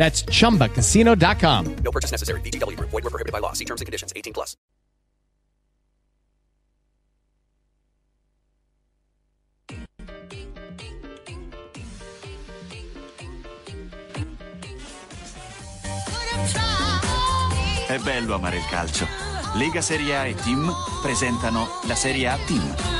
That's chumbacasino.com. No purchase necessary. VGW Group. Void were prohibited by law. See terms and conditions. 18 plus. È bello amare il calcio. Lega Serie A e Team presentano la Serie A Team.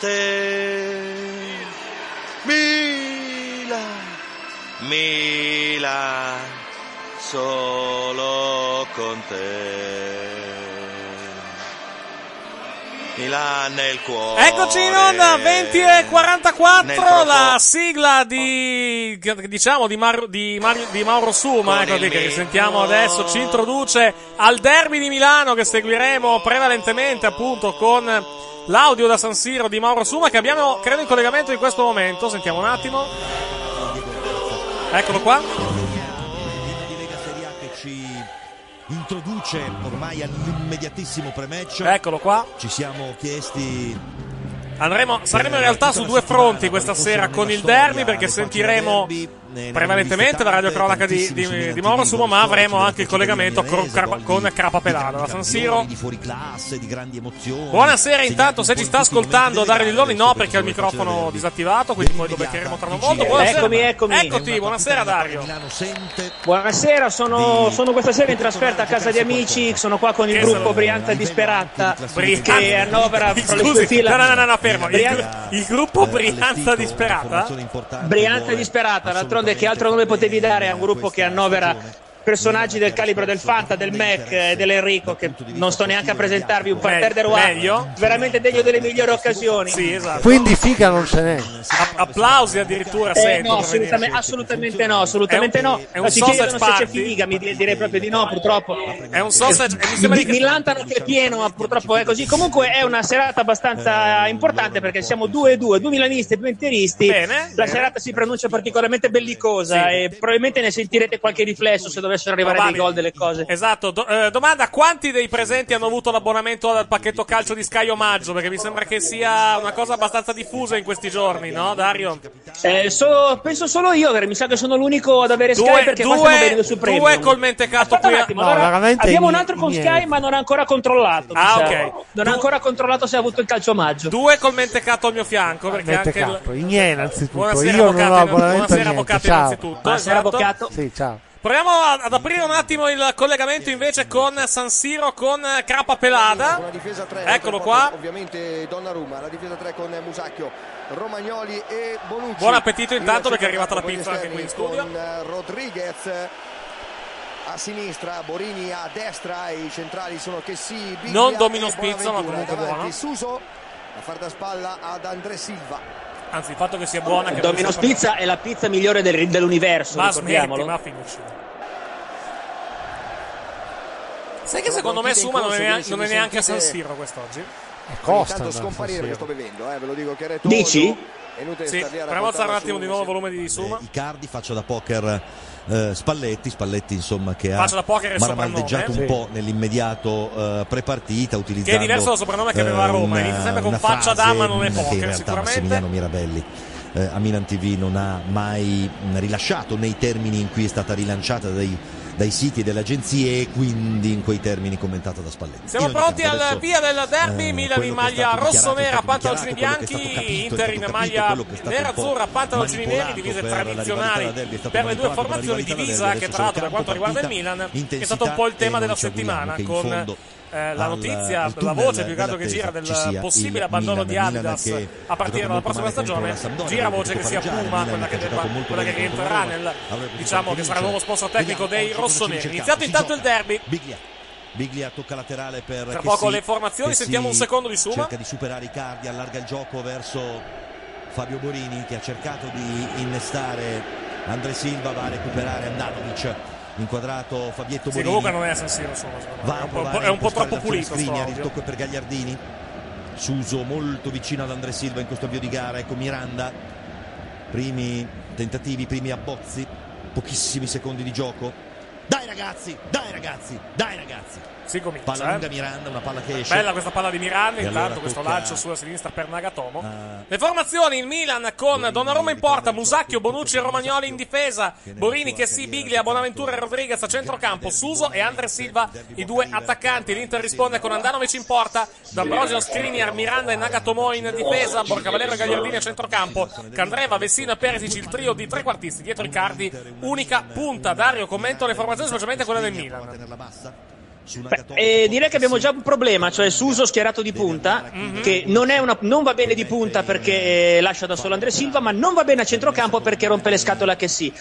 Sempre Il cuore. Eccoci in onda 20 e 44 Nel profondo- la sigla di diciamo di, Mar- di Mario- di Mauro Suma ecco che sentiamo adesso ci introduce al derby di Milano che seguiremo prevalentemente appunto con l'audio da San Siro di Mauro Suma che abbiamo credo in collegamento in questo momento. Sentiamo un attimo. Eccolo qua luce ormai all'immediatissimo pre-match. Eccolo qua. Ci siamo chiesti Andremo, saremo in realtà su due fronti questa sera con il derby perché sentiremo prevalentemente la radiocronaca di, di, di Mauro Sumo ma avremo anche il collegamento con, Crapa- con Crapa Pelado da San Siro di fuori classe, di grandi emozioni. Buonasera intanto se ci sta ascoltando Dario Dilloni no perché ha il microfono disattivato quindi poi lo beccheremo tra un molto Buonasera. Eccomi, eccomi. Eccoti, buonasera Dario Buonasera, sono, sono questa sera in trasferta a casa di amici, sono qua con il gruppo Brianta Disperata Brianta- che annovera Scusi, fila. no, no, no, no, fermo. Il, Brianta- il gruppo Brianza Disperata. Brianta Disperata, d'altronde che altro nome potevi dare a un gruppo che annovera personaggi del calibro del Fanta, del Mac e dell'Enrico che non sto neanche a presentarvi un parterre de Roi meglio? veramente degno delle migliori occasioni Sì, esatto. Quindi figa non ce n'è. A- applausi addirittura Eh, sento. no, assolutamente, assolutamente no, assolutamente È un- no. è un si sausage chiedono se c'è party? figa, mi di- direi proprio di no, purtroppo. È un sausage. mi sembra Mi, di- mi lantano che è pieno, ma purtroppo è così. Comunque è una serata abbastanza importante perché siamo due e due, due milanisti e due interisti. Bene, La bene. serata si pronuncia particolarmente bellicosa Sì. e probabilmente ne sentirete qualche riflesso se dovessero arrivare dei Probabile. gol delle cose. Esatto, do- eh, domanda quanti dei presenti hanno avuto l'abbonamento al pacchetto calcio di Sky Omaggio? Perché mi sembra che sia una cosa abbastanza diffusa in questi giorni, no Dario? Eh, so- penso solo io, mi sa che sono l'unico ad avere Sky Due, perché qua stiamo venendo due, su premium. due col mentecato qui. un a- attimo, No, allora, abbiamo un altro con niente. Sky ma non è ancora controllato. Ah, sa. ok. Non Du- ha ancora controllato se ha avuto il calcio omaggio. Due col mentecato al mio fianco. Perché anche il- capo. I miei innanzitutto. Buonasera, Io non avvocati, ho abbonamento buonasera, a niente. avvocati, Ciao. innanzitutto. Buonasera, esatto. avvocato. Sì, ciao. Proviamo ad aprire un attimo il collegamento invece con San Siro con Crapa Pelada. Una difesa 3, Eccolo qua. Ovviamente Donnarumma, la difesa 3 con Musacchio, Romagnoli e Bonucci. Buon appetito intanto, perché è arrivata la pizza anche qui in studio. Con eh, Rodriguez a sinistra, Borini a destra, i centrali sono Chessy, Biglia Non Domino Spizzo, ma comunque buono. Suso a far da spalla ad André Silva. Anzi, il fatto che sia buona. Che Domino non sia- Spizza è la pizza migliore del- dell'universo, Ma smetti, ma finisci. Sai che secondo me Suma non è, neanche, non è neanche a San Siro quest'oggi? Costa Intanto andare a San scomparire che sto bevendo, eh, ve lo dico che è. Dici? Sì, proviamo a alzare un attimo di nuovo il volume di Suma. Icardi, faccio da poker eh, Spalletti, Spalletti insomma che ha maramaldeggiato un po' nell'immediato eh, prepartita utilizzando Che è diverso dal soprannome che aveva a Roma, una- inizia sempre con faccia frase, da, ma non è poker, che in realtà. Massimiliano Mirabelli eh, a Milan TV non ha mai rilasciato nei termini in cui è stata rilanciata dai, dai siti e dalle agenzie e quindi in quei termini commentata da Spalletti. Siamo pronti al adesso, via del derby, eh, Milan in maglia rosso-nera, pantaloncini bianchi, capito, Inter in maglia nera-azzurra, pantaloncini neri, divise tradizionali per le due formazioni, divisa che tra l'altro per quanto riguarda il Milan è stato un po' il tema della settimana con eh, la al- notizia, al la voce più che altro che gira del possibile il abbandono di Milan, Adidas a partire dalla prossima stagione. Gira voce che sia Puma quella che, quella che rientrerà nel diciamo che sarà il nuovo sponsor tecnico dei rossoneri iniziato si intanto il derby. Biglia. Tocca laterale per Tra poco le formazioni, sentiamo un secondo di Suma. cerca di superare Icardi allarga il gioco verso Fabio Borini che ha cercato di innestare Andre Silva va a recuperare Andanovic inquadrato Fabietto sì, Borini comunque non è San Siro me. va è un po', è un troppo pulito Skriniar, il tocco per Gagliardini. Suso molto vicino ad Andre Silva in questo avvio di gara. Ecco Miranda. Primi tentativi primi abbozzi. Pochissimi secondi di gioco. Dai ragazzi dai ragazzi dai ragazzi si comincia palla lunga eh. Miranda una palla che esce Bella questa palla di Miranda, E intanto allora questo lancio sulla sinistra per Nagatomo. a- Le formazioni, il Milan con Donnarumma in porta, Musacchio, Bonucci e Romagnoli in difesa, Borini, Chessy, Biglia, Bonaventura e Rodriguez a centrocampo, Suso e Andre Silva i due attaccanti. L'Inter risponde con Andanovic in porta, D'Ambrosio, Skriniar, Miranda e Nagatomo in difesa, Borcavalero e Gagliardini a centrocampo, Candreva, Vessino e Perisic il trio di trequartisti dietro Riccardi, unica punta. Dario, commento le formazioni, specialmente quelle del Milan. Beh, eh, direi che abbiamo già un problema, cioè Suso schierato di punta, che non, è una- non va bene di punta perché eh, lascia da solo Andre Silva, ma non va bene a centrocampo perché rompe le scatole a che sì.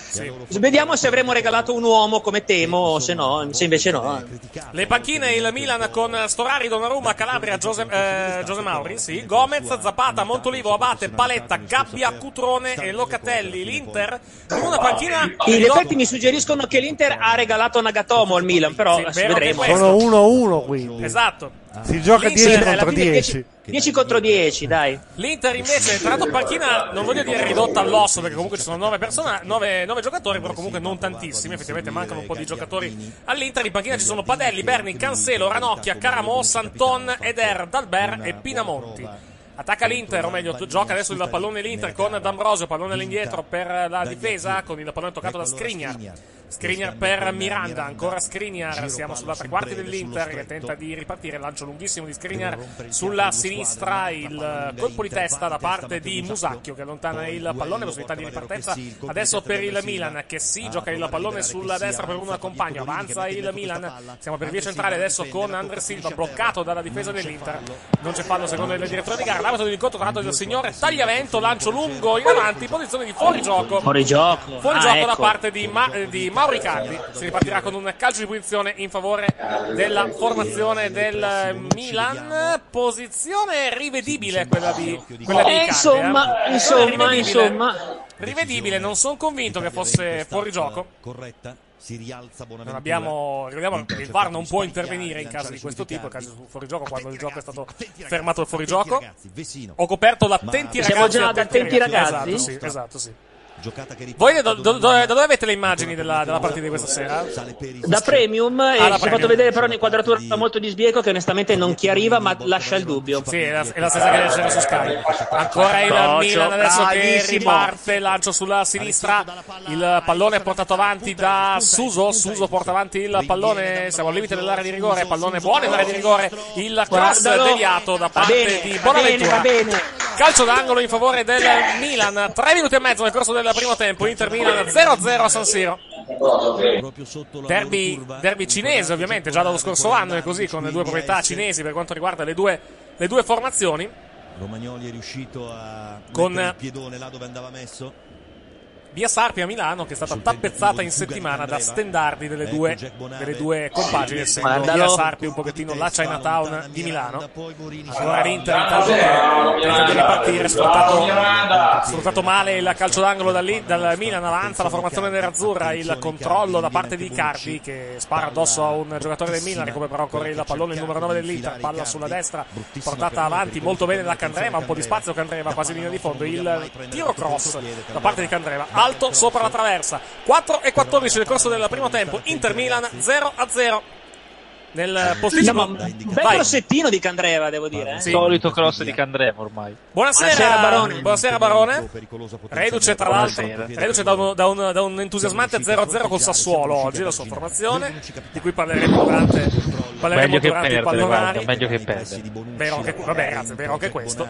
Vediamo se avremo regalato un uomo come temo, o se no, se invece no. Le panchine il Milan con Storari, Donnarumma, Calabria, Giose, eh, Giose Mauri, sì. Gomez, Zapata, Montolivo, Abate, Paletta, Gabbia, Cutrone e Locatelli. L'Inter con una panchina In effetti mi suggeriscono che l'Inter ha regalato Nagatomo al Milan, però Sì, vedremo. Sono 1-1 quindi. Esatto. Si gioca L'Inter 10 alla contro fine 10. 10 contro 10, dai. L'Inter invece è entrato in panchina, non voglio dire ridotta all'osso perché comunque ci sono 9 persone, 9, giocatori, però comunque non tantissimi, effettivamente mancano un po' di giocatori all'Inter. In panchina ci sono Padelli, Berni, Cancelo, Ranocchia, Caramo, Santon, Eder, Dalber e Pinamonti. Attacca l'Inter, o meglio, gioca adesso il pallone l'Inter con D'Ambrosio, pallone all'indietro per la difesa, con il pallone toccato da Skriniar. Skriniar. Per Miranda, ancora Skriniar, siamo sulla tre quarti dell'Inter che tenta di ripartire, lancio lunghissimo di Skriniar sulla sinistra, il colpo di testa da parte di Musacchio che allontana il pallone, possibilità di ripartenza. Adesso per il Milan che si gioca il pallone sulla destra per un compagno, avanza il Milan, siamo per via centrale adesso con Andre Silva bloccato dalla difesa dell'Inter, non c'è fallo secondo il direttore di gara, l'arbitro dell'incontro tra l'altro del signore Tagliavento, lancio lungo in avanti, posizione di fuorigioco. Fuorigioco. Fuorigioco Ah, da ecco. parte di, Ma- eh, di Mauro Icardi. Si ripartirà con un calcio di punizione in favore della formazione del Milan. Posizione rivedibile quella di, quella di Eh, insomma, eh. insomma, Rivedibile. insomma. Rivedibile, non sono convinto che fosse fuorigioco. Corretta. Si rialza Bonaventura. Non abbiamo, ricordiamo che il VAR non può intervenire in casi di questo tipo, in casi di fuorigioco, quando il gioco è stato fermato il fuorigioco. Ho coperto l'attenti Siamo ragazzi. già ad attenti ragazzi? Esatto, sì, esatto, sì. Giocata che Voi da, da- da- da dove avete le immagini della, della partita di questa sera? Da premium e Ah, da ci ha fatto vedere però un'inquadratura molto di sbieco che onestamente non chiariva ma lascia il dubbio. Sì, è la, è la stessa che c'era su Sky. Ancora il Socio, Milan adesso che bravissimo. riparte, lancio sulla sinistra, il pallone è portato avanti da Suso, Suso porta avanti il pallone, siamo al limite dell'area di rigore, pallone buono in area di rigore, il cross Guardalo. deviato da parte bene, di va bene, Bonaventura. va bene. Calcio d'angolo in favore del Milan, 3 minuti e mezzo nel corso del primo tempo, Inter Milan 0-0 a San Siro. Derby, derby cinese ovviamente, già dallo scorso anno è così, con le due proprietà cinesi per quanto riguarda le due, le due formazioni. Romagnoli è riuscito a Con- il piedone là dove andava messo. Via Sarpi a Milano che è stata tappezzata in settimana da stendardi delle due, delle due compagini essendo. Via Sarpi un pochettino la Chinatown di Milano. ancora l'Inter intanto che tenta di ripartire sfruttato, sfruttato male il calcio d'angolo da lì- dal Milan avanza la formazione nerazzurra il controllo da parte di Cardi che spara addosso a un giocatore del Milan recupera però ancora il pallone il numero 9 dell'Inter palla sulla destra portata avanti molto bene da Candreva un po' di spazio Candreva quasi in linea di fondo. il tiro cross da parte di Candreva alto sopra la traversa 4 e 14 nel corso del primo tempo Inter Milan 0 a 0 nel posticipo Bel Vai. crossettino di Candreva, devo dire. eh. Sì. Solito cross di Candreva ormai. Buonasera, Buonasera, Barone. Buonasera, Barone. Reduce, tra l'altro, reduce da un, da un- da un entusiasmante 0-0 col Sassuolo oggi, la sua formazione, di cui parleremo durante, parleremo Meglio che durante i perdere, pallonari. guarda, meglio che perdere. Vero anche, vabbè, grazie, vero anche questo.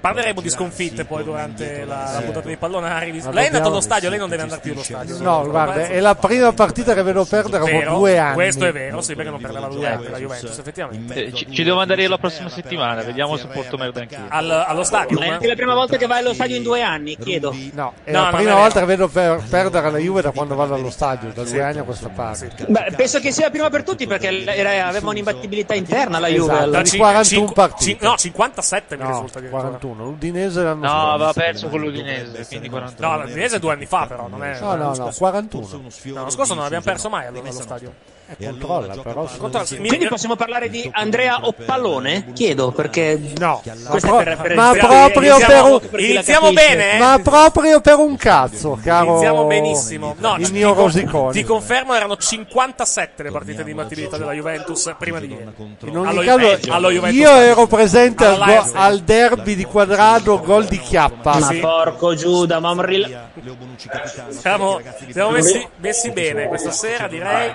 Parleremo di sconfitte poi durante la, la puntata dei pallonari. Ma Lei è andato allo stadio, lei non deve andare più allo stadio. No, guarda, è la prima partita che vedo perdere dopo due anni. Questo è vero, sì, perché non perdeva due anni la Juventus, effettivamente. Eh, ci, ci devo andare io la prossima settimana, vediamo se porto merda anch'io. Al- allo stadio. È anche la prima volta che vai allo stadio in due anni, chiedo. No, è No, la prima volta che vedo per- perdere la Juve da quando vado allo stadio, da due anni a questa parte. Beh, penso che sia la prima per tutti perché era- aveva un'imbattibilità interna la Juve. Esatto, allora. di 41 cin- partite. no, 57 mi risulta addirittura. 41. L'Udinese l'anno No, scorso. aveva perso con l'Udinese, quindi 41. No, l'Udinese due anni fa, però. Non è, No, no, no, 41. Uno sfioro L'anno scorso non abbiamo perso mai allora allo stadio. Eh, controlla, però. Controlla- Quindi possiamo parlare di Andrea Oppalone? Chiedo perché. No, ma, è per- per- ma proprio per iniziamo, un, iniziamo bene, eh? ma proprio per un cazzo, caro. Iniziamo benissimo. No, il mio con- Rosiconi. Ti confermo, erano 57 le partite di imbattibilità della Juventus prima di ieri. In ogni Allo- caso, allo Juventus. io ero presente al, go- al derby di Quadrado, gol di Chiappa. Ma porco Giuda, ma Leo Bonucci capitano. Siamo, siamo messi, messi bene questa sera, direi.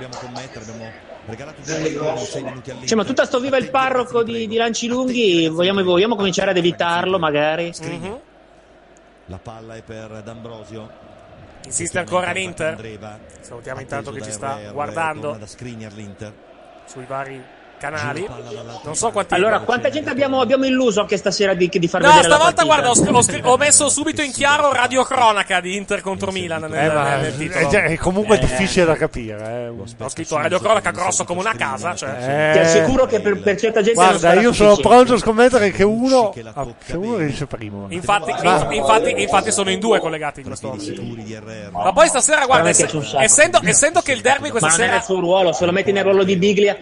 Abbiamo regalato due sei minuti all'Inter. Cioè, ma tutta sto viva il parroco di, di Lanci Lunghi, vogliamo, vogliamo cominciare ad evitarlo magari? Mhm. La palla è per D'Ambrosio. Insiste ancora l'Inter. Salutiamo intanto che ci sta guardando sui vari canali. Non so quanti. Allora, quanta gente abbiamo, abbiamo illuso anche stasera di, di far No, vedere la stavolta guarda, ho, ho messo subito in chiaro radiocronaca di Inter contro Milan nel, Eh, ma nel titolo. è, già- è comunque Eh. difficile da capire. eh. Ho scritto radiocronaca grosso come una casa. Cioè. Eh, Ti assicuro che per, per certa gente Guarda, io sono pronto a scommettere che uno, ah, se uno riesce primo. Infatti, inf- infatti, infatti sono in due collegati in questo momento. Ma poi stasera, guarda, ess- essendo, essendo che il derby questa Ma non è sera il suo ruolo, se lo metti nel ruolo di Biglia,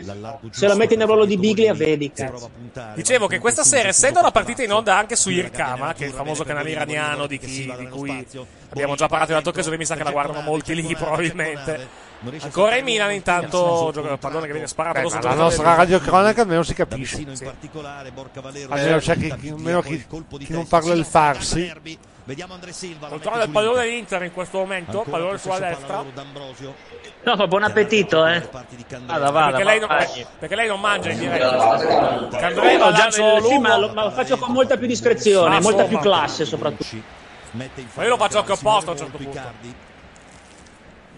se lo metti nel ruolo di Biglia, vedi. Cazzo. Dicevo che questa sera, essendo la partita in onda anche su Irkama, che è il famoso canale iraniano di, chi- di cui abbiamo già parlato in altre occasioni, mi sa che la guardano molti lì probabilmente. Ancora in Milan intanto gioca il pallone che viene sparato Beh, la nostra radiocronaca almeno si capisce. Almeno c'è chi, chi- almeno chi, chi non parla il farsi. Controllo del pallone dell'Inter in questo momento, pallone sulla destra. No, ma buon appetito, eh. Vada, vada, Perché lei, non, perché lei non mangia in diretta. Candreva, No, già- lancio sì, ma lo, ma lo faccio con molta più discrezione, Ah, molta più classe soprattutto. Ma io lo faccio anche opposto a un certo punto.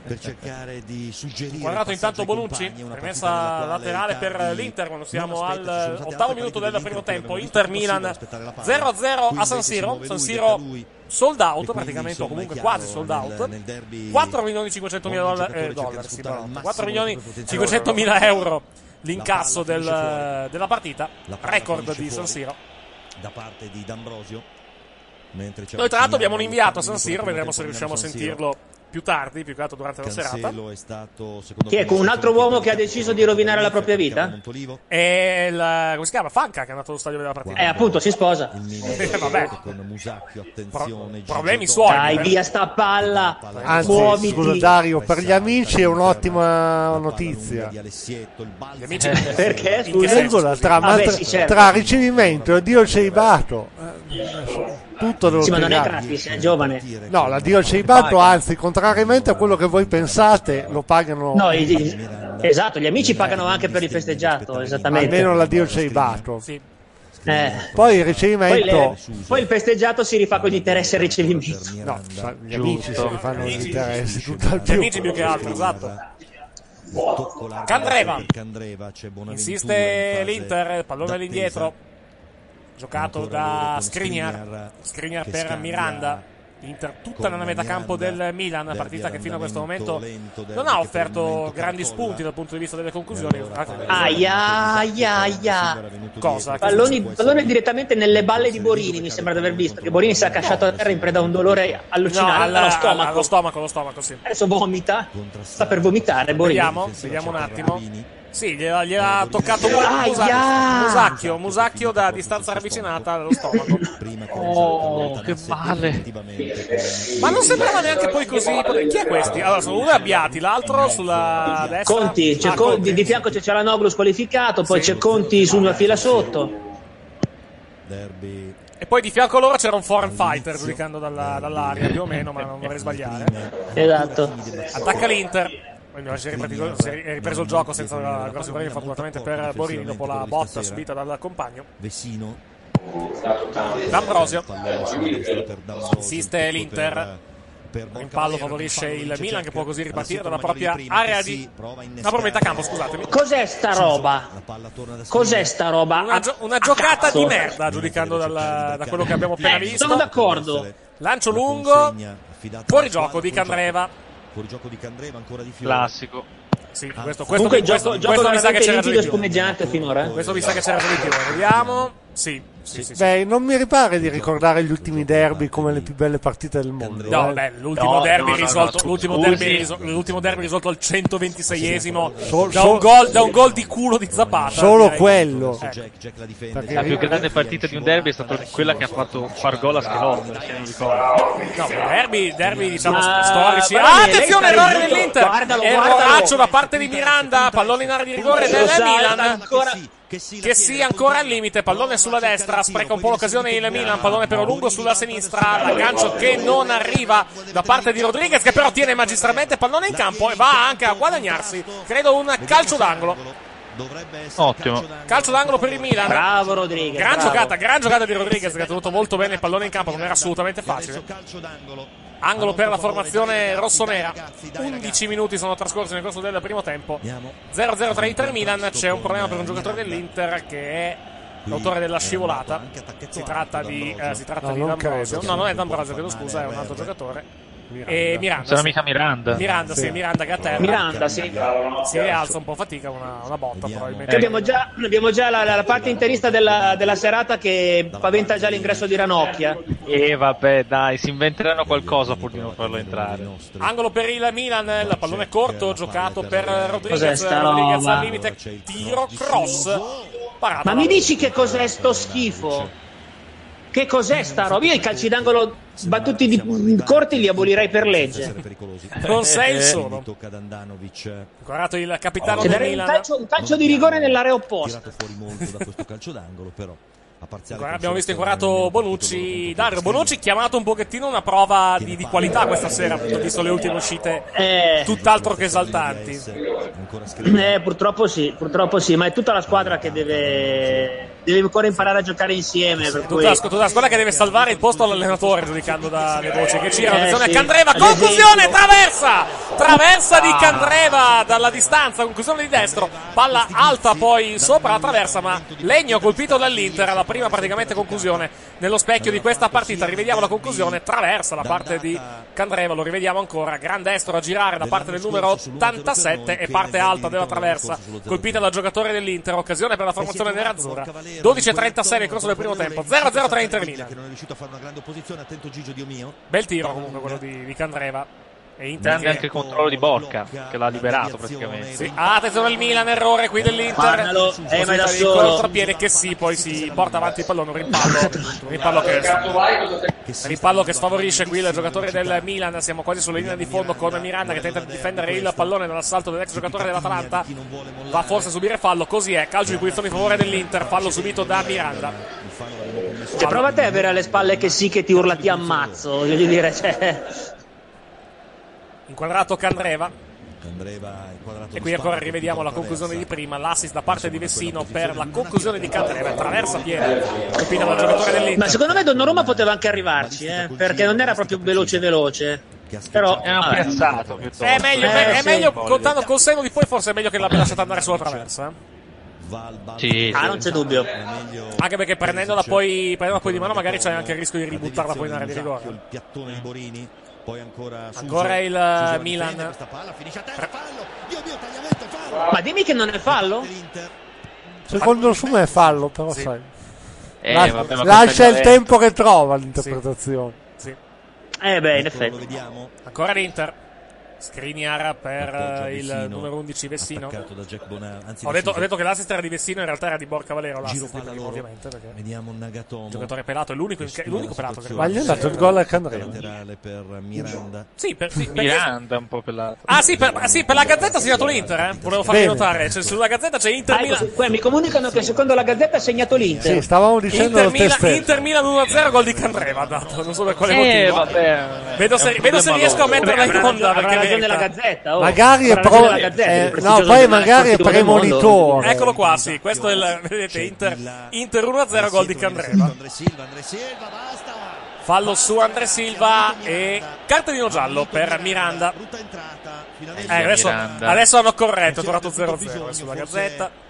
Per cercare di suggerire Guardato intanto Bonucci, quale laterale per l'Inter quando siamo al ottavo minuto del primo tempo. avevano Inter visto Milan possibile aspettare la palla. 0-0 Qui a San Siro, San Siro sold out praticamente o comunque quasi sold out. nel derby 4 milioni 500 mila dollari, giocatore eh, cerca di dollari, sì, sfruttare al pardon. massimo 4 il milioni proprio 500 potenziale. mila euro l'incasso del- della partita, record di San Siro. da parte di D'Ambrosio Noi tra l'altro abbiamo un inviato a San Siro, vedremo se riusciamo a sentirlo più tardi, più che altro durante la serata. Cancelo è stato secondo Chi è? Con un altro uomo che ha deciso di rovinare la propria vita? E il, come si chiama? Fanca che è andato allo stadio della partita. Eh, appunto, si sposa. Eh, vabbè. con Musacchio attenzione problemi Gigi suoi. Dai, eh. via sta palla. Anzi, Muoviti. scusa Dario, per gli amici è un'ottima notizia. Gli amici Perché? In che Scusa. tra, Vabbè, sì, certo. tra ricevimento e Dio ceibato. Eh, Tutto devo Sì, ma non è gratis, è giovane. No, la Dio ceibato, anzi, contrariamente a quello che voi pensate, lo pagano No, i- i- esatto, gli amici pagano anche per il festeggiato, esattamente. almeno la Dio ceibato. Sì. Eh. Poi il Poi, ricevimento, le- poi il festeggiato si rifà con gli interessi al ricevimento. no, gli amici si fanno gli interessi, Gli più. amici più che altro, esatto. Candreva. Candreva Insiste in l'Inter, pallone all'indietro. Giocato Ancora da Skriniar. Skriniar per Miranda. L'Inter tutta nella metà campo del Milan, partita che fino a questo momento non ha offerto grandi spunti dal punto di vista delle conclusioni. Aia, aia, aia. Cosa? Palloni, pallone direttamente nelle balle di Borini, mi sembra di aver visto. Che Borini si è accasciato a terra in preda a un dolore No, allucinante alla- allo stomaco. allo stomaco, allo stomaco, sì. Adesso vomita. Sta per vomitare, Borini. Vediamo, vediamo un attimo. Sì, gliela, gliela toccato Mu- Aia! Musa- Musacchio, Musacchio da distanza ravvicinata allo stomaco. Oh, che male. Ma non sembrava neanche poi così. Chi è questi? Allora, sono uno è Abbiati, l'altro sulla destra. Conti, c'è Ah, Con- Conti. di, di fianco c'è Cialanoglu squalificato, poi Sì. c'è Conti su una fila sotto. derby E poi di fianco a loro c'era un foreign fighter, giudicando dalla- dall'aria più o meno, ma non vorrei sbagliare. Esatto. Attacca l'Inter. Quindi si è, ripreso, si è ripreso il gioco senza grossi problemi, fortunatamente per Borini, dopo la botta subita dal compagno. Vesino D'Ambrosio. Insiste l'Inter. Borca pallo favorisce il Milan che può così ripartire Alla dalla propria area di... sì, prova a No, innescare. propria metà campo, scusatemi. Cos'è sta roba? La Cos'è sta roba? Una, gio- una A giocata di merda, giudicando dal- da quello che abbiamo appena Eh, visto. sono d'accordo. Lancio La lungo, fuori gioco di Candreva. Fuori gioco di Candreva ancora di Fiore. Classico. Sì, Ah. questo, questo, Comunque questo, gioco, questo gioco mi sa che c'era e di più. spumeggiante finora. eh. Questo mi sa che c'era di più. Vediamo. Sì, sì, sì. sì. Beh, non mi ripare di ricordare gli ultimi derby come le più belle partite del mondo. No, eh. beh, l'ultimo No, derby no, risolto, no, l'ultimo, derby risol- l'ultimo derby risolto al 126esimo So- da, un gol, da un gol di culo di Zapata. Solo direi. quello. Jack, Jack la difende. Perché- La più grande partita di un derby è stata quella che ha fatto far gol a Schelotto, se non ricordo. No, derby, derby diciamo Ma- storici. Ah, attenzione, errore dell'Inter. Guardalo, Erroraccio da parte di Miranda, pallone in area di rigore del Lo sa, Milan. ancora- Che sì, ancora al limite, pallone sulla destra, spreca un po' l'occasione il Milan, pallone però lungo sulla sinistra, l'aggancio che non arriva da parte di Rodriguez che però tiene magistralmente pallone in campo e va anche a guadagnarsi, credo un calcio d'angolo. Dovrebbe essere Ottimo. calcio d'angolo. Calcio d'angolo per il Milan. Bravo Rodriguez. Gran bravo. giocata, gran giocata di Rodriguez che ha tenuto molto bene il pallone in campo, non era assolutamente facile. Calcio d'angolo. Angolo per la formazione rossonera. 11 minuti sono trascorsi nel corso del primo tempo. 0-0 tra Inter e Milan. C'è un problema per un giocatore dell'Inter che è l'autore della scivolata. Si tratta di, eh, si tratta No, di non D'Ambrosio. credo. No, non è D'Ambrosio, chiedo scusa, è un altro giocatore. E Miranda. Sarà sì. mica Miranda. Miranda, sì, Sì. Miranda che a terra. Miranda, sì. Si rialza un po', fatica, una, una botta probabilmente. Che abbiamo già, abbiamo già la, la parte interista della, della serata che paventa già l'ingresso di Ranocchia. E vabbè, dai, si inventeranno qualcosa pur di non farlo entrare. Angolo per il Milan, il pallone corto giocato per Cos'è Rodriguez. Rodriguez al limite, tiro, cross. Parata. Ma mi dici che cos'è sto schifo? Che cos'è sta roba? Io i calci d'angolo battuti di, corti li abolirei per legge. Non sei il Eh, solo. Tocca ad Andanovic. Guardato il capitano Cioè, del darei un Milan. calcio, un calcio di rigore nell'area opposta. Tirato fuori molto da questo calcio d'angolo, però a parziale Guarda, Abbiamo visto inquadrato Bonucci. Dario Bonucci chiamato un pochettino una prova di, di qualità questa sera, appunto, visto le ultime uscite Eh. tutt'altro che esaltanti. Eh, purtroppo sì, purtroppo sì, ma è tutta la squadra che deve, deve ancora imparare a giocare insieme. Per cui... La, tutta la squadra che deve salvare il posto all'allenatore, giudicando dalle voci che girano. Eh, Attenzione, sì. Candreva, Ad conclusione, traversa! Traversa di Candreva dalla distanza, conclusione di destro, palla alta poi sopra la traversa, ma Legno colpito dall'Inter alla prima praticamente conclusione nello specchio di questa partita. Rivediamo la conclusione, traversa da parte di Candreva, lo rivediamo ancora, gran destro a girare da parte del numero 87 e parte alta della traversa, colpita dal giocatore dell'Inter, occasione per la formazione nerazzurra. 12.36 nel corso del primo tempo, 0-0 tra Inter Milan. che non è riuscito a fare una grande opposizione, attento Gigio Dio mio. Bel tiro comunque quello di, di Candreva. E che- anche il controllo di Bocca, che l'ha liberato praticamente. Sì. Ah, attenzione al Milan, errore qui dell'Inter. Guardalo, eh, ma è da solo. contropiede che sì, poi si porta avanti il pallone, un rimpallo. Un rimpallo che, rimpallo che sfavorisce qui il giocatore del Milan. Siamo quasi sulla linea di fondo con Miranda che tenta di difendere il pallone dall'assalto dell'ex giocatore dell'Atalanta. Va forse a subire fallo, così è. Calcio di punizione in favore dell'Inter, fallo subito da Miranda. Cioè, prova te a avere alle spalle che sì, che ti urla ti ammazzo. Voglio dire, cioè. Inquadrato Candreva. E qui ancora rivediamo la conclusione di prima, l'assist da parte di Vessino per la conclusione di Candreva, traversa piede, colpita dal giocatore dell'Inter. Ma secondo me Donnarumma poteva anche arrivarci, eh, perché non era proprio veloce veloce. Però È un vabbè. piazzato piuttosto. È meglio, Eh, è sì. meglio contando col senno di poi, forse è meglio che l'abbia lasciata andare sulla traversa. eh. Sì, Ah, non c'è dubbio. Anche perché prendendola poi, prendendola poi di mano, magari c'è anche il rischio di ributtarla poi in area di rigore. Il piattone di Borini, poi ancora Suso. Ancora il Suso eh, Milan. questa palla finisce a terra, fallo. Dio mio, tagliamento, fallo. Ma dimmi che non è fallo? Secondo me è fallo, però sai. Eh, vabbè, lascia il tempo che trova l'interpretazione. Sì. Eh beh, in lo effetti. vediamo. Ancora l'Inter. Skriniar per eh, il Vecino, numero 11 Vessino. attaccato da Jack Bonar, anzi Ho detto, ho detto che l'assist era di Vessino, in realtà era di Borca Valero. Giro L'assist prima, loro. ovviamente. Perché Vediamo Nagatomo. il giocatore pelato è l'unico, è l'unico pelato che Ma gli è rimane. dato il gol a Candreva. Laterale per Miranda. Sì, per, sì, Miranda un po' pelato. Ah sì per, ah, sì, per la Gazzetta ha segnato l'Inter, eh? Volevo farvi Bene. notare. Cioè, sulla Gazzetta c'è Inter ecco, Milan. mi comunicano che secondo la Gazzetta ha segnato l'Inter. Sì, stavamo dicendo Inter lo Milan. Inter Milan 1-0, gol di Candreva ha dato. Non so per quale Eh, motivo. Vedo se, riesco a metterla in onda perché ragione merita. la Gazzetta. oh. Magari è pro- ragione Gazzetta, eh, no, poi magari è premonitore. Eccolo qua, sì, questo è il vedete Inter, Inter 1-0 gol di Candreva. Andre Silva, Andre Silva, basta. Fallo su Andre Silva e cartellino giallo per Miranda. Eh, adesso, adesso hanno corretto, è tornato dovuto 0-0 bisogno, sulla Gazzetta.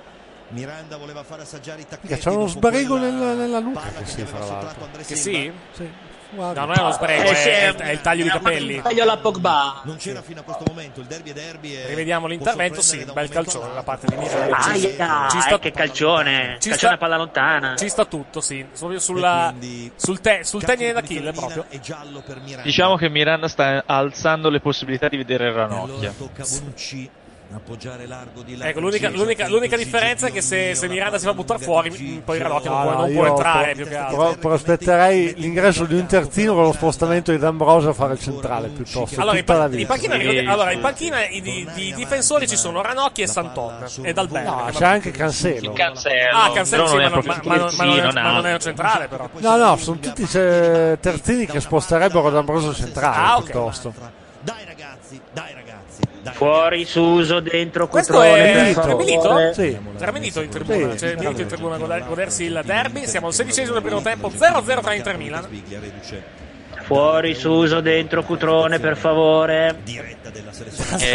Miranda voleva fare assaggiare i tacchetti. Che c'è uno quella nella, nella nuca che che sì, fra l'altro. Che Silva. sì? Sì. No, Guarda. non è uno sbrego, Eh, sì, è, è il taglio di capelli. Taglio alla Pogba. Non c'era fino a questo momento, il derby è derby. E Rivediamo l'intervento, sì, bel calcione da parte di Miranda. Aia, Ci sta- eh, che calcione. ci calcione sta- a palla lontana. Ci sta tutto, sì. Proprio sulla, quindi sul, te, sul tenine da kill proprio. Milan giallo per Miranda. Diciamo che Miranda sta alzando le possibilità di vedere E allora Ranocchia. tocca Bonucci appoggiare largo di là. Ecco, l'unica, l'unica- l'unica differenza è che se, se Miranda si fa buttare fuori, poi Ranocchia non, No, può, no, non può entrare pro- più che altro. pro- prospetterei l'ingresso di un terzino con lo spostamento di D'Ambrosio a fare il centrale piuttosto. Allora, in, pa- in vita. panchina, Sì, allora, in sì. panchina i, di, di difensori ci sono Ranocchi e Santon e Dalberto. No, c'è anche Cancelo. Cancelo, Ah, Cancelo sì, non ma, è non- proprio ma- ma non- è- ma non è un centrale però. No, no, sono tutti terzini che sposterebbero D'Ambrosio centrale Ah, ok. piuttosto. Dai ragazzi, dai ragazzi. Fuori, Suso, dentro, Questo Cutrone, è, favore. Sì. Era Milito in tribuna, Sì, c'è sì. Milito in tribuna a goder- godersi il derby. Siamo al sedicesimo del primo tempo, 0-0 tra Inter Milan. Fuori Suso, dentro Cutrone, per favore. E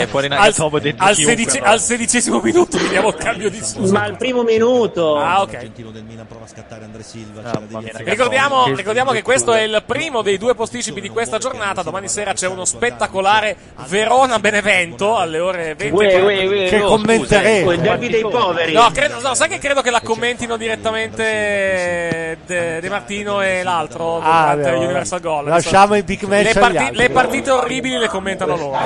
fuori Al, Nagatomo dentro al, chiunque, sedici- però. al sedicesimo minuto vediamo il cambio di Suso. Ma al primo minuto. Ah, ok. Argentino del Milan prova a scattare Andre Silva. Ah, mia. Ricordiamo, Che- ricordiamo che questo è il primo dei due posticipi di questa giornata. Domani sera c'è uno spettacolare Verona-Benevento alle ore 20. Uè, uè, uè, Che commenteremo. scusa, il derby dei poveri. No, credo, no, sai che credo che la commentino direttamente De, De Martino e l'altro Ah, durante Universal Goal. lasciamo i big match le, parti- le partite orribili le commentano loro.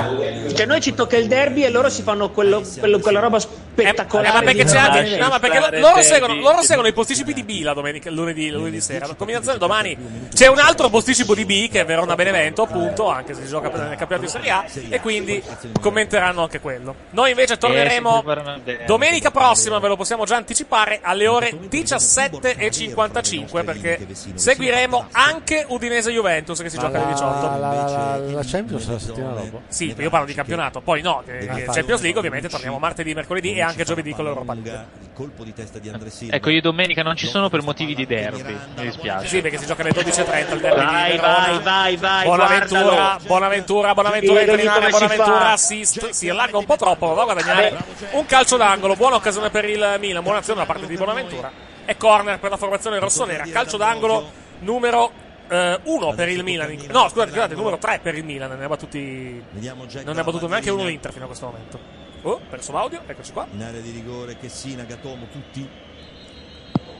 Cioè, noi ci tocca il derby e loro si fanno quello, quello- quella roba Eh, spettacolare. ma perché c'è anche, no, ma perché loro, seguono, loro seguono i posticipi di B la domenica, lunedì, lunedì sera. La combinazione domani c'è un altro posticipo di B che è Verona Benevento, appunto, anche se si gioca nel campionato di Serie A, e quindi commenteranno anche quello. Noi invece torneremo Eh, domenica prossima, ve lo possiamo già anticipare, alle ore 17.55 perché seguiremo anche Udinese Juventus che si gioca alle 18. La, la, la, la Champions la settimana dopo. Sì, io parlo di campionato, poi no. Champions League ovviamente torniamo martedì, mercoledì e anche giovedì con l'Europa League. Il colpo di testa di Andre Silva. Ecco, io domenica non ci sono per motivi di derby. Mi dispiace. Sì, perché si gioca alle 12.30 il derby Vai, di Verona. vai, vai, vai. Buonaventura, guardalo. Buonaventura, Buonaventura come si Buonaventura assist, si allarga un po' troppo, va a guadagnare un calcio d'angolo, buona occasione per il Milan, buona azione da parte di Buonaventura e corner per la formazione rossonera, calcio d'angolo numero 1 per il Milan, no scusate, scusate, numero 3 per il Milan, non ne ha battuti, non ne ha battuto neanche uno l'Inter fino a questo momento. Oh, perso l'audio, eccoci qua. In area di rigore Chessina, Gatomo, tutti.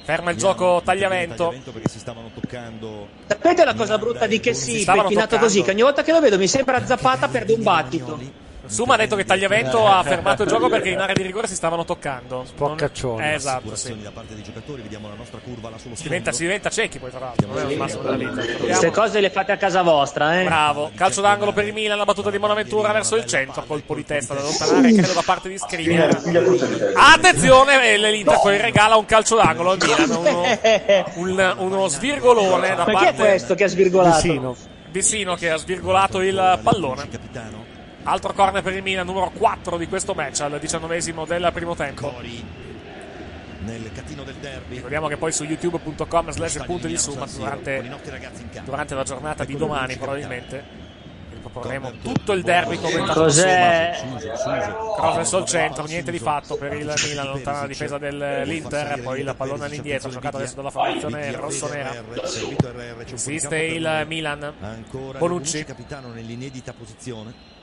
Ferma il gioco tagliamento. tagliamento perché si stavano toccando. Sapete la cosa brutta di che Si sì, stavano pettinato toccando. così, che ogni volta che lo vedo mi sembra Zappata perde un battito. Suma ha detto che Tagliavento ha fermato il gioco perché in area di rigore si stavano toccando. Sporcaccioni. Non- Eh, esatto, sì. da parte dei giocatori, vediamo la nostra curva là sullo Si diventa, si diventa ciechi poi tra l'altro, non è il massimo della vita. Queste cose le fate a casa vostra, eh. Bravo, calcio d'angolo per il Milan, la battuta di Bonaventura verso il centro, colpo di testa da allontanare, credo da parte di Skriniar. Attenzione, l'Inter poi regala un calcio d'angolo al Milan, uno, un- uno svirgolone da Ma chi è parte questo che ha svirgolato? Vicino. Vissino che ha svirgolato il pallone. Altro corner per il Milan, numero 4 di questo match al diciannovesimo del primo tempo. Cori nel catino del derby. Ricordiamo che poi su youtube.com slash punti di summa durante, durante la giornata di domani probabilmente riproporremo tutto il derby commentato Cos'è? Cross verso il centro, niente di fatto per il Milan, lontana la difesa dell'Inter, poi il pallone all'indietro, giocato adesso dalla formazione rossonera. Insiste il. Milan, Ancora Bonucci. capitano nell'inedita posizione.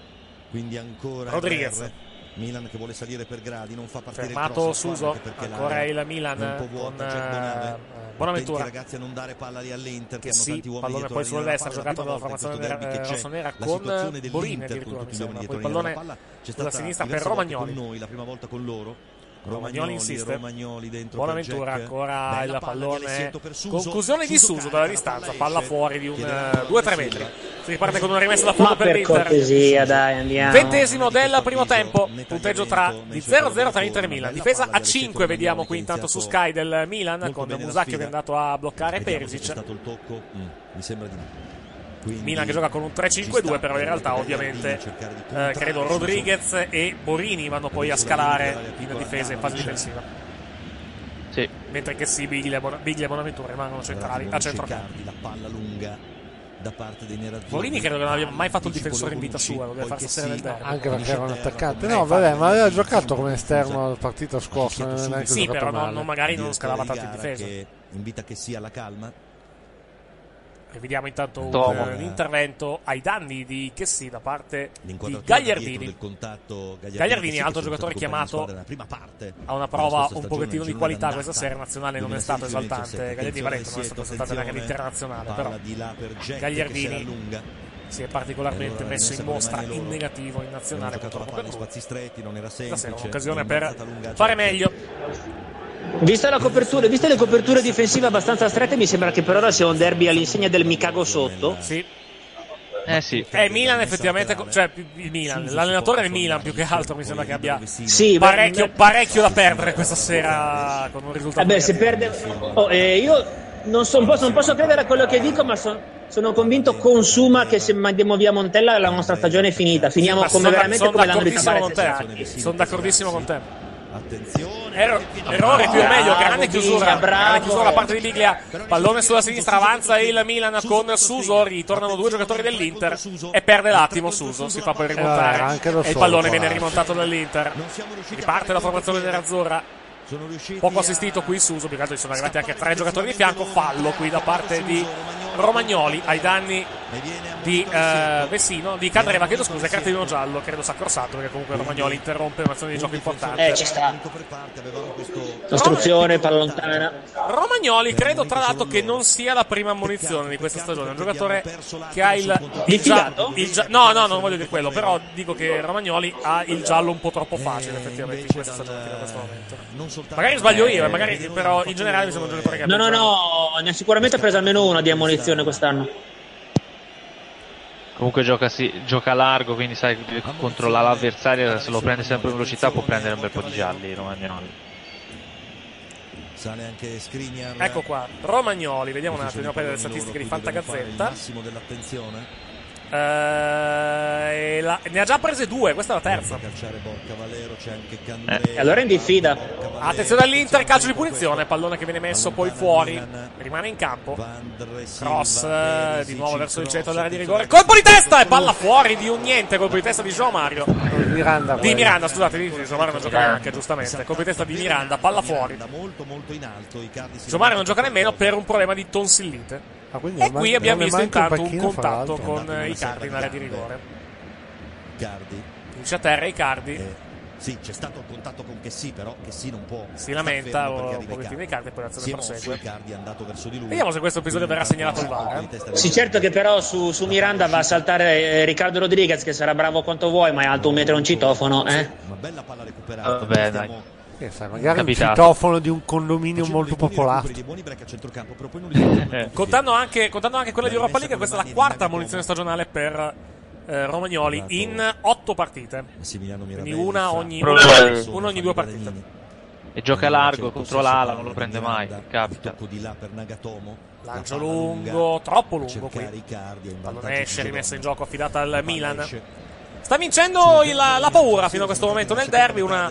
Quindi ancora Rodriguez. RR. Milan che vuole salire per gradi, non fa partire il fermato cross, Suso, ancora il Milan un po' con vuota, Jack eh, Bonave. Bonaventura. Ragazzi a non dare palla lì all'Inter che, Che hanno sì, tanti uomini pallone poi la sulla destra, giocato palla. dalla La prima formazione c'è rossonera con situazione Borini dell'Inter addirittura, con mi tutti gli uomini sembra. dietro Poi il. C'è sulla sinistra per Romagnoli. con noi, la prima volta con loro. Romagnoli insiste. Romagnoli dentro Buonaventura ancora Bella il pallone. Conclusione di Suso dalla la distanza, palla fuori di un Chiederà 2-3 Silva. metri. Si riparte con una rimessa da fondo Ma per per l'Inter. cortesia, dai, andiamo. Ventesimo del primo tempo, punteggio tra di 0-0 tra Inter e Milan. Difesa a 5, vediamo qui intanto su Sky del Milan con Musacchio che è andato a bloccare Perisic. stato il tocco. Mm, mi sembra di no. Quindi Milan che gioca con un 3-5-2, però in realtà ovviamente eh, credo Rodriguez e Borini vanno poi a scalare in difesa in fase difensiva. Sì. Mentre che sì, Biglia e Bonaventura rimangono centrali a centrocampo. La palla lunga da parte dei nerazzurri. Borini credo che non abbia mai fatto il difensore in vita sua, lo deve stasera nel derby. Anche perché era un attaccante. No, vabbè, ma aveva giocato come esterno la partita scorsa. Sì, però non- magari non scalava tanto in difesa. Che invita che sia la calma. Rivediamo intanto un, intervento ai danni di Chessy da parte di Gagliardini. contatto Gagliardini, sì, altro giocatore chiamato parte a una prova un pochettino di qualità questa sera, nazionale non è stato 2016-2017. esaltante. Gagliardini va detto, non è stato esaltante neanche l'internazionale, palla però per Gagliardini si è particolarmente Allora, messo in mostra in negativo in nazionale era Stasera un'occasione per fare meglio. Vista la copertura, viste le coperture difensive abbastanza strette, mi sembra che per ora sia un derby all'insegna del mi cago sotto. Sì. Eh sì. Eh, Milan effettivamente, cioè il Milan, l'allenatore del Milan più che altro mi sembra che abbia Sì, parecchio, parecchio da perdere questa sera con un risultato Vabbè, se negativo. perde. Oh, eh, io non, so- non posso, non posso credere a quello che dico, ma son- sono convinto con Suma che se mandiamo via Montella la nostra stagione è finita. Finiamo Ma come sono, veramente sono come te. Sacchi. Sono d'accordissimo con te. Attenzione. Ero- errore più o meglio, grande chiusura, grande chiusura da parte di Biglia. Pallone sulla sinistra, avanza il Milan con Suso. Ritornano due giocatori dell'Inter e perde l'attimo Suso. Si fa poi Eh, rimontare e il pallone viene rimontato dall'Inter. Riparte la formazione nerazzurra. Poco assistito qui Suso, più che altro ci sono arrivati anche tre giocatori di fianco. Fallo qui da parte di Romagnoli ai danni di eh, Vessino, di Candreva, chiedo scusa, cartellino giallo, credo sacrosanto perché comunque Romagnoli interrompe un'azione di gioco importante. Eh, ci sta. Costruzione, palla lontana. Romagnoli credo tra l'altro che non sia la prima ammonizione di questa stagione, è un giocatore che ha il, il, gia- Diffidato? il gia- no no non voglio dire quello, però dico che Romagnoli ha il giallo un po' troppo facile effettivamente in questa stagione fino a questo momento. Magari sbaglio io, eh, magari, però in generale mi sembra un giocatore che No, no, no, ne ha sicuramente presa almeno una di ammonizione quest'anno. Comunque gioca, sì, gioca largo, quindi sai, deve controllare l'avversario. Se lo prende sempre in velocità può prendere un bel po' di gialli Romagnoli. Sale anche Skriniar. Ecco qua, Romagnoli, vediamo un attimo, andiamo a prendere le statistiche di Fantagazzetta. massimo dell'attenzione. Eh, e la- ne ha già prese due, questa è la terza. E Candreva. allora in diffida. Attenzione all'Inter, calcio di punizione, pallone che viene messo poi fuori, rimane in campo. Cross eh, di nuovo verso il centro dell'area di rigore. Colpo di testa e palla fuori di un niente, colpo di testa di Gio Mario. Miranda. Di. Miranda, scusate, di Gio Mario non gioca neanche, giustamente. Colpo di testa di Miranda, palla fuori. molto molto in alto, Icardi si Gio Mario non gioca nemmeno per un problema di tonsillite. Ah, E non qui man- abbiamo visto un intanto un fra contatto con eh, Icardi in area di rigore. Icardi. Finisce a terra Icardi. Eh, sì, c'è stato il contatto con Chessy, però Chessy non può. Si lamenta un pochettino Icardi. Icardi e poi l'azione prosegue. Icardi è andato verso di lui. Vediamo se questo episodio verrà segnalato al VAR. eh. Sì, certo che però su, su Miranda va a saltare eh, Riccardo Rodriguez, che sarà bravo quanto vuoi, ma è alto un metro e un citofono, eh? Una bella palla recuperata. Vabbè, dai. Eh, sai, magari un Capitato. citofono di un condominio molto popolato. non Eh. Contando anche, contando anche quella di Europa League, questa è la quarta munizione stagionale per eh, Romagnoli in otto partite. Quindi una ogni, una, una ogni due partite. E gioca largo contro l'ala, non lo prende mai. Capita. Tocco di là per Nagatomo. Lancio lungo, troppo lungo qui. vantaggio esce, rimessa in gioco, affidata al Milan. esce. Sta vincendo il- la paura fino a questo momento nel derby. Una,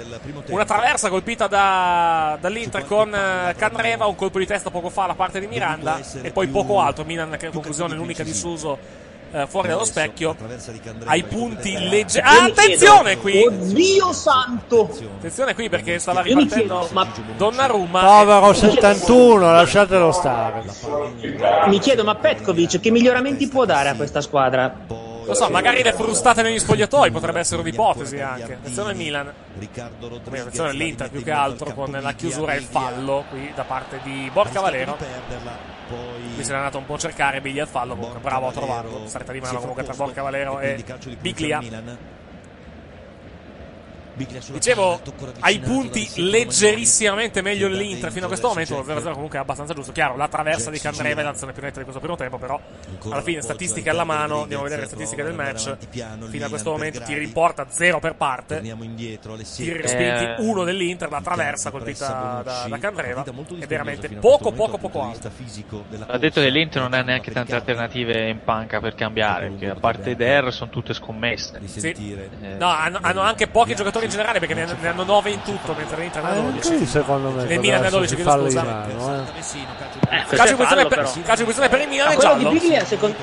una traversa colpita da- dall'Inter con eh, Candreva, un colpo di testa poco fa da parte di Miranda e poi poco altro. Milan che in conclusione l'unica di Suso eh, fuori dallo specchio. Ai punti leggeri. Mi attenzione qui! Oddio santo! Attenzione qui perché stava ripartendo ma Donnarumma. Povero 71, lasciatelo stare. mi chiedo, ma Petkovic che miglioramenti può dare a questa squadra? Lo so, magari le frustate negli spogliatoi potrebbe essere un'ipotesi anche. Attenzione Milan. Riccardo Come attenzione all'Inter più che altro con la chiusura e il fallo qui da parte di Borca Valero. Qui se n'è andato un po' a cercare Biglia al fallo, comunque bravo a trovarlo. Stretta di mano comunque frapposto Borca Valero e Biglia. al Milan. Biglia sulla Dicevo, ai punti leggerissimamente meglio Che da l'Inter fino a questo momento. Lo adesso 0-0 comunque è abbastanza giusto. Chiaro, la traversa di Candreva è l'azione più netta di questo primo tempo, però alla fine statistiche alla mano, andiamo a vedere le statistiche del match. Fino a questo momento per tiri in Gradi. porta, 0 per parte. Tiri respinti, Eh. uno dell'Inter, la traversa colpita da, da Candreva. È veramente poco, poco, poco della Ha detto che l'Inter non ha neanche tante alternative in panca per cambiare, perché a parte Der sono tutte scommesse. Sì. Eh, No, hanno, hanno anche pochi giocatori in generale perché ne, ne hanno 9 in tutto, mentre l'Inter ne ha Eh, 12. anche lì secondo me Nel Milan ne ha adesso 12, si chiedo fallo di scusa. mano, eh. Calcio Eh, Calcio di fallo, per, però. calcio di punizione per il Milan è quello di giallo. Biglia, secondo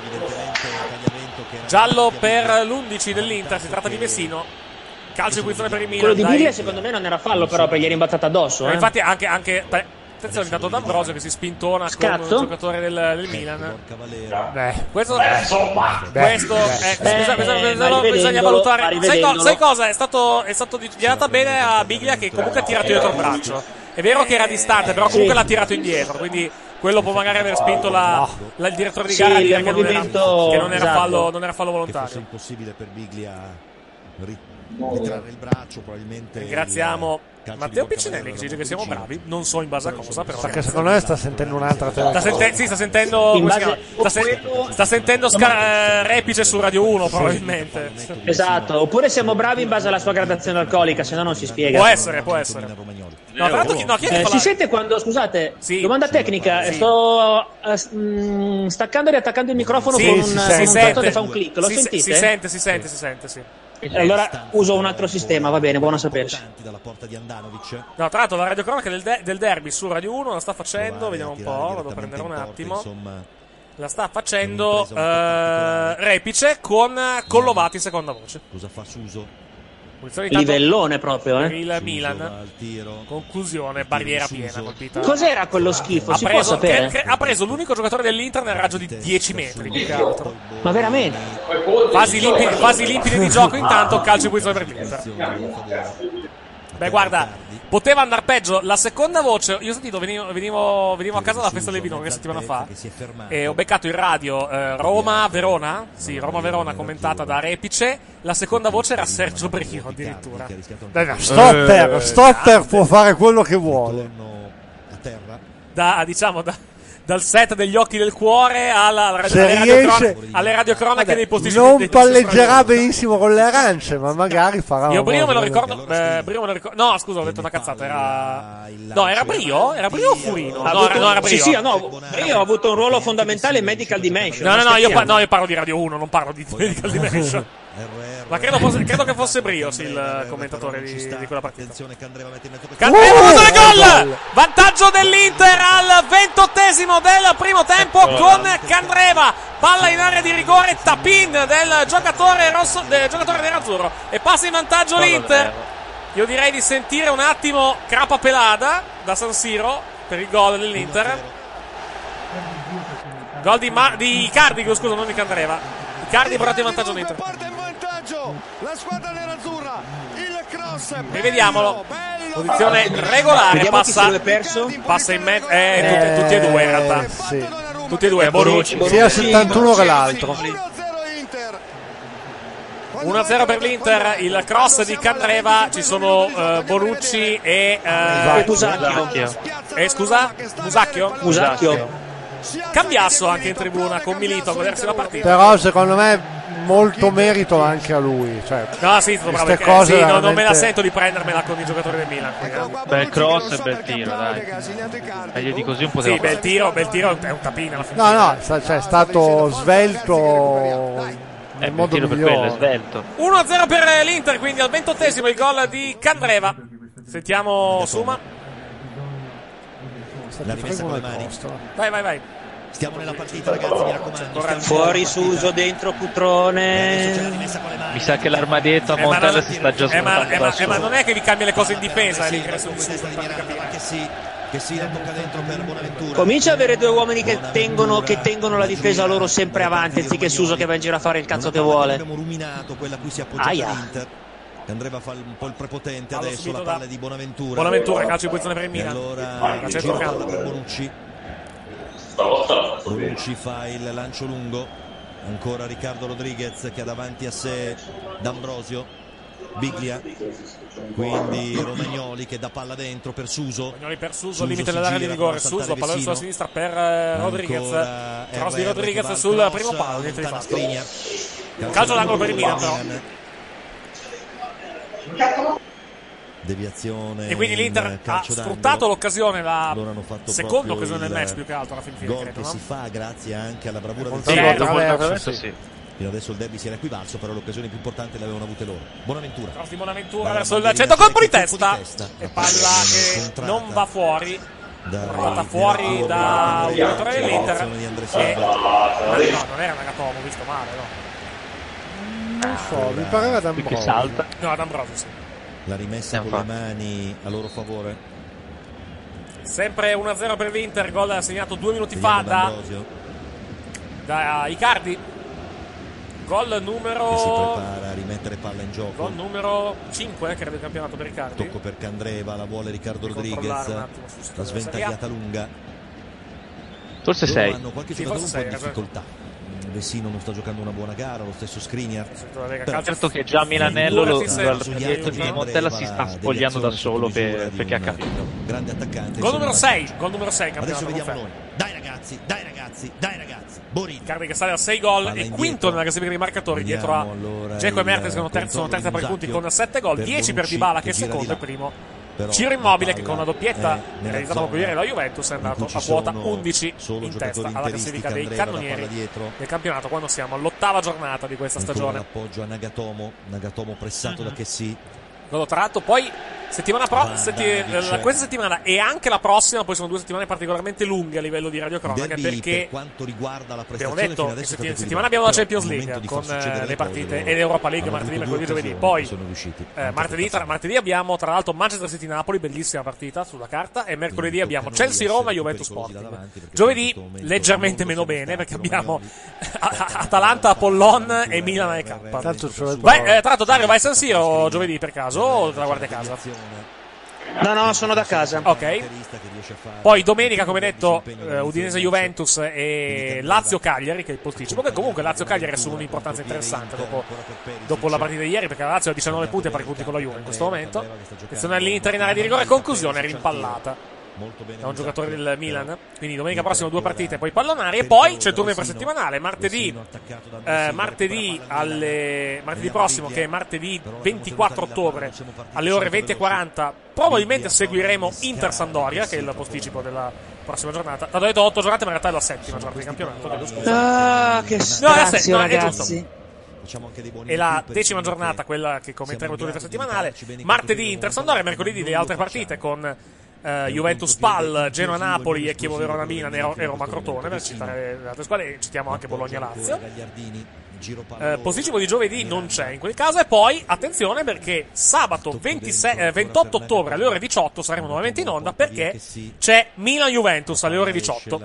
Giallo per l'11 dell'Inter, si tratta di Vessino. Calcio di punizione per il Milan. quello di. Biglia secondo me non era fallo, però, perché gli è rimbalzata addosso. Eh, Eh? Infatti anche, anche attenzione intanto D'Ambrosio che si spintona con Scatto? un giocatore del, del Milan. Borca Valero. Beh, Questo, beh, questo beh. è, Eh, bisogna, bisogna- ma bisogna- bisogna valutare. Sai, co- sai cosa? È stato, è stato di- gli è andata bene a Biglia che comunque ha tirato dietro il braccio. È vero che era distante, però comunque Sì. l'ha tirato indietro. Quindi quello può magari aver spinto la- la- il direttore di Sì, gara a il dire che non era, che non era esatto. fallo, non era fallo che fosse volontario. impossibile per Biglia ri- ritrarre il braccio probabilmente Ringraziamo il Matteo Piccinelli che ci dice che siamo bravi. Non so in base a cosa, però. Perché secondo me sta sentendo un'altra Sta, telecamera. sente- sì, sta sentendo, base- sta, sen- sta sentendo sca- eh, repice su Radio 1 probabilmente. Esatto, oppure siamo bravi in base alla sua gradazione alcolica, se no non si spiega. Può essere, può essere. No, tra l'altro chi, no, chi Eh, si la- sente quando, scusate, Sì. domanda tecnica, Sì. sto mm, staccando e riattaccando il microfono Sì, con un, si un sente. che fa un click, lo si, sentite? Si sente, si sente, si sente, sì. Allora uso un altro sistema, va bene, buono a sapersi. dalla porta di Andanovic. No, tra l'altro la radiocronaca del, de- del derby su Radio 1 la sta facendo, vediamo un po', vado a prendere un attimo. La sta facendo eh, Repice con Collovati seconda voce. Cosa fa Suso? Livellone proprio, eh. il Milan. Conclusione, barriera piena colpita. Cos'era quello schifo? Ha Si può preso, sapere? cre- cre- ha preso l'unico giocatore dell'Inter nel raggio di 10 metri. più che altro. Ma veramente? Fasi, limpi- fasi limpide di gioco, intanto calcio di punizione per l'Inter. Beh, guarda, poteva andare peggio. La seconda voce, io ho sentito, venivo, venivo, venivo a casa dalla festa del vino una settimana fa e ho beccato in radio eh, Roma-Verona, sì, Roma-Verona commentata da Repice. La seconda voce era Sergio Brino addirittura. Dai, no. Stopper, Eh, Stopper può fare quello che vuole. da, diciamo, da- dal set degli occhi del cuore alla, alla, Se alle, riesce- radiocron- alle radiocronache Vabbè, dei posti non dei palleggerà benissimo con le arance, ma magari farà. Io Brio me lo ricordo. eh, Brio me lo ricordo. No, scusa, ho detto una cazzata. Era. No, era Brio? Era Brio o Furino? Ha No, avuto- era, no, era Brio. Sì, sì, no, io ho avuto un ruolo fondamentale in Medical Dimension. No, no, non no, io, pa- scherziamo. no, io parlo di Radio 1, non parlo di Medical Dimension. Ma credo, fosse- credo che fosse Brio, sì, il commentatore di, di quella partita. Candreva Uh, il gol! Vantaggio dell'Inter al ventottesimo del primo tempo con Candreva. Palla in area di rigore, tapin del giocatore rosso, del giocatore nerazzurro. E passa in vantaggio l'Inter. Io direi di sentire un attimo Crapa Pelada da San Siro per il gol dell'Inter. Gol di, Ma- di Icardi, scusa, non di Candreva. Icardi portato in vantaggio l'Inter. La squadra nerazzurra, il cross. Rivediamolo. Posizione regolare. Vediamo chi se Passa, passa in mezzo. Eh, tutti, tutti e due in realtà. Sì. Tutti e due. Bonucci. Sia il 71 che l'altro. 1-0 per l'Inter, il cross di Candreva, ci sono eh, Bonucci e eh, Musacchio. Eh, scusa? Musacchio? Musacchio. Cambiasso anche in tribuna con Milito a godersi la partita. Però secondo me molto merito anche a lui. Cioè, No, sì, sono bravo, queste perché- cose sì, no, non me la veramente- sento di prendermela con i giocatori del Milan. eh. Bel cross e bel tiro, dai. Meglio di così un po' Sì, bel tiro, bel tiro, è un tapino alla fine. No, no, sta- cioè, è stato svelto Eh, nel bel modo tiro per quello, è svelto. 1-0 per l'Inter, quindi al ventottesimo il gol di Candreva. Sentiamo Suma. La rimessa con le mani. Vai, vai, vai. Stiamo nella partita, ragazzi, mi raccomando. stiamo Fuori. Suso, dentro Cutrone. Mi sa che l'armadietto a Eh, Montella si sta già eh, ma, smontando eh, ma- eh, ma non è che vi cambia le cose in difesa eh, Sì, in che sì, che la tocca dentro per Bonaventura. Comincia a avere due uomini che tengono, che tengono la difesa loro sempre avanti, anziché Suso che va in giro a fare il cazzo che vuole. Abbiamo ruminato quella a cui si Aia. l'Inter. Che Andreva fa un po' il prepotente adesso, la da palla di Bonaventura. Bonaventura, calcio di posizione per il E Milan. allora A il centro giro campo. palla per Bonucci. Bonucci fa il lancio lungo. Ancora Riccardo Rodriguez che ha davanti a sé D'Ambrosio. Biglia. Quindi Romagnoli che dà palla dentro per Suso. Romagnoli per Suso, Suso limite dell'area di rigore. Suso, pallone sulla sinistra per eh, Rodriguez. Ancora Cross di Rodriguez sul cross, primo palo. Niente di fatto. Calcio d'angolo per il Milan, però. Deviazione. E quindi in l'Inter ha sfruttato l'occasione, la Loro hanno fatto seconda occasione del match più che altro alla fin fine, Gol credo, che no? si fa grazie anche alla bravura del Milan. attraverso, sì. Fino adesso il derby si era equivalso, però le occasioni più importanti le avevano avute loro. Buonaventura. Cross di Bonaventura Dalla verso il centro, colpo di testa. E palla che non va fuori. Portata fuori da un dai giocatore dell'Inter. E- non era Nagatomo, visto male, no? Non so, mi pareva D'Ambrosio. salta. No, ad Ambrosio, sì. La rimessa con le mani a loro favore. Sempre 1-0 per l'Inter, gol segnato due minuti fa Vediamo da, D'Ambrosio da Icardi. Gol che si numero. prepara a rimettere palla in gioco. Gol numero 5, credo, del campionato per Icardi. Tocco per Candreva, la vuole Riccardo Devi Rodriguez. La sventagliata lunga. Forse Loro 6. hanno qualche Sì, giocatore un po' in ragione. difficoltà. Vessino non sta giocando una buona gara, lo stesso Skriniar. Calcio- Certo che già Milanello lo, se- l'armadietto di Montella si sta spogliando da solo per- perché ha capito. Grande attaccante. Gol numero insomma. 6, gol numero 6, Adesso vediamo conferma. noi. Dai ragazzi, dai ragazzi, dai ragazzi. Borini. Icardi che sale a 6 gol e quinto nella classifica dei marcatori dietro a Dzeko e il Mertens che sono terzi, sono terzi per punti con 7 gol, per 10 per Dybala che è secondo e primo Però Ciro Immobile che con una doppietta nella realizzata zona ieri la Juventus è andato a quota sono 11 solo in testa alla classifica dei cannonieri del campionato quando siamo all'ottava giornata di questa stagione. l'appoggio a Nagatomo Nagatomo pressato da Chessy Gol tratto, poi settimana pro- Van setti- Dijk. la- questa settimana e anche la prossima, poi sono due settimane particolarmente lunghe a livello di radiocronaca Derby perché per quanto riguarda la abbiamo prestazione detto fino che adesso setti- settimana abbiamo la Champions League con eh, le partite e l'Europa League martedì, mercoledì, giovedì. Poi sono riusciti eh, martedì, tra- martedì abbiamo tra l'altro Manchester City Napoli, bellissima partita sulla carta e mercoledì abbiamo Chelsea Roma e Juventus Sporting. Giovedì leggermente meno bene perché abbiamo Atalanta Apollon e Milan AEK. Tanto ci vuole Vai, trovare- eh, tra l'altro Dario vai a San Siro giovedì per caso o te la guardi a casa? No, no, sono da casa. Ok. Poi domenica, come detto, eh, Udinese Juventus e Lazio Cagliari, che è il posticipo. Che comunque Lazio Cagliari assume un'importanza interessante dopo, dopo la partita di ieri, perché la Lazio ha 19 punti e pari punti con la Juve in questo momento. Attenzione all'Inter in area di rigore, conclusione rimpallata da un giocatore del Milan. Quindi domenica prossima due partite, poi pallonari. E poi c'è il turno infrasettimanale. Martedì, eh, martedì, alle, martedì prossimo, che è martedì 24 ottobre, alle ore 20.40. Probabilmente seguiremo Inter Sandoria, che è il posticipo della prossima giornata. Tanto ho detto 8 giornate, ma in realtà è la settima giornata di campionato. Ah, che No, è la strazio, no, è ragazzi. E la decima giornata, quella che commenteremo il turno infrasettimanale. Martedì Inter Sandoria, mercoledì le altre partite con eh, Juventus Pal, Genoa Napoli e Chievo Verona Milan e Ro- Roma Crotone, per citare le altre squadre, e citiamo anche Bologna Lazio. Eh, posticipo di giovedì non c'è in quel caso. E poi, attenzione, perché sabato 26 eh, 28 ottobre alle ore 18 saremo nuovamente in onda perché c'è Milan-Juventus alle ore 18.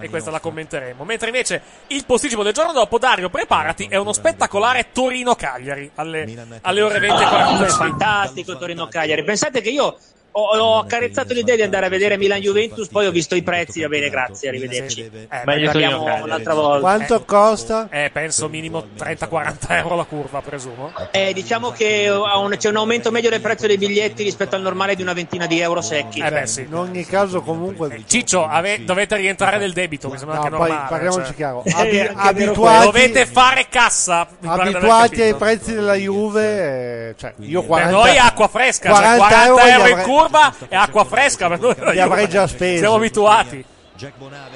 E questa la commenteremo. Mentre invece il posticipo del giorno dopo, Dario, preparati, è uno spettacolare Torino-Cagliari alle, alle ore 20 e Ah, 45. fantastico Torino Cagliari. Pensate che io ho, ho accarezzato l'idea di andare a vedere Milan Juventus, poi ho visto i prezzi, va bene, grazie, arrivederci. Eh, ne parliamo un'altra volta. Quanto costa? Eh, penso minimo 30-40 euro la curva, presumo. Eh, diciamo che ha un- c'è un aumento medio del prezzo dei biglietti rispetto al normale di una ventina di euro secchi. Eh beh, sì. In ogni caso, comunque. Ciccio, ave- dovete rientrare nel debito, mi sembra No, anche poi normale. parliamoci cioè. chiaro. Eh, Abi- abituati-. Dovete fare cassa. Abituati ai prezzi della Juve, eh, cioè io 40 Per noi acqua fresca, 40, 40 euro, in avrei- curva e acqua fresca per noi. Li avrei già spesi. Siamo abituati.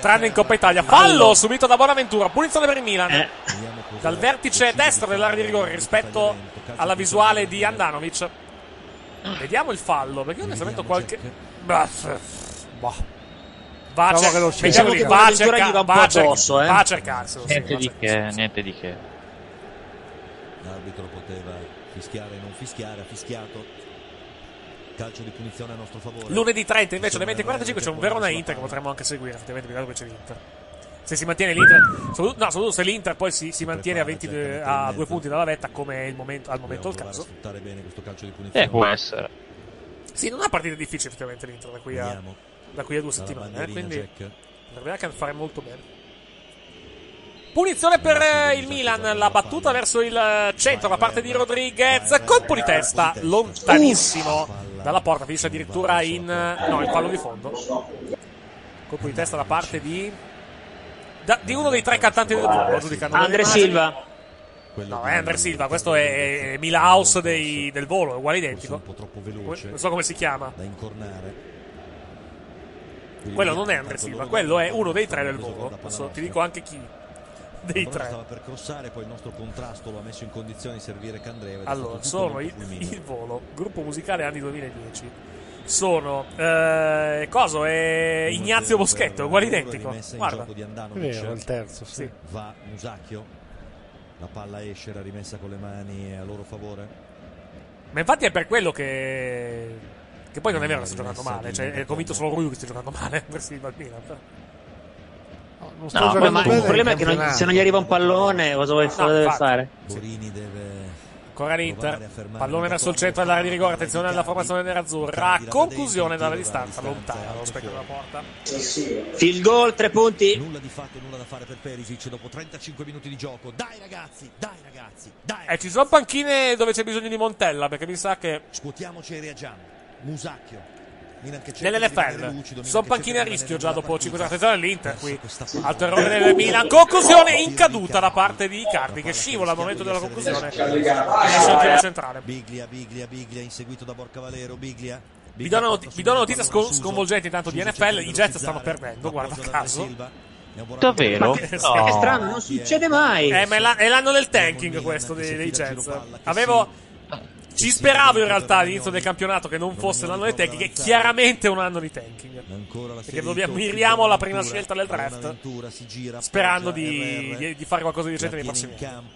Tranne in Coppa Italia. Fallo subito da Bonaventura. Punizione per il Milan. Eh. Dal vertice destro dell'area di rigore rispetto alla visuale di Andanovic. Vediamo il fallo. Perché onestamente ho qualche. Bah, boh. Va a, cer- che Diciamo che va a cerca- va a addosso, eh. va a cercarselo. Niente di che, niente di che. L'arbitro poteva fischiare e non fischiare, ha fischiato. Calcio di punizione a nostro favore. Lunedì 30 invece alle 20.45 c'è un Verona Inter che potremmo anche seguire, effettivamente, dato che c'è l'Inter. Se si mantiene l'Inter, soprattutto, no, soprattutto se l'Inter poi si, si mantiene a, 20 de- a due punti dalla vetta, come è il momento, al momento il caso. sfruttare bene questo calcio di punizione. Eh, può essere. Sì, non è una partita difficile effettivamente l'Inter da qui a, da qui a due settimane, eh, quindi potrebbe anche fare molto bene. Punizione per eh, il Milan, la battuta verso il eh, centro da parte di Rodriguez, colpo di testa lontanissimo dalla porta, finisce addirittura in eh, no, in fallo di fondo. Colpo di testa da parte di da- di uno dei tre cantanti del gruppo, giudicando Andre Silva. No, è Andre Silva, questo è, è Milhouse dei- del volo, è uguale identico. Un po' troppo veloce Non so come si chiama. da incornare. Quello non è Andre Silva, quello è uno dei tre del volo. Adesso ti dico anche chi. Dei tre. Stava per crossare, poi il nostro contrasto lo ha messo in condizione di servire Candreva. Allora, sono il, il volo, gruppo musicale anni 2010. Sono eh, coso è Ignazio Boschetto, uguale identico. Guarda. gioco di È vero, il terzo, sì. Va Musacchio. La palla esce, era rimessa con le mani a loro favore. Ma infatti è per quello che che poi non è vero che sta giocando male, cioè è convinto solo lui che stia giocando male. Silva al Milan. Non sto No, giocando ma bene il problema è che non- se non gli arriva un pallone, cosa, vuoi, cosa deve infatti. fare? Borini deve Ancora l'Inter, pallone verso il centro dell'area di rigore, attenzione alla formazione nerazzurra, conclusione dalla distanza, lontana dallo specchio della porta. Field goal, tre punti. nulla di fatto, nulla da fare per Perisic dopo 35 minuti di gioco. Dai ragazzi, dai ragazzi, dai. Eh, ci sono panchine dove c'è bisogno di Montella, perché mi sa che Scuotiamoci e reagiamo. Musacchio. Nell'NFL sono panchine a rischio già dopo 5 partita. attenzione all'Inter qui alto errore del Milan conclusione incaduta da parte di Icardi che scivola al momento della conclusione tiro centrale Biglia, Biglia, Biglia, inseguito da Borca Valero, Biglia. Vi do una, notizia scon- sconvolgente intanto di NFL, i Jets stanno perdendo, guarda caso. Davvero? È strano, non succede mai. Eh, ma è, la- è l'anno del tanking questo dei, dei Jets. Avevo... Ci speravo in realtà all'inizio del campionato che non fosse l'anno del tanking, è chiaramente un anno di tanking. Perché dobbiamo, miriamo alla prima scelta del draft, sperando di, di- di fare qualcosa di decente nei prossimi anni.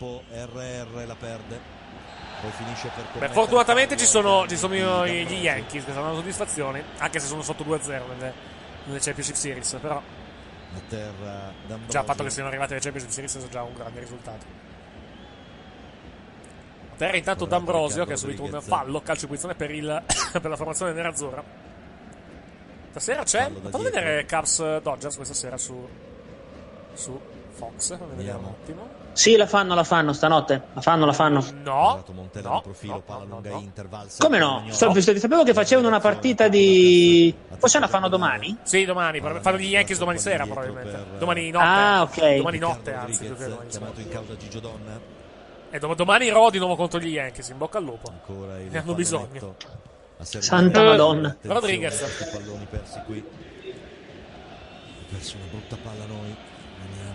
Beh, fortunatamente ci sono, ci sono gli Yankees che stanno dando soddisfazione, anche se sono sotto 2-0 nelle, nelle Championship Series, però già il fatto che siano arrivati alle Championship Series è già un grande risultato. Terra intanto D'Ambrosio che ha subito un fallo, calcio di posizione per, il, per la formazione nerazzurra. Stasera c'è, fatelo vedere Cubs Dodgers questa sera su, su Fox, vedere un attimo. Sì, la fanno, la fanno stanotte. La fanno, la fanno. No, Montella no, profilo, palla lunga Inter, valsa Come no? Sto- Sapevo che facevano una partita di. Forse la fanno domani? Sì, domani, fanno gli Yankees domani sera probabilmente. Domani notte. Ah, ok. Domani notte, anzi, chiamato in causa Gigio Donna. E dom- domani Raw di nuovo contro gli Yankees, in bocca al lupo. Ancora il Ne hanno bisogno. Santa Madonna. Rodriguez. palloni persi qui. Perso una brutta palla noi.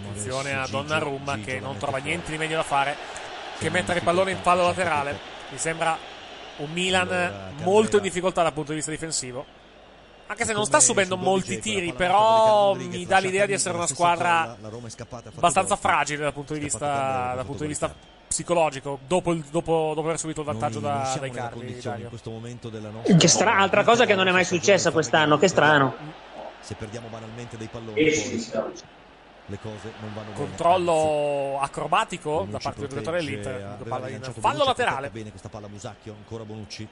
Attenzione a Donnarumma Gigio che non trova fuori. niente di meglio da fare che mettere il pallone in fallo laterale. Mi sembra un Milan molto in difficoltà dal punto di vista difensivo. Anche se non sta subendo molti tiri, però mi dà l'idea di essere una squadra La Roma è scappata, ha fatto abbastanza fragile dal punto di vista, dal punto di vista psicologico dopo, il- dopo- dopo aver subito il vantaggio Noi non da- siamo dai Dario. in questo momento della nostra Che stra- altra cosa che non è mai successa quest'anno, che strano. se perdiamo banalmente dei palloni le cose non vanno bene Controllo acrobatico da Bonucci parte del giocatore dell'Inter. Palla in fallo Bonucci, laterale. bene questa palla Musacchio ancora Bonucci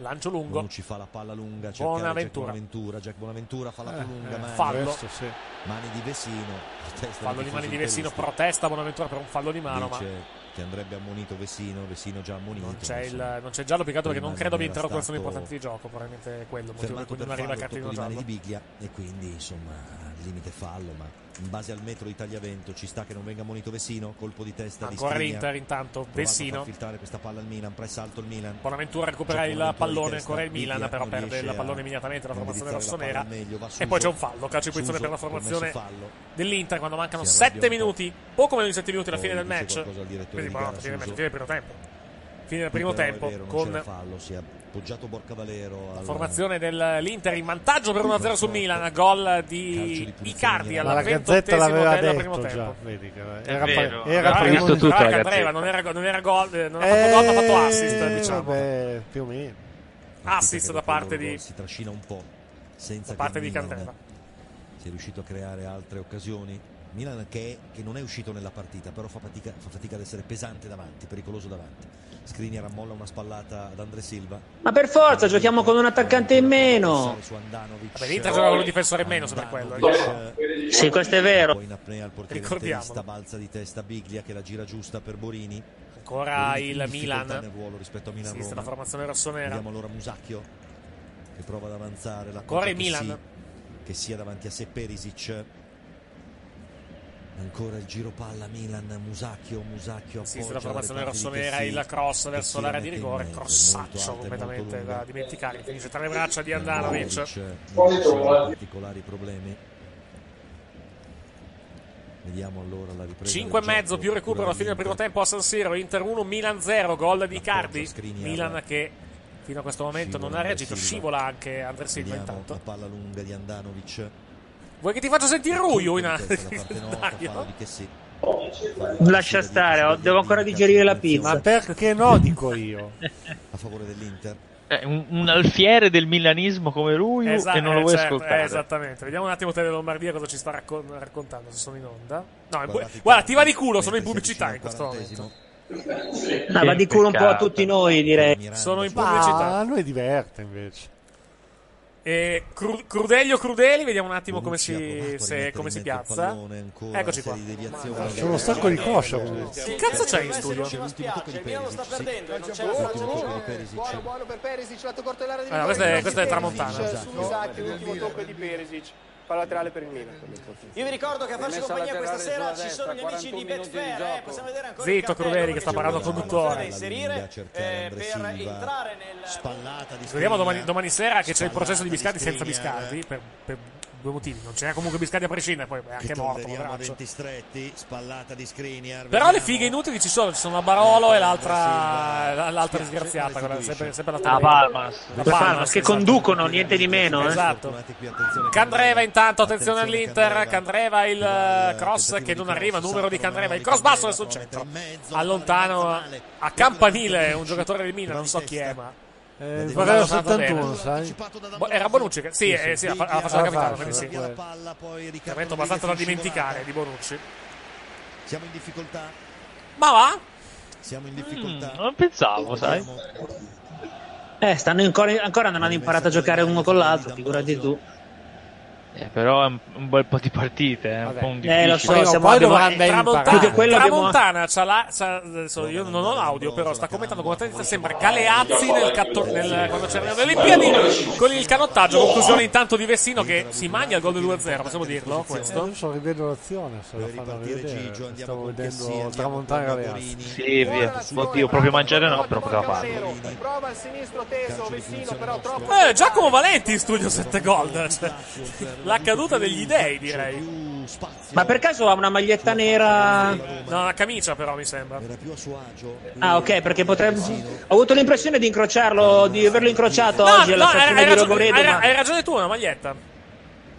Lancio lungo. Bonucci fa la palla lunga cercare Bonaventura. Jack Bonaventura Jack Bonaventura fa la più lunga eh, mani, fallo. Questo sì. mani di Vesino Fallo di mani di interisti. protesta Bonaventura per un fallo di mano, ma dice che andrebbe ammonito Vesino Vesino già ammonito non c'è, il, non c'è il giallo peccato perché non credo era interrogazioni stato importanti di gioco, probabilmente è quello il motivo per cui non arriva il cartellino giallo. di Biglia e quindi insomma al limite fallo ma in base al metro di tagliavento ci sta che non venga ammonito Vesino colpo di testa Ancora di Skriniar. l'Inter intanto, a Vessino. far filtrare questa palla al Milan press alto il Milan Bonaventura recupera il pallone, testa, ancora il Milan, però non perde il a pallone immediatamente la formazione rossonera. meglio, E poi c'è un fallo, calcio di posizione Suso, per la formazione dell'Inter quando mancano Si arrabbia 7 un po'. minuti, poco meno di 7 minuti alla fine del match. Quindi Suso. fine del primo tempo. Fine del primo è tempo vero, con fallo, si è appoggiato Borcavalero al formazione dell'Inter in vantaggio per 1-0 sul Milan, gol di Icardi Ma alla la 28 Gazzetta l'aveva del primo detto tempo. già, vedi che È era, vero, era aveva visto tutto Candreva non era, non era gol, eh, non ha fatto gol, ha fatto assist, Eh, diciamo. vabbè, più o meno. Assist da parte di si trascina un po' senza da parte di Candreva. sia riuscito a creare altre occasioni Milan che, che non è uscito nella partita però fa fatica, fa fatica ad essere pesante davanti pericoloso davanti Skriniar rammolla una spallata ad Andre Silva Ma per forza, giochiamo con un attaccante in meno. su Andanovic Vabbè, l'Inter gioca con un difensore in meno, se per quello. Andanovic, Sì, questo è vero. poi in apnea al portiere interista balza di testa Biglia che la gira giusta per Borini Ancora Borini il Milan. nel ruolo rispetto a Milan Esiste la formazione rossonera. vediamo allora Musacchio che prova ad avanzare la Ancora il Milan. sì, che sia davanti a sé Perisic ancora il giro palla Milan Musacchio Musacchio Esiste la appoggia formazione dalle parti di rossonera, il cross verso l'area di rigore, mezzo, crossaccio alta completamente da dimenticare, finisce tra le braccia di Andanovic. Andanovic non ci sono particolari problemi. Vediamo allora la ripresa 5 e mezzo più recupero alla fine del primo tempo a San Siro, Inter 1, Milan 0, gol di Cardi. Milan che fino a questo momento non ha reagito, scivola anche Andre Silva vediamo la intanto. palla lunga di Andanovic Vuoi che ti faccia sentire Ruiu in Dario? Lascia stare, ho- devo ancora digerire la Ma pizza. perché no, dico io. a favore dell'Inter Eh, un, un alfiere del milanismo come lui Esa- e non lo eh, vuoi certo, ascoltare. eh, esattamente. Vediamo un attimo Tele Lombardia cosa ci sta racco- raccontando, se sono in onda. No, Guardate guarda, ti va di culo, sono in pubblicità in questo momento. Ah, va di culo un po' a tutti noi, direi. Sono in pubblicità. Ma a noi diverte invece. E Cru- Crudelio Crudeli, vediamo un attimo come si, se- come si piazza. Eccoci qua. deviazioni. Sono stanco di coscia. Che cazzo c'è in studio? C'è e c'è. Buono, buono per Perisic, lato corto dell'area di Allora, rigore. questa è- questa è tramontana. Su Isacchi, l'ultimo tocco di Perisic. Palla laterale per il Milan. Io vi ricordo che a farci compagnia questa sera ci sono gli amici di 41 minuti di Betfair, eh, possiamo vedere ancora Zitto Crudeli che sta parlando da conduttore. inserire eh, per entrare nel Spallata di Vediamo domani, sera che c'è il processo di Biscardi senza Biscardi per, per due motivi. Non c'era comunque Biscardi a prescindere, poi è Che anche morto. a denti stretti, spallata di Skriniar. Però le fighe inutili ci sono, ci sono la Barolo e l'altra, l'altra disgraziata, quella, sempre, sempre la Ah. Palmas. La Palmas, che esatto. conducono, niente di meno. Eh. Esatto. Candreva intanto, attenzione all'Inter, Candreva il eh, cross che non arriva, numero di Candreva, il cross basso sul centro, allontano a campanile un giocatore del Milan, non so chi è ma... Eh, tanto 71, bene. sai? Bo- Era Bonucci che sì, eh, sì, ha fa- ha fatto la La capitana, quindi sì. Momento abbastanza da dimenticare di Bonucci. Siamo in difficoltà. Ma va? Siamo in difficoltà. Non pensavo, sai. Eh, stanno ancora, ancora non hanno imparato a giocare uno con l'altro, figurati tu. Eh, però è un, un bel po' di partite, è un po' un Eh, lo so, siamo abbiamo- Tramontana, Più che quello abbiamo- Tramontana c'ha la, c'ha- io non ho l'audio, però sta commentando con attenzione. Sembra Galeazzi nel, catto- nel- quando c'erano le Olimpiadi con il canottaggio. Conclusione intanto di Vessino che si mangia il gol del 2-0. Possiamo dirlo? Eh, Questo? non sto rivedendo l'azione, se la fanno rivedere. Stavo vedendo Tramontana e Galeazzi. Sì, via. Oddio, proprio mangiare no, però poteva farlo. Prova il sinistro teso, Vessino però troppo. Eh, Giacomo Valenti in studio 7 gol. Cioè, la caduta degli dei, direi. Ma per caso ha una maglietta nera? No, una camicia, però mi sembra. Ah, ok, perché potrebbe. Ho avuto l'impressione di incrociarlo, di averlo incrociato No, oggi alla no, stazione hai di Rogoredo. hai, ma- hai ragione tu, una maglietta.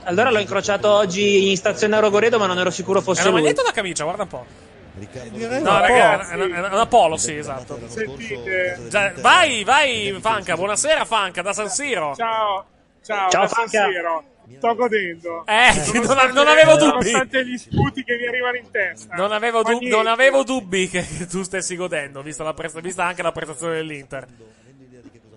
Allora l'ho incrociato oggi in stazione a Rogoredo, ma non ero sicuro È fosse una lui. maglietta o una camicia? Guarda un po'. Direi No, un raga, po'. è una, è una- è una polo, sì, esatto. Sentite. Già, vai, vai, Fanca. Buonasera, Fanca, da San Siro. Ciao, ciao, Ciao, da San Fanca. Siro. Sto godendo. Eh, Nonostante- non- non avevo dubbi. Nonostante gli sputi che mi arrivano in testa. Non avevo, dub- non avevo dubbi che, che tu stessi godendo, vista, la presta- vista anche la prestazione dell'Inter.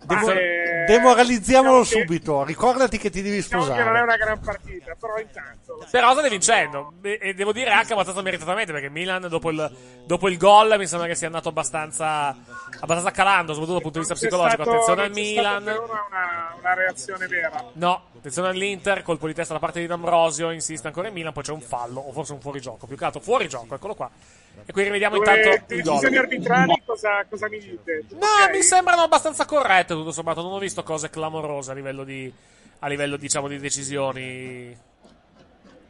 Demo- eh, demoralizziamolo diciamo che- subito. Ricordati che ti devi Diciamo che non è sposare. una gran partita, però intanto. Però state vincendo. E, devo dire anche abbastanza meritatamente, perché Milan dopo il, dopo il gol mi sembra che sia andato abbastanza, abbastanza calando, soprattutto dal punto di vista psicologico. stato- Attenzione al Milan. ora una, una reazione vera. No, attenzione all'Inter, colpo di testa da parte di D'Ambrosio, insiste ancora in Milan, poi c'è un fallo, o forse un fuorigioco, più che altro fuorigioco, eccolo qua. E qui rivediamo intanto decisioni gol. arbitrali, cosa, cosa mi dite? No, mi sembrano abbastanza corrette, tutto sommato, non ho visto cose clamorose a livello di, a livello, diciamo, di decisioni.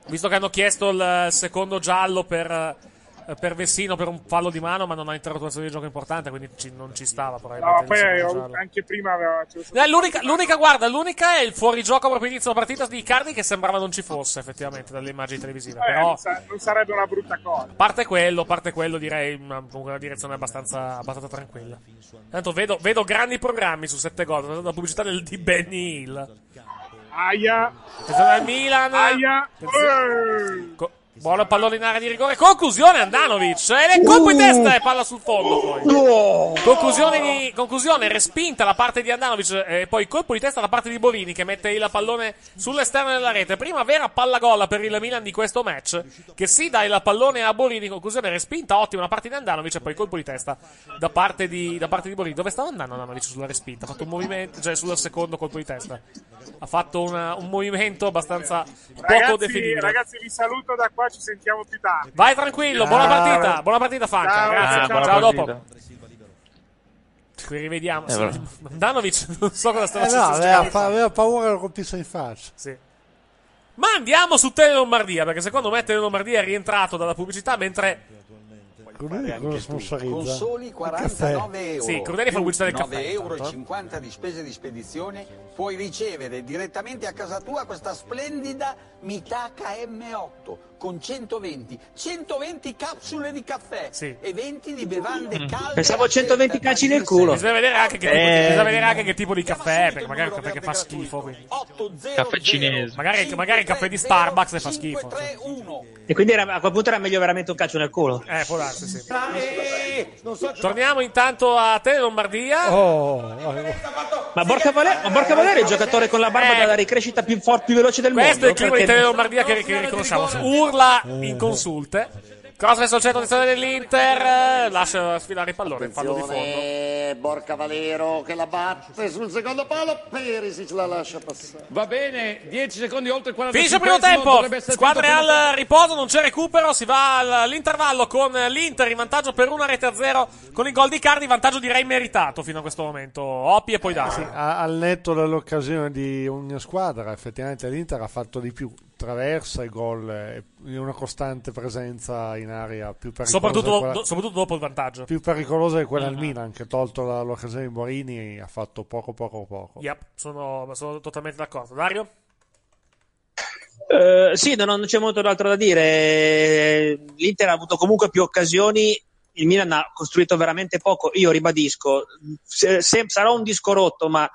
Visto che hanno chiesto il secondo giallo per, per Vessino per un fallo di mano, ma non ha interrogazione di gioco importante, quindi ci- non ci stava probabilmente. No, poi anche prima aveva. Eh, l'unica, l'unica, guarda, l'unica è il fuorigioco proprio inizio della partita di Icardi che sembrava non ci fosse effettivamente dalle immagini televisive. Vabbè, Però, non, sa- non sarebbe una brutta cosa. a parte quello, parte quello, direi una, comunque una direzione abbastanza, abbastanza tranquilla. Tanto vedo, vedo grandi programmi su 7 gol, la pubblicità del, di Benny Hill. Aia. Attenzione al Milan. Aia. Attenzione- Co- Buono pallone in area di rigore. Conclusione Andanovic. E le colpo in testa e palla sul fondo poi. Conclusione, di- conclusione respinta da parte di Andanovic e poi colpo di testa da parte di Borini che mette il pallone sull'esterno della rete. Prima vera palla gol per il Milan di questo match che si dà il pallone a Borini. Conclusione respinta, ottima la parte di Andanovic e poi colpo di testa da parte di, da parte di Borini. Dove stava andando Andanovic sulla respinta? Ha fatto un movimento, cioè sul secondo colpo di testa. Ha fatto una- un movimento abbastanza poco definibile. ragazzi, vi saluto da qua, ci sentiamo più tardi. Vai tranquillo, buona partita, buona partita Fanca, Ciao, grazie, ciao, ciao, dopo. Qui rivediamo. Eh, vabbè. Danovic, non so cosa stava Eh no, succedendo. aveva, pa- aveva paura che lo colpisse in faccia. Sì. Ma andiamo su Tele Lombardia, perché secondo me Tele Lombardia è rientrato dalla pubblicità mentre? Con soli Il caffè. 49 euro. Sì, Crudeli fa pubblicità del 9 caffè, euro e intanto. 50 di spese di spedizione puoi ricevere direttamente a casa tua questa splendida Mitaka M8 con 120 120 capsule di caffè e 20 di bevande calde Pensavo 120 calci nel culo. bisogna vedere anche che, tipo, Eh. bisogna vedere anche che tipo di caffè è, perché magari è un caffè che fa schifo. quindi. Caffè cinese. Magari, magari il caffè di Starbucks fa schifo. cioè. E quindi era- a quel punto era meglio veramente un calcio nel culo. Eh, può darsi, sì. Torniamo intanto a Tele Lombardia. Oh, Ma Borca Valero, ma Borca Valero è il giocatore con la barba dalla ricrescita più forte, più veloce del Questo è mondo. il clima di perché- Tele Lombardia che, che riconosciamo. Urla inconsulte. Cross verso il centro d'azione dell'Inter. Lascia sfilare il pallone. Fallo di fondo. Attenzione, Borca Valero che la batte sul secondo palo, Perisic la lascia passare. Va bene, 10 secondi oltre il 45 Finisce il primo tempo. Squadre al riposo, non c'è recupero. Si va all'intervallo con l'Inter in vantaggio per una rete a zero con il gol di Cardi. Vantaggio direi meritato fino a questo momento. Oppi e poi Dasi. A- al netto dell'occasione di ogni squadra, effettivamente l'Inter ha fatto di più. Traversa e gol e una costante presenza in area più pericolosa. Soprattutto, quella- do- soprattutto dopo il vantaggio. più pericolosa di quella del Milan, che tolto la- l'occasione di Borini ha fatto poco poco poco. Yep, sono, sono totalmente d'accordo. Dario? Eh, sì, non, non c'è molto d'altro da dire. L'Inter ha avuto comunque più occasioni. Il Milan ha costruito veramente poco. Io ribadisco, se- se- sarà un disco rotto, ma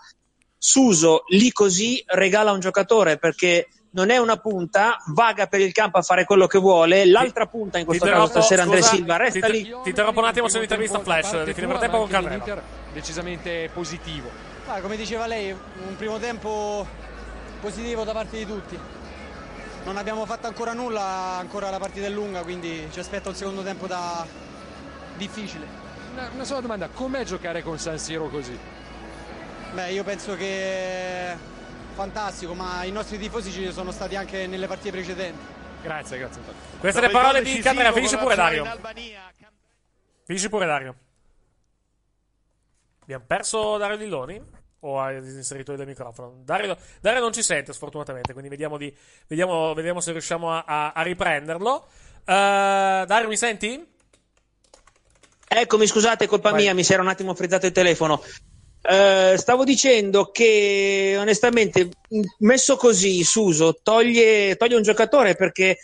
Suso lì così regala un giocatore perché non è una punta, vaga per il campo a fare quello che vuole. L'altra punta, in questo Ti caso stasera Andrea Silva, resta ti, lì. Ti interrompo un attimo, c'è un'intervista flash. Di fine tempo con. L'Inter decisamente positivo. Ah, come diceva lei, un primo tempo positivo da parte di tutti. Non abbiamo fatto ancora nulla, ancora la partita è lunga, quindi ci aspetta un secondo tempo da... difficile. Una, una sola domanda, com'è giocare con San Siro così? Beh, io penso che fantastico, ma i nostri tifosi ci sono stati anche nelle partite precedenti. Grazie, grazie. Queste le parole di Candreva. Finisce pure Dario. Finisci pure Dario. Abbiamo perso Dario Lilloni? O hai disinserito il microfono? Dario, Dario non ci sente, sfortunatamente. Quindi vediamo, di, vediamo, vediamo se riusciamo a, a- a riprenderlo. Eh, Dario, mi senti? Eccomi, scusate, colpa mia, mi si era un attimo frizzato il telefono. Eh, stavo dicendo che onestamente messo così Suso toglie, toglie un giocatore perché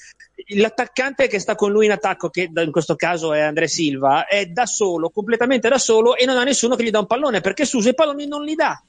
l'attaccante che sta con lui in attacco, che in questo caso è Andrea Silva, è da solo, completamente da solo e non ha nessuno che gli dà un pallone perché Suso i palloni non li dà.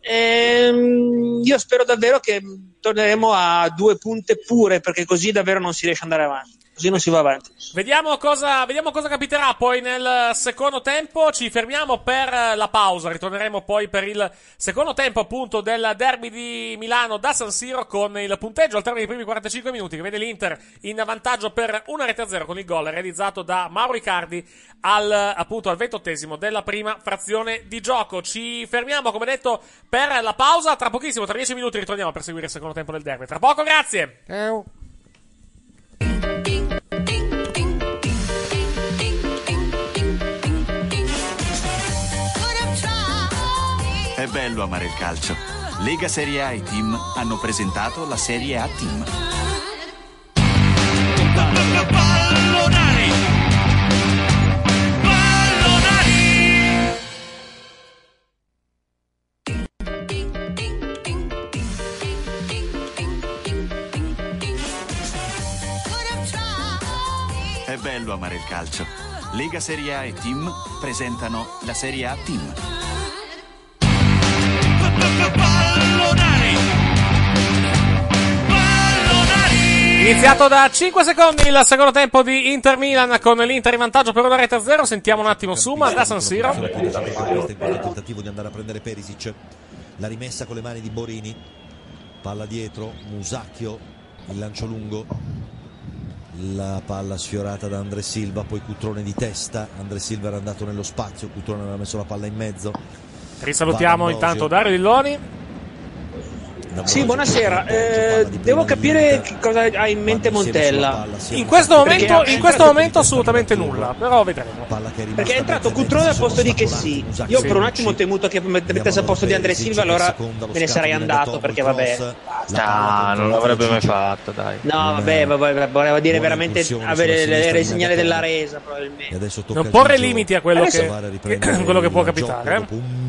Ehm, io spero davvero che torneremo a due punte pure perché così davvero non si riesce ad andare avanti, così non si va avanti. Vediamo cosa, vediamo cosa capiterà poi nel secondo tempo. Ci fermiamo per la pausa. Ritorneremo poi per il secondo tempo, appunto, del derby di Milano da San Siro con il punteggio al termine dei primi 45 minuti che vede l'Inter in vantaggio per una rete a zero con il gol realizzato da Mauro Icardi al, appunto, al ventottesimo della prima frazione di gioco. Ci fermiamo, come detto, per la pausa. Tra pochissimo, tra 10 minuti, ritorniamo per seguire il secondo tempo del derby. Tra poco, grazie. È bello amare il calcio. Lega Serie A e Team hanno presentato la Serie A Team. Pallonari! Pallonari! È bello amare il calcio. Lega Serie A e Team presentano la Serie A Team. Iniziato da 5 secondi il secondo tempo di Inter Milan con l'Inter in vantaggio per una rete a zero. Sentiamo un attimo Suma da San Siro. Questo tentativo di andare a prendere Perisic. La rimessa con le mani di Borini. Palla dietro Musacchio il lancio lungo. La palla sfiorata da Andre Silva poi Cutrone di testa. Andre Silva era andato nello spazio Cutrone aveva messo la palla in mezzo Risalutiamo intanto. Dario Dilloni. Sì, buonasera. Eh, devo capire cosa ha in mente Montella. In questo momento, in questo momento assolutamente nulla, però vedremo. Perché è entrato Cutrone al posto di che sì. Io per un attimo ho temuto che mettesse al posto di Andrea Silva, allora me ne sarei andato perché vabbè. No, non l'avrebbe mai fatto, dai. No, vabbè, vabbè, voleva dire veramente avere le- le segnali della resa, probabilmente. Non porre limiti a quello Adesso- che- quello che può capitare. eh.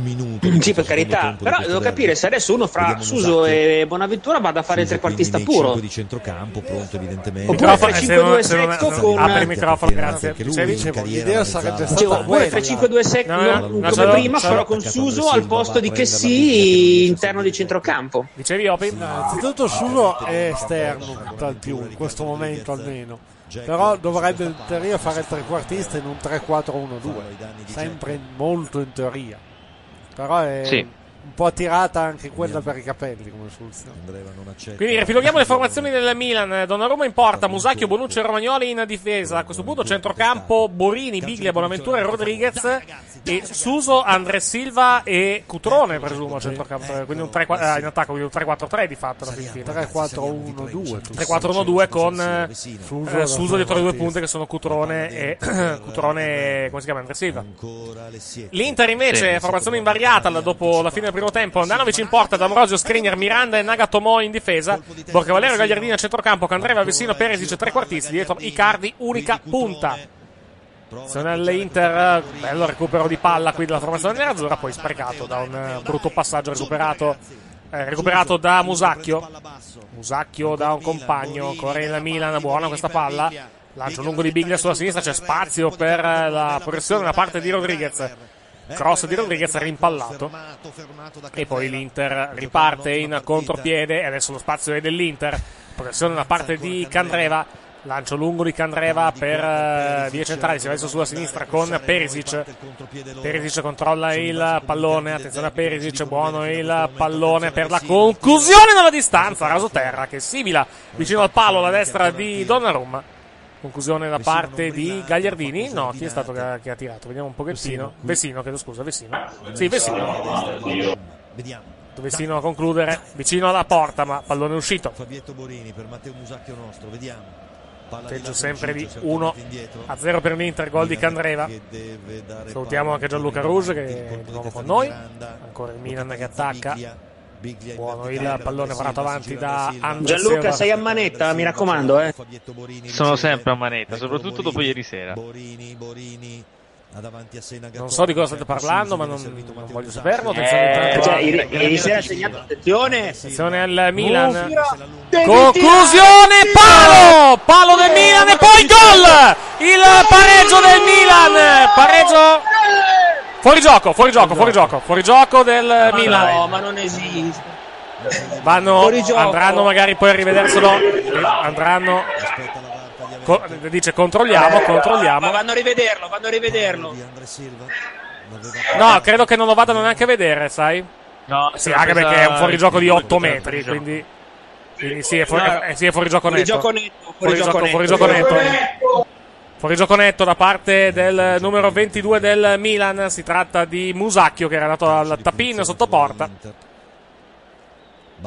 Sì, per carità, però devo capire se adesso uno fra Suso e Bonaventura vada a fare il trequartista puro. di centrocampo pronto evidentemente Oppure se 5-2 non- se non- secco se- con apri il microfono, grazie. L'idea sarebbe stata oppure quella. 3-5-2 secco come prima, però con Suso al posto di che sì interno di centrocampo. Dicevi Opi? Innanzitutto Suso è esterno tutt'al più, in questo momento almeno. Però dovrebbe in teoria fare il trequartista in un 3-4-1-2. Sempre molto in teoria. Però è, Sì. Un po' attirata anche quella per i capelli come soluzione. Quindi riepiloghiamo le formazioni del Milan. Donnarumma in porta, Musacchio, Bonucci e Romagnoli in difesa. A questo punto centrocampo Borini, Biglia, Bonaventura e Rodriguez e Suso, Andre Silva e Cutrone, presumo, a centrocampo. Quindi un 3, eh, in attacco, quindi un 3-4-3 di fatto. 3-4-1-2. 3-4-1-2 con eh, Suso eh, Suso dietro le due punte che sono Cutrone e Cutrone, come si chiama? Andre Silva. L'Inter invece, formazione invariata dopo la fine del primo tempo. Andanovic in porta, D'Ambrosio, Skriniar, Miranda e Nagatomo in difesa. Borca Valero, Gagliardini a centrocampo, Candreva, Vessino, Perisic, trequartisti. Dietro Icardi, unica punta. Attenzione all'Inter, bello recupero di palla qui della formazione nerazzurra, poi sprecato da un eh, brutto passaggio recuperato, eh, recuperato da Musacchio. Musacchio da un compagno, corre il Milan, buona questa palla. Lancio lungo di Biglia sulla sinistra, c'è spazio per eh, la progressione da parte di Rodriguez. Cross di Rodriguez rimpallato. E poi l'Inter riparte in contropiede e adesso lo spazio è dell'Inter. Progressione da parte di Candreva. Lancio lungo di Candreva per eh, vie centrali, si va verso sulla sinistra con Perisic. Perisic controlla il pallone, attenzione a Perisic, buono il pallone per la conclusione dalla distanza, raso terra che sibila vicino al palo alla destra di Donnarumma. Conclusione da parte di Gagliardini. No, chi è stato che ha, che ha tirato? Vediamo un pochettino. Vessino, chiedo scusa, Vessino. Sì, Vessino. Vediamo. Vessino a concludere, vicino alla porta, ma pallone uscito. Fabietto Borini per Matteo Musacchio nostro, vediamo. Peggio sempre di uscito, 1 certo, indietro. a 0 per l'Inter, gol di Candreva. Salutiamo anche Gianluca Rouge che è di nuovo con noi. Ancora il Milan che attacca. Buono il pallone parato avanti da. Andre Gianluca, sei a manetta, mi raccomando, eh. Sono sempre a manetta, Eccolo soprattutto dopo ieri sera. Non so di cosa state parlando, ma non, non voglio saperlo. Attenzione Eh, cioè, ieri, ieri sera ha segnato attenzione. Attenzione al Milan. Conclusione, palo! Palo del Milan e poi gol! Il pareggio del Milan. Pareggio. Fuori gioco, fuori gioco, fuori gioco. Fuori gioco del Ma no, Milan. ma non esiste. Vanno, Fuori gioco. andranno magari poi a rivederselo. Andranno. co- dice controlliamo, Ma controlliamo. vanno a rivederlo, vanno a rivederlo. No, credo che non lo vadano neanche a vedere, sai? No, Sì, anche perché è un fuorigioco di il 8 certo, metri, quindi, quindi sì, è, fuori, No, eh, sì, è fuorigioco netto. Fuorigioco netto, Fuorigioco, fuorigioco fuorigioco netto. netto. Fuorigioco netto da parte del numero 22 del Milan. Si tratta di Musacchio che era andato al tapin sotto porta.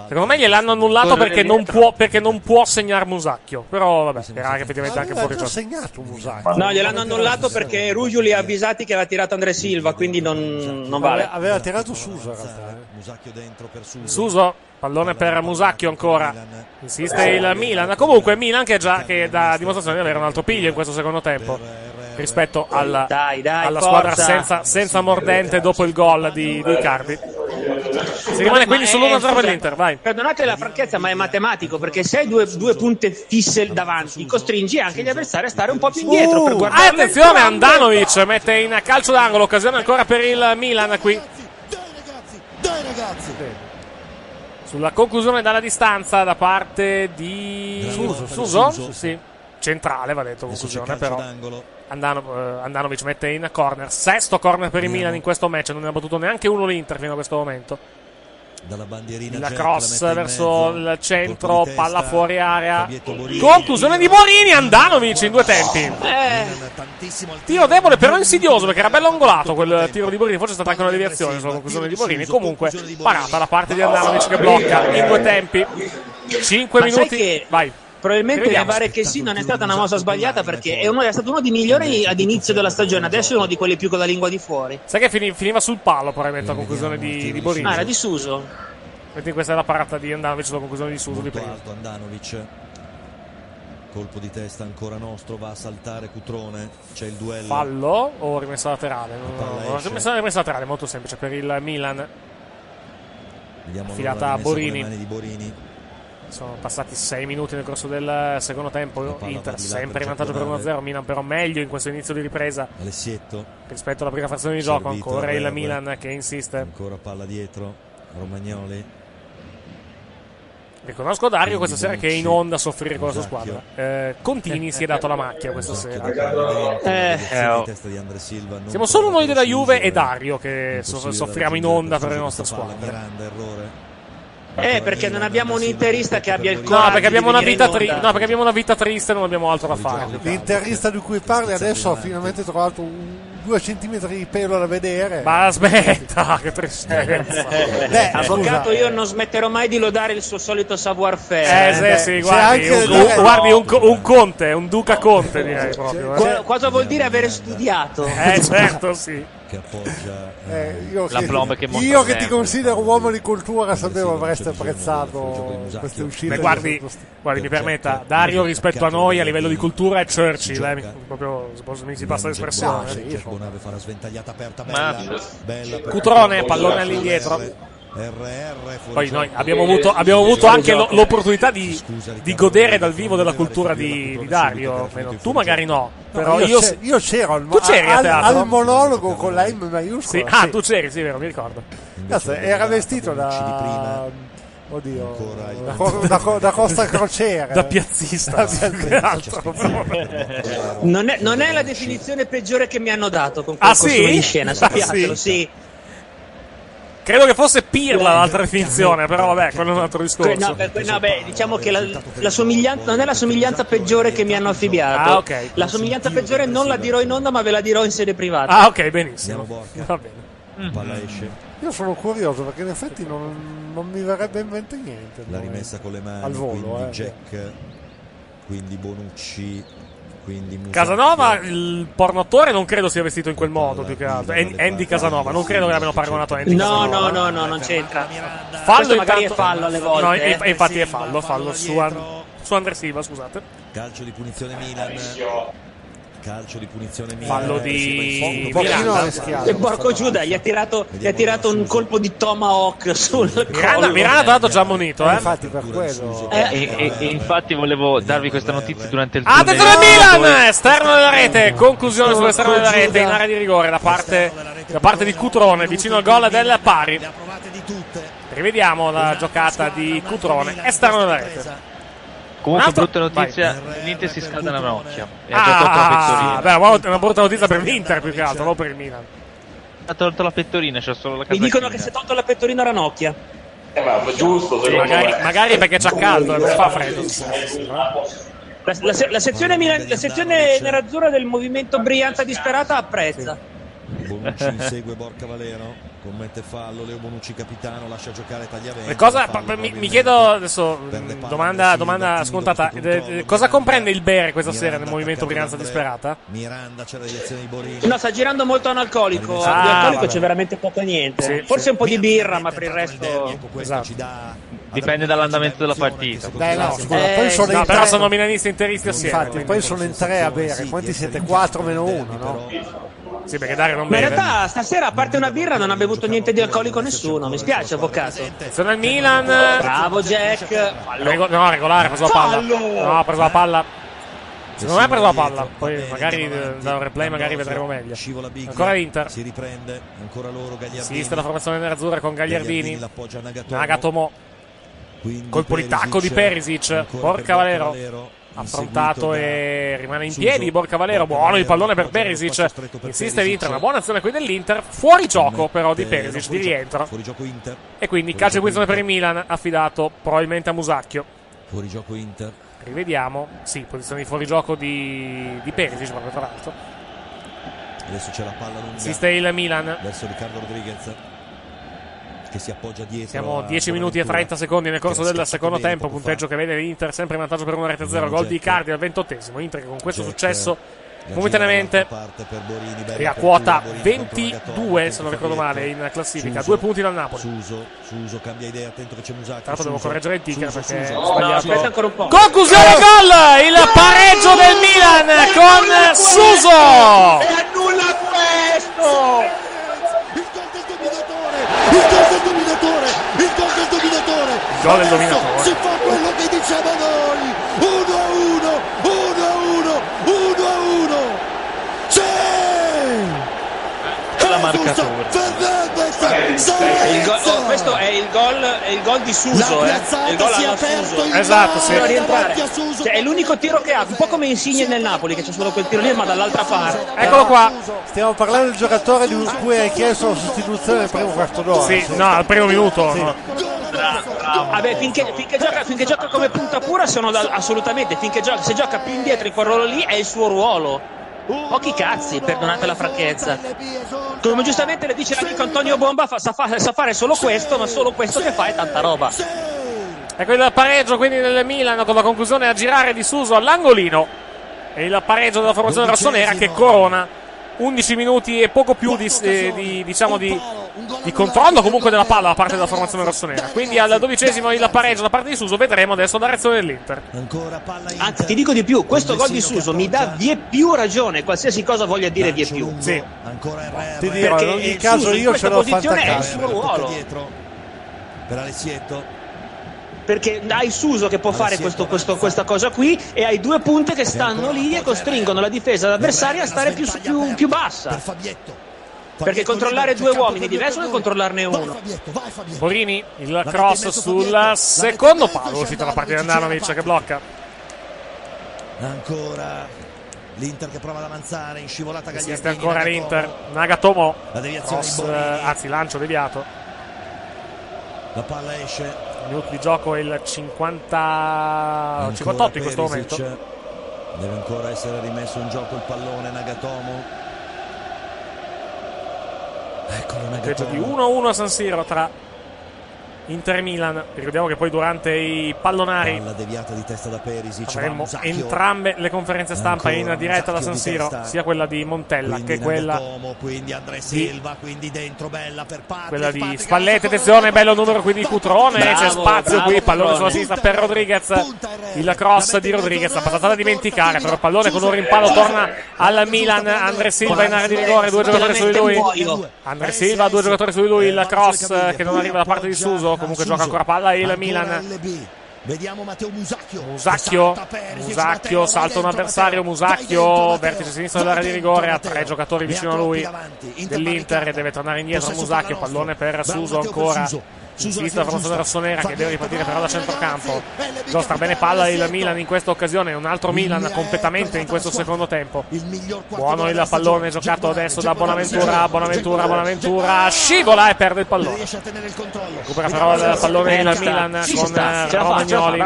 Secondo me gliel'hanno annullato perché non, può, perché non può segnare Musacchio. Però vabbè, era effettivamente anche Aveva già fuorigioco. segnato Musacchio. No, gliel'hanno annullato perché Ruggio li ha avvisati che aveva tirato Andre Silva, quindi non, non vale. Aveva, tirato Suso in realtà. eh. Musacchio dentro per Suso. Suso, pallone per Musacchio ancora. Insiste il Milan. Comunque Milan che già che dà dimostrazione di avere un altro piglio in questo secondo tempo rispetto alla, Dai, dai, alla squadra senza, senza mordente dopo il gol di, di Cardi. Si rimane quindi Ma è- sull'1-0 per l'Inter, vai. Perdonate la franchezza, ma è matematico perché se hai due, due punte fisse davanti, costringi anche gli avversari a stare un po' più indietro per Ah, guardare. attenzione, Andanovic mette in calcio d'angolo, occasione ancora per il Milan qui. Dai ragazzi! Sulla conclusione dalla distanza da parte di Suso, Suso? Suso. Sì. Centrale, va detto conclusione, però. d'angolo. Andano, eh, Andanovic mette in corner. Sesto corner per il Milan in questo match. Non ne ha battuto neanche uno l'Inter fino a questo momento. Dalla bandierina La cross la verso mezzo. il centro, testa. palla fuori area. Borini. Conclusione di Borini. Andanovic in due tempi. Eh, Tiro debole, però insidioso perché era bello angolato quel tiro di Borini. Forse è stata anche una deviazione sulla conclusione di Borini. Comunque, parata da parte di Andanovic che blocca in due tempi. 5 Ma sai minuti. Vai. Probabilmente Vediamo. levare che sì non è stata una mossa sbagliata perché è, uno, è stato uno dei migliori ad inizio della stagione, adesso è uno di quelli più con la lingua di fuori. Sai che fini- finiva sul palo probabilmente la conclusione di, di Borini. Ah, era di Suso. Quindi questa è la parata di Andanovic sulla conclusione di Suso di prima. alto Andanovic. Colpo di testa ancora nostro, va a saltare Cutrone. C'è il duello. Fallo o rimessa laterale? No, rimessa, rimessa laterale, molto semplice per il Milan. Vediamo Affidata allora a Borini. Sono passati 6 minuti nel corso del secondo tempo. Inter sempre in vantaggio per Giaconale. 1-0. Milan però meglio in questo inizio di ripresa Alessietto. rispetto alla prima frazione di gioco. Ancora il. Milan che insiste. Ancora palla dietro. Romagnoli. Riconosco Dario questa sera che è in onda a soffrire con la sua squadra. Eh, Contini si è dato la macchia questa sera. Eh, oh. Siamo solo noi della Juve e Dario che so- soffriamo in onda per le nostre squadre. Eh, perché non abbiamo un interista che abbia il No, coraggio perché abbiamo di una vita, tri- no, perché abbiamo una vita triste e non abbiamo altro da fare. L'interista di cui parli adesso ha finalmente trovato un, due centimetri di pelo da vedere. Ma aspetta, che tristezza. Beh, Avvocato, scusa. io non smetterò mai di lodare il suo solito savoir-faire. Eh, sì, Beh, sì, guardi, un, un- guardi un, un conte, un duca conte direi proprio. eh. Cosa vuol dire avere studiato? Eh, certo, sì. Che appoggia Eh, io La che, plomba che monta io che ti considero uomo di cultura sapevo avreste apprezzato queste uscite. Beh, guardi, guardi, mi permetta, Dario rispetto a noi a livello di cultura è Churchill, eh, mi- proprio mi si passa l'espressione. Per- Cutrone, pallone all'indietro. RR Poi noi abbiamo avuto, abbiamo avuto anche lo- l'opportunità di, di godere dal vivo della cultura di, di Dario. Tu magari no, però io, io, c'ero al, Tu c'eri a al- al monologo con la M maiuscola. Sì, ah, tu c'eri, sì, vero, mi ricordo. Cazzo, era vestito da. Oddio, da, da da Costa Crociere. Da piazzista. Da piazzista. Altro? Non è, non è la definizione peggiore che mi hanno dato con Ah, quel costume sì? di scena, Ah, sappiatelo, sì? Credo che fosse Pirla l'altra definizione, però vabbè, quello è un altro discorso. No, beh, no, beh, diciamo che la, la somiglianza non è la somiglianza peggiore che mi hanno affibbiato. Ah, ok. La somiglianza peggiore non la dirò in onda, ma ve la dirò in sede privata. Ah, ok, benissimo. Va bene. Palla esce. Io sono curioso perché in effetti non, non mi verrebbe in mente niente. La rimessa con le mani, Al volo, quindi eh. Jack, quindi Bonucci, quindi. Casanova, il pornotore, non credo sia vestito in quel modo più che altro. An- Andy Casanova, non credo che l'abbiano paragonato a Andy No, Casanova. no, no, no, non c'entra. Fallo intanto- è fallo alle volte. No, eh. infatti è fallo, fallo su, An- su Andre Silva, scusate. Calcio di punizione Milan. Calcio di punizione Milan. Fallo di. E porco Giuda, gli ha tirato, gli ha tirato un colpo di tomahawk sul Miranda, collo. Miranda tra l'altro già ammonito, eh. Infatti per quello. E, e- e infatti volevo darvi questa notizia durante il Attenzione tunnel. Milan! Esterno della rete, conclusione sull'esterno della rete in area di rigore da parte, da parte di Cutrone, vicino al gol del pari. Rivediamo la giocata di Cutrone, esterno della rete. Comunque, Un altro- brutta notizia: l'Inter si scalda una nocchia. E ha già tolto la Ah, pettorina. beh, una una brutta notizia per l'Inter più che altro, non per il Milan. Ha tolto la pettorina, c'è solo la Mi casacchina. dicono che si è tolto la pettorina Ranocchia. Eh, ma giusto, Sì, magari, magari perché c'ha caldo e non fa freddo. La, la se- la sezione, Milan- la sezione nerazzurra del movimento Brianza disperata apprezza. Bonucci insegue Borca Valero. Commette fallo. Leo Bonucci capitano. Lascia giocare Tagliavento. E cosa, Fallo mi, mi chiedo adesso, palla domanda, Silva, domanda timido scontata, Eh, cosa comprende il bere questa sera nel Miranda movimento Brianza per disperata? Miranda c'è la direzione di Borini. No, sta girando molto analcolico. Ah, di alcolico vabbè. c'è veramente poco e niente. Sì, Forse sì. un po' di birra, ma per il resto. Esatto. Dipende dall'andamento della partita. Dai, no, scusa, Eh, poi sono No, in però tre. sono milanisti interisti assieme. Infatti, poi sono in tre a bere. Quanti siete? 4 meno 1, no? Sì, perché Dario non Ma in beve. realtà stasera, a parte una birra, non ha bevuto niente di alcolico nessuno. Mi spiace, avvocato. Sono il Milan. Bravo Jack. Fallo. Rego- no, regolare, ha preso la palla. No, ha preso la palla. Secondo me ha preso la palla. Poi magari da un replay magari vedremo meglio. Ancora l'Inter. Si riprende. Ancora loro Gagliardini. Esiste la formazione nerazzurra con Gagliardini. Nagatomo. Colpo di tacco di Perisic. Per Valero. Affrontato e rimane in piedi. Borca Valero. Buono il pallone per Perisic. Insiste l'Inter. Una buona azione qui dell'Inter. Fuori gioco però di Perisic. Di rientro. Fuori gioco Inter. E quindi calcio di punizione per il Milan. Affidato probabilmente a Musacchio. Fuori gioco Inter. Rivediamo. Sì, posizione di fuorigioco di, di Perisic proprio tra l'altro. Adesso c'è la palla lunga. Assiste il Milan. Verso Riccardo Rodriguez. Che si appoggia dietro. Siamo a 10 minuti e Bonaventura. 30 secondi nel corso del secondo tempo. Punteggio fa. che vede l'Inter sempre in vantaggio per una rete 0. Vediamo Gol di Jack. Cardi al ventottesimo. Inter che con questo Jack, successo momentaneamente è a quota Borini contro 22 se non ricordo male in classifica. Suso. Due punti dal Napoli. Suso, Suso cambia idea, attento che c'è Musacchio. Tra l'altro devo correggere il ticker Suso, perché Suso. ho sbagliato. aspetta ancora un po'. Conclusione gol! Il pareggio del Milan con Suso! E annulla questo! Il gol del dominatore, il gol del dominatore. Il gol del dominatore. Si fa quello che diciamo noi. 1 a 1, 1 a 1, 1 a 1. Sì! La marcatura. Il go- oh, questo è il gol, è il gol di Suso, eh. È il gol alla Suso. Esatto, sì. Cioè, è l'unico tiro che ha, un po' come Insigne nel Napoli, che c'è solo quel tiro lì, ma dall'altra parte. Eccolo qua. Stiamo parlando del giocatore di cui hai chiesto la sostituzione nel primo quarto d'ora. Sì, no, al primo minuto. no. Vabbè, finché, finché gioca, finché gioca come punta pura sono da- assolutamente, finché gioca, se gioca più indietro in quel ruolo lì è il suo ruolo. Pochi cazzi, perdonate la franchezza. Come giustamente le dice l'amico Antonio Bomba, fa- sa, fa- sa fare solo questo, ma solo questo che fa è tanta roba. Ecco il pareggio quindi del Milan con la conclusione a girare di Suso all'angolino. E il pareggio della formazione rossonera che corona 11 minuti e poco più di, eh, di, diciamo di, di controllo comunque della palla da parte della formazione rossonera. Quindi al dodicesimo il pareggio da parte di Suso, vedremo adesso la reazione dell'Inter. Anzi, ti dico di più, questo gol di Suso mi dà vie più ragione, qualsiasi cosa voglia dire vie più. Sì. Ti dirò, Perché in ogni il caso Suso io ce l'ho posizione è il suo ruolo. Per Alessietto. Perché hai Suso che può fare questo- questo- questa cosa qui e hai due punte che stanno lì e costringono la difesa avversaria a stare più, più- più bassa. Perché controllare due uomini è diverso che controllarne uno. Borini, il cross sul secondo palo, uscito da parte di Andanovic che blocca. Ancora l'Inter che prova ad avanzare in scivolata Esiste Gagliardini. ancora l'Inter. Nagatomo. La deviazione Cross, anzi, lancio deviato. La palla esce. Minuto di gioco il 50... 58 in questo momento. Deve ancora essere rimesso in gioco il pallone Nagatomo. Eccolo Punteggio di Nagatomo. 1-1 a San Siro tra Inter e Milan. Ricordiamo che poi durante i pallonari Palla deviata di testa da Perisic. avremo entrambe le conferenze stampa Ancora in diretta da San di Siro, sia quella di Montella Quindi che quella Nagatomo, quindi Andrea Silva, quindi dentro bella per Patrick. quella di Patrick Spallette, attenzione, bello numero qui di Cutrone, Bravo, c'è spazio bravo, qui, pallone sulla sinistra per Rodriguez, il cross di Rodriguez, la passata da dimenticare, però il pallone con un rimpallo torna al Milan, Andre Silva in area di rigore, due giocatori su di lui, Andre Silva, due giocatori su di lui, il cross eh, che non arriva da parte di Suso, comunque gioca ancora palla il Milan. Vediamo Matteo Musacchio. Musacchio, Musacchio, salta un avversario, Musacchio, vertice sinistro dell'area di rigore, ha tre giocatori vicino a lui. dell'Inter e deve tornare indietro Musacchio, pallone per Suso ancora. Sinistra la formazione rossonera che deve ripartire però da centrocampo. Giostra bene palla il Milan in questa occasione, un altro Milan completamente in questo secondo tempo. Buono il pallone giocato adesso da Bonaventura, Bonaventura, Bonaventura, scivola e perde il pallone. Recupera però il pallone il Milan con Romagnoli.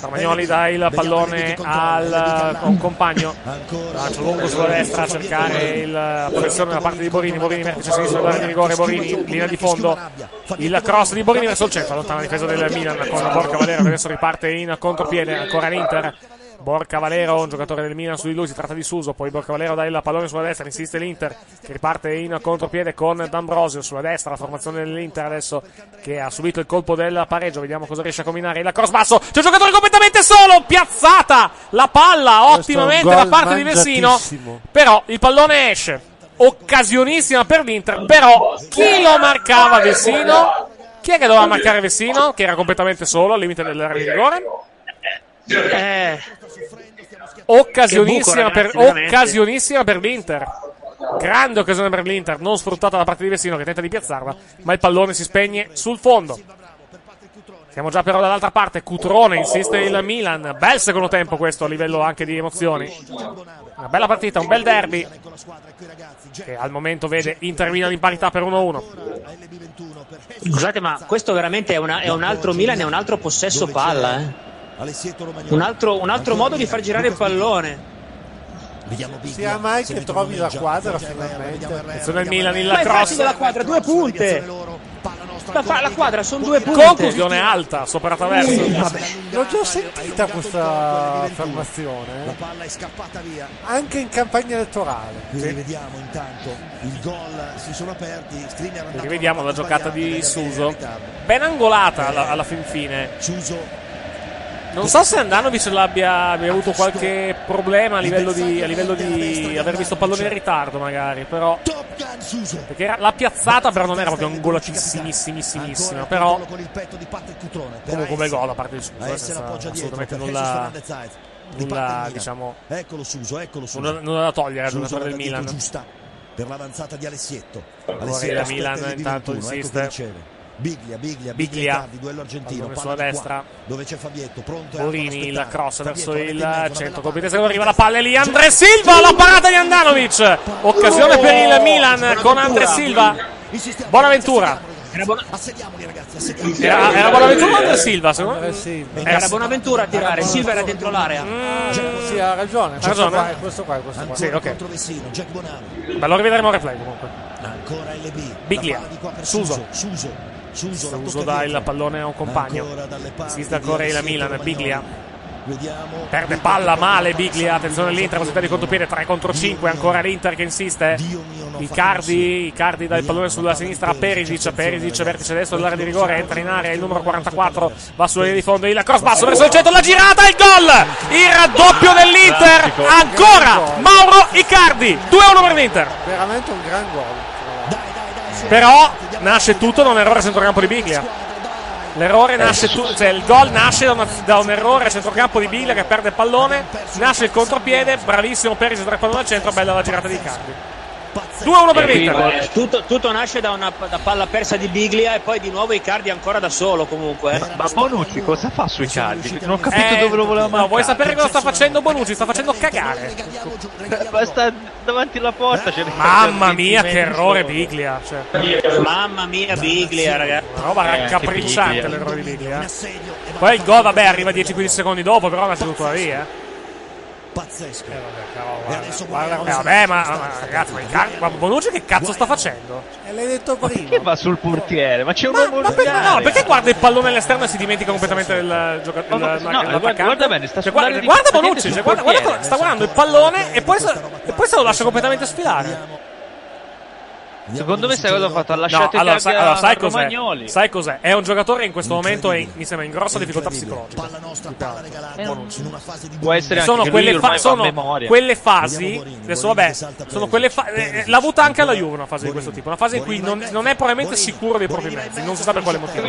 Romagnoli dà il pallone al a un compagno. Lancio lungo sulla destra a cercare il- la posizione da parte di Borini. Borini vertice sinistro dell'area di rigore. Borini, linea di fondo. Il cross di Borini verso il centro. Allontana la difesa del Milan con Borca Valero che adesso riparte in contropiede. Ancora l'Inter. Borca Valero, un giocatore del Milan su di lui, si tratta di Suso, poi Borca Valero dà il pallone sulla destra, insiste l'Inter che riparte in contropiede con D'Ambrosio sulla destra, la formazione dell'Inter adesso che ha subito il colpo del pareggio, vediamo cosa riesce a combinare, il cross basso, c'è un giocatore completamente solo, piazzata la palla ottimamente da parte di Vessino, però il pallone esce, occasionissima per l'Inter, però chi lo marcava Vessino? Chi è che doveva marcare Vessino? Che era completamente solo al limite dell'area di rigore? Eh, Occasionissima, per, buco, ragazzi, veramente. occasionissima per l'Inter. Grande occasione per l'Inter, non sfruttata da parte di Vessino che tenta di piazzarla, ma il pallone si spegne sul fondo. Siamo già però dall'altra parte, Cutrone insiste il Milan, bel secondo tempo questo a livello anche di emozioni. Una bella partita, un bel derby che al momento vede Inter Milan in parità per 1-1. Scusate, ma questo veramente è, una- è un altro Milan, è un altro possesso palla, eh. Un altro, un altro modo di far girare il pallone. Sia mai che trovi la quadra finalmente. Attenzione il Milan, il Ma è la quadra, due punte. La, fa- la quadra sono due punte. Conclusione alta, sopra traverso. L'ho già sentita questa affermazione. La palla è scappata via. Anche in campagna elettorale. Quindi vediamo intanto il gol, si sono aperti, Rivediamo la giocata di Suso. Ben angolata alla, alla fin fine. Suso Non so se Andanovic l'abbia abbia avuto qualche problema a livello di, a livello di aver visto pallone in ritardo, magari. Però. Perché era- la piazzata, però non era proprio angolatissimissima. Però. con il petto di Patrick Cutrone. Per Comunque un Aesse. gol da parte appoggia dietro assolutamente nulla. Il Nulla, diciamo. Eccolo Suso, eccolo Suso. Nulla, nulla da togliere al giocatore del Milan. giusta. per l'avanzata di Alessietto. Alessietto il Milan il intanto 21, ecco insiste. Biglia, Biglia, Biglia. Icardi, duello argentino, palla sulla di qua, destra. dove c'è Fabietto, pronto Borini, la cross verso il centro. una Colpi di testa, arriva la palla lì. Andre Silva, la parata di Andanovic. Occasione per il Milan con Andre Silva. Bonaventura. Assediamoli ragazzi, assediamoli. Era, era Bonaventura o Andre Silva? Secondo me? Era Bonaventura a tirare, Silva era dentro l'area. Sì, ha ragione. Ha Questo ragione? qua, è questo qua, è questo qua. Sì, ok. contro Vessino, Jack Bonano. Beh, lo rivedremo a replay comunque. Ancora LB. Biglia. Di per Suso. Suso. Suso, dà il pallone a un compagno. Il Alessio Milan. Biglia. Vediamo. Perde palla male Biglia, attenzione l'Inter, possibilità di contropiede 3 contro 5, ancora l'Inter che insiste. Icardi, Icardi dà il pallone sulla sinistra a Perisic, Perisic vertice destro dell'area di rigore, entra in area il numero 44, va sulla linea di fondo, il cross basso verso il centro, la girata, il gol! Il raddoppio dell'Inter, ancora Mauro Icardi, 2-1 per l'Inter. Veramente un gran gol. Però nasce tutto da un errore a centrocampo di Biglia. L'errore nasce tu- cioè il gol nasce da, una- da un errore a centrocampo di Biglia che perde il pallone, nasce il contropiede, bravissimo Perisic tre pallone al centro, bella la girata di Icardi. 2-1 per l'Inter. Eh, Tutto, tutto nasce da una da palla persa di Biglia e poi di nuovo Icardi ancora da solo comunque. eh. Ma Bonucci cosa fa sui caldi? Non ho capito Eh, dove lo voleva no, mandare. vuoi sapere cosa sta facendo Bonucci? Sta facendo cagare. Ma sta davanti alla porta. Mamma mia, 20 che errore. Biglia. Cioè, Mamma mia Biglia ragazzi. una roba Eh, raccapricciante l'errore di Biglia. Poi il gol, vabbè, arriva 10-15 secondi dopo, però nasce tutto da lì, eh. Pazzesco. E adesso guarda, eh, vabbè, ma, ma ragazzi, ma, Icardi- ma Bonucci che cazzo sta facendo? E l'hai detto prima. Che va sul portiere? Ma c'è un uomo Ma perché, no, perché guarda il pallone all'esterno e si dimentica completamente del giocatore? Ma- no, guarda- guarda bene, sta Cioè, guarda, guarda Bonucci, cioè, guarda, guarda, sta guardando il pallone e poi, e poi se lo lascia completamente sfilare. Secondo me sai cosa ha fatto? Ha lasciato no, allora, sai, allora, sai cos'è? Romagnoli. Sai cos'è? È un giocatore che in questo momento è, mi sembra in grossa difficoltà psicologica. Palla nostra, palla regalata in una fase di Può essere anche Sono che quelle, fa- sono memoria. quelle fasi. Adesso, vabbè, sono quelle fa- eh, l'ha avuta anche alla Juve una fase di questo tipo. Una fase in cui non, non è probabilmente sicuro dei propri mezzi. Non si sa per quale motivo.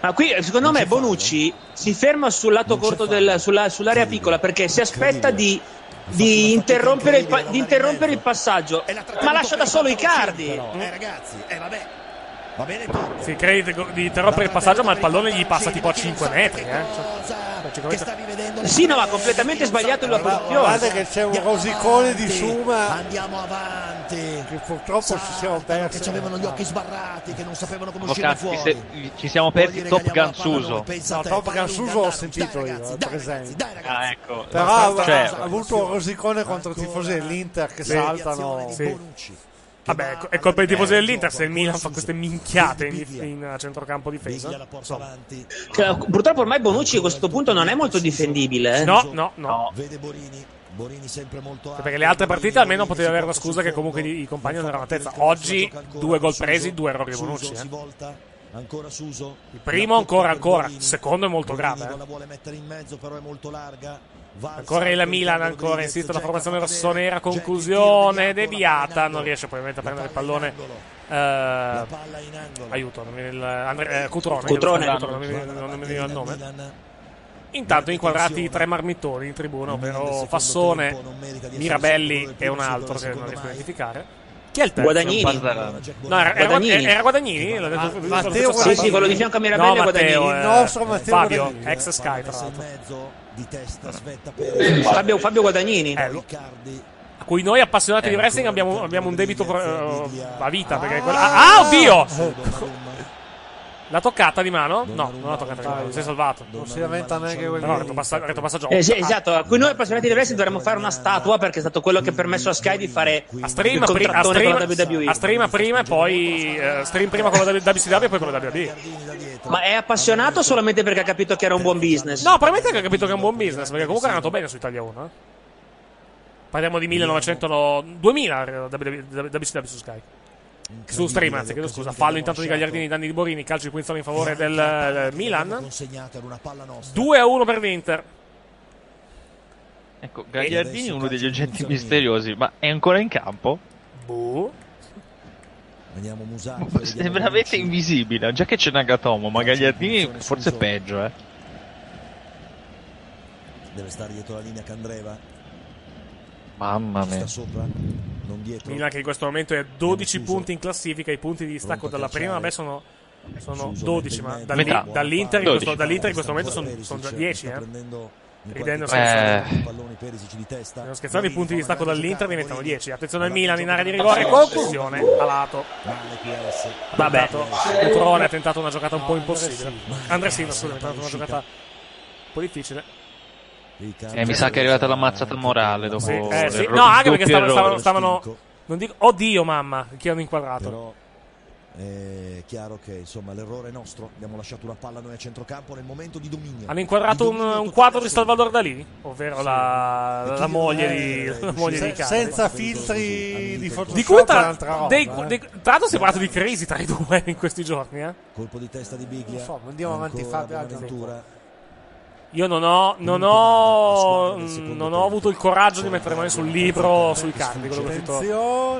Ma qui secondo me Bonucci si ferma sul lato corto del, sulla- sull'area piccola perché si aspetta di, di interrompere, il, pa- di interrompere il passaggio, ma lascia da solo Icardi. Eh ragazzi, eh vabbè. Va bene tutto. Si crede di- di interrompere il passaggio, ma il pallone gli passa tipo a 5 metri. Eh. Cioè, Sì, no, ha completamente sbagliato la posizione. Guarda che c'è un rosicone di Suma Andiamo avanti. che purtroppo ci siamo persi. Che avevano gli occhi sbarrati, che non sapevano come uscire fuori. se- ci siamo persi Top Gun Suso. No, Top Gun Suso l'ho sentito io, è presente. Ah, ecco. Però ha, Cioè, ha avuto un rosicone contro i tifosi dell'Inter che saltano. Sì. Vabbè, è co- è colpa dei tifosi dell'Inter se il Milan fa queste minchiate in, in centrocampo difesa. Cioè, purtroppo ormai Bonucci a questo punto non è molto difendibile. eh. No, no, no. Vede Borini. Borini sempre molto alto. Perché le altre partite almeno potevi avere la scusa che comunque i, compagni non erano all'altezza. Oggi due gol presi, due errori di Bonucci. Eh. Ancora Suso. Il primo ancora ancora, il secondo è molto grave. Non eh. la vuole mettere in mezzo, però è molto larga. Ancora il Milan, ancora insiste la formazione rossonera, conclusione deviata, non riesce probabilmente a prendere il pallone. Eh, aiuto, non mi viene il, Andre, eh, Cutrone, Cutrone. non mi viene- non mi viene il nome. Intanto inquadrati i tre marmittoni in tribuna, ovvero Fassone, Mirabelli e un altro che non riesco a identificare. Chi è il terzo? Guadagnini. No, era, era, Guadagnini. era Guadagnini? L'ha detto- l'ha detto Matteo. Sì, sì, quello di fianco a Mirabelli No, è Matteo, Guadagnini. eh, Il nostro Matteo Fabio, Guadagnini. ex Sky tra l'altro. Di testa, svetta per Fabio, Fabio Guadagnini. Eh, lo- a cui noi appassionati di wrestling abbiamo, abbiamo un debito eh, a vita. Perché quella- ah, ah, oddio! L'ha toccata di mano? No, non l'ha toccata di mano, si è salvato. Non si lamenta neanche quelli. Però retropassa- retropassaggio. Eh, sì, esatto, a cui noi appassionati di wrestling dovremmo fare una statua perché è stato quello che ha permesso a Sky di fare A stream, il pri- a stream, con la WWE. a stream prima e poi eh, stream prima con la WCW e poi con la WWE. Ma è appassionato solamente perché ha capito che era un buon business? No, probabilmente che ha capito che è un buon business, perché comunque è andato bene su Italia 1. eh. Parliamo di 1900, no, 2000 era WCW su Sky. Su stream, anzi, chiedo scusa. Fallo intanto di Gagliardini, danni di Borini, calcio di punizione in favore del eh, Milan. consegnata era una palla nostra. 2 a 1 per l'Inter. Ecco, Gagliardini è uno degli oggetti misteriosi, ma è ancora in campo? Boh. Vediamo Musacchio. È veramente invisibile. Già che c'è Nagatomo, ma Gagliardini forse è peggio, eh. Deve stare dietro la linea Candreva. Mamma Ci sta mia. sopra. Milan che in questo momento è a 12 punti in classifica, i punti di distacco dalla prima, vabbè, sono, sono 12, ma dall'I- Metà. dall'Inter, in questo, 12. dall'Inter in questo momento sono, sono già 10, eh. Ridendo Eh. senza Non scherzando, i punti di distacco dall'Inter diventano 10. Attenzione al Milan in area di rigore, conclusione a lato. Vabbè. Cutrone ha tentato una giocata un po' impossibile. Andrea Silva, scusa, ha tentato una giocata un po' difficile. E mi sa che è arrivata la mazzata morale dopo Sì, eh, sì. No, anche perché stavano, stavano, stavano- non dico, oddio mamma, che hanno inquadrato. Però è chiaro che insomma l'errore è nostro. Abbiamo lasciato una palla noi a centrocampo nel momento di dominio. Hanno inquadrato un, un quadro di Salvador Dalì, ovvero la, la moglie di, la moglie di Se- Carlo. senza filtri di Photoshop Di cui è tra, roba, dei- eh. dei- tra l'altro si è parlato di crisi tra i due in questi giorni. Eh? Colpo di testa di Biglia. Non so, andiamo avanti Fabio. Io non ho, non ho, non ho avuto il coraggio di mettere mani sul libro sui cardi.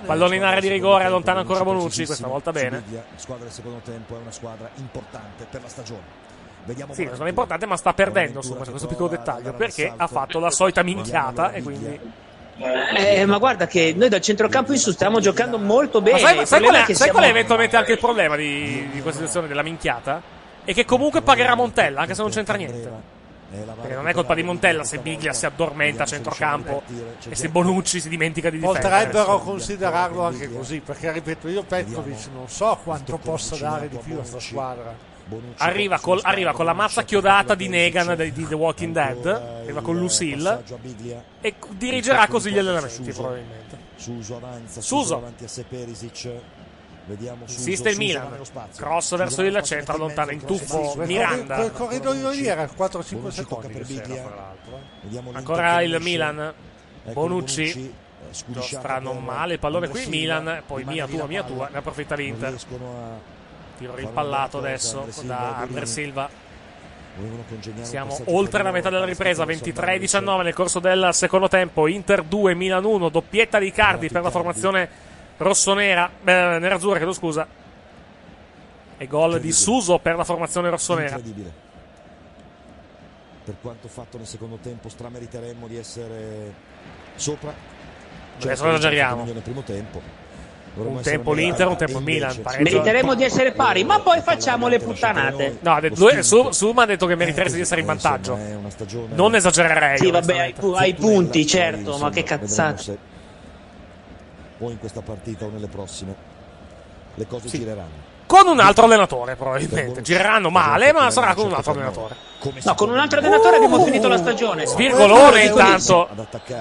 Pallone in area di rigore, allontana ancora Bonucci. Questa volta bene. La squadra del secondo tempo è una squadra importante per la stagione. Vediamo Sì, non è importante, ma sta perdendo insomma, c'è questo piccolo dettaglio. Perché ha fatto la solita minchiata e quindi. Eh, ma guarda che noi dal centrocampo in su stiamo giocando molto bene. Ma sai, sai qual, è sai qual è eventualmente anche il problema di, di questa situazione della minchiata? È che comunque pagherà Montella, anche se non c'entra niente. Perché non è colpa di Montella se Biglia si addormenta a centrocampo e se Bonucci si dimentica di difendere. Potrebbero considerarlo anche così, perché ripeto, io Petkovic non so quanto possa dare di più a questa squadra. Arriva, col- arriva con la mazza chiodata di Negan di, di The Walking Dead, arriva con Lucille e dirigerà così gli allenamenti probabilmente. Suso avanza, Suso. Suso avanti a Se Perisic. Vediamo Suso, Insiste il Milan, cross verso il centro, allontana in tuffo Miranda. Quel corridoio lì era 4-5 Bonucci secondi. per. Vediamo Ancora il. Milan, Ecco Bonucci, Bonucci, eh, Giostra non male, il pallone qui Milan, poi mia tua, mia tua, ne approfitta l'Inter. Tiro rimpallato adesso da. Andre Silva. Siamo oltre la metà della ripresa, verso 23-19 nel corso del secondo tempo. Inter 2, Milan 1, doppietta di Cardi per la formazione rossonera, eh, nerazzurra, chiedo scusa. E gol di Suso per la formazione rossonera. Incredibile. Per quanto fatto nel secondo tempo, strameriteremmo di essere sopra. Adesso Certo, esageriamo. meglio nel primo tempo. Dovremmo Un tempo l'Inter, un tempo il Milan. Meriteremo di essere pari, ma poi facciamo le puttanate. No, ha detto- lui, Su- Suma ha detto che meriteresti di essere in vantaggio. Una stagione Non esagererei. Sì, vabbè, hai, pu- hai punti, certo, ma che cazzate. O in questa partita o nelle prossime le cose gireranno. Con un altro allenatore, probabilmente. Gireranno male, ma sarà con un altro allenatore. No, con un altro allenatore abbiamo finito la stagione. Svirgolone intanto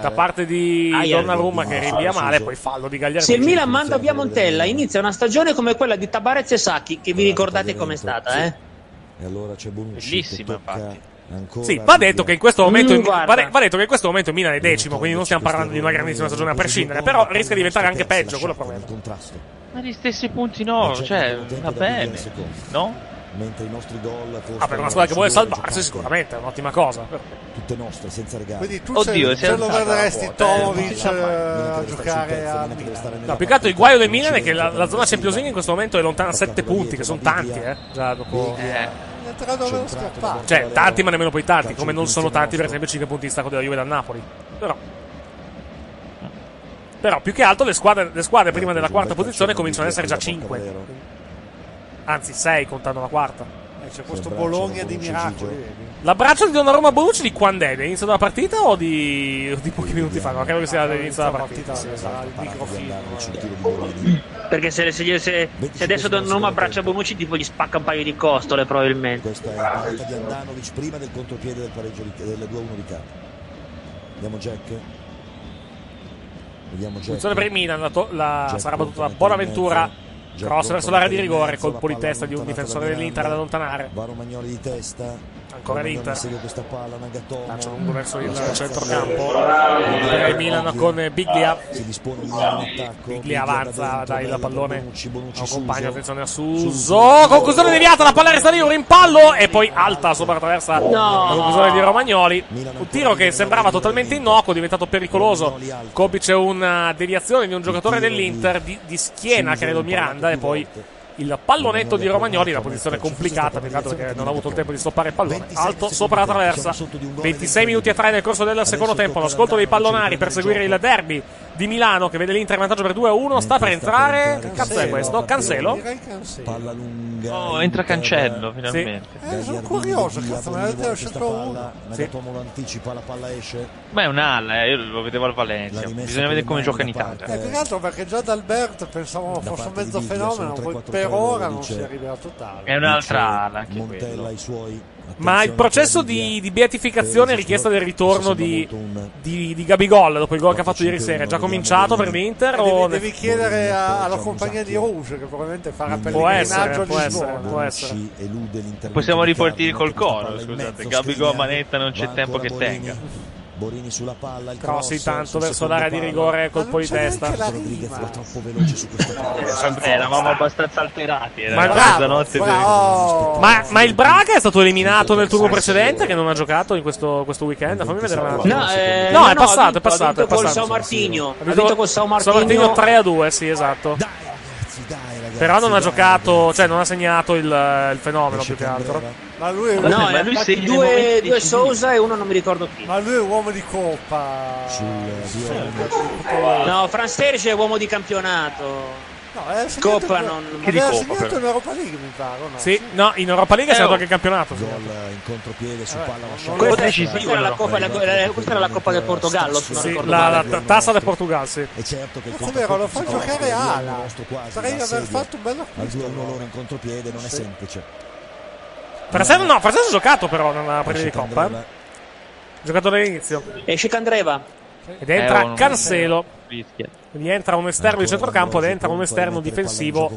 da parte di Aia. Donnarumma che rinvia male, poi fallo di Gagliardini. Se il Milan manda via Montella, inizia una stagione come quella di Tabarez e Sacchi, che vi ricordate com'è stata, eh? E allora c'è Bonucci Bellissima, tocca ancora Sì, va detto che in questo momento Mm, va, de- va detto che in questo momento il Milan è decimo, quindi non stiamo parlando di una grandissima stagione a prescindere, però rischia di diventare anche peggio, quello è il problema. contrasto. Ma gli stessi punti no, cioè, va bene. No? Mentre i nostri gol Ah, per una squadra che vuole salvarsi sicuramente è un'ottima cosa. tutte nostre senza regali. Quindi tu Oddio, se, lo eh, Tomovic non eh, a giocare a No, più che altro il guaio del Milan è che la, la zona Champions League in questo momento è lontana a 7 punti, che sono tanti, eh. Già dopo. Tra dove scappare. Cioè, tanti, ma nemmeno poi tanti, come non sono tanti, per esempio, 5 punti di stacco della Juve dal Napoli. Però. Però, più che altro, le squadre, le squadre prima della quarta posizione cominciano ad essere già 5. Anzi, 6 contando la quarta. Eh, C'è questo Bologna di miracoli. vedi? L'abbraccio di Donnarumma Bonucci di quando è? Dell'inizio della partita o di, di pochi minuti fa? No, credo che sia dall'inizio della partita. Sì, sarà il microfilm. Perché se, se- se- se adesso Donnarumma abbraccia Bonucci, tipo gli spacca un paio di costole, probabilmente. Questa è la parata di Andanovic prima del contropiede del pareggio di, del 2-1 di Cardi. Vediamo Jack. Vediamo Jack. Funzione per il Milan, la sarà battuta da Bonaventura. Cross verso l'area di rigore, colpo di testa di un difensore dell'Inter ad allontanare. Va Romagnoli di testa. Ancora l'Inter. Segue questa palla, Nagatomo. Lancio lungo verso il centrocampo. Per il Milan con Biglia. Biglia avanza, dai bella pallone a un compagno, Suso. attenzione a Suso. Conclusione deviata, la palla resta lì, un rimpallo e poi alta sopra la traversa. La conclusione di Romagnoli. Un tiro che sembrava totalmente innocuo, è diventato pericoloso. Complice una deviazione di un giocatore dell'Inter di, di schiena, credo Miranda, e poi il pallonetto di Romagnoli, la posizione complicata, peccato perché non ha avuto il tempo di stoppare il pallone. Alto sopra la traversa. 26 minuti e 3 nel corso del secondo tempo. L'ascolto dei pallonari per seguire il derby di Milano che vede l'Inter in vantaggio per 2-1. Sta per entrare. Che cazzo è questo? Cancelo? Palla lunga. Oh, entra Cancello finalmente. Eh, sono curioso, cazzo, me l'avete lasciato uno. Nagatomo lo anticipa, la palla esce. Ma è un'ala, eh, io lo vedevo al Valencia. Bisogna vedere come gioca in Italia. Eh, più che altro perché già D'Albert pensavo fosse un mezzo fenomeno, poi per ora non si arriva a totale. È un'altra ala anche Montella i suoi. Ma il processo di, di beatificazione richiesta del ritorno di, di, di Gabigol dopo il gol che ha fatto ieri sera è già cominciato per l'Inter? o Devi, devi chiedere a- alla compagnia di Rouge che probabilmente farà pellegrinaggio a può essere, può essere. Possiamo ripartire col coro, scusate. Gabigol manetta non c'è tempo che tenga. Borini sulla palla, il Cross cross intanto sul verso l'area di rigore, colpo di testa. Rodriguez va troppo veloce su questo palo. Eh, eravamo abbastanza alterati. Era Ma la bravo, bravo. Ma, ma il Braga è stato eliminato nel turno precedente che non ha giocato in questo, questo weekend? Fammi vedere un attimo. No, eh, No, no, è passato, ha vinto, è passato. ha vinto è passato. col Sao Martinho. Ha Ha vinto col Sao Martinho. 3 a 2, sì, esatto. Però non ha giocato, cioè non ha segnato il, il fenomeno più che altro. Ma lui è No, ma ne ha lui nei due, due. Sousa e uno non mi ricordo chi. Ma lui è uomo di coppa. No, Fran Sterge è uomo di campionato. No, segnato- Coppa non... Aveva segnato in Europa League, mi pare, no? Sì, no, in Europa League è Eh, stato oh. anche il campionato. Gol in contropiede su palla lasciata. Questa, decisivo era la Coppa, la- la- questa era la Coppa del Portogallo, se non Sì, ricordo la, male. la tassa del Portugal, sì. E certo che il Cazzo vero, lo fa giocare ala. da aver fatto un bello Al acquisto. 2 1 loro in contropiede non è semplice. Frasello no, Frasello ha giocato però nella partita di Coppa. eh. Giocato dall'inizio. Esce Candreva. Ed entra Eh, Cancelo. Rischia. Quindi entra un esterno di centrocampo ed entra un esterno difensivo.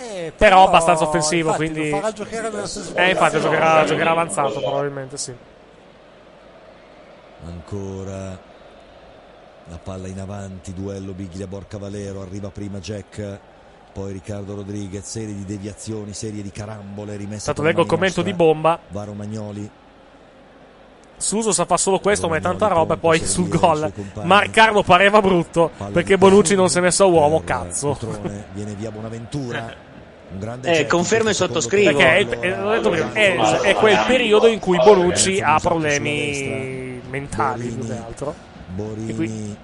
Eh, Però abbastanza offensivo, infatti, quindi- Lo farà giocare nella stessa Eh, infatti giocherà, giocherà avanzato probabilmente, sì. Ancora la palla in avanti, duello Biglia Borca Valero, arriva prima Jack, poi Riccardo Rodriguez, serie di deviazioni, serie di carambole rimesse. Stato leggo il commento nostra. di Bomba. Va Romagnoli, Suso sa fa solo questo, ma è tanta roba. E poi sul gol, ma Riccardo pareva brutto perché Bonucci non si è messo a uomo. Cazzo. Cutrone, viene via Bonaventura. Un grande Eh, gesto confermo e sottoscrivo. Perché è, secondo è- è- è quel periodo in cui Bonucci ha problemi mentali più che altro. Borini, E qui-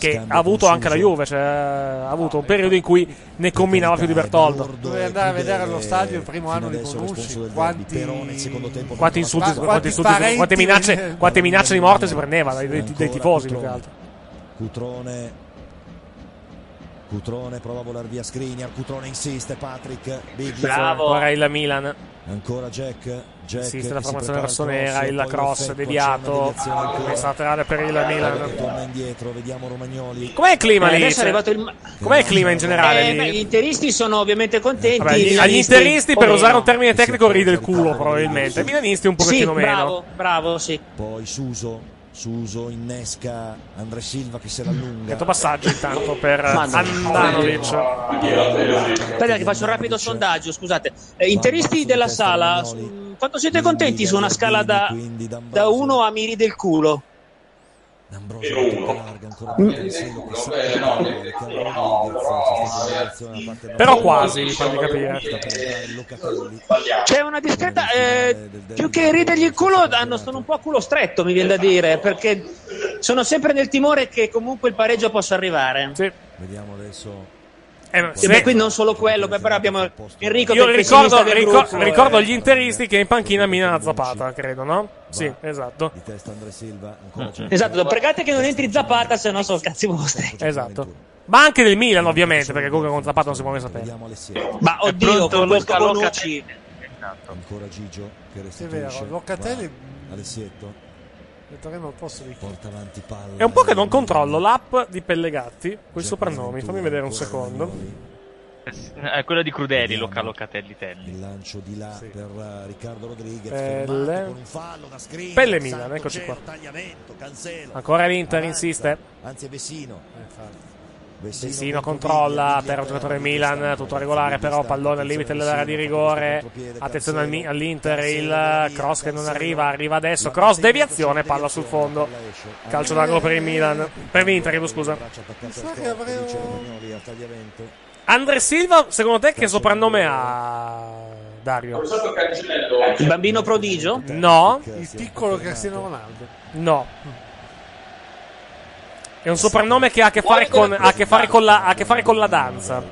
che scambio ha avuto anche la. Juve, cioè ha avuto un periodo in cui ne combinava più di Bertoldo. Dovevi andare a vedere allo stadio il primo anno di Bonucci. Quanti... tempo insulti, Quanti quanti insulti- parenti- quante, minacce, quante minacce di morte si prendeva dai, dai- dai tifosi più che Cutrone. altro. Cutrone Cutrone prova a volar via Skriniar Cutrone insiste Patrick Biglia Ancora il Milan. ancora Jack Jack che la formazione rossonera, il cross l'effetto, deviato. Messa laterale per il Milan. torna indietro vediamo Romagnoli Com'è il clima Eh, lì? adesso è Cioè, arrivato il... Com'è il clima in generale Eh, beh, gli interisti sono ovviamente contenti. Vabbè, i agli, interisti, per usare un termine tecnico, ride il culo probabilmente. I milanisti un Sì, pochettino bravo, meno. bravo, sì. poi Suso Suso innesca Andre Silva che se l'allunga Detto passaggio intanto per. Andanovic. Aspetta che faccio un rapido sondaggio, scusate. Eh, interisti della sala, quanto siete contenti su una scala da, da 1 a miri del culo? D'Ambrosio ancora per Cancelo che sa Riccardo Rodriguez c'è stata una reazione da parte Però quasi, mi di capire. C'è una discreta. eh, più che ridergli il culo, hanno, sono un po' a culo stretto, mi viene da dire, perché sono sempre nel timore che comunque il pareggio possa arrivare. vediamo adesso Eh, E se- beh, qui non solo quello, beh, però abbiamo Enrico Io che ricordo, del ricor- gruppo, ricordo eh. agli interisti che in panchina Mina ha Zapata, credo, no? Sì, esatto. di testa Andre Silva ancora. Esatto, pregate che non entri Zapata, se no sono cazzi vostri. Esatto. Ma anche del Milan, ovviamente, perché comunque con Zapata non si può mai sapere. Ma oddio, con questo Bonucci. ancora Gigio che Sì, è restituisce vero, Locatelli Alessietto metteremo al posto di chi? porta avanti palla È un po' che non controllo l'app di Pellegatti, con i soprannomi. Fammi vedere un secondo. Eh, quello di Crudeli, Loca Locatelli Telli. il lancio di là per eh, Riccardo Rodriguez Pelle. con un fallo da Skriniar Pelle Milan, eccoci qua. Ancora l'Inter Avanza, insiste. anzi è Vessino Vessino controlla per un giocatore Milan, tutto regolare però, pallone al limite dell'area di rigore. Attenzione all'Inter, il cross che non arriva, arriva adesso. Cross, deviazione, palla sul fondo. Calcio d'angolo per il Milan. Per l'Inter, chiedo scusa. Andre Silva, secondo te che soprannome ha Dario? Il bambino prodigio? No, il piccolo Cristiano Ronaldo. no. È un soprannome che ha a che fare con, ha a che fare con, la, ha a che fare con la danza.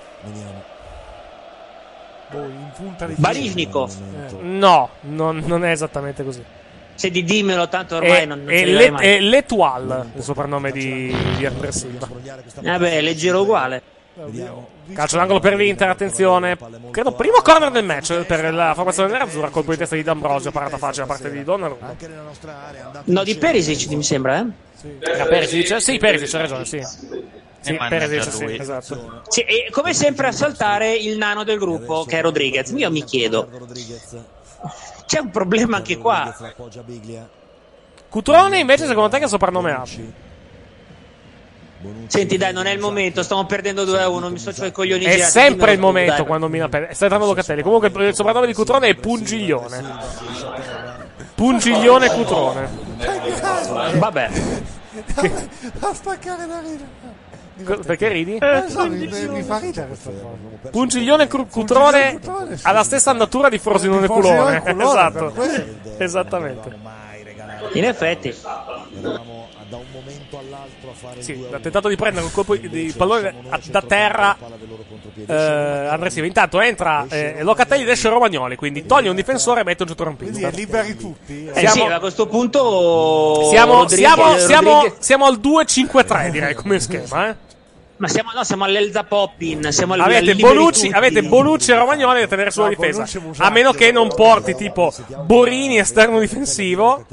Boh, in punta di Baryshnikov. No, non, non è esattamente così. Se di dimmelo, tanto ormai È, non, non è Le- mai. è L'Etoile, il soprannome di, di Andrea Silva. Vabbè, leggero uguale. Calcio d'angolo per l'Inter, attenzione. Credo primo corner del match per la formazione nerazzurra, colpo di testa di D'Ambrosio, parata facile da parte di Donnarumma. No, di Perisic mi sembra, eh? Era Perisic? Sì, Perisic, ha ragione, sì. Sì, Perisic, sì, esatto. Sì, e come sempre a saltare il nano del gruppo, che è Rodriguez. Io mi chiedo, c'è un problema anche qua. Cutrone invece secondo te che soprannome ha? Senti, dai, non è il momento, stiamo perdendo 2 a 1, mi sto i coglioni È girati, sempre il momento dai. quando Mina perde. Stai entrando Locatelli. Comunque il soprannome di Cutrone è Pungiglione. Pungiglione Cutrone. Vabbè. A staccare la ride. Co- Perché ridi? Eh, so, mi, mi fa ridere questa cosa. Pungiglione Cru- Cutrone ha la stessa andatura di Frosinone Culone. Culone, Esatto. Esattamente. In effetti. da un momento all'altro a fare Sì, ha tentato di prendere un colpo di pallone da terra. Eh, Andrea Silva. Intanto entra eh, Locatelli ed esce Romagnoli. Quindi toglie un difensore e mette un centrocampista. Quindi liberi tutti. Eh sì, a questo punto Siamo, siamo, siamo, siamo al 2-5-3 direi come schema. Eh. Ma siamo, no, siamo all'Elza Poppin, siamo al Avete Bonucci, avete Bonucci e Romagnoli da tenere sulla No, difesa. A meno che non porti tipo Borini esterno difensivo.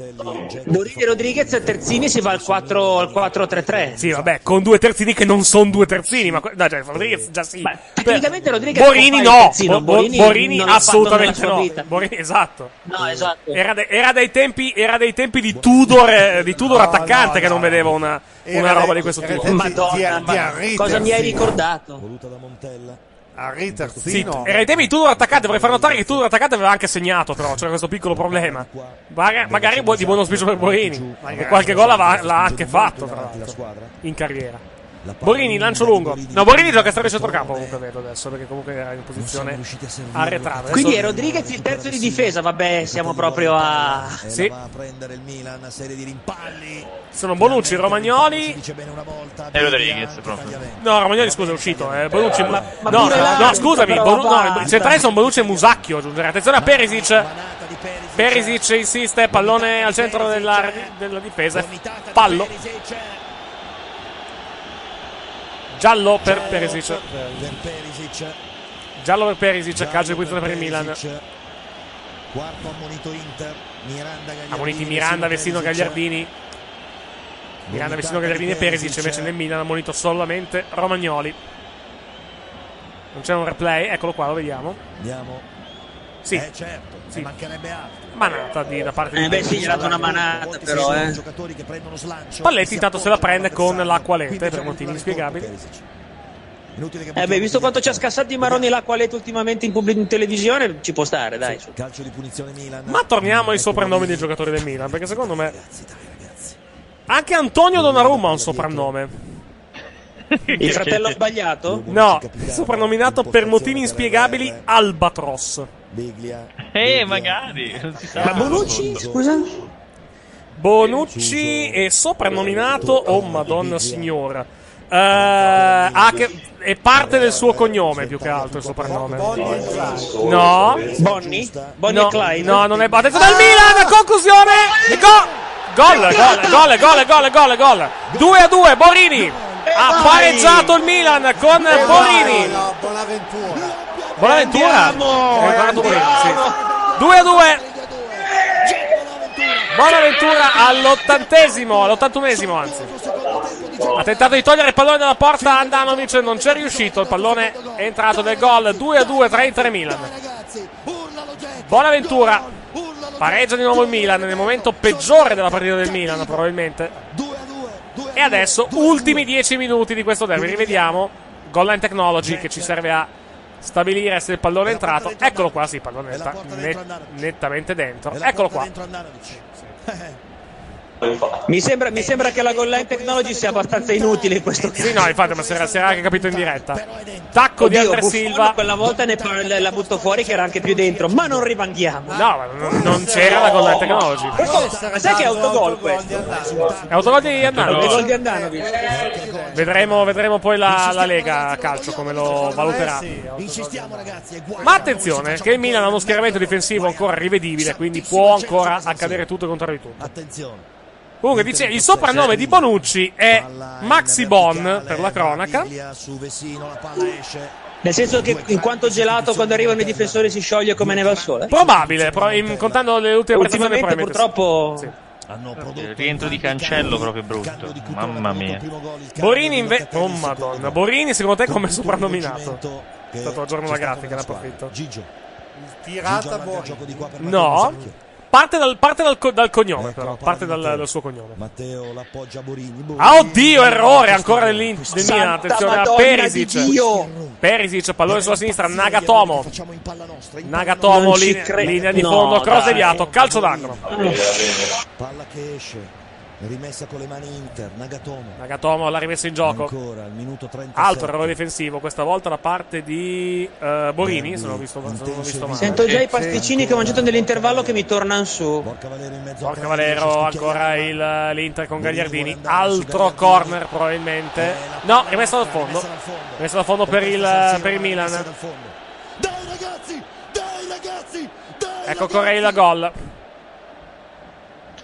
Borini e Rodriguez terzini si va al 4 al 4-3-3. Sì, vabbè, con due terzini che non sono due terzini. Ma no, cioè, Rodriguez già sì. Tecnicamente Rodriguez Borini no. terzino, Bo- Bo- Borini Borini assolutamente no. Borini, esatto. No, esatto. Era, de- era dei tempi, era dei tempi di Tudor, eh, di Tudor attaccante che non vedevo una, una Era roba di questo tipo. Madonna, di- ma cosa mi hai ricordato? Voluta da Montella. Henri Sì, terzino. era ai tempi di Tudor attaccante. Vorrei far notare che Tudor attaccante aveva anche segnato, però c'era questo piccolo problema. Magari, magari bu- di buon auspicio per Borini. E qualche gol l'ha, l'ha anche fatto, tra l'altro, in carriera. Borini, lancio lungo. No, Borini gioca a stare centrocampo comunque vedo adesso, perché comunque era in posizione arretrata. Adesso- Quindi è Rodriguez il terzo di difesa, vabbè, siamo proprio a... Sì. Va a prendere il Milan, serie di rimpalli. Sono Bonucci, Romagnoli. Dice bene una volta. E Rodriguez proprio. No, Romagnoli, scusa, è uscito. Eh, Bonucci. ma no, pure là- no, scusami. Bonu- no, i centrali sono Bonucci e Musacchio. Aggiungere. Attenzione a Perisic. Perisic insiste, pallone al centro della, della difesa. Fallo. Giallo per Perisic. Per Perisic. Giallo per Perisic, calcio di punizione per il Milan. Quarto ammonito Inter. Miranda Gagliardini. Ammoniti Miranda, Vestino, Gagliardini. Miranda, Vestino, Gagliardini e Perisic. Invece nel Milan ha ammonito solamente Romagnoli. Non c'è un replay, eccolo qua, lo vediamo. Andiamo. Sì. Eh certo, Sì. ne mancherebbe altro. Manata di- da parte Eh di beh sì, gli ha dato una manata però, eh. Palletti intanto se la prende con l'acqua lente per motivi inspiegabili. Eh beh, visto quanto ci ha scassato di Maroni l'acqua letto ultimamente in, pubblic- in televisione, ci può stare, dai. su. Calcio di punizione Milan. Ma torniamo ai soprannomi dei giocatori del Milan, perché secondo me anche Antonio Donnarumma ha un soprannome. Il fratello sbagliato? No, soprannominato per motivi inspiegabili Albatros. Biglia. Eh, magari. Non si sa. Ma Bonucci, scusa? Bonucci è soprannominato, oh madonna signora. Ha che- è parte del suo cognome più che altro il soprannome. No. Bonnie? Bonnie no, Clyde? No, non è Attenzione al Milan, conclusione! Go! Gol, gol, gol, gol, gol, gol, gol. 2 a 2, Borini. Ha pareggiato il Milan con Borini. No, Bonaventura. Buonaventura. Andiamo! Eh, guarda Borini, sì. 2 a 2. Buonaventura all'80esimo, all'81esimo anzi. Ha tentato di togliere il pallone dalla porta Andanovic, non c'è riuscito. Il pallone è entrato nel gol 2 a 2 tra Inter e Milan. Bonaventura pareggia di nuovo il Milan nel momento peggiore della partita del Milan, probabilmente. E adesso, ultimi 10 minuti di questo derby. Rivediamo. Goal line technology che ci serve a stabilire se il pallone è entrato. Eccolo qua, sì, il pallone è net- nettamente dentro. Eccolo qua. Mi sembra, mi sembra che la goal line technology sia abbastanza inutile in questo caso. Sì, no, infatti, ma si era, si era anche capito in diretta. Tacco di Oddio, Andre Buffon Silva. Quella volta ne par- la butto fuori che era anche più dentro, ma non rimanghiamo. No, ma non, non c'era la goal line technology. Ma sai che è autogol questo? È autogol di di Andanovic. Andanovic. Vedremo, vedremo poi la, la Lega a calcio come lo valuterà. Guai- Ma attenzione, che il Milan ha uno schieramento difensivo ancora rivedibile, quindi può ancora accadere tutto contro di tutto. Attenzione. Comunque dice, il soprannome di Bonucci è Maxi Bon, per la cronaca. Nel senso che in quanto gelato quando arrivano i difensori si scioglie come neve al sole? Probabile, pro- in- contando le ultime prestazioni purtroppo Il rientro di cancello proprio brutto. Mamma mia. sì. Borini invece... Oh madonna, Borini secondo te come soprannominato? È stato il giorno la grafica, ne approfitto. Tirata Bori. No, parte dal, parte dal, dal cognome però, parte dal, dal suo cognome. Matteo l'appoggia Borini. Borini. Ah, oddio, errore ancora. Santa Attenzione a Perisic. Perisic, pallone sulla sinistra. Nagatomo. Nagatomo, linea, linea di fondo. Cross deviato. Calcio d'angolo. Palla che esce. Rimessa con le mani Inter. Nagatomo. Nagatomo l'ha rimessa in gioco. Ancora al minuto 37. Altro errore difensivo, questa volta da parte di eh, Borini. Se non ho visto, se non ho visto male. Sento già i pasticcini che ho mangiato nell'intervallo che mi tornano su. Porca Valero, ancora il, l'Inter con Gagliardini. Altro corner probabilmente. No, rimessa dal fondo. Rimessa dal fondo per il, per il Milan. Ecco Correia gol.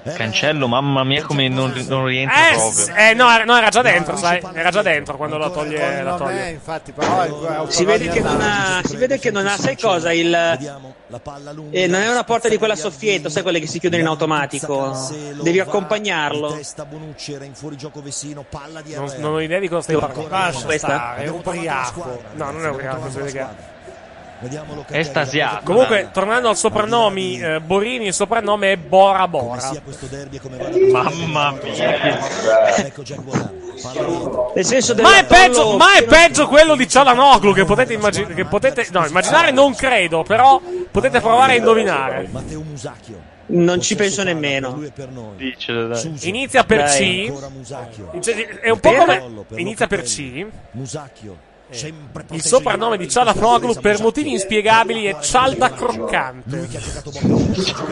Cancello, mamma mia, come non, non rientra Eh, proprio. eh, no, era, no, era già dentro, sai. Era già dentro quando la toglie. La Eh, toglie. infatti, però è, è un Si vede, che non ha, si vede che non ha, sai cosa? Il, eh, non è una porta di quella a soffietto, sai quelle che si chiudono in automatico. Devi accompagnarlo. Testa Bonucci era in fuorigioco Vesino. Palla di Non, non ho idea di cosa stai parlando. Questa? è un ubriaco. No, non è ubriaco, Estasiato. Comunque, tornando al soprannomi, eh, Borini, il soprannome è Bora Bora. Questo derby come va la Mamma mia. Ecco Ma è, peggio, ma è peggio quello di Cialanoglu che potete immaginare. Che potete, no, immaginare non credo, però potete provare a indovinare. Matteo Musacchio. Non ci penso nemmeno. Inizia per Dai. C. È un po' come. Inizia per C. Musacchio. Sempre Il soprannome di Cialanoglu per motivi inspiegabili è Cialda Croccante.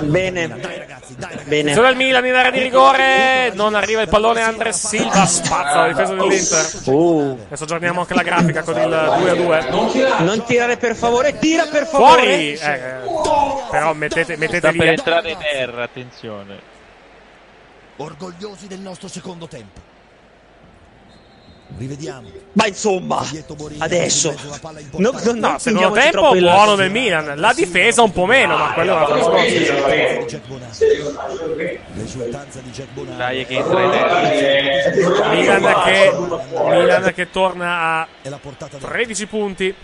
Bene. Bene. Attenzione al Milan in area di rigore. Non arriva il pallone. Andres Silva spazza la difesa dell'Inter. Uh, Adesso aggiorniamo anche la grafica con il 2 a 2. non tirare per favore, tira per favore. Fuori! Eh, eh, però mettete, mettete Sta per entrare terra, attenzione. Orgogliosi del nostro secondo tempo. Rivediamo. Ma insomma, adesso. No, no, No, secondo tempo buono del Milan. La difesa un po' meno, ma quello è un altro discorso. Jack Bonanno. L'esultanza di Jack Bonanno. Dai che entra. Milan che, Milan che torna a E la portata da 13 punti.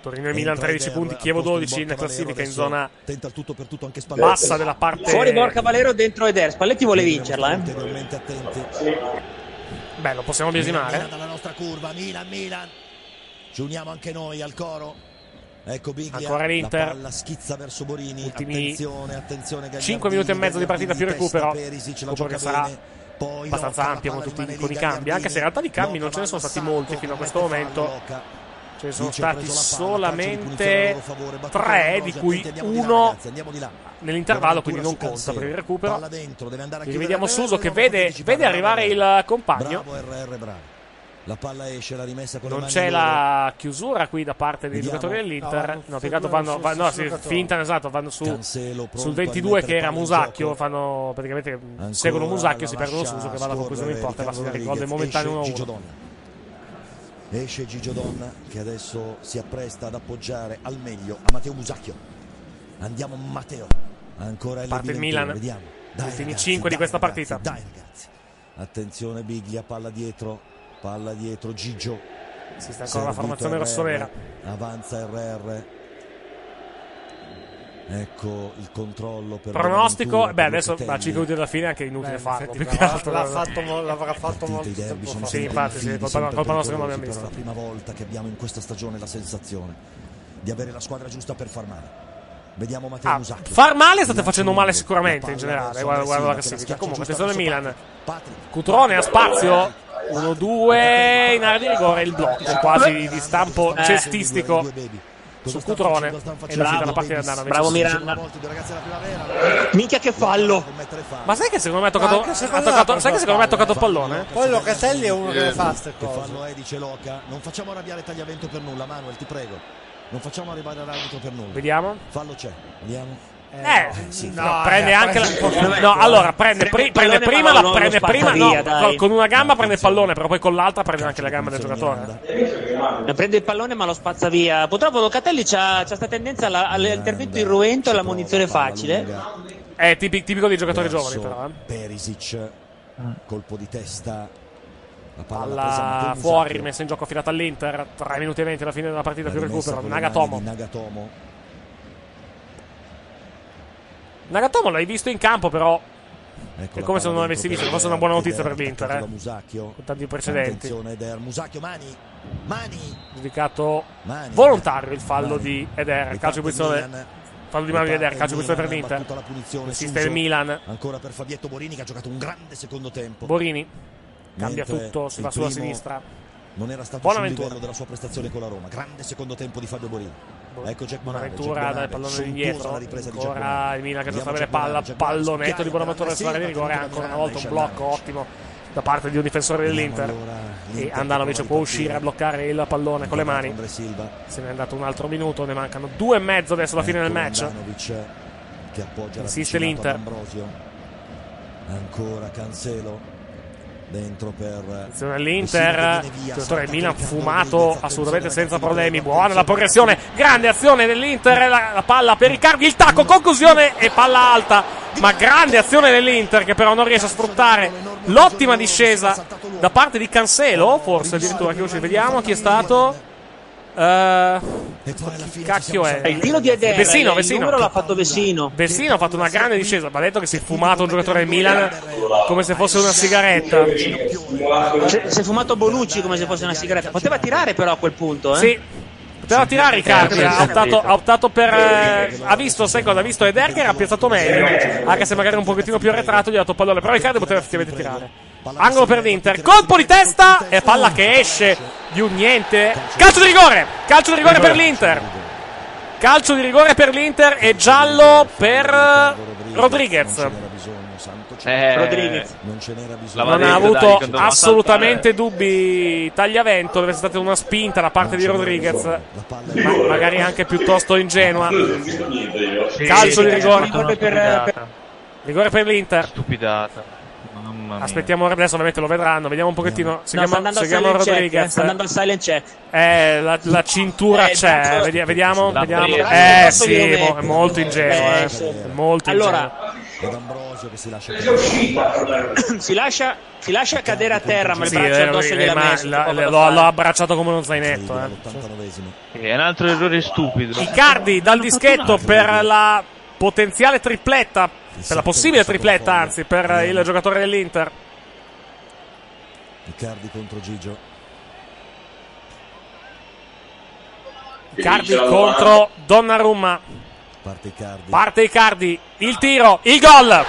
Torino e Milan 13 punti, Chievo 12 in classifica in zona Tenta il tutto per tutto anche Spalletti. bassa della parte. Fuori Borca Valero, dentro Eder. Spalletti vuole vincerla, eh. Beh, lo possiamo biasimare. Dalla nostra curva, Milan, Milan. Ci uniamo anche noi al coro. Ecco Biglia. Ancora l'Inter. La palla schizza verso Borini. Ultimi attenzione, attenzione. Gagliardini, 5 minuti e mezzo di partita più recupero. Perisic, Recupero che sarà abbastanza ampio con, tutti, con i cambi. Anche se in realtà di cambi non ce ne sono stati molti fino a questo momento. Ce ne sono stati solamente a tre, di cui uno nell'intervallo, quindi non conta per il recupero. A chiudere vediamo Suso che vede, vede arrivare il compagno. Bravo RR, bravo. La palla esce, la rimessa con Non c'è loro. la chiusura qui da parte dei Vediamo. giocatori dell'Inter. No, No, altro vanno, vanno- no, sì, finta, esatto, vanno su, Cancelo sul a 22 rimettere che era in Musacchio. Fanno praticamente Ancora seguono Musacchio e si perdono Suso che va alla conclusione, non scorrere importa, basta Riccardo il gol del Rodriguez. momentaneo Esce 1-1. Esce Gigio Donna che adesso si appresta ad appoggiare al meglio a Matteo Musacchio. Andiamo Matteo. Ancora Parte il L21, Milan. Vediamo. Dai, Ultimi ragazzi, 5 di questa ragazzi, partita. Dai ragazzi. Attenzione Biglia, palla dietro. Palla dietro Gigio. Si sta ancora la formazione rossonera. Avanza RR. Ecco il controllo per Pronostico, beh, per adesso a 5 minuti dalla fine è anche inutile Beh, farlo. effetti, Più che l'ha- altro l'ha fatto l'avrà fatto molto i derby sono. Sì, infatti, sì, colpa- colpa nostra che non pericolosi, l'abbiamo Per la prima volta che abbiamo in questa stagione la sensazione di avere la squadra giusta per far male. Vediamo Matteo Ah, Musacchio. far male state facendo male sicuramente in generale. Guarda, guarda la classifica. Comunque, attenzione Milan. Cutrone a spazio. 1-2 in area di rigore. Il blocco quasi di stampo Eh. cestistico su Cutrone. E l'uscita da parte di Andanovic. Bravo Miranda. Minchia che fallo. Ma sai che secondo me ha toccato, ha toccato- sai che secondo me ha toccato il pallone? Poi Locatelli è uno che le fa queste Che cose. fallo è, dice Loca. Non facciamo arrabbiare Tagliavento per nulla, Manuel, ti prego. Non facciamo arrivare all'arbitro per nulla. Vediamo. Fallo c'è. Vediamo. Eh, sì. no, prende anche la. No, allora prende, Prende pri- prende prima ma la prende prima. via, No, con una gamba prende il pallone, però poi con l'altra prende anche la gamba del giocatore. Eh, Prende il pallone ma lo spazza via. Purtroppo Locatelli c'ha, c'ha questa tendenza alla- all'intervento irruento e alla munizione facile. È tipi- tipico dei giocatori giovani, però. Eh. Perisic. Colpo di testa. La palla, fuori, messa in gioco affidata all'Inter. 3 minuti e 20 alla fine della partita La più recupero. Nagatomo. Nagatomo. Nagatomo l'hai visto in campo, però. Ecco è come se non dentro visto. Forse è una buona notizia per l'Inter. Eh. Con tanti precedenti. Attenzione Eder, Musacchio, mani. Mani. Giudicato Mani. volontario il fallo Mani. di Eder. Calcio di il posizione. Milan. Fallo di mano di Eder. Calcio di il posizione per l'Inter. punizione, Assiste il Milan. Ancora per Fabietto Borini che ha giocato un grande secondo tempo. Borini cambia Mentre tutto sulla il sua sinistra. Non era stato Buona sul Ventura. livello della sua prestazione con la Roma. Grande secondo tempo di Fabio Borini. Ecco Jack Bonaventura Bonave, dal pallone di Ancora il Milan che sta bene palla. Jack Pallonetto di Bonaventura sulla area di rigore. Ancora una volta un blocco ottimo da parte di un difensore dell'Inter. E Andanovic può uscire a bloccare il pallone con le mani. Se ne è andato un altro minuto. Ne mancano due e mezzo adesso alla fine del Ecco match. Andanovic che appoggia Insiste l'Inter. Ancora Cancelo. Dentro per del saltato Milan fumato assolutamente senza problemi. Buona la progressione, grande azione dell'Inter, la, la palla per Riccardi, il tacco, conclusione e palla alta. Ma grande azione dell'Inter che però non riesce a sfruttare l'ottima discesa da parte di Cancelo, forse addirittura che uscì. Vediamo chi è stato. Eh, chi cacchio è? Il tiro di Eder, Vessino, il Vessino. numero l'ha fatto Vessino. Vessino ha fatto una grande discesa. Va detto che si è fumato un giocatore del Milan come se fosse una sigaretta. Si si è fumato Bonucci come se fosse una sigaretta. Poteva tirare però a quel punto, eh? Sì. Poteva tirare Riccardi, ha optato, ha optato per. eh, ha visto, sai cosa? Ha visto Eder che era piazzato meglio. Anche se magari un pochettino più arretrato, gli ha dato pallone. Però Riccardi poteva effettivamente tirare. Angolo per l'Inter, colpo di testa e palla che esce di un niente. Calcio di rigore! Calcio di rigore per l'Inter. Calcio di rigore per l'Inter e giallo per Rodriguez. Eh, Rodriguez. Non ce n'era bisogno. Non ha dai, avuto doveva assolutamente dubbi Tagliavento, deve essere stata una spinta da parte di Rodriguez, ma magari anche piuttosto ingenua. Calcio di rigore. Rigore per- Rigore per l'Inter. Stupidata. Aspettiamo, adesso ovviamente lo vedranno. Vediamo un pochettino. No, Seguiamo, al seguiamo silent check, Rodriguez. sta andando al silent check. Eh, la, la cintura Eh, c'è. vediamo, vediamo. Eh sì, è molto ingenuo. Eh, eh. sì. Molto Allora, Ed Ambrosio che si lascia si lascia, si lascia cadere a terra, ma il Sì, braccio eh, addosso eh, gliel'ha ma messo. la- l'ho, abbracciato come uno zainetto. Eh. È un altro errore stupido. Icardi dal dischetto per la potenziale tripletta, per la possibile tripletta anzi, per il giocatore dell'Inter. Icardi contro Gigio. Icardi contro Donnarumma. Parte Icardi. Parte Icardi, il tiro, il gol.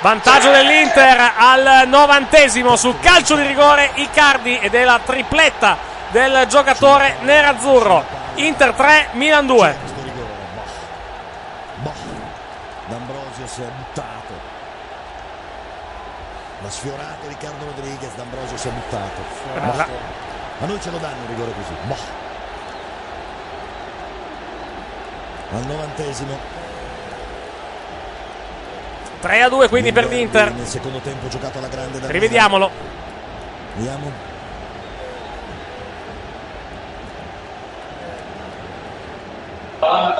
Vantaggio dell'Inter al novantesimo sul calcio di rigore Icardi ed è la tripletta del giocatore nerazzurro. Inter 3, Milan 2. D'Ambrosio si è buttato. L'ha sfiorato Riccardo Rodriguez. D'Ambrosio si è buttato. Bella. A noi ce lo danno un rigore così. Boh. Al novantesimo. 3 a 2 quindi per l'Inter. Nel secondo tempo giocato alla grande. da Rivediamolo. Vediamo.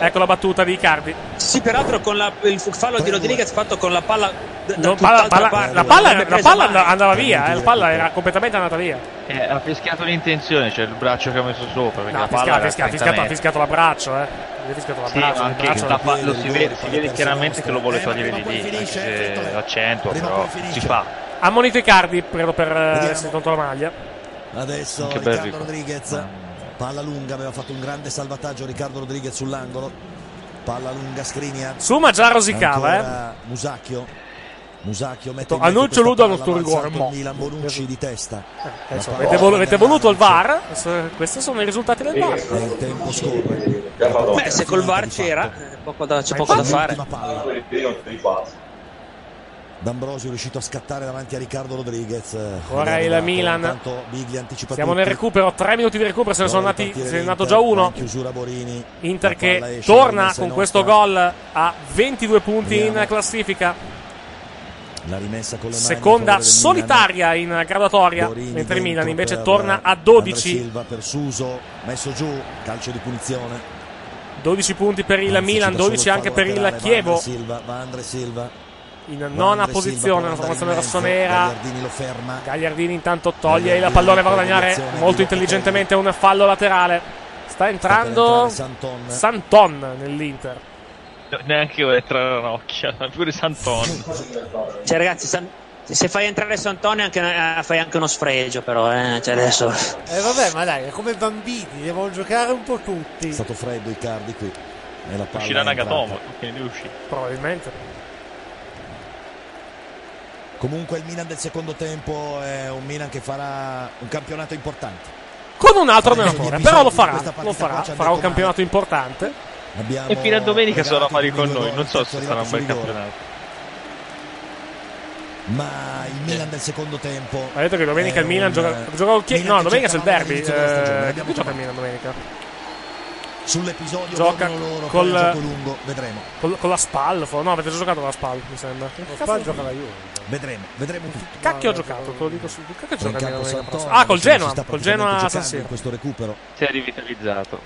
Ecco la battuta di Icardi. Sì, peraltro con la- il fallo di Rodriguez fatto con la palla da, da palla- palla- parte. la palla, la palla and- andava via, eh, la palla era completamente andata via. Eh, ha fischiato l'intenzione, cioè il braccio che ha messo sopra. No, la ha palla fischiato, fischiato, ha fischiato l'abbraccio, eh. Ha fischiato Sì, l'abbraccio, ma il anche braccio- la lo si vede, si vede chiaramente che lo vuole togliere di lì, accentua, però si fa. Ammonito Icardi, credo per eh, essere contro la maglia. Adesso Riccardo. Rodriguez. Palla lunga, aveva fatto un grande salvataggio Riccardo Rodriguez sull'angolo. Palla lunga Skriniar. Suma già rosicava, eh. Musacchio. Musacchio mette Annuncio Ludo allo palla, rigore, Milan Bonucci di testa. Adesso palla avete, vol- avete voluto il VAR? Questi sono i risultati del VAR. E il tempo scorre. Beh, se col VAR c'era, eh, poco da- c'è poco da fare. Palla. D'Ambrosio è riuscito a scattare davanti a Riccardo Rodriguez. Ora il Milan. Siamo nel tutti. recupero, tre minuti di recupero, se ne sono partire se ne è l'Inter, già uno. in chiusura Borini. Inter che torna con questo nostra. gol a 22 punti in Vediamo. classifica. La rimessa con le mani Seconda solitaria in graduatoria, Borini mentre il Milan invece torna a Andre 12. Silva per Suso, messo giù, calcio di punizione. 12 punti per il Anzi, Milan, ci dà solo 12 anche per il Chievo. Silva, va Andre Silva. In nona posizione, la può formazione rossonera. Gagliardini lo ferma. Gagliardini intanto toglie il Gagliardini pallone, va a per guadagnare molto intelligentemente un fallo laterale. Sta entrando Santon. Santon nell'Inter. Neanche io entrare Ranocchia, pure Santoni. Cioè, ragazzi, San- se fai entrare Santonio anche, eh, fai anche uno sfregio, però, eh. Cioè, adesso. Eh vabbè, ma dai, è come bambini, devono giocare un po' tutti. È stato freddo Icardi qui. E la palla Uscirà. Nagatomo, quindi uscì. Probabilmente. Comunque il Milan del secondo tempo è un Milan che farà un campionato importante. Con un altro allenatore, però lo farà. Lo farà, farà un campionato importante. Abbiamo E fino a domenica sono regalato pari con noi, non so se sarà un bel rigore. campionato. Ma il Milan del secondo tempo. Ha detto che domenica il Milan un, gioca, gioca Chie- Milan No, domenica c'è il derby. Eh, che gioca il. Milan domenica? Sull'episodio Gioca loro col- gioco lungo, vedremo. Col- con la SPAL, no, avete già giocato con la SPAL, mi sembra. Cazzo- Spal gioca la Juve. Vedremo, vedremo tutto. Cacchio ho giocato, te lo dico su. Che cacchio gioca? Ah, col Genoa, col Genoa San Siro. questo recupero. Si è rivitalizzato.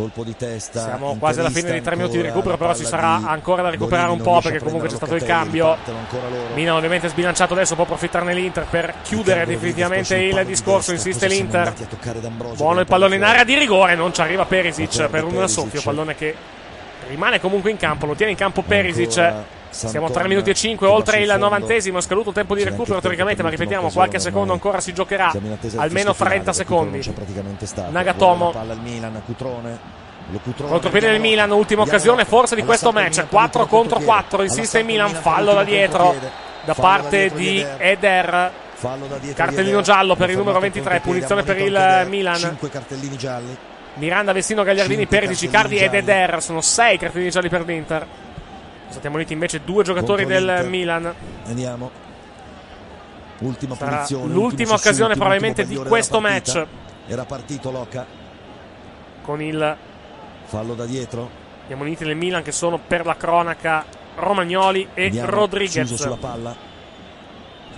Colpo di testa. Siamo quasi alla fine dei tre minuti di recupero, però ci sarà ancora ancora da recuperare un po' perché comunque c'è stato il cambio. Milan ovviamente sbilanciato adesso, può approfittarne l'Inter per chiudere definitivamente il discorso, insiste l'Inter. Buono il pallone in area di rigore, non ci arriva Perisic per un soffio, pallone che rimane comunque in campo, lo tiene in campo Perisic. Siamo a 3 minuti e 5 oltre il novantesimo, è scaduto il tempo di recupero teoricamente, ma ripetiamo, qualche secondo ancora si giocherà, almeno 30 secondi. Nagatomo. Palla al Milan, Cutrone. Contropiede del Milan, ultima occasione forse di questo match, 4 contro 4, insiste il Milan, fallo da dietro da parte di Eder. Fallo da dietro Cartellino giallo per il numero fermato 23, Contepiede, punizione per il. Milan. Cinque cartellini gialli. Miranda, Vestino, Gagliardini, cartellini Icardi ed. Eder. Sono 6 cartellini gialli per l'Inter. Sono stati ammoniti invece due giocatori del. Milan. Andiamo. Ultima Sarà punizione. l'ultima ultimo occasione probabilmente di questo match. Era partito Loca. Con il, Fallo da dietro. gli ammoniti del Milan che sono per la cronaca Romagnoli e Andiamo. Rodriguez. Suso sulla palla.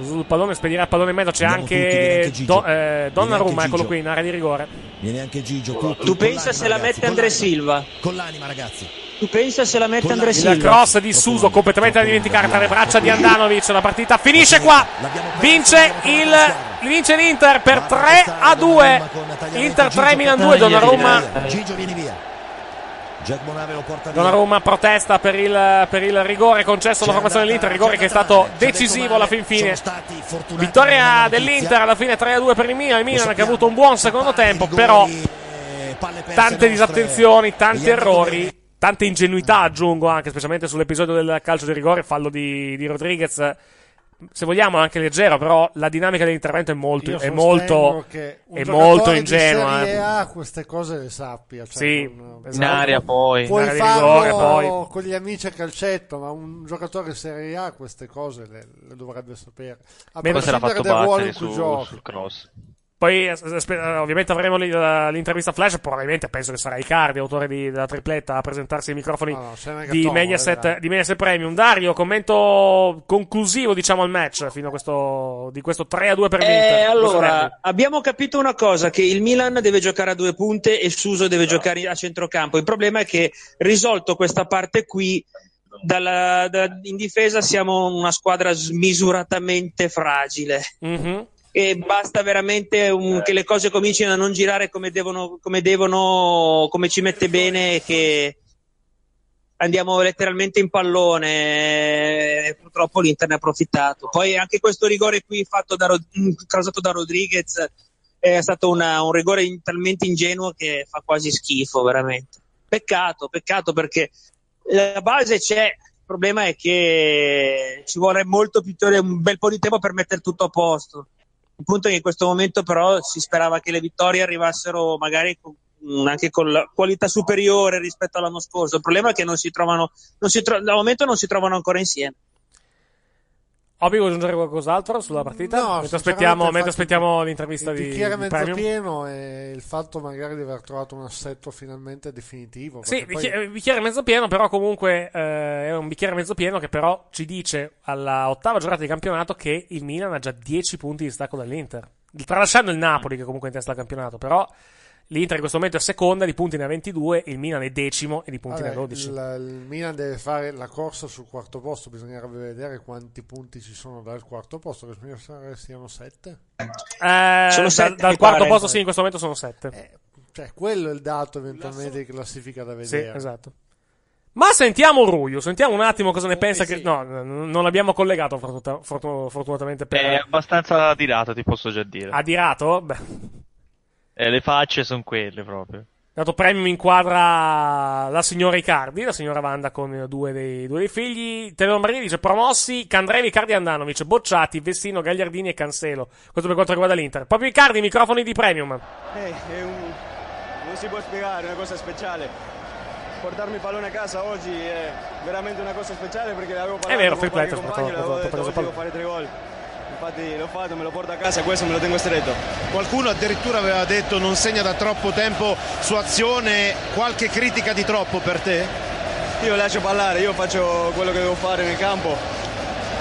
Sul pallone, spedirà il pallone in mezzo. C'è Andiamo anche. Do- eh, Donnarumma, eccolo qui in area di rigore. Viene anche Gigio. tutti, Tu pensa se la mette Andre. Silva? Con l'anima, ragazzi. Tu pensa se la mette Con Andre la- Il Silva? cross di Suso completamente da dimenticare tra le braccia di Andanovic. La partita finisce qua. Vince il vince l'Inter per 3 a 2. Inter 3 Milan 2. Donnarumma Gigio vieni via. Donnarumma protesta per il, per il rigore concesso alla formazione dell'Inter, rigore che è stato decisivo alla fin fine. Vittoria dell'Inter alla fine 3-2 per il Milan, il Milan che ha avuto un buon secondo tempo, però tante disattenzioni, tanti errori, tante ingenuità aggiungo anche, specialmente sull'episodio del calcio di rigore, fallo di, di Rodriguez. Se vogliamo anche leggero, però la dinamica dell'intervento è molto, è molto, è giocatore molto di ingenua. Serie eh. A queste cose le sappia. Cioè Sì, non- esatto. In aria poi. Puoi In area di farlo rigore, poi. con gli amici a calcetto, ma un giocatore di Serie A queste cose le, le dovrebbe sapere. A Poi se l'ha prescindere fatto dal ruolo battere in cui su, giochi. sul cross. Poi eh, eh, ovviamente avremo eh, l'intervista flash, probabilmente penso che sarà Icardi, autore di- della tripletta, a presentarsi ai microfoni No, no, di, Mediaset, di Mediaset Premium. Dario, commento conclusivo diciamo al match fino a questo, di questo 3-2 per l'Inter. Eh, Questo derby. allora, abbiamo capito una cosa, che il Milan deve giocare a due punte e Suso deve giocare a centrocampo. Il problema è che risolto questa parte qui, dalla- da- in difesa siamo una squadra smisuratamente fragile. Mhm. E basta veramente un- che le cose comincino a non girare come devono, come devono, come ci mette bene che andiamo letteralmente in pallone. e Purtroppo l'Inter ne ha approfittato. Poi anche questo rigore qui fatto da Rod- causato da Rodriguez è stato una- un rigore in- talmente ingenuo che fa quasi schifo, veramente. Peccato, peccato perché la base c'è. Il problema è che ci vuole molto più un bel po' di tempo per mettere tutto a posto. Il punto è che in questo momento però si sperava che le vittorie arrivassero magari con- anche con la qualità superiore rispetto all'anno scorso. Il problema è che non si trovano, non si tro- al momento non si trovano ancora insieme. Obi, vuoi aggiungere qualcos'altro sulla partita? No, mentre, aspettiamo, mentre aspettiamo l'intervista il di, bicchiere di mezzo pieno e il fatto magari di aver trovato un assetto finalmente definitivo. Sì, perché poi- bicchiere, bicchiere mezzo pieno, però comunque eh, è un bicchiere mezzo pieno che però ci dice alla ottava giornata di campionato che il Milan ha già 10 punti di stacco dall'Inter. Tralasciando il Napoli che comunque è in testa al campionato, però l'Inter in questo momento è seconda, di punti ne ha 22, il Milan è decimo e di punti ne ha Vabbè, 12. il, il Milan deve fare la corsa sul quarto posto, bisognerebbe vedere quanti punti ci sono dal quarto posto, che mi siano 7. Eh, Sono dal- sette, dal quarto pare. posto sì, in questo momento sono 7. Cioè, quello è il dato eventualmente di classifica da Sì, vedere. esatto. Ma sentiamo Ruio, sentiamo un attimo cosa ne pensa. Che... No, non l'abbiamo collegato fortuna- fortuna- fortunatamente per... È abbastanza adirato, ti posso già dire. Adirato? Beh, Eh, le facce sono quelle proprio. dato premium inquadra la signora Icardi, la signora Wanda con due dei, due dei figli. Teleo Marini dice promossi Candrevi, Icardi e Andanovic, bocciati Vessino, Gagliardini e Cancelo. Questo per quanto riguarda l'Inter. Proprio Icardi, microfoni di premium. Eh, è un- non si può spiegare, è una cosa speciale. Portarmi il pallone a casa oggi è veramente una cosa speciale perché l'avevo parlato vero, con qualche Clayton, compagno, portato- l'avevo detto oggi pallone. devo fare tre gol. Infatti l'ho fatto, me lo porto a casa, questo me lo tengo stretto. Qualcuno addirittura aveva detto non segna da troppo tempo su azione, qualche critica di troppo per te? Io lascio parlare, io faccio quello che devo fare nel campo,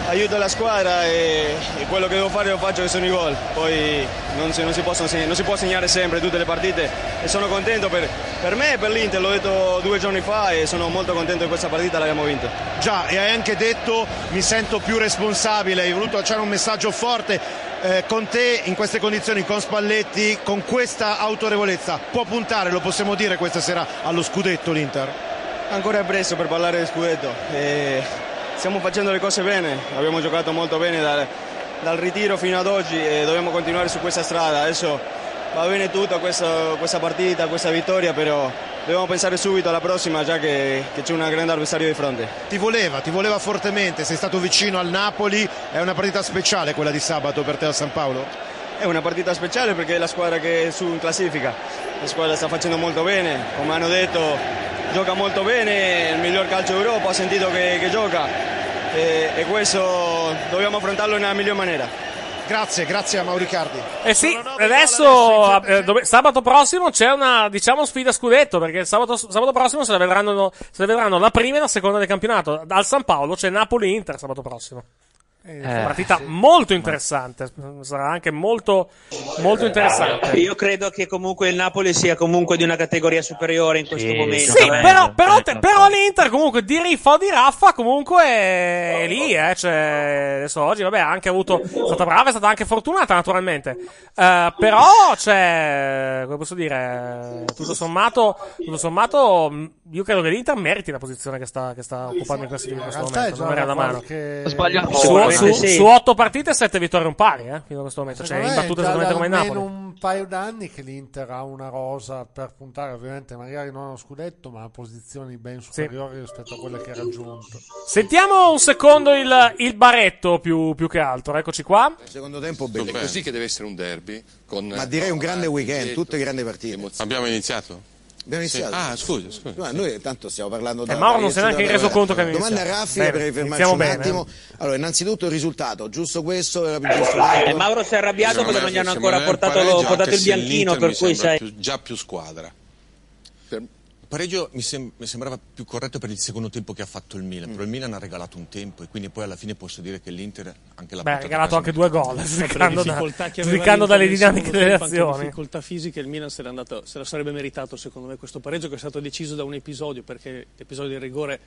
aiuto la squadra e, e quello che devo fare lo faccio che sono i gol. Poi non si, non si possono non si può segnare sempre tutte le partite e sono contento per, per me e per l'Inter, l'ho detto due giorni fa e sono molto contento di questa partita, l'abbiamo vinta. Già, e hai anche detto mi sento più responsabile, hai voluto lanciare un messaggio forte eh, con te in queste condizioni, con Spalletti, con questa autorevolezza. Può puntare, lo possiamo dire questa sera, allo scudetto l'Inter? Ancora è presto per parlare di scudetto. Eh, stiamo facendo le cose bene, abbiamo giocato molto bene dal, dal ritiro fino ad oggi e dobbiamo continuare su questa strada. Adesso va bene tutto questa, questa partita, questa vittoria, però dobbiamo pensare subito alla prossima già che, che c'è un grande avversario di fronte. Ti voleva, ti voleva fortemente, sei stato vicino al Napoli, è una partita speciale quella di sabato per te a San Paolo? È una partita speciale perché è la squadra che è su in classifica. La squadra sta facendo molto bene, come hanno detto, gioca molto bene, è il miglior calcio d'Europa, ha sentito che, che gioca e, e questo dobbiamo affrontarlo nella miglior maniera. Grazie, grazie a Mauricardi. Eh sì, adesso eh, dove- sabato prossimo c'è una diciamo sfida scudetto perché sabato, sabato prossimo se la, vedranno, se la vedranno la prima e la seconda del campionato. Al San Paolo c'è Napoli-Inter sabato prossimo. Eh, partita molto interessante, sarà anche molto, molto interessante. Io credo che comunque il Napoli sia comunque di una categoria superiore in questo momento. Sì, eh. però, però, te- però l'Inter comunque di Riffa o di Raffa comunque è lì, eh. Cioè, adesso oggi, vabbè, ha anche avuto, è stata brava, è stata anche fortunata naturalmente. Eh, però, cioè, come posso dire, tutto sommato, tutto sommato, mh, io credo che l'Inter meriti la posizione che sta, che sta occupando in questo momento. Non era da da mano. Sbagliato. Su, sì. su otto partite, sette vittorie un pari, eh, fino a questo momento. Cioè, è già esattamente come almeno Napoli. un paio d'anni che l'Inter ha una rosa per puntare, ovviamente magari non allo scudetto, ma a posizioni ben superiori rispetto a quelle che ha raggiunto. Sentiamo un secondo il, il baretto più, più che altro. Eccoci qua. Secondo tempo bene. È così che deve essere un derby. Con Ma direi un grande weekend, tutte grandi partite. Abbiamo iniziato? Abbiamo Sì. iniziato. Ah, scusa, scusa. Ma noi tanto stiamo parlando Eh, Mauro non si è neanche reso conto che abbiamo Domanda a iniziato. Raffi Bene, per fermarci iniziamo un bene. attimo. Allora, innanzitutto il risultato, giusto questo era più giusto Eh? Mauro si è arrabbiato perché non gli hanno ancora portato, portato il bianchino, per cui sai. più- già più squadra. Pareggio mi, sem- mi sembrava più corretto per il secondo tempo che ha fatto il Milan, però il Milan ha regalato un tempo e quindi poi alla fine posso dire che l'Inter anche la Beh, ha regalato anche due gol, le giudicando, da- difficoltà che aveva giudicando dalle dinamiche delle azioni. difficoltà fisiche il Milan se, andato- se la sarebbe meritato secondo me questo pareggio che è stato deciso da un episodio perché l'episodio del rigore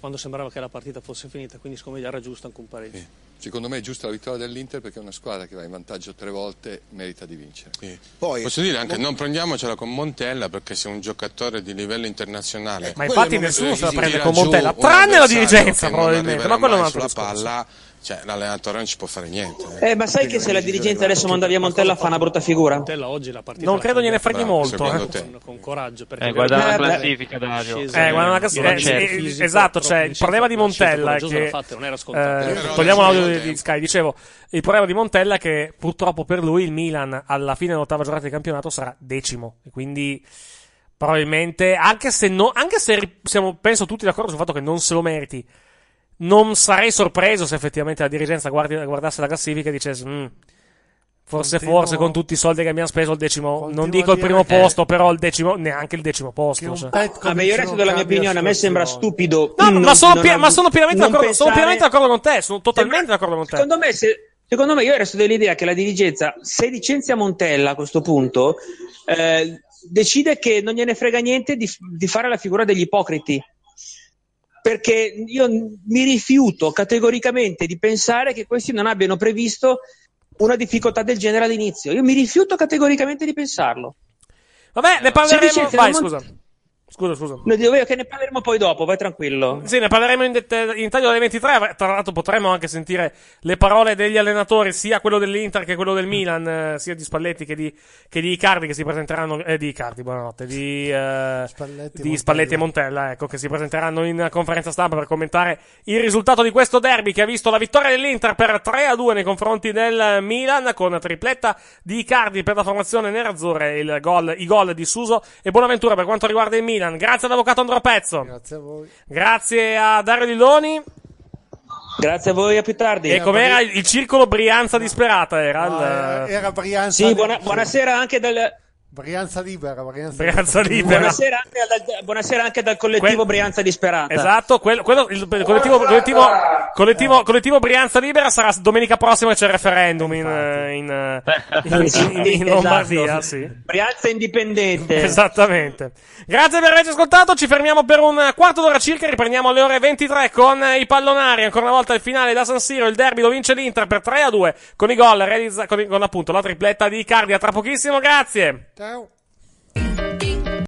quando sembrava che la partita fosse finita quindi secondo me era giusto anche un pareggio. Secondo me è giusta la vittoria dell'Inter perché è una squadra che va in vantaggio tre volte merita di vincere. Poi- Posso dire anche non prendiamocela con Montella perché sei un giocatore di livello internazionale. Ma infatti nessuno se la prende con Montella, tranne la dirigenza probabilmente, ma quello è un altro sulla discorso. palla Cioè, l'allenatore non ci può fare niente. eh. Eh, ma sai che se la dirigenza adesso manda via Montella fa una brutta figura? Montella oggi la partita Non credo gliene freghi molto. eh. te? con, con coraggio perché Eh, guarda la Eh, classifica, Dario. Eh, guarda la classifica, eh, esatto, cioè il problema di Montella che fatta, non era scontato. eh, togliamo l'audio di, di Sky, dicevo, il problema di Montella è che purtroppo per lui il Milan alla fine dell'ottava giornata di campionato sarà decimo e quindi probabilmente anche se no, anche se siamo penso tutti d'accordo sul fatto che non se lo meriti non sarei sorpreso se effettivamente la dirigenza guardi- guardasse la classifica e dicesse "Mm, forse Continuo- forse con tutti i soldi che abbiamo speso il decimo non dico il primo posto però il decimo neanche il decimo posto cioè. Vabbè, io resto della mia opinione, a me sembra stupido. No, non- ma, sono av- ma sono pienamente d'accordo, sono pensare- pienamente d'accordo con te, sono totalmente d'accordo con te. Secondo me, se- secondo me io resto dell'idea che la dirigenza, se licenzia Montella a questo punto, eh, decide che non gliene frega niente di, di fare la figura degli ipocriti. Perché io mi rifiuto categoricamente di pensare che questi non abbiano previsto una difficoltà del genere all'inizio. Io mi rifiuto categoricamente di pensarlo. Vabbè, ne parleremo. Vai, scusa. Scusa, scusa. No, dico io che ne parleremo poi dopo, vai tranquillo. Sì, ne parleremo in, det- in taglio alle 23. Tra l'altro, potremo anche sentire le parole degli allenatori, sia quello dell'Inter che quello del Milan, eh, sia di Spalletti che di, che di Icardi, che si presenteranno. Eh, di Icardi, buonanotte. Di, eh, Spalletti, di Spalletti e Montella, ecco, che si presenteranno in conferenza stampa per commentare il risultato di questo derby che ha visto la vittoria dell'Inter per 3 a 2 nei confronti del Milan, con tripletta di Icardi per la formazione nerazzurra, il gol, i gol di Suso e Bonaventura per quanto riguarda il Milan. Grazie ad Avvocato Andro Pezzo. Grazie a voi. Grazie a Dario Lilloni. Grazie a voi, a più tardi. E com'era il, il circolo Brianza disperata? Era No, il- era, era Brianza Sì, buona- buonasera anche dal. Brianza libera, Brianza, Brianza libera. Buonasera anche dal, buonasera anche dal collettivo Brianza Disperata. Esatto, quello, quello- il collettivo, collettivo, collettivo, collettivo Brianza Libera sarà domenica prossima c'è il referendum in, in, in- in- in Lombardia, Esatto. sì. Brianza indipendente. Esattamente. Grazie per averci ascoltato. Ci fermiamo per un quarto d'ora circa. Riprendiamo alle ore 23 con i pallonari. Ancora una volta il finale da San Siro. Il derby lo vince l'Inter per 3 a 2 con i gol realizza- con, con appunto la tripletta di Icardi. A tra pochissimo. Grazie. Ciao.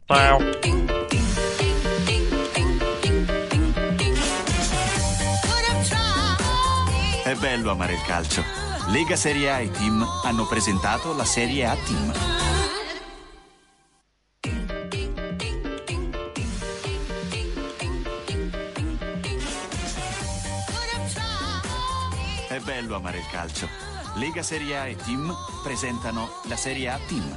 Ciao. È bello amare il calcio. Lega Serie A e Team hanno presentato la Serie A Team. È bello amare il calcio. Lega Serie A e Team presentano la Serie A Team.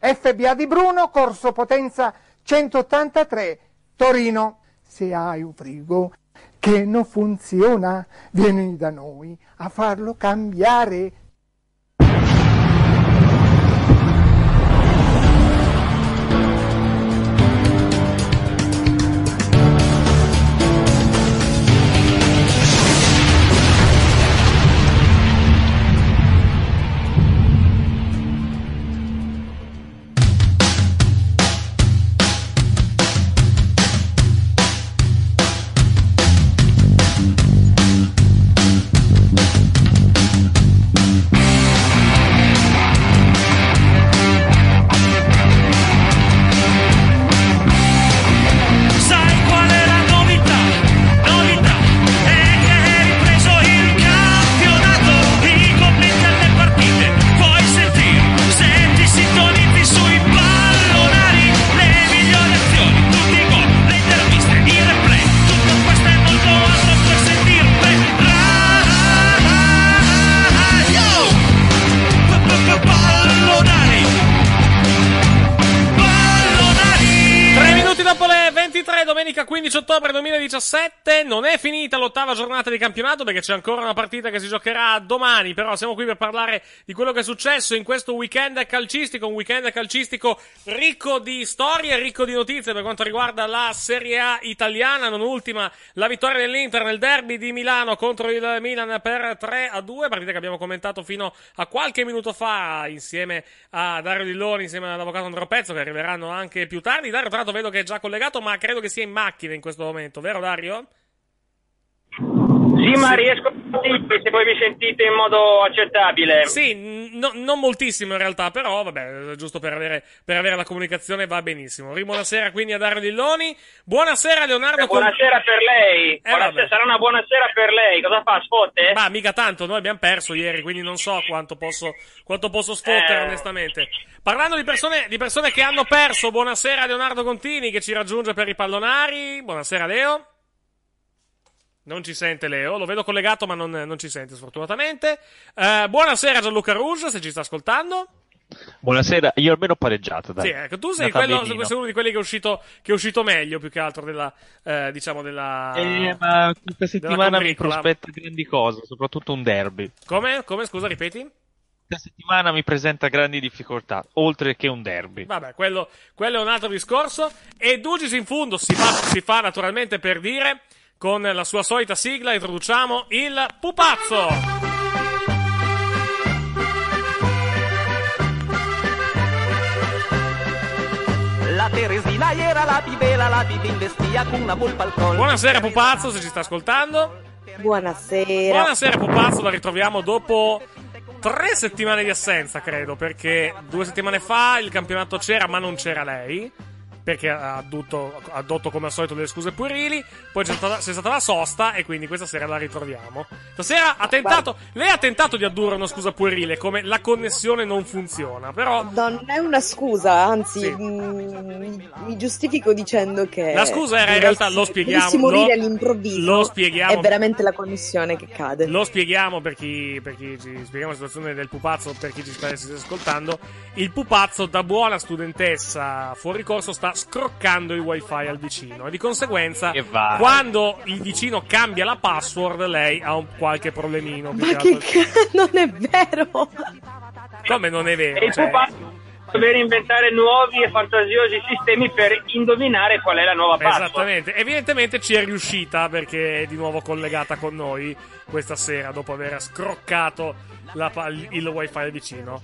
FBA di Bruno, Corso Potenza 183, Torino. Se hai un frigo che non funziona, vieni da noi a farlo cambiare. Giornata di campionato perché c'è ancora una partita che si giocherà domani, però siamo qui per parlare di quello che è successo in questo weekend calcistico, un weekend calcistico ricco di storie, ricco di notizie per quanto riguarda la Serie A italiana, non ultima la vittoria dell'Inter nel derby di Milano contro il Milan per 3 a 2, partita che abbiamo commentato fino a qualche minuto fa insieme a Dario Dilloni, insieme all'avvocato Andro Pezzo che arriveranno anche più tardi. Dario tra l'altro vedo che è già collegato, ma credo che sia in macchina in questo momento, vero Dario? Sì, ma riesco a sentirvi se voi mi sentite in modo accettabile. Sì, no- non moltissimo in realtà, però vabbè, giusto per avere, per avere la comunicazione va benissimo. Ri- Buonasera quindi a Dario Dilloni. Buonasera Leonardo. Eh, buonasera per lei. Eh, Buonasera, sarà una buona sera per lei. Cosa fa? Sfotte? Ma mica tanto, noi abbiamo perso ieri, quindi non so quanto posso, quanto posso sfottere Eh. onestamente. Parlando di persone, di persone che hanno perso, buonasera Leonardo Contini che ci raggiunge per i pallonari. Buonasera Leo. Non ci sente Leo, lo vedo collegato ma non, non ci sente sfortunatamente. Eh, buonasera Gianluca Rouge, se ci sta ascoltando. Buonasera, io almeno ho pareggiato, dai. Sì, ecco, tu sei, quello, sei uno di quelli che è uscito, che è uscito meglio più che altro della, eh, diciamo, della... Eh, ma questa settimana mi prospetta grandi cose, soprattutto un derby. Come? Come? Scusa, ripeti? Questa settimana mi presenta grandi difficoltà, oltre che un derby. Vabbè, quello, quello è un altro discorso. E Dugis in fondo si fa, si fa naturalmente per dire, con la sua solita sigla, introduciamo il pupazzo. La Teresina era la pibela, la pibin vestia con una volpa al collo. Buonasera pupazzo, se ci sta ascoltando. Buonasera. Buonasera pupazzo, la ritroviamo dopo tre settimane di assenza, credo, perché due settimane fa il campionato c'era, ma non c'era lei. Perché ha addotto, addotto come al solito delle scuse puerili. Poi c'è stata, c'è stata la sosta, e quindi questa sera la ritroviamo. Stasera ha tentato. Lei ha tentato di addurre una scusa puerile, come la connessione non funziona. Però. Non è una scusa, anzi, mm, mi, mi giustifico dicendo che. La scusa era in realtà, lo spieghiamo. Morire lo- all'improvviso. Lo spieghiamo. È veramente la connessione che cade. Lo spieghiamo per chi, per chi ci spieghiamo la situazione del pupazzo per chi ci sta ascoltando. Il pupazzo, da buona studentessa fuori corso, sta scroccando il wifi al vicino. E di conseguenza, quando il vicino cambia la password, lei ha un qualche problemino. Ma che c- non è vero! Come non è vero? E il Cioè, pupazzo dover inventare nuovi e fantasiosi sistemi per indovinare qual è la nuova password. Esattamente, evidentemente ci è riuscita perché è di nuovo collegata con noi questa sera dopo aver scroccato la il wifi al vicino.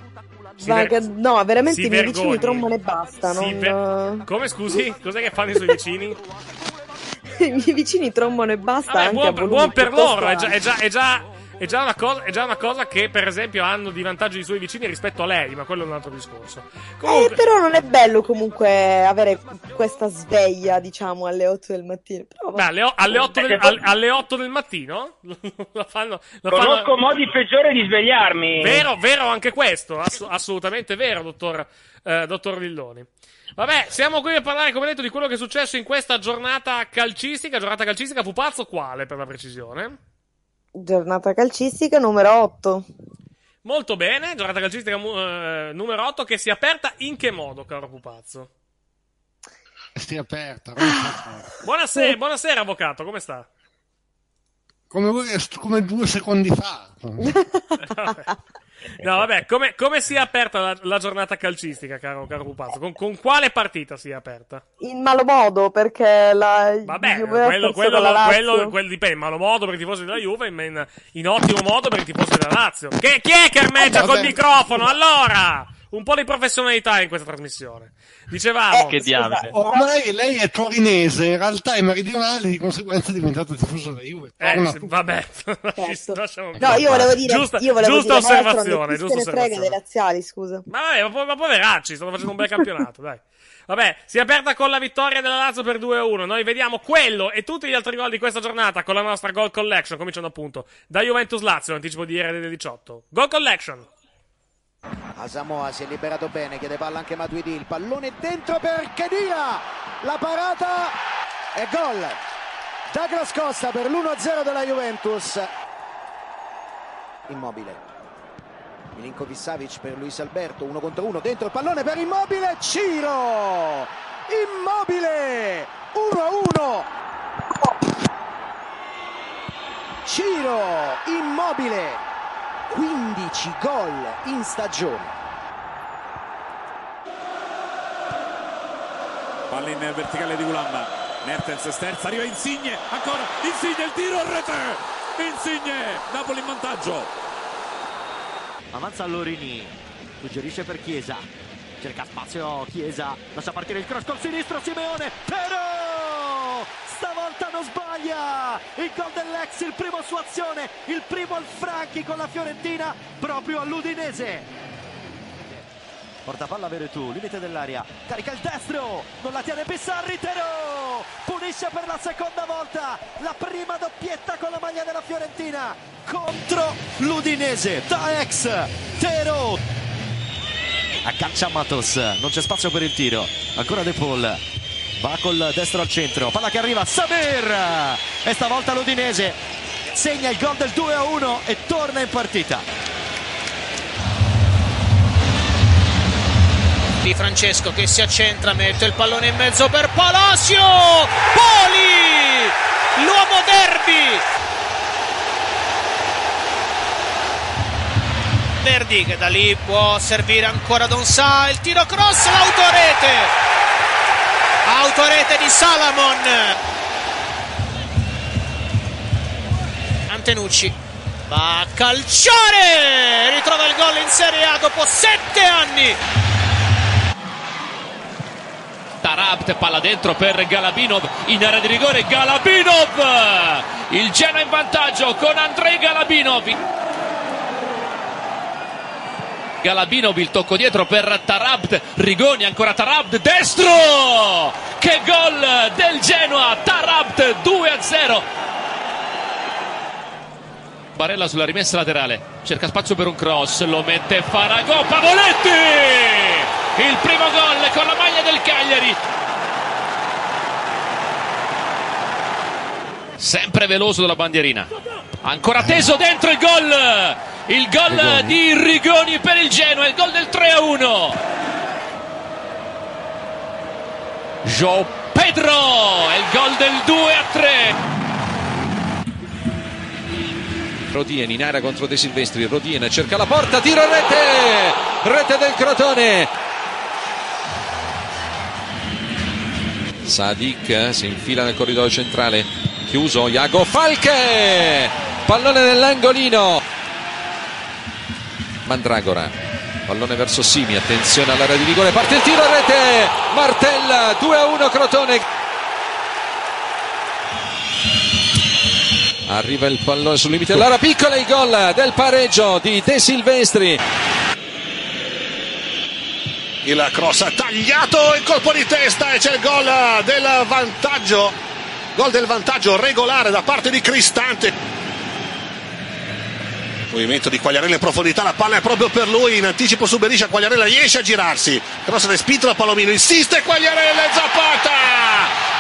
Si Ma ver- che- no, veramente i miei vicini vergogni. trombano e basta. Non- Come scusi? Cos'è che fanno i suoi vicini? I miei vicini trombano e basta. Vabbè, anche buon, buon per loro, è già, è già- è già- è già una cosa, è già una cosa che, per esempio, hanno di vantaggio i suoi vicini rispetto a lei, ma quello è un altro discorso. Eh, però non è bello comunque avere questa sveglia, diciamo, alle 8 del mattino. Però, Beh, alle, o- alle 8 del, al- alle 8 del mattino? la fanno, la fanno- Conosco modi peggiori di svegliarmi. Vero, vero anche questo, ass- assolutamente vero, dottor, eh, dottor Villoni. Vabbè, siamo qui a parlare, come detto, di quello che è successo in questa giornata calcistica. Giornata calcistica, pupazzo quale, per la precisione? Giornata calcistica numero 8. Molto bene, giornata calcistica mu- eh, numero 8 che si è aperta in che modo, caro pupazzo? Stia aperta. Buonasera, buonasera avvocato, come sta? Come, come due secondi fa. No, vabbè, come, come si è aperta la, la giornata calcistica, caro, caro pupazzo? Con, con quale partita si è aperta? In malo modo perché la Vabbè, quello, quello, la Lazio. quello, quello dipende, in malo modo per i tifosi della Juve, in, in, ottimo modo per i tifosi della Lazio. Che, chi è che armeggia Vabbè. col microfono? Allora! Un po' di professionalità in questa trasmissione. Dicevamo. Che diamine. Ormai lei è torinese, in realtà è meridionale, di conseguenza è diventato tifoso della Juve. Eh, tu. vabbè, Certo. lasciamo No, io volevo dire, Giusta, io volevo giusta dire, osservazione, giusta se ne frega osservazione. dei laziali, scusa. Ma vabbè, ma, po- ma poveracci, stanno facendo un bel campionato, dai. Vabbè, si è aperta con la vittoria della Lazio per 2-1. Noi vediamo quello e tutti gli altri gol di questa giornata con la nostra Goal Collection, cominciando appunto da Juventus Lazio, l'anticipo di ieri delle 18. Goal Collection. Asamoa si è liberato bene, chiede palla anche Matuidi, il pallone dentro per Kedira, la parata e gol. Douglas Costa per l'1-0 della Juventus. Immobile. Milinkovic Savic per Luis Alberto, 1 contro 1, dentro il pallone per Immobile, Ciro! Immobile! 1-1! Ciro, Immobile! 15 gol in stagione. Palla in verticale di Gulamba. Mertens sterza, arriva Insigne, ancora Insigne il tiro a rete. Insigne, Napoli in vantaggio. Avanza Lorini, suggerisce per Chiesa. Cerca spazio Chiesa, lascia partire il cross col sinistro Simeone. Stavolta non sbaglia. Il gol dell'ex, il primo su azione, il primo al Franchi con la Fiorentina proprio all'Udinese. Porta palla Veretù, limite dell'aria, carica il destro, non la tiene Pissarri, Tero! Punisce per la seconda volta, la prima doppietta con la maglia della Fiorentina contro l'Udinese, da ex, Tero! Aggancia Matos, non c'è spazio per il tiro, ancora De Paul, va col destro al centro, palla che arriva, Samir, e stavolta l'Udinese segna il gol del 2-1 e torna in partita. Di Francesco che si accentra, mette il pallone in mezzo per Palacio. Poli! L'uomo derby. Verdi che da lì può servire ancora Don Sa, il tiro cross, l'autorete. Autorete di Salamon. Antenucci va a calciare, ritrova il gol in Serie A dopo sette anni. Tarabt, palla dentro per Galabinov in area di rigore, Galabinov! Il Genoa in vantaggio con Andrei Galabinov. Galabinov il tocco dietro per Tarabt, Rigoni ancora Tarabt, destro! Che gol del Genoa, Tarabt 2 a 0. Barella sulla rimessa laterale, cerca spazio per un cross, lo mette Farago, Pavoletti! Il primo gol con la maglia del Cagliari. Sempre veloso della bandierina. Ancora teso dentro il gol. Il gol Rigoni. di Rigoni per il Genoa, il gol del 3 a 1. João Pedro, il gol del 2 a 3. Rodien in area contro De Silvestri, Rodien cerca la porta, tiro a rete, rete del Crotone. Sadik eh, si infila nel corridoio centrale, chiuso Iago Falche, pallone nell'angolino. Mandragora, pallone verso Simi, attenzione all'area di rigore, parte il tiro a rete, Martella, 2 a 1 Crotone. Arriva il pallone sul limite dell'area piccola, il gol del pareggio di De Silvestri. Il cross tagliato, il colpo di testa e c'è il gol del vantaggio. Gol del vantaggio regolare da parte di Cristante. Movimento di Quagliarella in profondità, la palla è proprio per lui, in anticipo su Beriscia, Quagliarella riesce a girarsi. Cross respinto da Palomino, insiste Quagliarella e Zapata!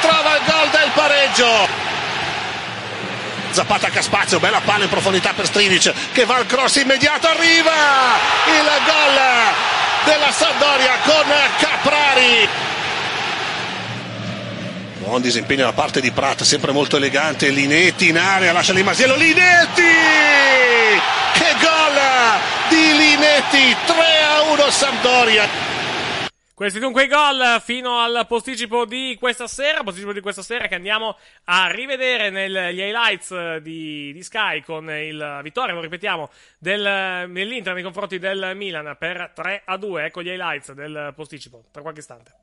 Trova il gol del pareggio. Zapata Caspazio, bella palla in profondità per Strinic che va al cross immediato, arriva il gol della Sampdoria con Caprari. Buon disimpegno da parte di Pratt, sempre molto elegante, Linetti in area, lascia lì Masiello, Linetti! Che gol di Linetti, 3 a 1 Sampdoria. Questi dunque i gol fino al posticipo di questa sera, posticipo di questa sera che andiamo a rivedere negli highlights di, di Sky con il vittoria, lo ripetiamo, del, dell'Inter nei confronti del Milan per 3 a 2. Ecco gli highlights del posticipo, tra qualche istante.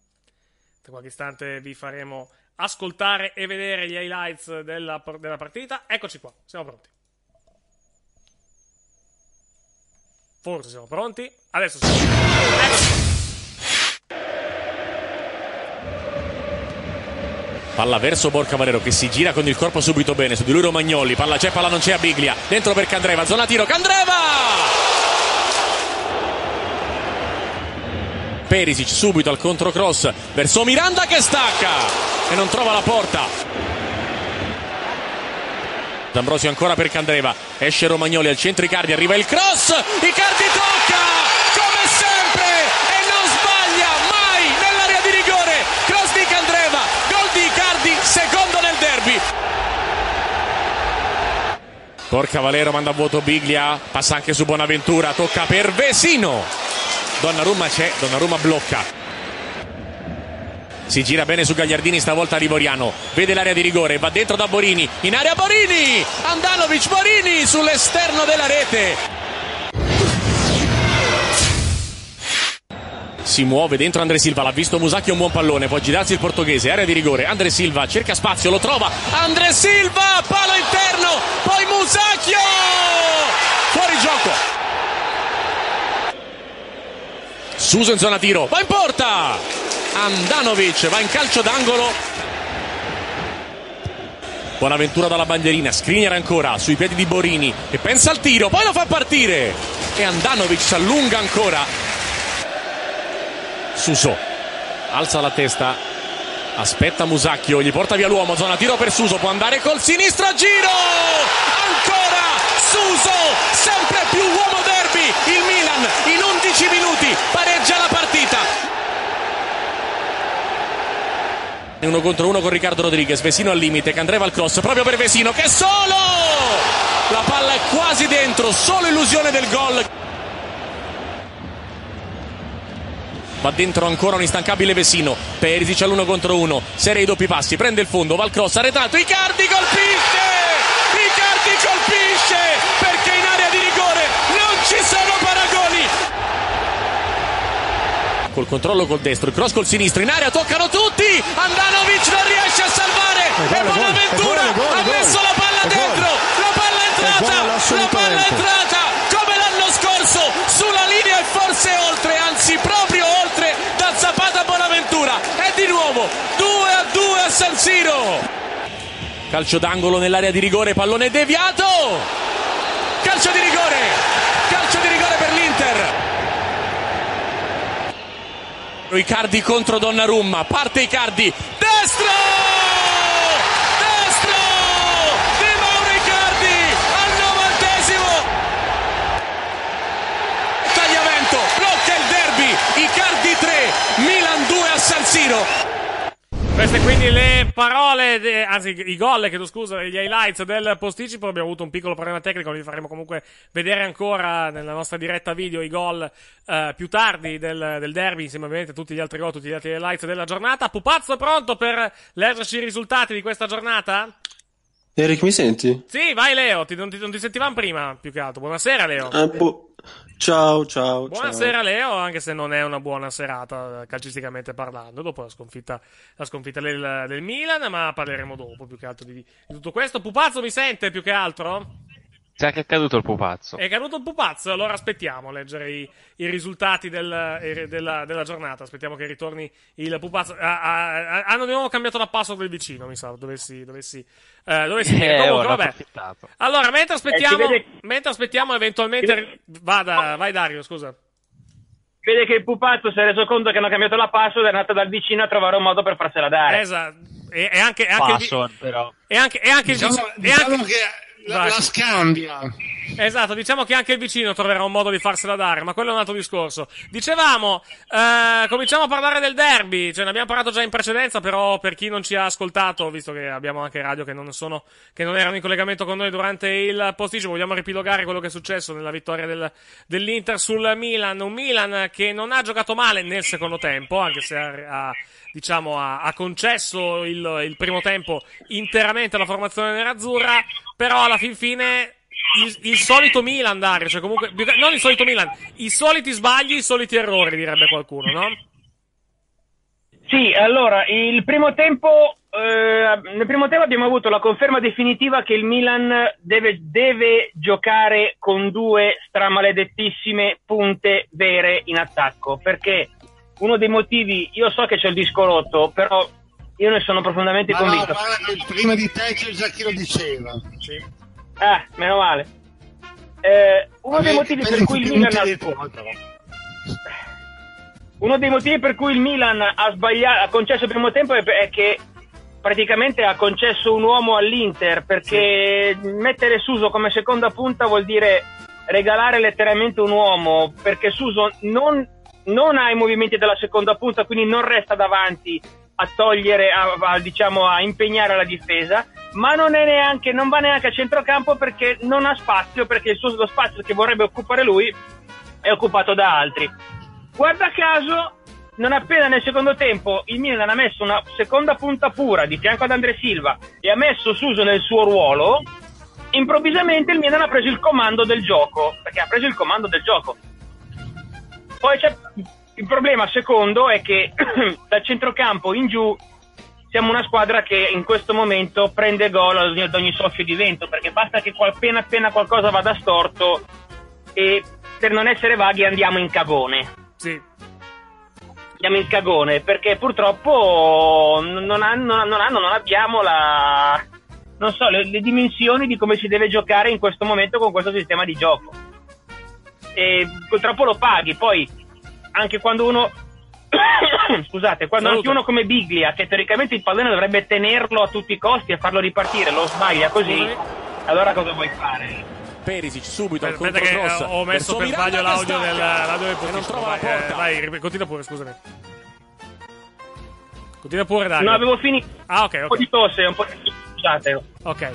Tra qualche istante vi faremo ascoltare e vedere gli highlights della, della partita. Eccoci qua, siamo pronti. Forse siamo pronti. Adesso siamo pronti. Palla verso Borca Valero che si gira con il corpo subito bene. Su di lui Romagnoli. Palla c'è, palla non c'è a Biglia. Dentro per Candreva. Zona tiro. Candreva! Perisic subito al controcross verso Miranda che stacca e non trova la porta. D'Ambrosio ancora per Candreva. Esce Romagnoli al centro Icardi. Arriva il cross. Icardi tocca! Come sempre! E non sbaglia mai nell'area di rigore. Cross di Candreva. Gol di Icardi, secondo nel derby. Porca Valero manda a vuoto Biglia, passa anche su Bonaventura, tocca per Vesino. Donnarumma c'è, Donnarumma blocca. Si gira bene su Gagliardini, stavolta Livoriano. Vede l'area di rigore, va dentro da Borini. In area Borini! Andanovic Borini sull'esterno della rete. Si muove dentro Andre Silva, l'ha visto Musacchi, un buon pallone, può girarsi il portoghese, area di rigore, Andre Silva cerca spazio, lo trova, Andre Silva, palo interno, poi Musacchio! Fuori gioco. Suso in zona tiro, va in porta! Andanovic va in calcio d'angolo. Buonaventura dalla bandierina, Skriniar ancora sui piedi di Borini e pensa al tiro, poi lo fa partire. E Andanovic si allunga ancora. Suso alza la testa, aspetta Musacchio, gli porta via l'uomo, zona tiro per Suso, può andare col sinistro a giro! Ancora Suso, sempre più uomo derby, il Milan in 11 minuti pareggia la partita. Uno contro uno con Riccardo Rodriguez, Vesino al limite, Candreva al cross, proprio per Vesino che solo! La palla è quasi dentro, solo illusione del gol. Va dentro ancora un instancabile Vesino. Perisic all'uno contro uno. Serie i doppi passi. Prende il fondo. Va al cross. Arretrato. Icardi colpisce! Icardi colpisce! Perché in area di rigore non ci sono paragoni. Col controllo col destro. Il cross col sinistro. In area toccano tutti. Andanovic non riesce a salvare. E Bonaventura ha messo la palla dentro. La palla è entrata. La palla è entrata. Come l'anno scorso. Sulla linea e forse oltre. Anzi, proprio oltre da Zapata a Bonaventura e di nuovo 2 a 2 a San Siro. Calcio d'angolo nell'area di rigore pallone deviato. Calcio di rigore calcio di rigore per l'Inter. Icardi contro Donnarumma parte Icardi destro! Destro! Di Mauro Icardi al novantesimo! Tagliamento blocca il derby Icardi 3 Milan 2 a San Siro Queste quindi le parole, de- anzi i gol, chiedo scusa, gli highlights del posticipo. Abbiamo avuto un piccolo problema tecnico, vi faremo comunque vedere ancora nella nostra diretta video i gol eh, più tardi del, del derby, insieme ovviamente a tutti gli altri gol, tutti gli altri highlights della giornata. Pupazzo pronto per leggerci i risultati di questa giornata? Eric, mi senti? Sì, vai Leo, ti- non, ti, non ti sentivamo prima più che altro. Buonasera Leo. Ah, bu- ciao, ciao. Buonasera Leo, anche se non è una buona serata eh, calcisticamente parlando, dopo la sconfitta, la sconfitta del, del Milan, ma parleremo dopo più che altro di, di tutto questo. Pupazzo mi sente più che altro? Sa che è caduto il pupazzo. È caduto il pupazzo, allora aspettiamo a leggere i, i risultati del- eh, della, della giornata. Aspettiamo che ritorni il pupazzo. Ah, ah, ah, hanno di nuovo cambiato la password del vicino, mi sa. Dovessi, dovessi, eh, dovessi dire. Eh, Comunque, vabbè. Allora, mentre aspettiamo, Eh, vede- mentre aspettiamo eventualmente. Vada, vai Dario, scusa. Vede che il pupazzo si è reso conto che hanno cambiato la password è andato dal vicino a trovare un modo per farsela dare. Esatto. E, e anche, e anche il vi- Password, però. E anche, e anche Diciamo, il e diciamo anche- che la, la scambia. Esatto, diciamo che anche il vicino troverà un modo di farsela dare, ma quello è un altro discorso. Dicevamo, eh, cominciamo a parlare del derby, ce ne abbiamo parlato già in precedenza, però per chi non ci ha ascoltato, visto che abbiamo anche radio che non, sono, che non erano in collegamento con noi durante il posticipo, vogliamo ripilogare quello che è successo nella vittoria del- dell'Inter sul Milan, un Milan che non ha giocato male nel secondo tempo, anche se ha, ha, diciamo, ha, ha concesso il, il primo tempo interamente alla formazione nerazzurra, però alla fin fine il, il solito Milan, Dario, cioè comunque, non il solito Milan, i soliti sbagli, i soliti errori, direbbe qualcuno, no? Sì, allora, il primo tempo, eh, nel primo tempo abbiamo avuto la conferma definitiva che il Milan deve, deve giocare con due stramaledettissime punte vere in attacco, perché uno dei motivi, io so che c'è il disco rotto, però io ne sono profondamente Ma no, convinto. guarda che prima di te c'è già chi lo diceva. Ah, meno male. Eh, uno dei motivi per cui il Milan ha... Uno dei motivi per cui il Milan ha sbagliato, ha concesso il primo tempo è, è che praticamente ha concesso un uomo all'Inter perché mettere Suso come seconda punta vuol dire regalare letteralmente un uomo perché Suso non, non ha i movimenti della seconda punta quindi non resta davanti a togliere, a, a, diciamo a impegnare la difesa ma non, neanche, non va neanche a centrocampo perché non ha spazio, perché il suo lo spazio che vorrebbe occupare lui è occupato da altri. Guarda caso, non appena nel secondo tempo il Milan ha messo una seconda punta pura di fianco ad Andre Silva e ha messo Suso nel suo ruolo, improvvisamente il Milan ha preso il comando del gioco, perché ha preso il comando del gioco. Poi c'è il problema secondo è che dal centrocampo in giù siamo una squadra che in questo momento prende gol ad ogni, ad ogni soffio di vento, perché basta che appena appena qualcosa vada storto e per non essere vaghi andiamo in cagone. Sì. Andiamo in cagone perché purtroppo non, hanno, non, hanno, non abbiamo la, non so, le, le, dimensioni di come si deve giocare in questo momento con questo sistema di gioco. E purtroppo lo paghi, poi anche quando uno scusate, quando Saluto. anche uno come Biglia, che teoricamente il pallone dovrebbe tenerlo a tutti i costi e farlo ripartire, lo sbaglia così, allora cosa vuoi fare? Perisic subito al Aspetta che eh, ho messo per sbaglio l'audio stacca. del, E la Vai, eh, porta. vai, continua pure, scusami. Continua pure, Dario. No, avevo finito. Ah, ok, Un po' ok. di tosse, un po' di... scusate. Ok.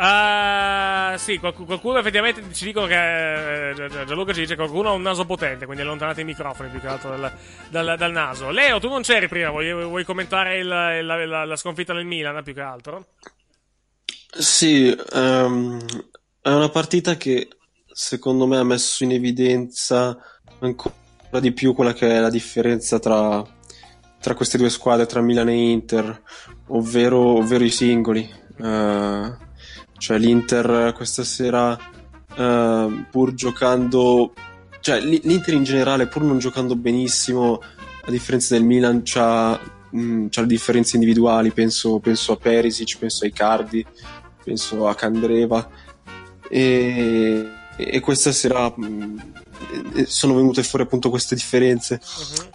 Uh, sì, qualc- qualcuno effettivamente ci dicono che. eh, Gia- Gianluca ci dice che qualcuno ha un naso potente, quindi allontanate i microfoni più che altro dal, dal- dal naso. Leo, tu non c'eri prima, vuoi, vuoi commentare il- la, la- la sconfitta del Milan più che altro? Sì, ehm, è una partita che secondo me ha messo in evidenza ancora di più quella che è la differenza tra, tra queste due squadre, tra Milan e Inter, ovvero, ovvero i singoli. Eh, cioè l'Inter questa sera, eh, pur giocando, cioè l'Inter in generale, pur non giocando benissimo, a differenza del Milan, c'ha, mh, c'ha le differenze individuali. Penso, penso a Perisic, penso a Icardi, penso a Candreva. E, e questa sera mh, eh, sono venute fuori appunto queste differenze.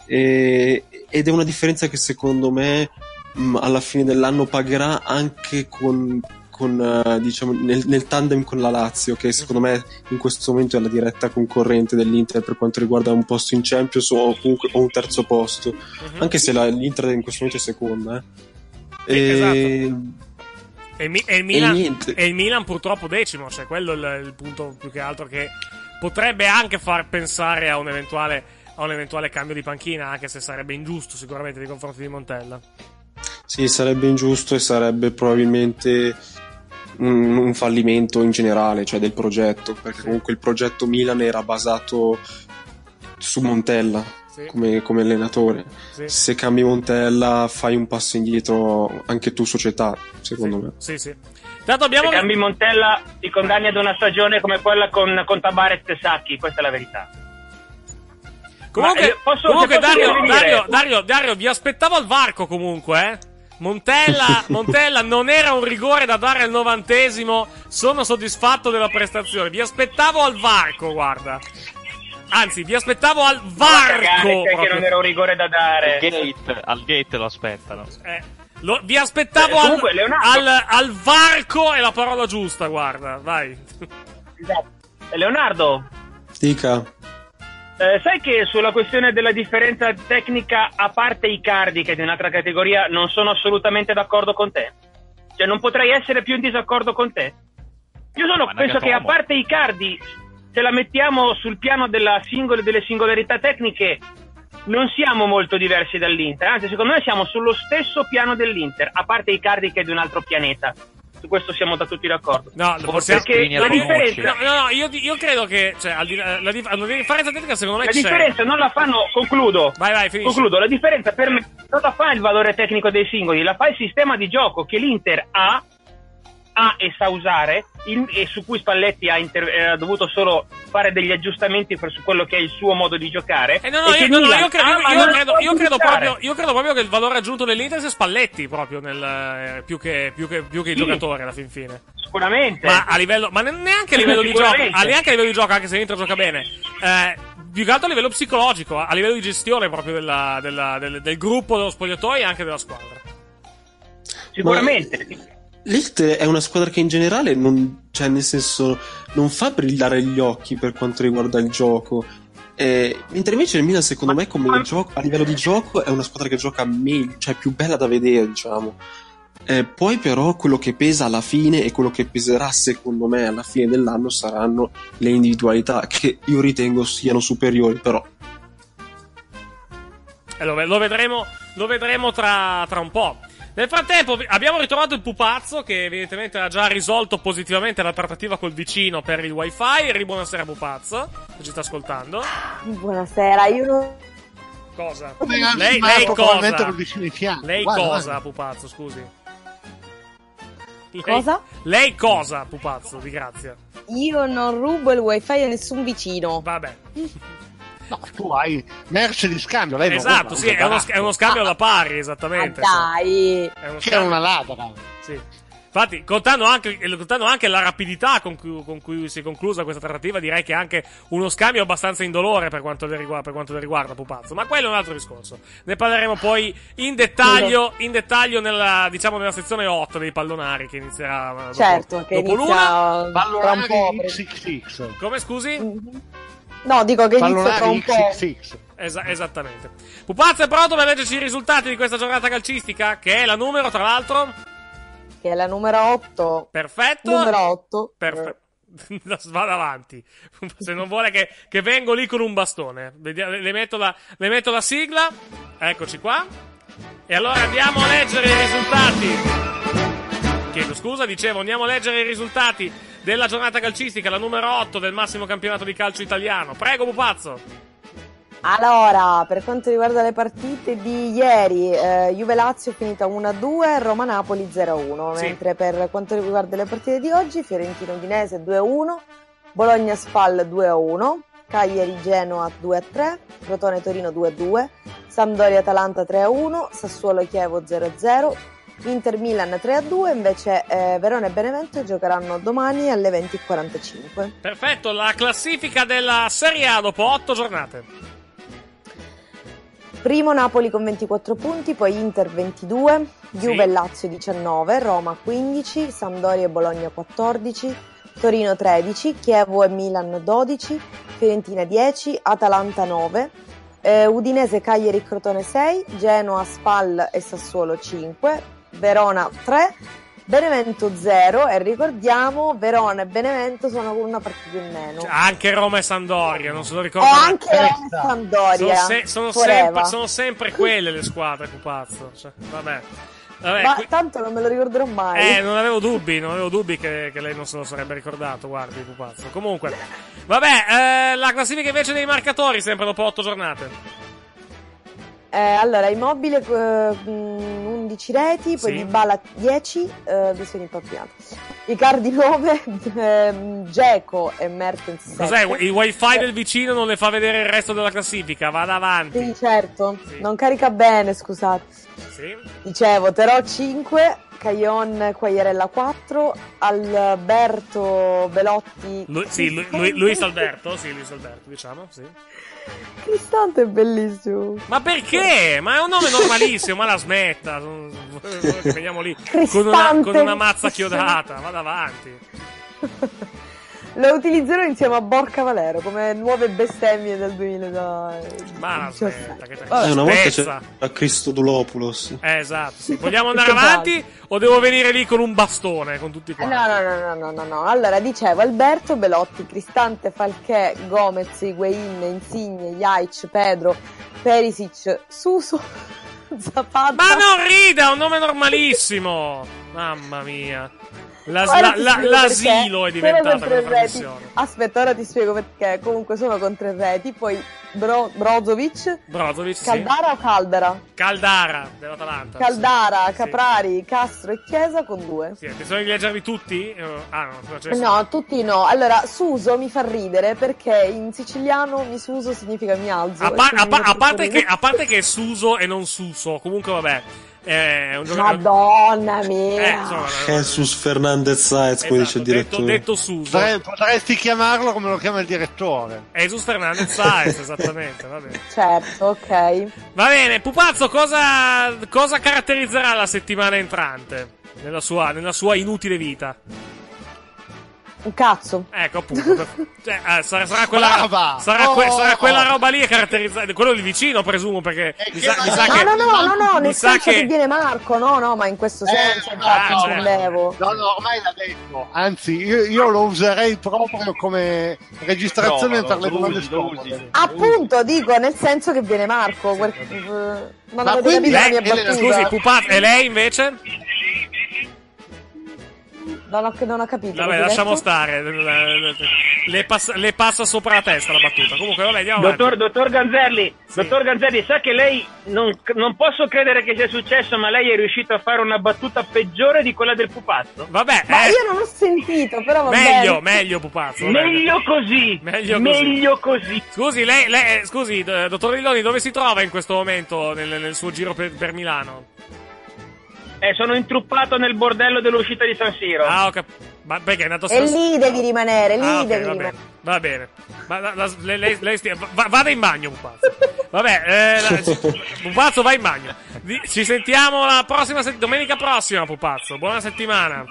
E- ed è una differenza che secondo me mh, alla fine dell'anno pagherà anche con, con, eh, diciamo, nel, nel tandem con la Lazio, che secondo me in questo momento è la diretta concorrente dell'Inter per quanto riguarda un posto in Champions o comunque o un terzo posto, anche se la- l'Inter in questo momento è seconda. eh. E- E, il Mi- e il Milan, e il Milan purtroppo decimo, cioè quello è il, il punto più che altro che potrebbe anche far pensare a un eventuale, a un eventuale cambio di panchina, anche se sarebbe ingiusto sicuramente nei confronti di Montella. Sì, sarebbe ingiusto e sarebbe probabilmente un, un fallimento in generale, cioè del progetto, perché comunque il progetto Milan era basato su Montella Sì. come, come allenatore. Sì. Se cambi Montella fai un passo indietro anche tu società, secondo me. Sì, sì. Tanto abbiamo... Se cambi Montella ti condanni ad una stagione come quella con, con Tabaret e Sacchi, questa è la verità. Comunque, Ma, eh, posso- comunque posso Dario? Dario, Dario, Dario, vi aspettavo al varco comunque, eh. Montella, Montella non era un rigore da dare al novantesimo. Sono soddisfatto della prestazione. Vi aspettavo al varco, guarda. Anzi, vi aspettavo al varco. Proprio. non era un rigore da dare. Gate, al gate lo aspettano. Eh, lo- vi aspettavo Eh, al, comunque, Leonardo- al, al varco è la parola giusta, guarda, vai. Esatto. Leonardo, Dica. Eh, sai che sulla questione della differenza tecnica, a parte i cardi che è di un'altra categoria, non sono assolutamente d'accordo con te? Cioè, non potrei essere più in disaccordo con te? Io sono, Ma penso che a parte i cardi, se la mettiamo sul piano della singole, delle singolarità tecniche, non siamo molto diversi dall'Inter. Anzi, secondo me siamo sullo stesso piano dell'Inter, a parte i cardi che è di un altro pianeta. Su questo siamo da tutti d'accordo. No, possiamo... Perché la differenza, No, no, no, io, io credo che, cioè, al di la, la differenza tecnica secondo me La c'è. differenza non la fanno, concludo. Vai, vai, finisci. Concludo, la differenza per me non la fa il valore tecnico dei singoli, la fa il sistema di gioco che l'Inter ha, ha e sa usare in- e su cui Spalletti ha, inter- eh, ha dovuto solo fare degli aggiustamenti per su quello che è il suo modo di giocare. Eh, no, no, io, no, credo, ha, io- ma io non credo- sa io credo utilizzare. proprio, io credo proprio che il valore aggiunto dell'Inter sia Spalletti proprio nel, eh, più, che, più, che, più che i Sì. giocatori alla fin fine. Sicuramente. Ma a livello, ma ne- neanche a livello di gioco, neanche a livello di gioco, anche se l'Inter gioca bene. Eh, più che altro a livello psicologico, a livello di gestione proprio della- della- del, del gruppo, dello spogliatoio e anche della squadra. Sicuramente. L'Inter è una squadra che in generale non, cioè nel senso, non fa brillare gli occhi per quanto riguarda il gioco. Eh, mentre invece il Milan, secondo me, gioco, a livello di gioco, è una squadra che gioca meglio, cioè più bella da vedere, diciamo. Eh, poi però quello che pesa alla fine e quello che peserà secondo me alla fine dell'anno saranno le individualità che io ritengo siano superiori però Eh, lo, lo vedremo, lo vedremo tra, tra un po'. Nel frattempo abbiamo ritrovato il pupazzo che evidentemente ha già risolto positivamente la trattativa col vicino per il wifi. Ri buonasera pupazzo, se ci sta ascoltando. Buonasera, io non... Cosa? Lei, lei cosa? fianco. Lei Guarda, cosa, guarda. pupazzo, scusi? Lei- Cosa? Lei cosa, pupazzo, di grazia? Io non rubo il wifi a nessun vicino. Vabbè. No, tu hai merce di scambio. Lei non Esatto, ruba, sì, è uno, è uno scambio alla pari, esattamente. Ah, dai. Scambio- una ladra. Sì. Infatti, contando anche, contando anche la rapidità con cui, con cui si è conclusa questa trattativa, direi che è anche uno scambio abbastanza indolore per quanto le riguarda, per quanto le riguarda Pupazzo. Ma quello è un altro discorso. Ne parleremo poi in dettaglio, in dettaglio nella, diciamo, nella sezione 8 dei pallonari che inizierà eh, dopo, Certo, che dopo inizia l'una. XXX. Come scusi? No, dico che inizia tra Pallonari un po'. XXX. Esa- esattamente. Pupazzo è pronto per leggerci i risultati di questa giornata calcistica? Che è la numero, tra l'altro? Che è la numero 8. Perfetto. Numero 8. Perfetto. Vado avanti. Se non vuole che, che vengo lì con un bastone. Vediamo- Le, le metto la, le metto la sigla. Eccoci qua. E allora andiamo a leggere i risultati. Chiedo scusa, dicevo, andiamo a leggere i risultati della giornata calcistica, la numero 8 del massimo campionato di calcio italiano. Prego, Pupazzo. Allora, per quanto riguarda le partite di ieri, eh, Juve-Lazio è finita 1-2, Roma-Napoli 0-1, Sì. mentre per quanto riguarda le partite di oggi, Fiorentina-Udinese 2-1, Bologna-Spal 2-1, Cagliari-Genoa 2-3, Crotone-Torino 2-2, Sampdoria-Atalanta 3-1, Sassuolo-Chievo 0-0, Inter-Milan 3-2, invece eh, Verona e Benevento giocheranno domani alle 20.45. Perfetto, la classifica della Serie A dopo 8 giornate. Primo Napoli con 24 punti, poi Inter 22, Juve e Lazio 19, Roma 15, Sampdoria e Bologna 14, Torino 13, Chievo e Milan 12, Fiorentina 10, Atalanta 9, eh, Udinese, Cagliari e Crotone 6, Genoa, Spal e Sassuolo 5, Verona 3, Benevento 0 e ricordiamo Verona e Benevento sono con una partita in meno. Anche Roma e Sandoria, non se lo O ricordano. anche Roma e Sampdoria. Sono, se- sono sempre, sono sempre quelle le squadre, pupazzo. Cioè, vabbè. Vabbè, Ma qui- tanto non me lo ricorderò mai. eh, non avevo dubbi, non avevo dubbi che, che lei non se lo sarebbe ricordato, guardi, pupazzo. Comunque, vabbè, eh, la classifica invece dei marcatori, sempre dopo 8 giornate. Eh, allora, Immobile eh, mh, 11 reti, poi Sì. Dybala 10, eh, visioni impappinate. Icardi 9, ehm, Dzeko e Mertens 7. Cos'è? Il wifi del vicino non le fa vedere il resto della classifica, vada avanti. Sì, certo, non carica bene, scusate. Sì. Dicevo, Terò 5, Caglion Quagliarella 4, Alberto Belotti... Lui, sì, lui, lui- Luis Alberto, sì, Luis Alberto, diciamo, sì. Cristante è bellissimo. Ma perché? Ma è un nome normalissimo, ma la smetta. Veniamo lì con una, Cristante. con una mazza chiodata, vada avanti. Lo utilizzerò insieme a Borca Valero come nuove bestemmie del 2000. Ma la smetta, che una volta spezza. c'era Cristodulopoulos Eh, esatto. sì. Vogliamo andare avanti o devo venire lì con un bastone con tutti quanti? No, no, no, no, no, no, no. Allora, dicevo, Alberto, Belotti, Cristante, Falchè, Gomez, Higuain, Insigne, Jaic, Pedro, Perisic, Suso, Zapata. Ma non rida, è un nome normalissimo. Mamma mia. La- la- ti la- l'asilo è diventata Sono reti. trasmissione. Aspetta, ora ti spiego perché. Comunque sono con tre reti, poi Bro- Brozovic, Brozovic, sì. Caldara o Caldara? Caldara dell'Atalanta. Caldara, Sì. Caprari, Castro e Chiesa con due. Sì, attenzione di leggerli tutti? Eh, Ah, no, ne No, tutti no. Allora, Suso mi fa ridere perché in siciliano mi suso significa mi alzo. A, par- a fa a parte che, a parte che è Suso e non Suso, comunque vabbè. È un giocatore. Madonna Eh, mia. insomma, Jesus Fernandez Saez come dice il Esatto, detto, direttore detto Suso. Potrei- potresti chiamarlo come lo chiama il direttore. Jesus Fernandez Saez, esattamente, va bene. Certo, ok. Va bene, Pupazzo, cosa, cosa caratterizzerà la settimana entrante nella sua, nella sua inutile vita? Un cazzo. Ecco, appunto. cioè, eh, sarà, sarà quella, sarà, que- Oh! sarà quella roba lì a caratterizzare. Quello di vicino, presumo, perché mi sa, mi sa No, che. no, no, no, no, nel senso che... che- viene Marco, no, no, ma in questo senso, infatti, ah, certo. intendevo. No, no, ormai l'ha detto. Anzi, io, io lo userei proprio come registrazione Provalo, per le domande scomode. Appunto, dico, nel senso che viene Marco. quel- eh, Non Ma quindi Lei, scusi, pupazzo, e lei invece? Non ho, non ho capito. Vabbè, lasciamo detto? stare. Le passa, le passa sopra la testa la battuta. Comunque, vabbè, andiamo avanti. Dottor, dottor Ganzelli, dottor Ganzelli, sa che lei non, non posso credere che sia successo, ma lei è riuscito a fare una battuta peggiore di quella del pupazzo. Vabbè, Ma eh, io non ho sentito, però va meglio, bene. meglio, pupazzo. Meglio così. Meglio così. Meglio così. Scusi, lei, lei- eh, scusi, dottor Lilloni, dove si trova in questo momento nel, nel suo giro per, per Milano? Eh, sono intruppato nel bordello dell'uscita di San Siro. Ah, ho capito. Ma perché è nato E lì devi rimanere, lì Ah, ok, devi va rimanere. bene. Va bene. Ma la- la- lei, lei- lei stia- va- vada in bagno, Pupazzo. Vabbè, eh, la- Pupazzo, vai in bagno. Di- ci sentiamo la prossima se- domenica prossima, Pupazzo. Buona settimana.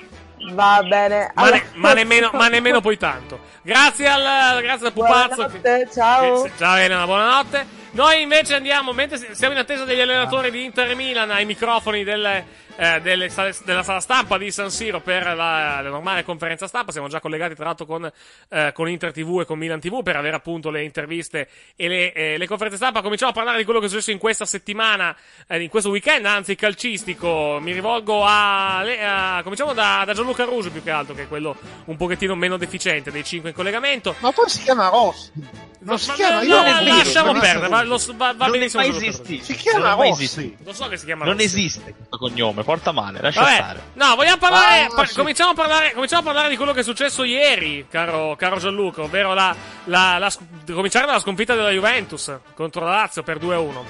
Va bene. Ma, Allora- ne- ma nemmeno, ma nemmeno poi tanto. Grazie al, grazie al Pupazzo. Buonanotte, ciao. Che- Ciao Elena, buonanotte. Noi invece andiamo, mentre siamo in attesa degli allenatori di Inter e Milan ai microfoni delle, eh, delle della sala stampa di San Siro per la, la normale conferenza stampa. Siamo già collegati tra l'altro con, eh, con Inter TV e con Milan TV per avere appunto le interviste e le, eh, le conferenze stampa. Cominciamo a parlare di quello che è successo in questa settimana, eh, in questo weekend, anzi calcistico. Mi rivolgo a, a- cominciamo da, da Gianluca Ruggio più che altro, che è quello un pochettino meno deficiente dei cinque in collegamento. Ma poi si chiama Rossi. Non si Ma chiama no, io no, lasciamo perdere, lo, va, va non benissimo. esistito. Ruggio. Si chiama Non Rossi. Lo so che si chiama Non Rossi. esiste questo cognome, porta male, lascia Vabbè, stare. no, vogliamo parlare. Ah, par- sì. cominciamo, a parlare cominciamo a parlare di quello che è successo ieri, caro, caro Gianluca, ovvero la, la, la cominciare dalla sconfitta della Juventus contro la Lazio per 2-1.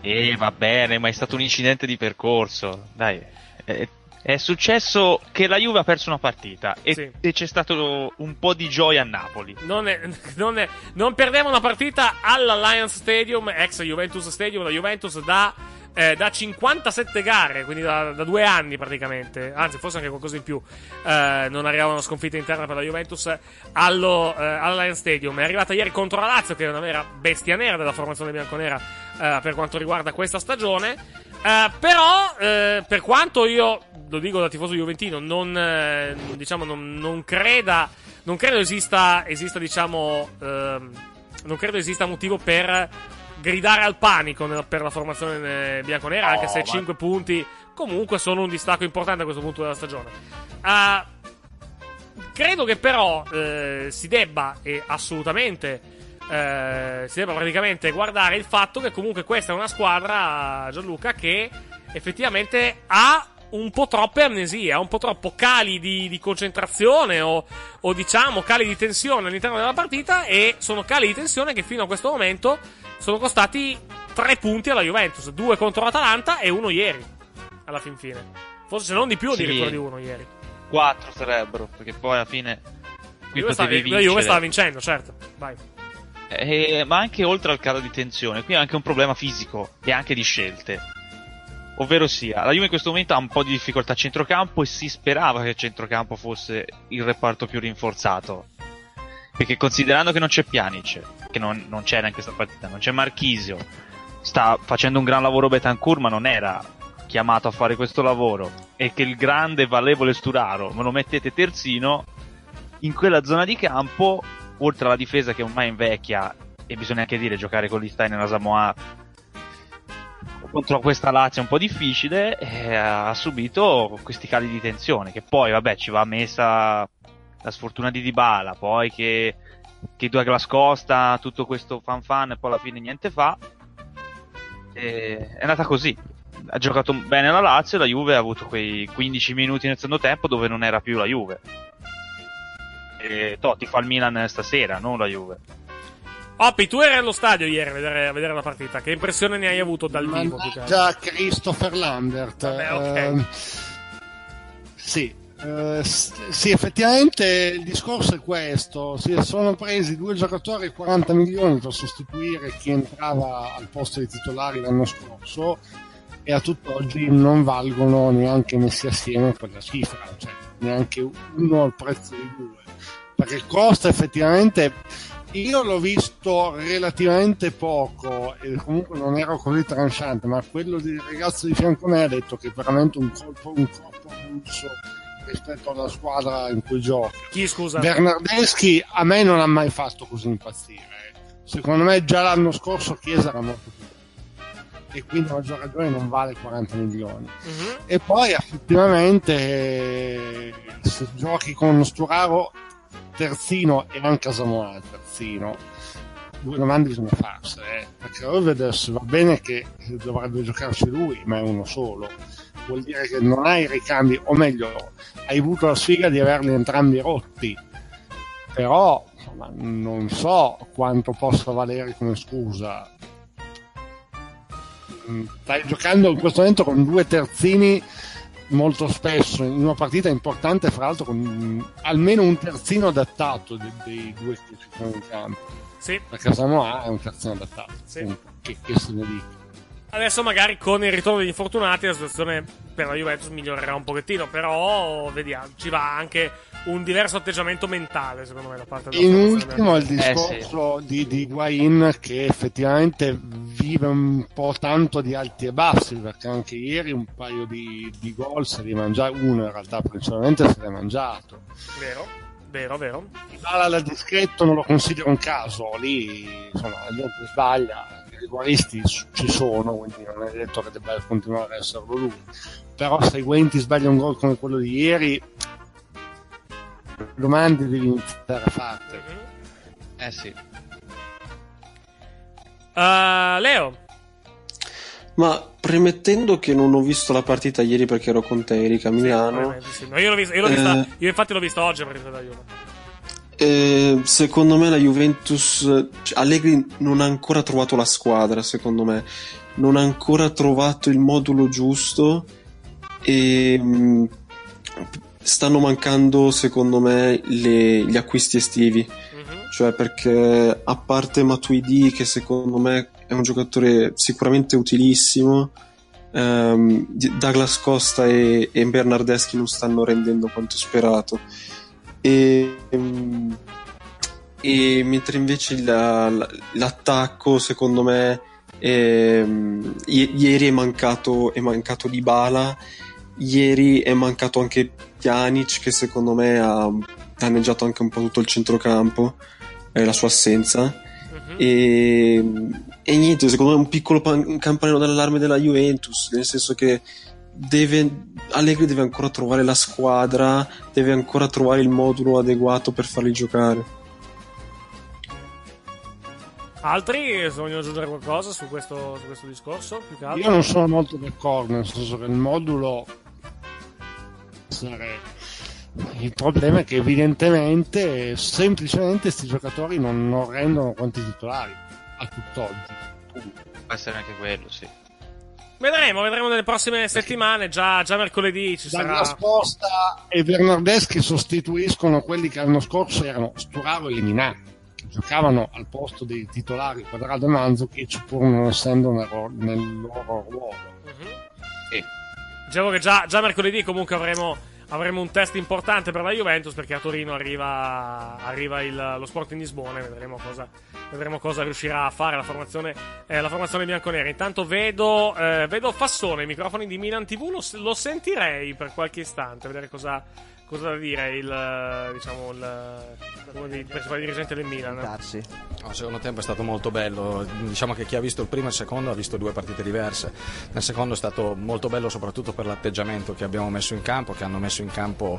Eh, va bene, ma è stato un incidente di percorso. Dai, è, è successo che la Juve ha perso una partita e, Sì. e c'è stato un po' di gioia a Napoli. Non, è- non, è- non perdeva una partita all'Alliance Stadium, ex Juventus Stadium, la Juventus da, eh, da 57 gare, quindi da, da due anni praticamente, anzi forse anche qualcosa in più, eh, non arrivava una sconfitta interna per la Juventus allo, eh, all'Alliance Stadium. È arrivata ieri contro la Lazio, che è una vera bestia nera della formazione bianconera eh, per quanto riguarda questa stagione. Eh, però, eh, per quanto io, lo dico da tifoso juventino, non, eh, diciamo, non, non creda, non credo esista, esista diciamo, ehm, non credo esista motivo per gridare al panico nella- per la formazione bianconera, anche se 5 punti comunque sono un distacco importante a questo punto della stagione. Credo che però si debba e assolutamente eh, si debba praticamente guardare il fatto che comunque questa è una squadra Gianluca che effettivamente ha un po' troppe amnesie, ha un po' troppo cali di, di concentrazione o, o diciamo cali di tensione all'interno della partita e sono cali di tensione che fino a questo momento sono costati tre punti alla Juventus, due contro l'Atalanta e uno ieri alla fin fine. Forse se non di più Sì. addirittura di uno ieri. 4 sarebbero, perché poi alla fine qui Juve sta- potevi la Juve stava vincendo, certo. Vai. Eh, ma anche oltre al calo di tensione, qui è anche un problema fisico e anche di scelte. Ovvero sia, la Juve in questo momento ha un po' di difficoltà a centrocampo e si sperava che il centrocampo fosse il reparto più rinforzato. Perché considerando che non c'è Pjanic, che non, non c'era in questa partita, non c'è Marchisio, sta facendo un gran lavoro Betancourt ma non era chiamato a fare questo lavoro e che il grande valevole Sturaro me lo mettete terzino, in quella zona di campo, oltre alla difesa che ormai invecchia e bisogna anche dire giocare con l'Istein e la Samoa contro questa Lazio è un po' difficile, eh, ha subito questi cali di tensione che poi vabbè ci va messa la sfortuna di Dybala, poi che, che Douglas Costa, tutto questo fan fan e poi alla fine niente fa. E è andata così. Ha giocato bene la Lazio, la Juve ha avuto quei 15 minuti nel secondo tempo dove non era più la Juve. E Totti fa il Milan stasera, non la Juve. Oppi, tu eri allo stadio ieri a vedere, a vedere la partita. Che impressione ne hai avuto dal vivo? Già Christopher Lambert. Vabbè, ok. ehm, sì, eh, s- sì, effettivamente il discorso è questo. Si sono presi due giocatori a 40 milioni per sostituire chi entrava al posto dei titolari l'anno scorso e a tutt'oggi non valgono neanche messi assieme quella cifra. Cioè, neanche uno al prezzo di due, perché costa effettivamente io l'ho visto relativamente poco e comunque non ero così tranchante, ma quello del ragazzo di fianco a me ha detto che è veramente un colpo, un colpo avulso rispetto alla squadra in cui gioca. Chi scusa? Bernardeschi a me non ha mai fatto così impazzire. Secondo me già l'anno scorso Chiesa era molto più e quindi a maggior ragione non vale 40 milioni. Mhm. E poi effettivamente eh, se giochi con Sturaro terzino e anche Samoa terzino, due domande bisogna farsene, eh, perché Olvedes va bene che dovrebbe giocarci lui, ma è uno solo. Vuol dire che non hai ricambi, o meglio, hai avuto la sfiga di averli entrambi rotti. Però insomma, non so quanto possa valere come scusa. Mm, Stai giocando in questo momento con due terzini molto spesso in una partita importante, fra l'altro con almeno un terzino adattato dei, dei due che ci sono in campo. Sì. Perché Samoa è un terzino adattato. Sì. punto. Che, che se ne dica. Adesso magari con il ritorno degli infortunati la situazione per la Juventus migliorerà un pochettino, però vediamo, ci va anche un diverso atteggiamento mentale secondo me da parte della In ultimo il Eh, discorso di, di Higuain che effettivamente vive un po' tanto di alti e bassi perché anche ieri un paio di, di gol se li mangia uno in realtà principalmente se l'è mangiato. Vero, vero, vero. Dalla da discreto non lo considero un caso lì insomma la gente sbaglia i rigoristi ci sono quindi non è detto che debba continuare a esserlo lui. Però se Higuain sbaglia un gol come quello di ieri domande devi iniziare a farti Eh sì. Uh, Leo, Ma premettendo che non ho visto la partita ieri perché ero con te, Erika, a Milano, sì. No, io l'ho vista, io, l'ho vista- Eh. io infatti l'ho vista oggi la partita della Juve. eh, secondo me la Juventus, cioè, Allegri non ha ancora trovato la squadra, secondo me, non ha ancora trovato il modulo giusto e mh, stanno mancando, secondo me, le- gli acquisti estivi. Cioè, perché a parte Matuidi, che secondo me è un giocatore sicuramente utilissimo, di- Douglas Costa e, e Bernardeschi non stanno rendendo quanto sperato. E, ehm, e mentre invece la- la- l'attacco, secondo me, ehm, i- ieri è mancato, è mancato Dybala, ieri è mancato anche Pjanic, che secondo me ha danneggiato anche un po' tutto il centrocampo, eh, la sua assenza. E, e niente, secondo me è un piccolo pan- un campanello d'allarme della Juventus, nel senso che deve, Allegri deve ancora trovare la squadra, deve ancora trovare il modulo adeguato per farli giocare. Altri se vogliono aggiungere qualcosa su questo, su questo discorso? Più che altro? Io non sono molto d'accordo, nel senso che il modulo essere il problema è che evidentemente semplicemente questi giocatori non, non rendono quanti titolari a tutt'oggi. Può essere anche quello, sì. Vedremo, vedremo nelle prossime settimane. Già, già mercoledì ci sarà. Dalla sposta e Bernardeschi sostituiscono quelli che l'anno scorso erano Sturaro e Liminà, che giocavano al posto dei titolari Quadrado e Mandzukic pur non essendo nel, ro- nel loro ruolo. Dicevo che già, già mercoledì comunque avremo, avremo un test importante per la Juventus perché a Torino arriva, arriva il- lo Sporting Lisbona e vedremo cosa, vedremo cosa riuscirà a fare la formazione, eh, la formazione bianconera. Intanto vedo, eh, vedo Fassone, i microfoni di Milan TV, lo, lo sentirei per qualche istante, vedere cosa, cosa da dire? Il, diciamo, il, uno dei principali dirigenti del Milan. No, il secondo tempo è stato molto bello, diciamo che chi ha visto il primo e il secondo ha visto due partite diverse. Nel secondo è stato molto bello soprattutto per l'atteggiamento che abbiamo messo in campo, che hanno messo in campo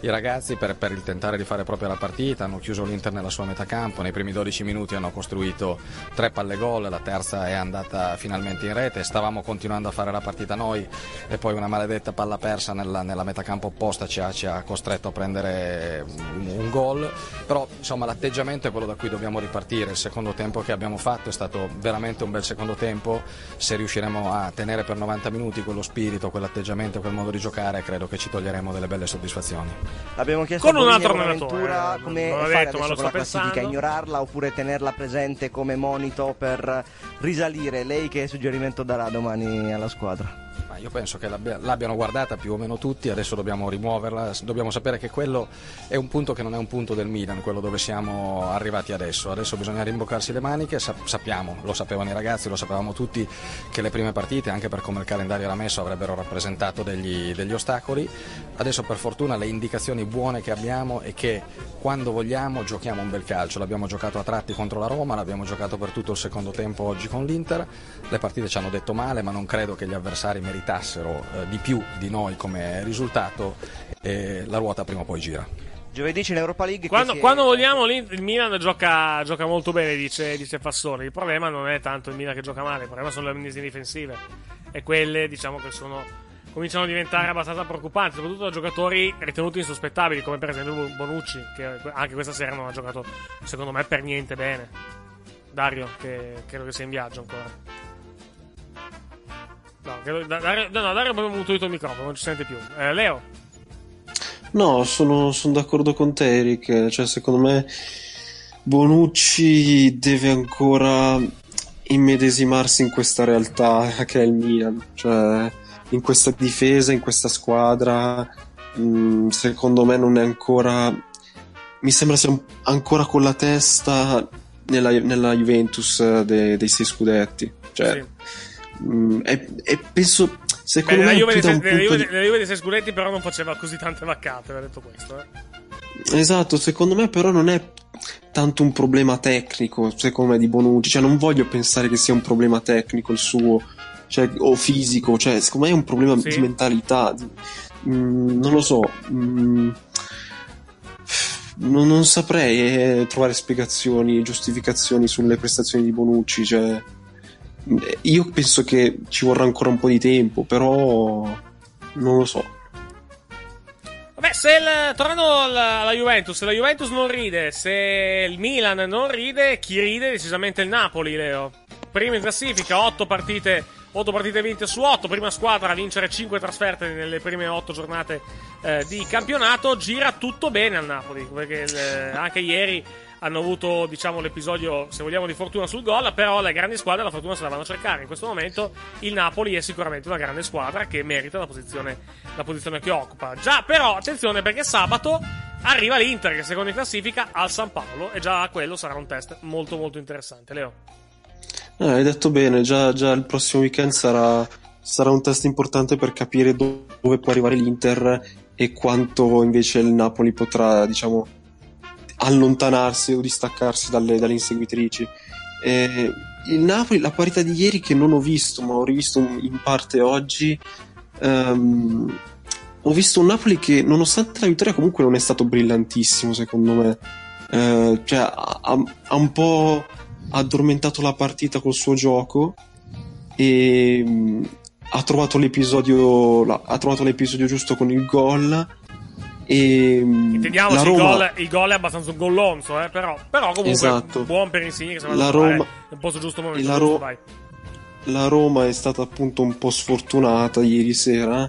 i ragazzi per, per il tentare di fare proprio la partita, hanno chiuso l'Inter nella sua metà campo, nei primi 12 minuti hanno costruito tre palle gol, la terza è andata finalmente in rete, stavamo continuando a fare la partita noi e poi una maledetta palla persa nella, nella metà campo opposta ci ha, ci ha costretto a prendere un, un gol, però insomma l'atteggiamento è quello da cui dobbiamo ripartire, il secondo tempo che abbiamo fatto è stato veramente un bel secondo tempo, se riusciremo a tenere per 90 minuti quello spirito, quell'atteggiamento, quel modo di giocare credo che ci toglieremo delle belle soddisfazioni. Abbiamo chiesto Con un altro allenatore, eh, come fare detto, ma adesso con la classifica, pensando. ignorarla oppure tenerla presente come monito per risalire. Lei che suggerimento darà domani alla squadra? Io penso che l'abbia- l'abbiano guardata più o meno tutti, adesso dobbiamo rimuoverla, dobbiamo sapere che quello è un punto che non è un punto del Milan, quello dove siamo arrivati adesso. Adesso bisogna rimboccarsi le maniche, sa- sappiamo, lo sapevano i ragazzi, lo sapevamo tutti, che le prime partite, anche per come il calendario era messo, avrebbero rappresentato degli, degli ostacoli. Adesso per fortuna le indicazioni buone che abbiamo è che quando vogliamo giochiamo un bel calcio, l'abbiamo giocato a tratti contro la Roma, l'abbiamo giocato per tutto il secondo tempo oggi con l'Inter, le partite ci hanno detto male ma non credo che gli avversari meritassero eh, di più di noi come risultato e la ruota prima o poi gira. Giovedì c'è l'Europa League. Quando, è- quando vogliamo il Milan gioca, gioca molto bene, dice, dice Fassoni. Il problema non è tanto il Milan che gioca male, il problema sono le amnistie difensive. E quelle, diciamo, che sono cominciano a diventare abbastanza preoccupanti, soprattutto da giocatori ritenuti insospettabili, come per esempio Bonucci, che anche questa sera non ha giocato, secondo me, per niente bene. Dario, che credo che sia in viaggio ancora. No, credo- da- Dario, no, Dario abbiamo mutuito il microfono, non ci sente più. Eh, Leo? No, sono, sono d'accordo con te, Eric. Cioè, secondo me Bonucci deve ancora immedesimarsi in questa realtà che è il Milan. Cioè, in questa difesa, in questa squadra. mm, secondo me non è ancora. Mi sembra sia ancora con la testa nella, nella Juventus eh, de- dei sei scudetti. Cioè, mm, e, e penso. Beh, Secondo nella me Juve, dei, da un nella Juve- di- nella Juve dei sei scudetti però non faceva così tante vaccate, aveva detto questo. Eh. Esatto, secondo me però non è tanto un problema tecnico, secondo me, di Bonucci, cioè non voglio pensare che sia un problema tecnico il suo, cioè, o fisico, cioè secondo me è un problema Sì. di mentalità, di- mm, non lo so, mm, non, non saprei eh, trovare spiegazioni, giustificazioni sulle prestazioni di Bonucci, cioè, mm, io penso che ci vorrà ancora un po' di tempo, però non lo so. Vabbè, se il, tornando alla, alla Juventus, se la Juventus non ride, se il Milan non ride, chi ride? Decisamente il Napoli, Leo. Primo in classifica, 8 partite, 8 partite vinte su 8, prima squadra a vincere 5 trasferte nelle prime 8 giornate eh, di campionato. Gira tutto bene al Napoli, perché il- anche ieri hanno avuto, diciamo, l'episodio, se vogliamo, di fortuna sul gol, però le grandi squadre la fortuna se la vanno a cercare. In questo momento il Napoli è sicuramente una grande squadra che merita la posizione, la posizione che occupa. Già, però, attenzione perché sabato arriva l'Inter, che secondo in classifica al San Paolo, e già quello sarà un test molto molto interessante. Leo. Eh, hai detto bene, già, già il prossimo weekend sarà, sarà un test importante per capire do- dove può arrivare l'Inter e quanto invece il Napoli potrà, diciamo, allontanarsi o distaccarsi dalle, dalle inseguitrici. Eh, il Napoli, la parità di ieri che non ho visto, ma ho rivisto in parte oggi, ehm, ho visto un Napoli che nonostante la vittoria comunque non è stato brillantissimo secondo me. Eh, cioè ha, ha- un po' addormentato la partita col suo gioco e mm, ha trovato la- ha trovato l'episodio giusto con il gol e mm, Intendiamoci, la il, Roma gol, il gol è abbastanza un gollonzo, eh, però, però comunque Esatto. buon per Insigne che La Roma- nel posto giusto, momento la Ro- la Roma è stata appunto un po' sfortunata ieri sera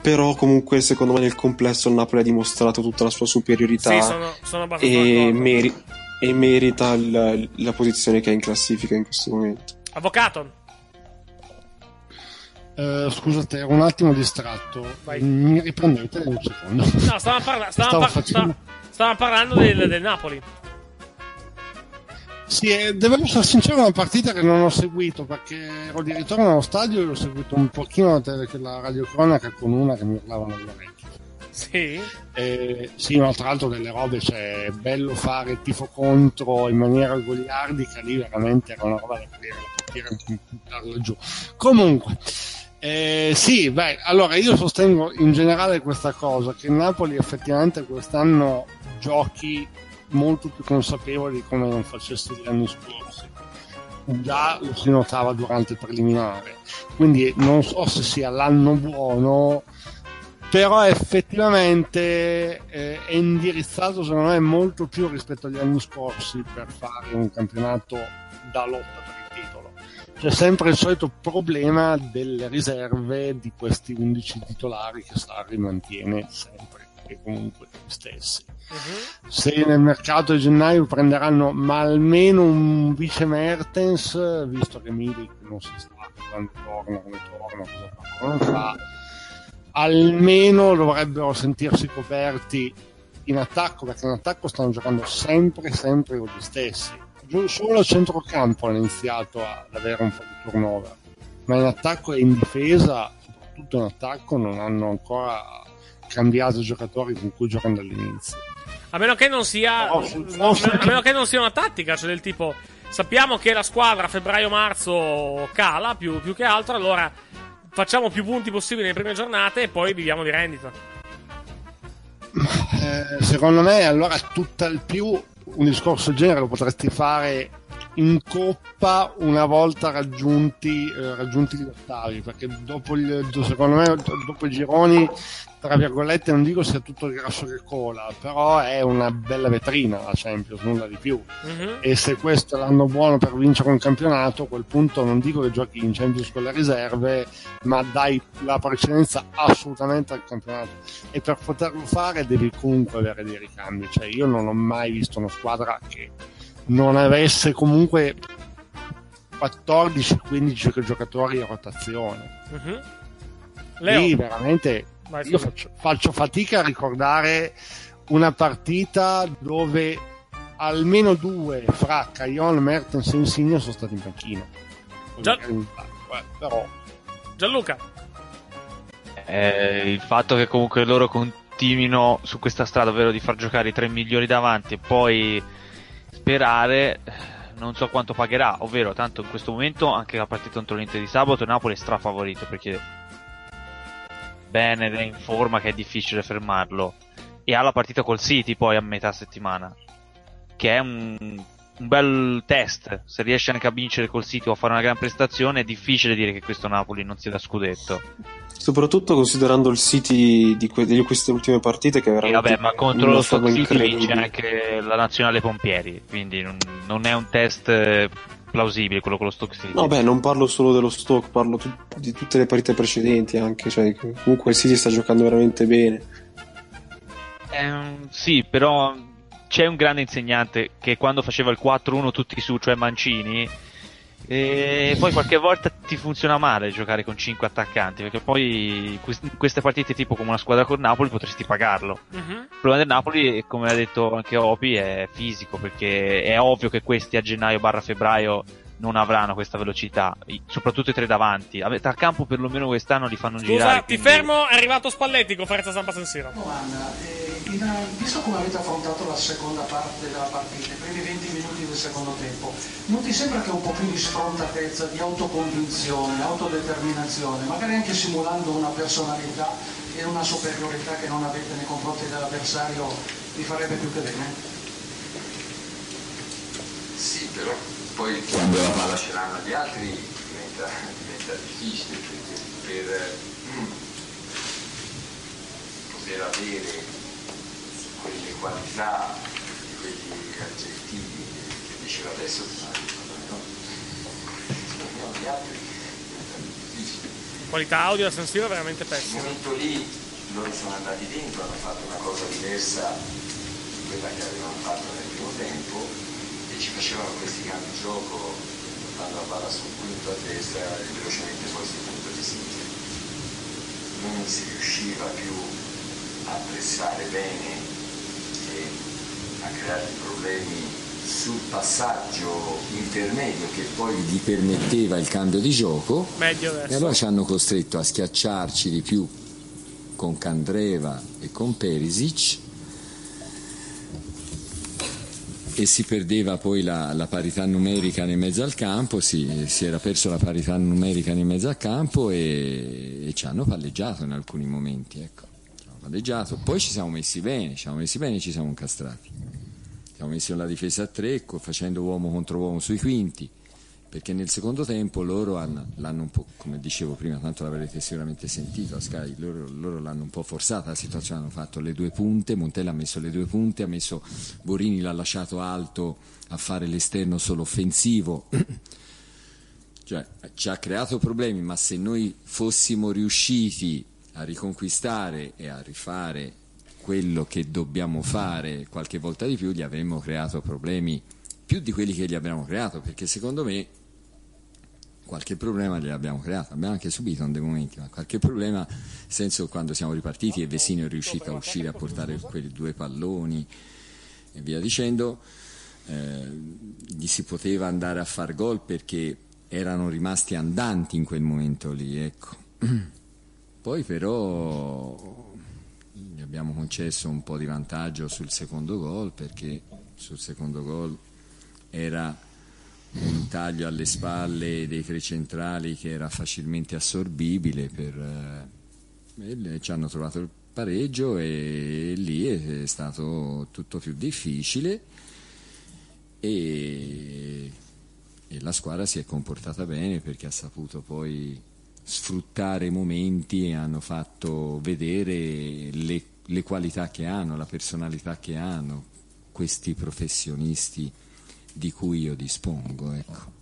però comunque secondo me nel complesso il Napoli ha dimostrato tutta la sua superiorità Sì, sono, sono e, meri- e merita il- la posizione che ha in classifica in questo momento. Avvocato, Eh, scusate, ero un attimo distratto. Vai. Mi riprendete un secondo. no, stavamo, parla- stavamo par- facendo- sta- stavamo parlando del, del Napoli. Sì, eh, devo essere sincero, è una partita che non ho seguito perché ero di ritorno allo stadio e ho seguito un pochino la, tele- la radiocronaca con una che mi urlava nell'orecchio. Sì. Eh, sì, ma tra l'altro delle robe, cioè, è bello fare tifo contro in maniera goliardica, lì veramente era una roba da aprire la portiera e buttarla giù. Comunque, eh, sì, beh, allora io sostengo in generale questa cosa, che il Napoli effettivamente quest'anno giochi molto più consapevoli di come non facesse gli anni scorsi. Già lo si notava durante il preliminare, quindi non so se sia l'anno buono, però effettivamente eh, è indirizzato secondo me molto più rispetto agli anni scorsi per fare un campionato da lotta. C'è sempre il solito problema delle riserve di questi 11 titolari che Sarri mantiene sempre giocatori comunque gli stessi. Se nel mercato di gennaio prenderanno ma almeno un vice Mertens, visto che Milik non si sa quando torna, come torna, cosa fa, non fa, almeno dovrebbero sentirsi coperti in attacco, perché in attacco stanno giocando sempre, sempre con gli stessi. Solo a centrocampo hanno iniziato ad avere un po' di turnover, ma in attacco e in difesa, soprattutto in attacco, non hanno ancora cambiato giocatori con cui giocano dall'inizio. A meno che non sia. No, no, a meno che non sia una tattica, cioè del tipo. Sappiamo che la squadra a febbraio-marzo cala più, più che altro, allora facciamo più punti possibili nelle prime giornate e poi viviamo di rendita. Eh, secondo me allora tutt'al più un discorso del genere lo potresti fare in coppa una volta raggiunti, eh, raggiunti gli ottavi perché dopo il, secondo me dopo i gironi tra virgolette non dico sia tutto il grasso che cola però è una bella vetrina la Champions nulla di più. E se questo è l'anno buono per vincere un campionato a quel punto non dico che giochi in Champions con le riserve ma dai la precedenza assolutamente al campionato. E per poterlo fare devi comunque avere dei ricambi. Cioè io non ho mai visto una squadra che non avesse comunque 14-15 giocatori a rotazione. Leo. lì veramente Vai, io faccio, faccio fatica a ricordare una partita dove almeno due fra Caglion, Mertens e Insigne sono stati in panchina Già- Eh, però Gianluca. Eh, il fatto che comunque loro continuino su questa strada, ovvero di far giocare i tre migliori davanti e poi sperare, non so quanto pagherà, ovvero tanto in questo momento anche la partita contro l'Inter di sabato Napoli è strafavorito perché Bene è in forma che è difficile fermarlo. E ha la partita col City poi a metà settimana che è un, un bel test. Se riesce anche a vincere col City o a fare una gran prestazione è difficile dire che questo Napoli non sia da scudetto Soprattutto considerando il City di, que- di queste ultime partite che è E veramente vabbè, ma contro lo Stock City vince anche la nazionale Pompieri, quindi non, non è un test eh, plausibile quello con lo Stock City. No, beh, non parlo solo dello stock, parlo tu- di tutte le partite precedenti anche, cioè comunque il City sta giocando veramente bene. Ehm, sì, però c'è un grande insegnante che quando faceva il 4-1 tutti su, cioè Mancini, e poi qualche volta ti funziona male giocare con 5 attaccanti, perché poi in queste partite tipo come una squadra con Napoli potresti pagarlo. Il problema del Napoli, come ha detto anche Opi, è fisico, perché è ovvio che questi a gennaio barra febbraio non avranno questa velocità, soprattutto i tre davanti. A metà campo perlomeno quest'anno li fanno Scusa, girare. ti quindi- fermo, è arrivato Spalletti, conferenza stampa San Siro. Domanda, eh, in- visto come avete affrontato la seconda parte della partita, i primi 20 minuti del secondo tempo, non ti sembra che un po' più di sfrontatezza, di autoconvinzione, autodeterminazione, magari anche simulando una personalità e una superiorità che non avete nei confronti dell'avversario, vi farebbe più che bene? Sì, però poi quando la palla ce l'hanno gli altri diventa, diventa difficile perché per mm, poter avere quelle qualità, quegli aggettivi che diceva adesso, gli altri diventa difficile. Qualità audio da San Siro è veramente In pessima. quel momento lì loro sono andati dentro, hanno fatto una cosa diversa di quella che avevano fatto nel primo tempo ci facevano questi cambi di gioco portando la palla sul quinto a destra e velocemente poi sul punto di sinistra. Non si riusciva più a pressare bene e a creare problemi sul passaggio intermedio che poi gli permetteva il cambio di gioco. E allora ci hanno costretto a schiacciarci di più con Candreva e con Perisic e si perdeva poi la, la parità numerica nel mezzo al campo, si, si era perso la parità numerica nel mezzo al campo e, e ci hanno palleggiato in alcuni momenti. Ecco. Ci. Poi ci siamo messi bene, ci siamo messi bene e ci siamo incastrati. Siamo messi nella difesa a tre, facendo uomo contro uomo sui quinti, perché nel secondo tempo loro hanno- l'hanno un po', come dicevo prima, tanto l'avrete sicuramente sentito a Sky, loro, loro l'hanno un po' forzata la situazione, hanno fatto le due punte, Montella ha messo le due punte, ha messo Borini l'ha lasciato alto a fare l'esterno solo offensivo. Cioè, ci ha creato problemi, ma se noi fossimo riusciti a riconquistare e a rifare quello che dobbiamo fare qualche volta di più, gli avremmo creato problemi più di quelli che gli abbiamo creato, perché secondo me qualche problema gliel'abbiamo creato, abbiamo anche subito in dei momenti, ma qualche problema, nel senso quando siamo ripartiti e Vesino è riuscito a uscire a portare quei due palloni e via dicendo, eh, gli si poteva andare a far gol perché erano rimasti andanti in quel momento lì, ecco. Poi però gli abbiamo concesso un po' di vantaggio sul secondo gol perché sul secondo gol era un taglio alle spalle dei tre centrali che era facilmente assorbibile per, eh, ci hanno trovato il pareggio e lì è stato tutto più difficile e, e la squadra si è comportata bene perché ha saputo poi sfruttare i momenti e hanno fatto vedere le, le qualità che hanno, la personalità che hanno questi professionisti di cui io dispongo. Ecco.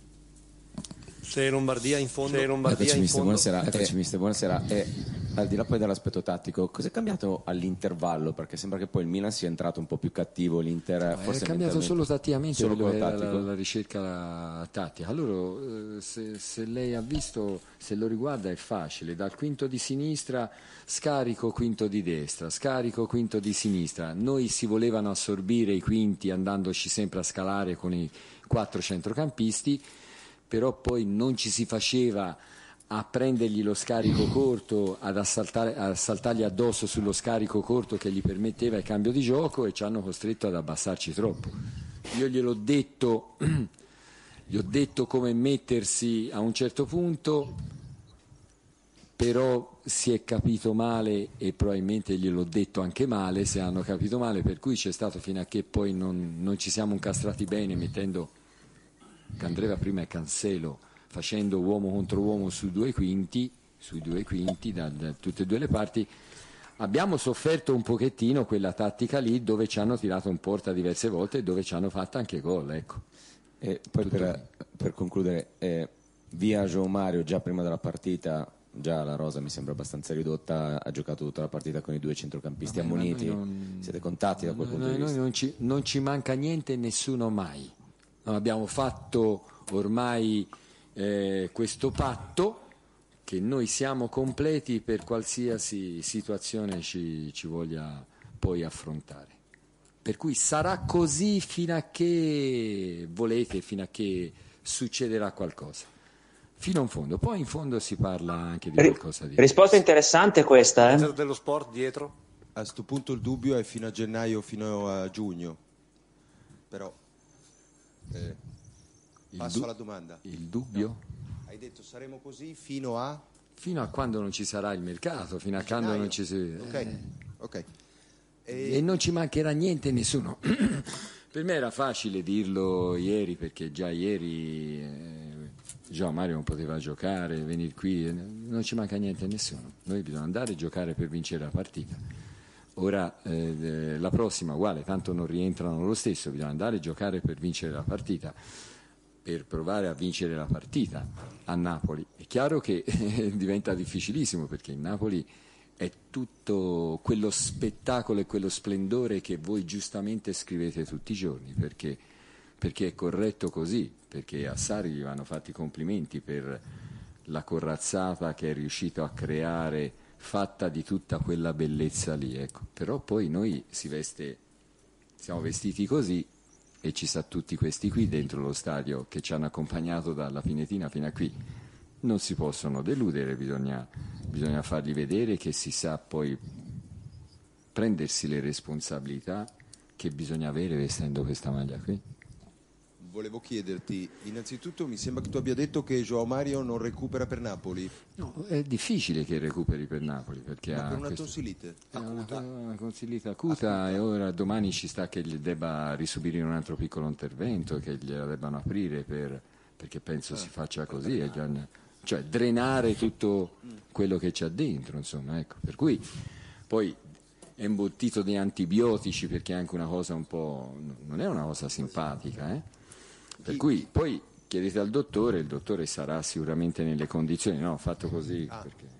Se Lombardia in fondo, se Lombardia in mister, fondo buonasera. eh, Eccoci, mister, buonasera. E, al di là poi dell'aspetto tattico, cos'è cambiato all'intervallo? Perché sembra che poi il Milan sia entrato un po' più cattivo, l'Inter No, forse è cambiato solo tatticamente solo la, tattico. la ricerca tattica. Allora, eh, se, se lei ha visto, se lo riguarda è facile, dal quinto di sinistra scarico quinto di destra, scarico quinto di sinistra. Noi si volevano assorbire i quinti andandoci sempre a scalare con i quattro centrocampisti, però poi non ci si faceva a prendergli lo scarico corto, ad saltargli addosso sullo scarico corto che gli permetteva il cambio di gioco e ci hanno costretto ad abbassarci troppo. Io gliel'ho detto, gli ho detto come mettersi a un certo punto, però si è capito male e probabilmente gliel'ho detto anche male se hanno capito male, per cui c'è stato fino a che poi non, non ci siamo incastrati bene mettendo Candreva prima e Cancelo facendo uomo contro uomo su due quinti, sui due quinti da, da tutte e due le parti, abbiamo sofferto un pochettino quella tattica lì dove ci hanno tirato in porta diverse volte e dove ci hanno fatto anche gol. Ecco. E poi per, per concludere, eh, via Gio Mario già prima della partita, già la rosa mi sembra abbastanza ridotta, ha giocato tutta la partita con i due centrocampisti Vabbè, ammoniti, non- siete contatti da quel punto di vista? non, ci, non ci manca niente e nessuno mai. Abbiamo fatto ormai eh, questo patto che noi siamo completi per qualsiasi situazione ci, ci voglia poi affrontare. Per cui sarà così fino a che volete, fino a che succederà qualcosa. Fino in fondo, poi in fondo si parla anche di qualcosa di Risposta interessante questa, eh? dello sport dietro. A questo punto il dubbio è fino a gennaio, fino a giugno. Però eh, passo alla domanda. Il dubbio? Hai detto saremo così fino a Fino a quando non ci sarà il mercato, fino a quando non ci si... Ok, eh. ok. E non ci mancherà niente nessuno. per me era facile dirlo ieri perché già ieri eh, già Mario non poteva giocare, venire qui, eh, non ci manca niente a nessuno. Noi bisogna andare a giocare per vincere la partita. Ora eh, eh, la prossima uguale, tanto non rientrano lo stesso, bisogna andare a giocare per vincere la partita, per provare a vincere la partita a Napoli. È chiaro che diventa difficilissimo perché il Napoli è tutto quello spettacolo e quello splendore che voi giustamente scrivete tutti i giorni, perché, perché è corretto così, perché a Sari gli vanno fatti complimenti per la corazzata che è riuscito a creare, fatta di tutta quella bellezza lì. Ecco. Però poi noi veste, siamo vestiti così e ci sta tutti questi qui dentro lo stadio che ci hanno accompagnato dalla Pinetina fino a qui. Non si possono deludere, bisogna, bisogna fargli vedere che si sa poi prendersi le responsabilità che bisogna avere vestendo questa maglia qui. Volevo chiederti, innanzitutto mi sembra che tu abbia detto che Joao Mario non recupera per Napoli. No, è difficile che recuperi per Napoli perché Ma ha per una questo- tonsilite. è una, una tonsillite acuta e ora domani ci sta che gli debba risubire un altro piccolo intervento, che gliela debbano aprire per- perché penso si faccia così, e gli- cioè drenare tutto quello che c'è dentro, insomma, ecco. Per cui poi è imbottito di antibiotici perché è anche una cosa un po'... non è una cosa simpatica, eh? Per cui poi chiedete al dottore, il dottore sarà sicuramente nelle condizioni, no, ho fatto così Ah. perché...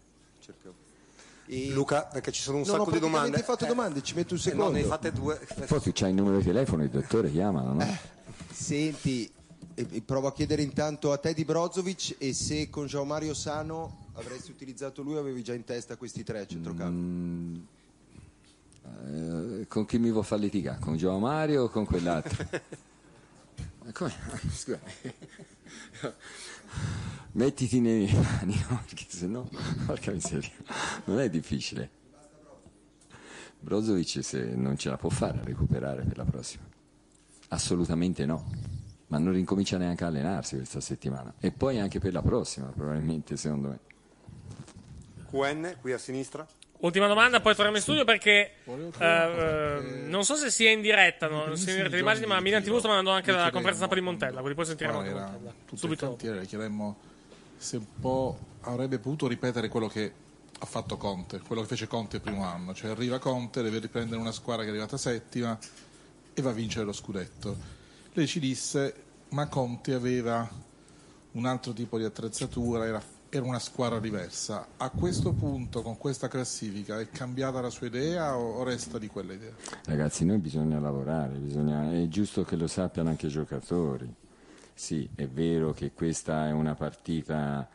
E... Luca, perché ci sono un Non ho sacco di praticamente domande. fatto domande, ci metto un Eh, no, secondo. ne hai fatte due. Poi tu c'hai il numero di telefono, il dottore chiamano, no? Senti, e- e provo a chiedere intanto a te di Brozovic e se con Gian Mario Sano avresti utilizzato lui o avevi già in testa questi tre a centrocampo? Mm, eh, con chi mi vuoi far litigare? Con Gio Mario o con quell'altro? Ma come? Scusa. Mettiti nei miei panni, no? perché sennò, porca miseria, non è difficile. Brozovic se non ce la può fare a recuperare per la prossima. Assolutamente no. Ma non rincomincia neanche a allenarsi questa settimana. E poi anche per la prossima, probabilmente, secondo me. QN, qui a sinistra. Ultima domanda, poi torniamo in studio perché eh, eh, non so se sia in diretta, no? non sia in diretta l'immagine, ma Milan TV sta mandando anche la conferenza stampa di Montella, quindi poi sentiremo anche Montella. tutto il Subito. cantiere, le chiedemmo se un po' avrebbe potuto ripetere quello che ha fatto Conte, quello che fece Conte il primo anno, cioè arriva Conte, deve riprendere una squadra che è arrivata settima e va a vincere lo scudetto. Lei ci disse, ma Conte aveva un altro tipo di attrezzatura, era, era una squadra diversa. A questo punto, con questa classifica, è cambiata la sua idea o, resta di quella idea? Ragazzi, noi bisogna lavorare, bisogna- è giusto che lo sappiano anche i giocatori. Sì, è vero che questa è una partita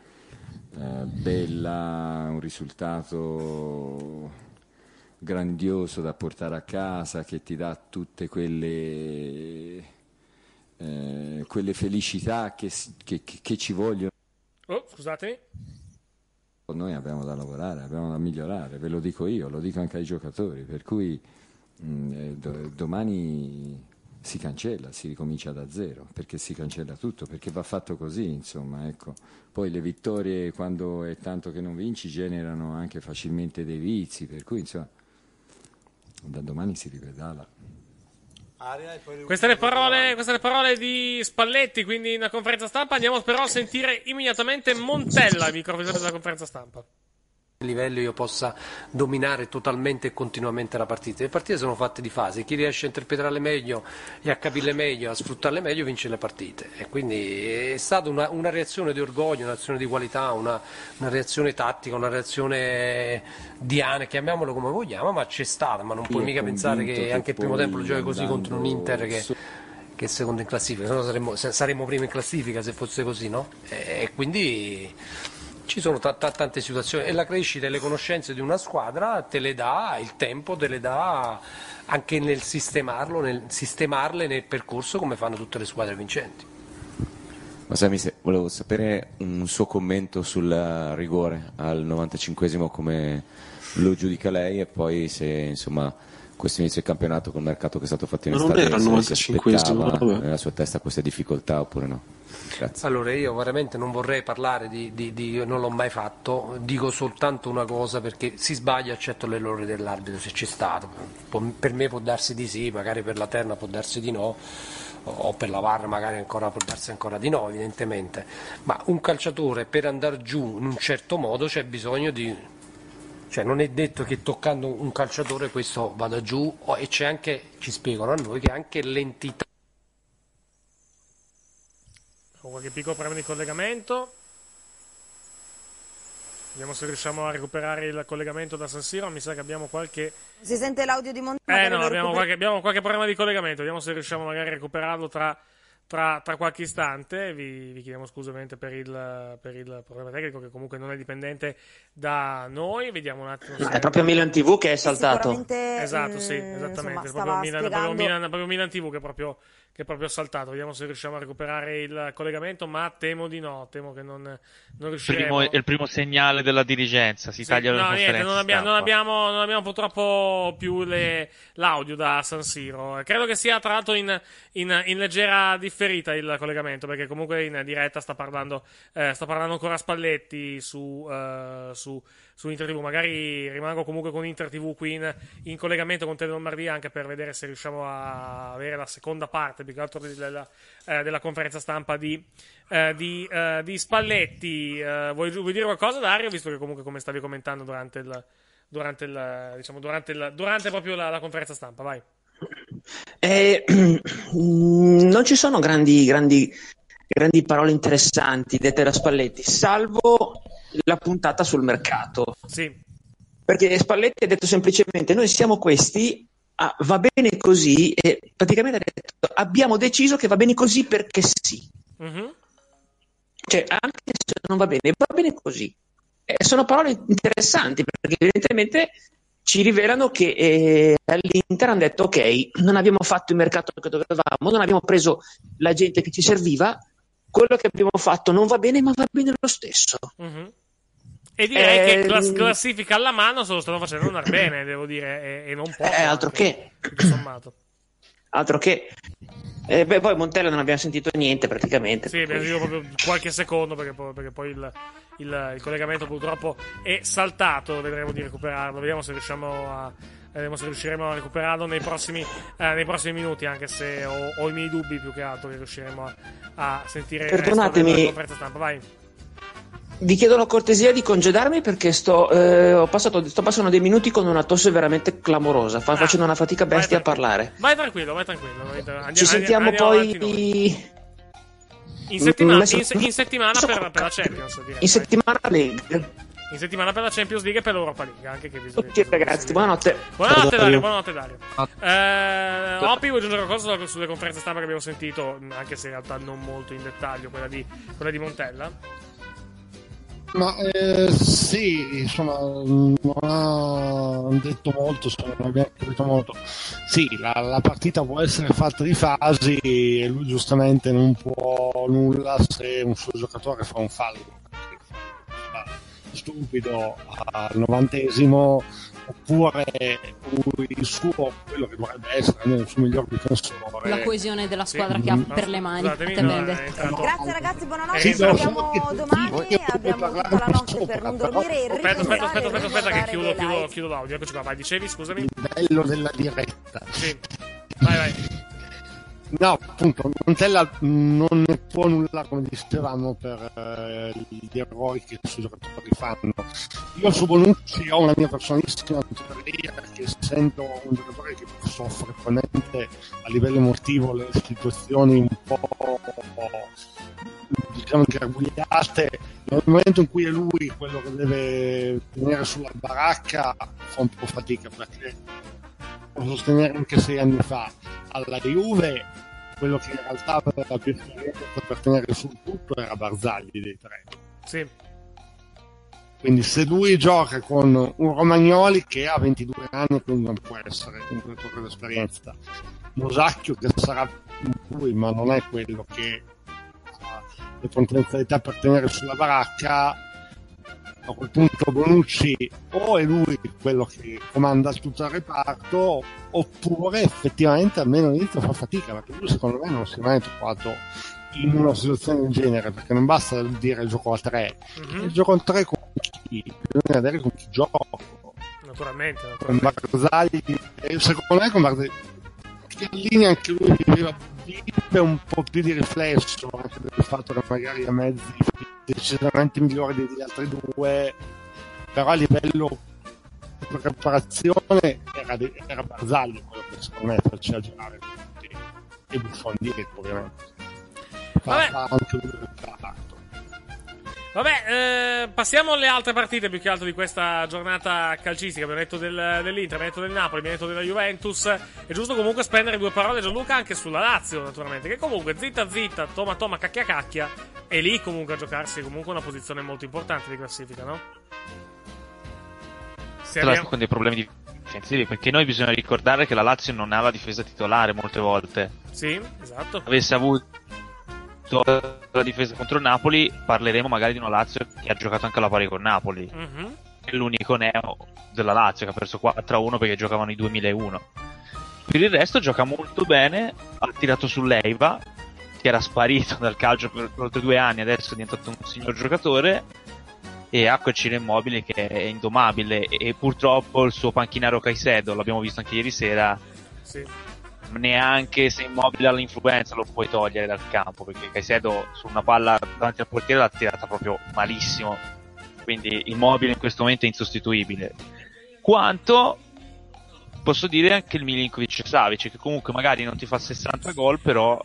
eh, bella, un risultato grandioso da portare a casa che ti dà tutte quelle, eh, quelle felicità che- che- che ci vogliono. Oh, scusatemi. Noi abbiamo da lavorare, abbiamo da migliorare, ve lo dico io, lo dico anche ai giocatori, per cui mh, eh, do- domani si cancella, si ricomincia da zero, perché si cancella tutto, perché va fatto così, insomma, ecco. Poi le vittorie quando è tanto che non vinci generano anche facilmente dei vizi, per cui insomma da domani si ripedala. Queste le, parole, queste le parole di Spalletti, quindi in conferenza stampa. Andiamo però a sentire immediatamente Montella, il microfono della conferenza stampa. Livello io possa dominare totalmente e continuamente la partita. Le partite sono fatte di fasi, chi riesce a interpretarle meglio e a capirle meglio, a sfruttarle meglio, vince le partite. E quindi è stata una, una reazione di orgoglio, una reazione di qualità, una, una reazione tattica, una reazione diana, chiamiamolo come vogliamo, ma c'è stata, ma non Io puoi mica pensare che che anche il primo tempo lo giochi così contro un Inter che su- che è secondo in classifica, se no saremmo, saremmo primi in classifica se fosse così, no? E, e quindi ci sono ta- ta- tante situazioni e la crescita e le conoscenze di una squadra te le dà, il tempo te le dà anche nel sistemarlo, nel sistemarle nel percorso come fanno tutte le squadre vincenti. Ma Sammy, se- volevo sapere un suo commento sul rigore al 95esimo, come lo giudica lei e poi se insomma questo inizio del campionato col mercato che è stato fatto in estate era il se 95esimo, si aspettava nella sua testa queste difficoltà oppure no? Grazie. Allora io veramente non vorrei parlare di, di- di- non l'ho mai fatto, dico soltanto una cosa perché si sbaglia accetto l'errore dell'arbitro se c'è stato, per me può darsi di sì, magari per la terna può darsi di no, o per la VAR magari ancora può darsi ancora di no evidentemente, ma un calciatore per andare giù in un certo modo c'è bisogno di... Cioè non è detto che toccando un calciatore questo vada giù e anche, ci spiegano a noi, che anche l'entità Con qualche piccolo problema di collegamento. Vediamo se riusciamo a recuperare il collegamento da San Siro. Mi sa che abbiamo qualche. Si sente l'audio di Montella? Eh no, abbiamo qualche, abbiamo qualche problema di collegamento. Vediamo se riusciamo magari a recuperarlo tra, tra, tra qualche istante. Vi, vi chiediamo scusa ovviamente per il, per il problema tecnico, che comunque non è dipendente da noi. Vediamo un attimo. se- È proprio Milan TV che è saltato. Esatto, sì, mm, esattamente. insomma, È proprio Milan, proprio, Milan, proprio Milan TV che è proprio, che è proprio saltato. Vediamo se riusciamo a recuperare il collegamento, ma temo di no. Temo che non, non riusciremo. Primo- è il primo segnale della dirigenza. Si Sì, tagliano no, le niente, non abbiamo, non, abbiamo, non abbiamo purtroppo più le- l'audio da San Siro. Credo che sia tra l'altro in, in- in leggera differita il collegamento, perché comunque in diretta sta parlando, eh, sta parlando ancora Spalletti su, eh, su, su Inter TV. Magari rimango comunque con Inter TV qui in, collegamento con Tele Lombardia anche per vedere se riusciamo a avere la seconda parte, più che altro della, eh, della conferenza stampa di, eh, di, eh, di Spalletti. Eh, vuoi, vuoi dire qualcosa, Dario? Visto che comunque, come stavi commentando durante il, durante il, diciamo, durante il, durante proprio la, la conferenza stampa, vai. Eh, non ci sono grandi, grandi, grandi parole interessanti dette da Spalletti, salvo la puntata sul mercato. Sì. Perché Spalletti ha detto semplicemente noi siamo questi, ah, va bene così e praticamente ha detto abbiamo deciso che va bene così perché sì. Mhm. Cioè, anche se non va bene, va bene così. Eh, sono parole interessanti perché evidentemente ci rivelano che eh, all'Inter hanno detto ok, non abbiamo fatto il mercato che dovevamo, non abbiamo preso la gente che ci serviva, quello che abbiamo fatto non va bene, ma va bene lo stesso. Mhm. E direi che Ehm, class- classifica alla mano se lo stanno facendo andare bene, devo dire, e, e non poco. Eh, altro anche, che. Altro che. Eh, beh, poi Montella non abbiamo sentito niente praticamente. Sì, abbiamo sentito proprio qualche secondo perché poi, perché poi il, il- il collegamento purtroppo è saltato. Vedremo di recuperarlo. Vediamo se riusciamo a. Vedremo se riusciremo a recuperarlo nei prossimi, eh, nei prossimi minuti. Anche se ho, ho i miei dubbi più che altro che riusciremo a, a sentire Perdonatemi. della conferenza stampa. Vai. Vi chiedo la cortesia di congedarmi perché sto, eh, ho passato, sto passando dei minuti con una tosse veramente clamorosa. Fa- facendo una fatica bestia a parlare. Vai tranquillo, vai tranquillo. vai tra- andiamo- Ci sentiamo andiamo poi In settimana, in, in settimana per, per la Champions. direi. in settimana League. In settimana per la Champions League e per l'Europa League. Anche che bisogna. Tutti ragazzi, buonanotte. Buonanotte Dario, buonanotte Dario. Eh, Oppi, vuoi aggiungere qualcosa sulle- conferenze stampa che abbiamo sentito, anche se in realtà non molto in dettaglio, quella di, quella di Montella? Ma eh, sì, insomma, non ha detto molto, non abbiamo capito molto. Sì, la, la partita può essere fatta di fasi e lui giustamente non può nulla se un suo giocatore fa un fallo. Stupido al novantesimo oppure il suo, quello che dovrebbe essere il suo miglior difensore. La coesione della squadra che ha per le mani. Scusatemi, te no, entrato- Grazie ragazzi, buonanotte. Sì, Ci no, vediamo domani. io Abbiamo tutta la notte per non dormire Aspetta, aspetta, aspetta, ripensare aspetta, che chiudo, chiudo, chiudo l'audio. Eccoci qua, vai, dicevi, scusami. Il bello della diretta. Sì. Vai, vai. No, appunto, Montella non ne può nulla, come dicevamo, per eh, gli errori che i suoi giocatori fanno. Io su Bonucci ho una mia personalissima teoria, perché essendo un giocatore che soffre probabilmente a livello emotivo le situazioni un po' diciamo ingarbugliate, nel momento in cui è lui quello che deve tenere sulla baracca fa un po' fatica perché posso sostenere anche sei anni fa alla Juve quello che in realtà aveva più esperienza per tenere sul tutto era Barzagli dei tre Sì. quindi se lui gioca con un Romagnoli che ha 22 anni quindi non può essere un giocatore d'esperienza Mosacchio che sarà lui ma non è quello che ha le potenzialità per tenere sulla baracca a quel punto Bonucci o è lui quello che comanda tutto il reparto oppure effettivamente almeno all'inizio fa fatica perché lui secondo me non si è mai trovato in una situazione del genere perché non basta dire gioco a tre Mhm. il gioco a tre con chi bisogna vedere con chi gioco Naturalmente, con naturalmente. Barzagli e secondo me con Barzagli Chiellini anche lui viveva vive un po' più di riflesso anche del fatto che magari ha mezzi decisamente migliori degli altri due però a livello di preparazione era, de- era Barzagli quello che secondo me faceva girare tutti e Buffon dietro ovviamente. Fa, fa anche lui Vabbè, eh, passiamo alle altre partite più che altro di questa giornata calcistica. Abbiamo detto del, dell'Inter, abbiamo detto del Napoli, abbiamo detto della Juventus. È giusto comunque spendere due parole, Gianluca, anche sulla Lazio, naturalmente. Che comunque, zitta zitta, toma toma, cacchia cacchia, è lì comunque a giocarsi comunque una posizione molto importante di classifica, no? Se abbiamo... con dei problemi difensivi, perché noi bisogna ricordare che la Lazio non ha la difesa titolare molte volte. Sì, esatto. Avesse avuto la difesa contro il Napoli, parleremo magari di una Lazio che ha giocato anche alla pari con Napoli. Mhm. È l'unico neo della Lazio che ha perso 4-1 perché giocavano i 2001. Per il resto gioca molto bene, ha tirato sull'Eiva, che era sparito dal calcio per, oltre due anni, adesso è diventato un signor giocatore, e ha quel Ciro Immobile che è indomabile, e, e purtroppo il suo panchinaro Caicedo, l'abbiamo visto anche ieri sera, Sì. Neanche se Immobile ha l'influenza lo puoi togliere dal campo, perché Caicedo su una palla davanti al portiere l'ha tirata proprio malissimo, quindi Immobile in questo momento è insostituibile. Quanto posso dire anche il Milinkovic Savic, che comunque magari non ti fa 60 gol, però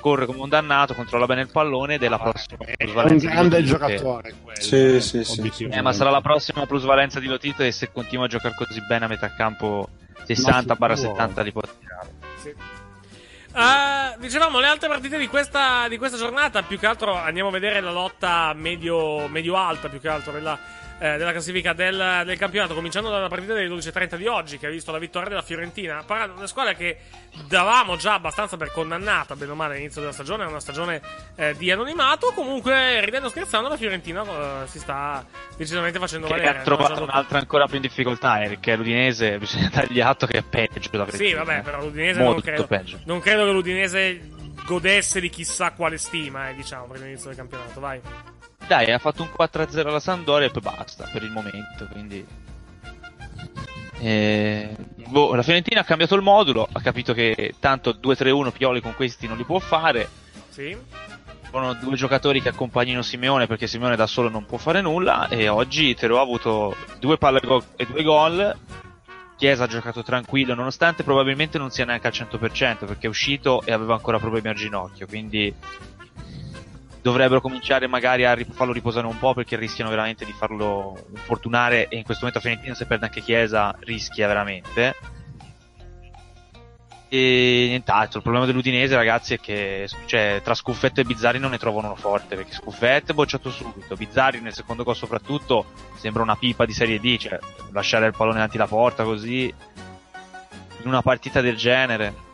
corre come un dannato, controlla bene il pallone ed è la prossima È un grande giocatore quello. Sì, sì, sì. obiettivamente. Eh, ma sarà la prossima plusvalenza di Lotito e se continua a giocare così bene a metà campo 60-70 li può tirare. Eh, dicevamo le altre partite di questa, di questa giornata. Più che altro andiamo a vedere la lotta medio- medio-alta, più che altro della, eh, della classifica del, del campionato. Cominciando dalla partita delle 12.30 di oggi, che ha visto la vittoria della Fiorentina. Parlando di una squadra che davamo già abbastanza per condannata, bene o male, all'inizio della stagione. È una stagione eh, di anonimato. Comunque, ridendo scherzando, la Fiorentina eh, si sta decisamente facendo Che valere. ha trovato un'altra ancora più in difficoltà, eh, perché l'Udinese bisogna dargli atto che è peggio da Sì, vabbè, però l'Udinese non Molto credo, peggio. non credo che l'Udinese godesse di chissà quale stima, eh, diciamo, per l'inizio del campionato, vai. Dai, ha fatto un 4-0 alla Sampdoria e poi basta per il momento, quindi... Eh, boh, la Fiorentina ha cambiato il modulo, ha capito che tanto 2-3-1 Pioli con questi non li può fare. Sì. Sono due giocatori che accompagnino Simeone perché Simeone da solo non può fare nulla e oggi Tero ha avuto due palle gol e due gol. Chiesa ha giocato tranquillo nonostante probabilmente non sia neanche al 100% perché è uscito e aveva ancora problemi al ginocchio, quindi dovrebbero cominciare magari a farlo riposare un po' perché rischiano veramente di farlo infortunare e in questo momento a Fiorentina se perde anche Chiesa rischia veramente. E nient'altro il problema dell'Udinese ragazzi è che cioè, tra Scuffetto e Bizzarri non ne trovano uno forte perché Scuffetto è bocciato subito Bizzarri nel secondo gol soprattutto sembra una pipa di Serie D cioè lasciare il pallone davanti la porta così in una partita del genere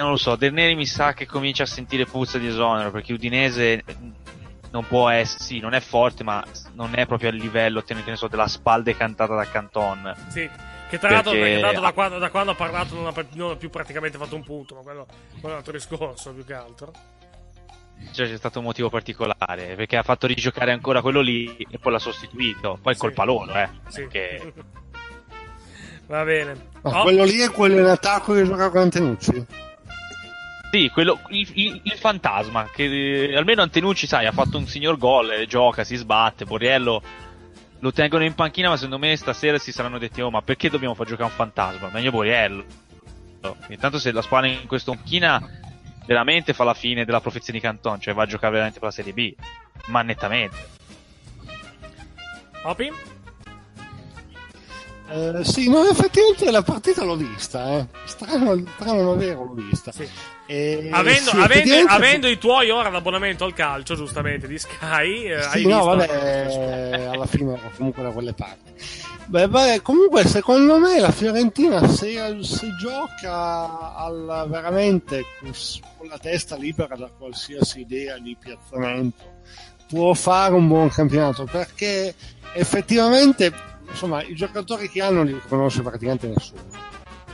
non lo so, Del Neri mi sa che comincia a sentire puzza di esonero perché Udinese non può essere, sì, non è forte, ma non è proprio a livello, che ne so, della spalda cantata da Canton. Sì. Che tra l'altro, Perché- da, quando, da quando ha parlato non ha, non ha più praticamente fatto un punto, ma quello, quello è un altro discorso più che altro. Cioè, c'è stato un motivo particolare perché ha fatto rigiocare ancora quello lì e poi l'ha sostituito. Poi colpa loro, eh. Sì. Perché Va bene. Ma Oh, quello lì è quello in attacco che gioca con Antenucci. Sì, quello, il, il- il fantasma, che eh, almeno Antenucci, sai, ha fatto un signor gol, eh, gioca, si sbatte, Borriello lo tengono in panchina, ma secondo me stasera si saranno detti, oh, ma perché dobbiamo far giocare un fantasma? Meglio Borriello. Intanto se la squadra in questa panchina veramente fa la fine della profezia di Canton, cioè va a giocare veramente per la Serie B, ma nettamente. Opi? Eh, sì, no, effettivamente la partita l'ho vista, eh. Strano, strano ma vero, l'ho vista. E, Avendo, sì, avendo- avendo i tuoi ora l'abbonamento al calcio, giustamente, di Sky, eh, Sì, no, visto? vabbè, alla fine ero comunque da quelle parti. Beh, vabbè, comunque secondo me la Fiorentina se, se gioca al, veramente con la testa libera da qualsiasi idea di piazzamento può fare un buon campionato perché effettivamente insomma i giocatori che hanno li conosce praticamente nessuno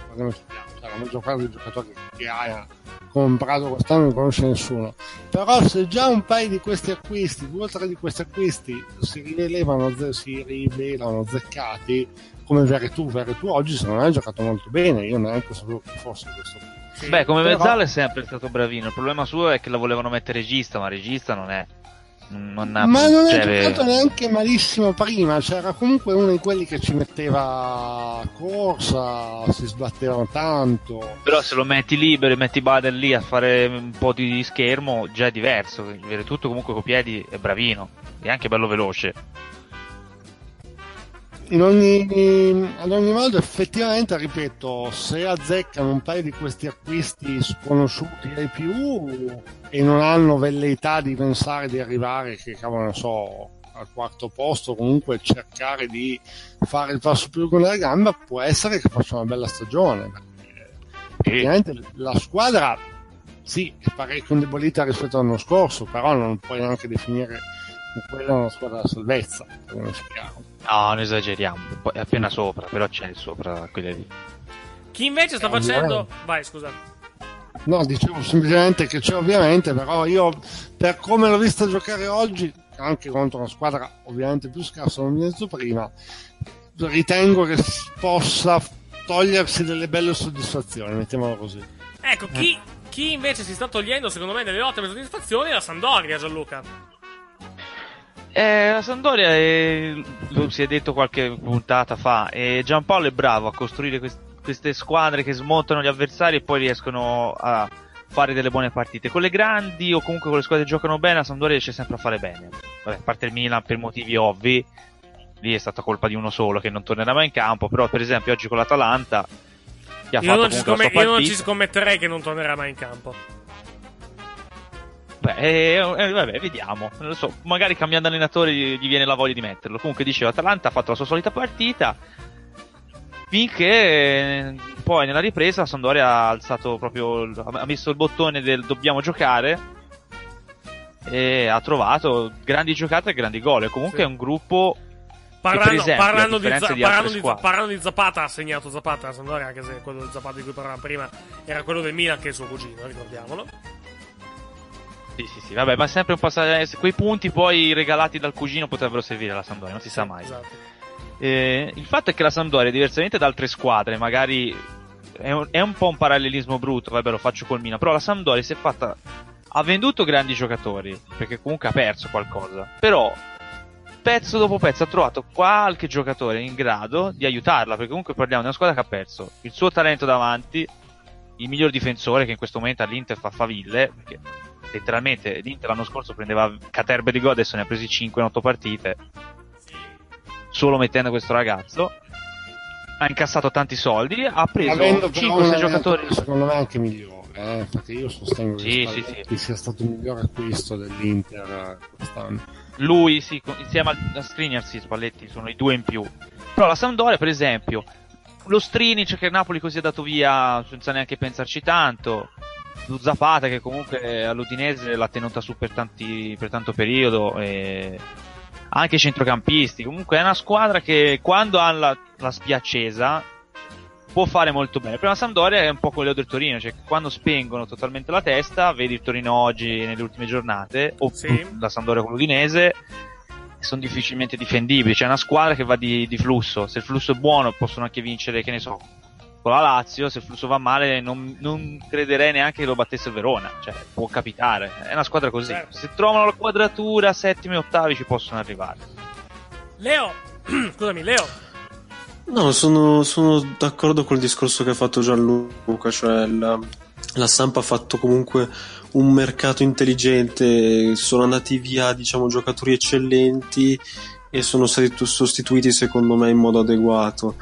Parliamoci chiaro, la maggior parte dei giocatori che ha comprato quest'anno non conosce nessuno però se già un paio di questi acquisti due o tre di questi acquisti si rivelano si rivelano zeccati come Veretù Veretù oggi secondo me ha giocato molto bene io neanche sapevo che fosse questo Beh, come Però- Mezzale è sempre stato bravino. Il problema suo è che la volevano mettere regista, ma regista non è. Non ha, Ma non cioè, è giocato neanche malissimo prima, c'era comunque uno di quelli che ci metteva corsa, si sbattevano tanto. Però se lo metti libero e metti Baden lì a fare un po' di schermo, già è diverso. Tutto comunque con i piedi è bravino. E anche bello veloce. In ogni, ad ogni modo, effettivamente, ripeto, se azzeccano un paio di questi acquisti sconosciuti ai più e non hanno velleità di pensare di arrivare, che cavolo ne so, al quarto posto, comunque cercare di fare il passo più con la gamba, può essere che faccia una bella stagione. Perché effettivamente la squadra sì, è parecchio indebolita rispetto all'anno scorso, però non puoi neanche definire quella una squadra da salvezza, parliamoci chiaro. No, non esageriamo. È appena sopra, però c'è sopra quelle lì. Chi invece sta Eh, facendo... Vai, scusa. No, dicevo semplicemente che c'è ovviamente, però io per come l'ho vista giocare oggi, anche contro una squadra ovviamente più scarsa, non mi ho detto prima, ritengo che possa togliersi delle belle soddisfazioni, mettiamolo così. Ecco, chi, chi invece si sta togliendo, secondo me, delle ottime soddisfazioni è la Sandoria, Gianluca. Eh, la Sampdoria è- lo si è detto qualche puntata fa. E Giampaolo è bravo a costruire quest- queste squadre che smontano gli avversari e poi riescono a, fare delle buone partite. Con le grandi o comunque con le squadre che giocano bene, la Sampdoria riesce sempre a fare bene. Vabbè, a parte il Milan per motivi ovvi, lì è stata colpa di uno solo che non tornerà mai in campo, però per esempio oggi con l'Atalanta ha Io fatto non, scomm- io non ci scommetterei che non tornerà mai in campo. Beh, eh, eh, vabbè, vediamo. Non lo so, magari cambiando allenatore gli gli viene la voglia di metterlo. Comunque dicevo, Atalanta ha fatto la sua solita partita. Finché eh, poi nella ripresa la Sampdoria ha alzato proprio, ha messo il bottone del dobbiamo giocare e ha trovato grandi giocate e grandi gol. E comunque Sì. è un gruppo Parlando, esempio, parlando di, Za- di parlando, di, parlando di Zapata, ha segnato Zapata a Sampdoria, anche se quello di Zapata di cui parlavamo prima era quello del Milan, che è suo cugino, ricordiamolo. Sì, sì, sì, vabbè, ma sempre un po' sa- quei punti poi regalati dal cugino potrebbero servire alla Sampdoria, non si sa mai. Esatto. Eh, il fatto è che la Sampdoria, diversamente da altre squadre, magari è un, è un po' un parallelismo brutto, vabbè, lo faccio col Milan, però la Sampdoria si è fatta ha venduto grandi giocatori, perché comunque ha perso qualcosa. Però pezzo dopo pezzo ha trovato qualche giocatore in grado di aiutarla, perché comunque parliamo di una squadra che ha perso il suo talento davanti, il miglior difensore che in questo momento all'Inter fa faville, perché letteralmente l'Inter l'anno scorso prendeva caterbe di gol, adesso ne ha presi 5 in 8 partite, solo mettendo questo ragazzo. Ha incassato tanti soldi, ha preso Avendo però 5-6 un giocatori. secondo me anche migliore, eh, perché io sostengo Sì, che sì, Spalletti sia stato il miglior acquisto dell'Inter eh, quest'anno. Lui, sì, insieme a Skriniar, sì, Spalletti sono i due in più. Però la Sampdoria, per esempio, lo Strinic che il Napoli così ha dato via senza neanche pensarci tanto. Zapata che comunque all'Udinese l'ha tenuta su per, tanti, per tanto periodo. E anche i centrocampisti. Comunque è una squadra che quando ha la, la spia accesa può fare molto bene. Però la Sampdoria è un po' quello del Torino, cioè quando spengono totalmente la testa, vedi il Torino oggi nelle ultime giornate, o la Sampdoria con l'Udinese, sono difficilmente difendibili. C'è una squadra che va di, di flusso. Se il flusso è buono, possono anche vincere, che ne so, con la Lazio. Se il flusso va male, non, non crederei neanche che lo battesse il Verona. Cioè, può capitare. È una squadra così. Se trovano la quadratura, settimi e ottavi ci possono arrivare. Leo, scusami, Leo. No, sono, sono d'accordo col discorso che ha fatto Gianluca, cioè la, la stampa ha fatto comunque un mercato intelligente, sono andati via diciamo giocatori eccellenti e sono stati tu- sostituiti secondo me in modo adeguato.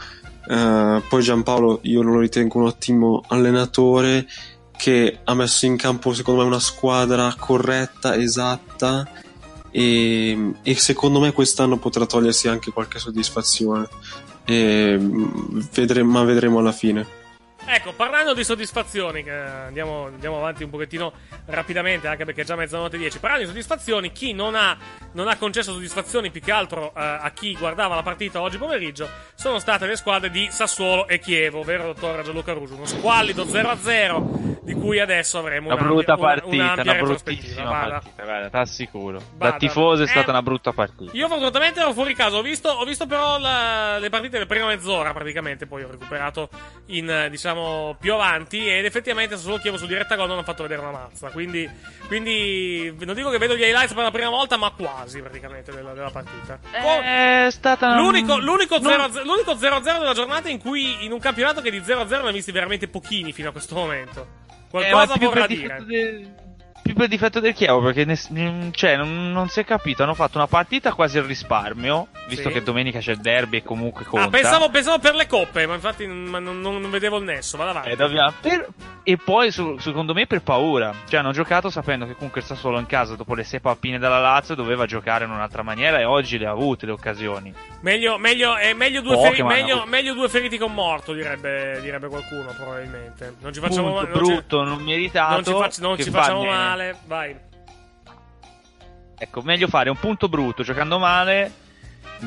Eh, poi Giampaolo io lo ritengo un ottimo allenatore che ha messo in campo secondo me una squadra corretta, esatta e, e secondo me quest'anno potrà togliersi anche qualche soddisfazione. E, mm, vedremo, ma vedremo alla fine. Ecco, parlando di soddisfazioni, andiamo, andiamo avanti un pochettino rapidamente, anche perché è già mezzanotte 10. Parlando di soddisfazioni, chi non ha, non ha concesso soddisfazioni più che altro eh, a chi guardava la partita oggi pomeriggio sono state le squadre di Sassuolo e Chievo, vero dottor Gianluca Ruggio? Uno squallido 0-0 di cui adesso avremo Una brutta una- partita, una retrospettiva. bruttissima partita, guarda, t'assicuro. Vada. Da tifoso è Eh, stata una brutta partita. Io fortunatamente ero fuori casa, ho visto, ho visto però la- le partite della prima mezz'ora praticamente, poi ho recuperato in, eh, diciamo, più avanti ed effettivamente solo Chievo su diretta gol non ha fatto vedere una mazza, quindi, quindi non dico che vedo gli highlights per la prima volta, ma quasi praticamente della, della partita. È stata L'unico, l'unico, non- 0 l'unico 0-0 della giornata in cui in un campionato che di 0-0 ne ha visti veramente pochini fino a questo momento. Qualcosa Eh, ma più vorrà dire. del- più per difetto del Chievo perché ness- mm, cioè, non, non si è capito. Hanno fatto una partita quasi al risparmio, visto Sì. che domenica c'è il derby e comunque conta. Ah, pensavo, pensavo per le coppe, ma infatti non, ma non- non vedevo il nesso. Vada avanti. Eh, per- E poi su- secondo me per paura. Cioè hanno giocato sapendo che comunque il Sassuolo in casa dopo le sei pappine dalla Lazio doveva giocare in un'altra maniera e oggi le ha avute le occasioni. Meglio, meglio, è meglio due, Poche, feri- meglio, meglio due feriti con morto, direbbe, direbbe qualcuno, probabilmente. Non ci facciamo Punto ma- non brutto, non meritato. non ci, facci- non ci facciamo bene. Male. Vai. Ecco, meglio fare un punto brutto giocando male.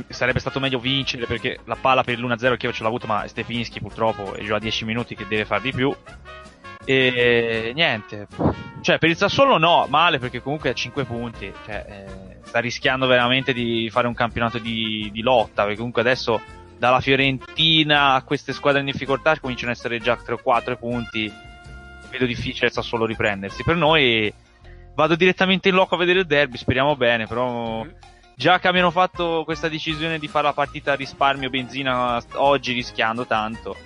Sarebbe stato meglio vincere perché la palla per l'1-0 il Chievo ce l'ha avuto, ma Stefinski purtroppo è già a 10 minuti che deve far di più. E niente. Cioè, per il Sassuolo no, male perché comunque ha 5 punti. Cioè, eh, sta rischiando veramente di fare un campionato di, di lotta. Perché comunque adesso dalla Fiorentina a queste squadre in difficoltà cominciano ad essere già 3 o 4 punti. Vedo difficile il Sassuolo riprendersi. Per noi vado direttamente in loco a vedere il derby, speriamo bene, però già che abbiano fatto questa decisione di fare la partita a risparmio benzina oggi rischiando tanto.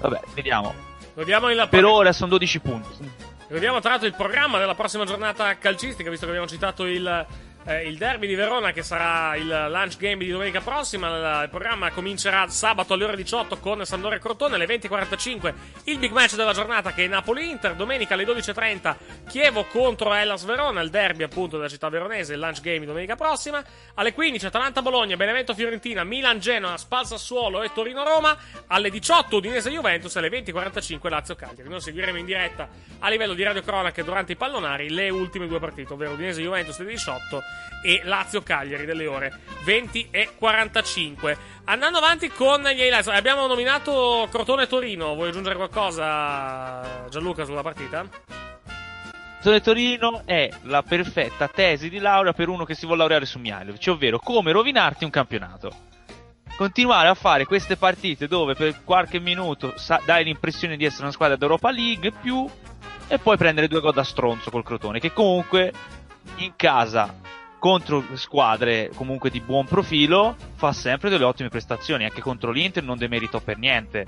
Vabbè, vediamo. Il Per ora sono 12 punti. Vediamo tra l'altro il programma della prossima giornata calcistica, visto che abbiamo citato il, eh, il derby di Verona, che sarà il lunch game di domenica prossima. Il, programma comincerà sabato alle ore 18 con Sandore Crotone, alle 20.45 il big match della giornata che è Napoli-Inter, domenica alle 12.30 Chievo contro Hellas Verona, il derby appunto della città veronese, il lunch game di domenica prossima. Alle 15 Atalanta-Bologna, Benevento-Fiorentina, Milan-Genoa, Spal-Sassuolo e Torino-Roma. Alle 18 Udinese-Juventus, alle 20.45 Lazio-Cagliari. Noi seguiremo in diretta a livello di radio cronache durante i pallonari le ultime due partite, ovvero Udinese-Juventus alle 18 e Lazio-Cagliari delle ore 20 e 45. Andando avanti con gli highlights, abbiamo nominato Crotone-Torino. Vuoi aggiungere qualcosa, Gianluca, sulla partita? Torino Torino è la perfetta tesi di laurea per uno che si vuole laureare su Mihailovic, ovvero come rovinarti un campionato. Continuare a fare queste partite dove per qualche minuto dai l'impressione di essere una squadra d'Europa League più e poi prendere due gol da stronzo col Crotone, che comunque in casa contro squadre comunque di buon profilo fa sempre delle ottime prestazioni, anche contro l'Inter non demeritò per niente.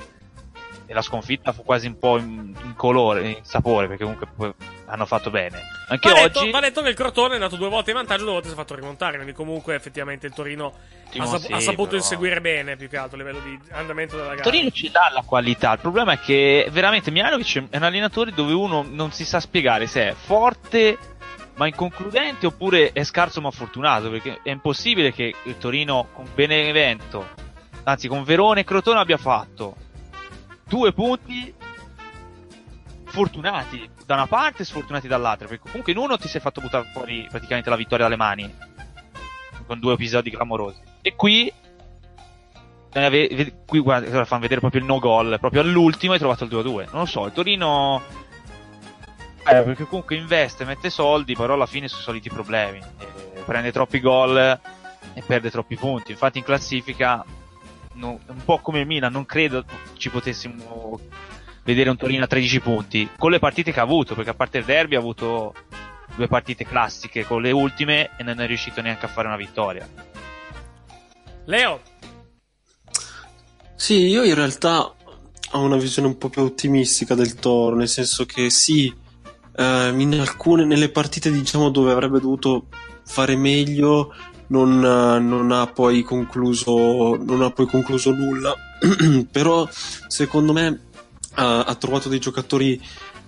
E la sconfitta fu quasi un po' in, in colore, in sapore, perché comunque hanno fatto bene. Anche va detto, oggi va detto che il Crotone è andato due volte in vantaggio, due volte si è fatto rimontare. Quindi, comunque, effettivamente, il Torino ha, sap- sì, ha saputo però- inseguire bene più che altro a livello di andamento della gara. Torino ci dà la qualità, il problema è che veramente Mihailovic è un allenatore dove uno non si sa spiegare se è forte ma inconcludente oppure è scarso ma fortunato, perché è impossibile che il Torino con Benevento, anzi con Verone e Crotone abbia fatto due punti fortunati da una parte e sfortunati dall'altra, perché comunque in uno ti sei fatto buttare fuori praticamente la vittoria dalle mani con due episodi clamorosi. E qui eh, qui guarda, fanno vedere proprio il no goal, proprio all'ultimo hai trovato il 2-2. Non lo so, il Torino eh, perché comunque investe, mette soldi, però alla fine sono soliti problemi. Eh, prende troppi gol e perde troppi punti. Infatti in classifica no- un po' come il Milan, non credo ci potessimo vedere un Torino a 13 punti con le partite che ha avuto, perché a parte il derby ha avuto due partite classiche con le ultime e non è riuscito neanche a fare una vittoria. Leo, Sì, io in realtà ho una visione un po' più ottimistica del Toro, nel senso che sì, eh, in alcune, nelle partite diciamo dove avrebbe dovuto fare meglio, non, eh, non ha poi concluso, non ha poi concluso nulla, però secondo me ha, trovato dei giocatori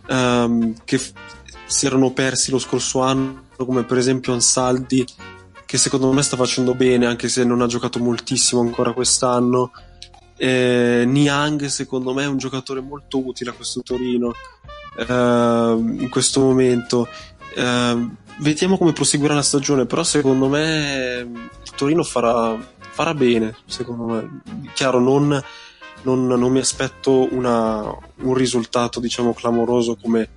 ehm, che f- si erano persi lo scorso anno, come per esempio Ansaldi, che secondo me sta facendo bene, anche se non ha giocato moltissimo ancora quest'anno. Eh, Niang secondo me è un giocatore molto utile a questo Torino in questo momento. Eh, vediamo come proseguirà la stagione però secondo me il Torino farà, farà bene secondo me. Chiaro non, non, non mi aspetto una- un risultato diciamo clamoroso come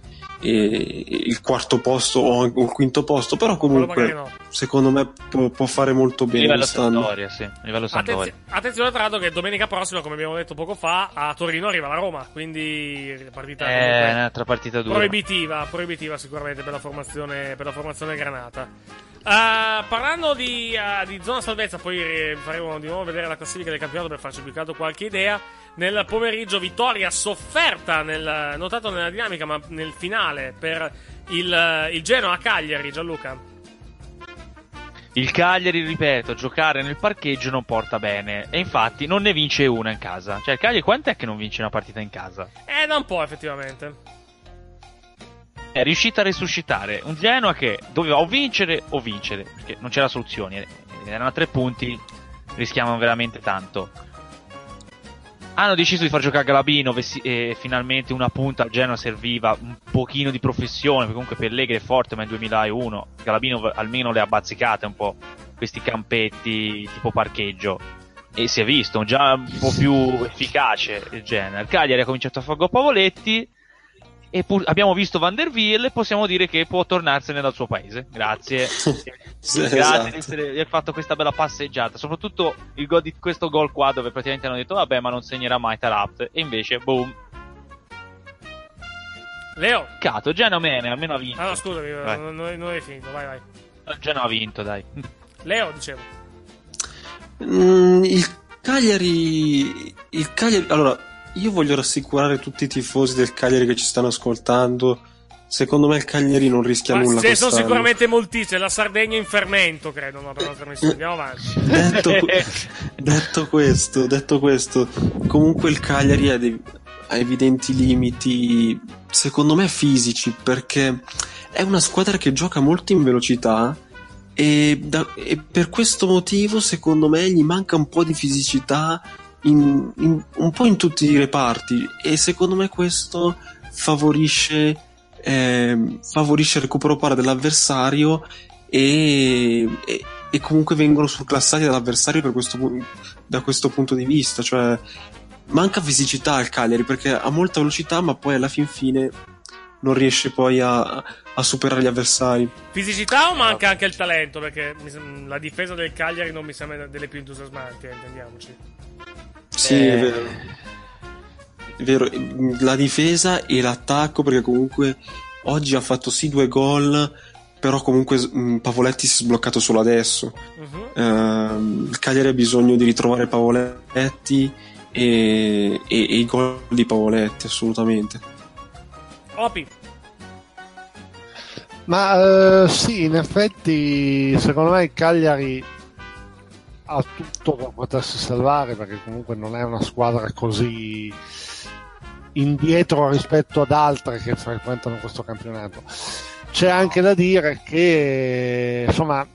eh, il quarto posto o il quinto posto però comunque no. secondo me può, può fare molto A bene livello quest'anno Sandoria, sì. A livello. Attenzi- attenzione tra l'altro che domenica prossima, come abbiamo detto poco fa, a Torino arriva la Roma, quindi partita Eh, comunque un'altra partita dura. proibitiva, proibitiva sicuramente per la formazione, per la formazione granata. Ah, parlando di, ah, di zona salvezza, poi eh, faremo di nuovo vedere la classifica del campionato per farci più che altro qualche idea. Nel pomeriggio vittoria sofferta, nel, notato nella dinamica, ma nel finale per il, il Genoa a Cagliari, Gianluca. Il Cagliari, ripeto, giocare nel parcheggio non porta bene. E infatti non ne vince una in casa. Cioè, il Cagliari quant'è che non vince una partita in casa? Eh, da un po' effettivamente. È riuscita a resuscitare un Genoa che doveva o vincere o vincere. Perché non c'era soluzioni. eh, Erano a tre punti, rischiavano veramente tanto. Hanno deciso di far giocare Galabino e finalmente una punta al Genoa serviva un pochino di professione, perché comunque Pellegrini è forte, ma è 2001 Galabino almeno le ha bazzicate un po' questi campetti tipo parcheggio e si è visto già un po' più efficace il Genoa. Il Cagliari ha cominciato a fare gol Pavoletti e pur- abbiamo visto Van der Wiel e possiamo dire che può tornarsene dal suo paese. Grazie. Sì, Grazie esatto. di, essere- di aver fatto questa bella passeggiata. Soprattutto il gol di questo gol qua dove praticamente hanno detto vabbè ma non segnerà mai Tarat. E invece boom. Leo. Cato, Genoa bene, almeno ha vinto. Ah, no, scusami, Vai. non, non- non hai finito, vai, vai. Genoa ha vinto, dai. Leo, dicevo. Mm, il Cagliari, il Cagliari, allora, io voglio rassicurare tutti i tifosi del Cagliari che ci stanno ascoltando. Secondo me il Cagliari non rischia Ma nulla. ce sono sicuramente molti, c'è la Sardegna in fermento, credo, no, per la trasmissione. Andiamo avanti. detto, detto questo, detto questo, comunque il Cagliari ha, dei- ha evidenti limiti, secondo me fisici, perché è una squadra che gioca molto in velocità e, da- e per questo motivo, secondo me, gli manca un po' di fisicità in- in- un po' in tutti i reparti e secondo me questo favorisce, ehm, favorisce il recupero palla dell'avversario e, e- e comunque vengono surclassati dall'avversario questo da questo punto di vista. Cioè, manca fisicità al Cagliari perché ha molta velocità, ma poi alla fin fine non riesce poi a, a superare gli avversari. Fisicità o manca anche il talento? Perché la difesa del Cagliari non mi sembra delle più entusiasmanti, eh, intendiamoci. Sì, Eh. è vero. È vero, la difesa e l'attacco, perché comunque oggi ha fatto sì due gol, però comunque mh, Pavoletti si è sbloccato solo adesso. Ehm, il Cagliari ha bisogno di ritrovare Pavoletti e, e- e i gol di Pavoletti, assolutamente. Opi. Ma eh, sì, in effetti, secondo me il Cagliari ha tutto per potersi salvare perché comunque non è una squadra così indietro rispetto ad altre che frequentano questo campionato. C'è anche da dire che insomma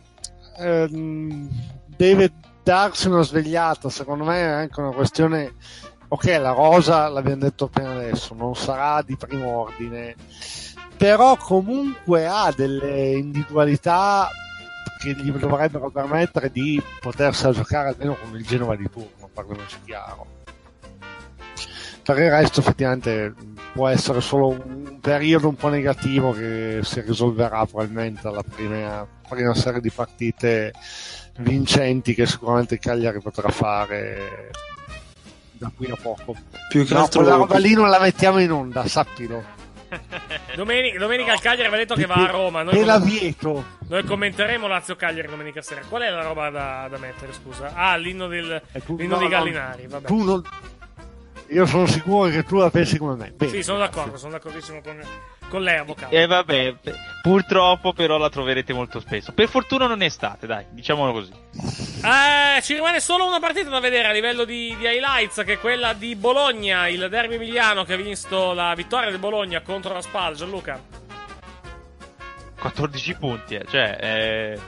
ehm, deve darsi una svegliata, secondo me è anche una questione ok, la rosa l'abbiamo detto appena adesso, non sarà di primo ordine, però comunque ha delle individualità che gli dovrebbero permettere di potersela giocare almeno con il Genova di turno, parliamoci chiaro. Per il resto effettivamente può essere solo un periodo un po' negativo che si risolverà probabilmente alla prima, prima serie di partite vincenti che sicuramente Cagliari potrà fare da qui a poco. Più che no, altro- quella roba lì non la mettiamo in onda, sappilo. Domenica, domenica il Cagliari aveva detto che va a Roma. Noi, la vieto. noi commenteremo Lazio-Cagliari domenica sera. Qual è la roba da, da mettere, scusa? Ah, l'inno, del, tu- l'inno no, di no, Gallinari. Vabbè. Tu non- Io sono sicuro che tu la pensi come me. Bene. Sì, sono d'accordo, sono d'accordissimo con, con lei, avvocato. E vabbè, p- purtroppo però la troverete molto spesso. Per fortuna non è estate, dai, diciamolo così. Eh, ci rimane solo una partita da vedere a livello di, di highlights, che è quella di Bologna, il derby emiliano che ha visto la vittoria del Bologna contro la Spal. Gianluca. 14 punti, eh, cioè, eh,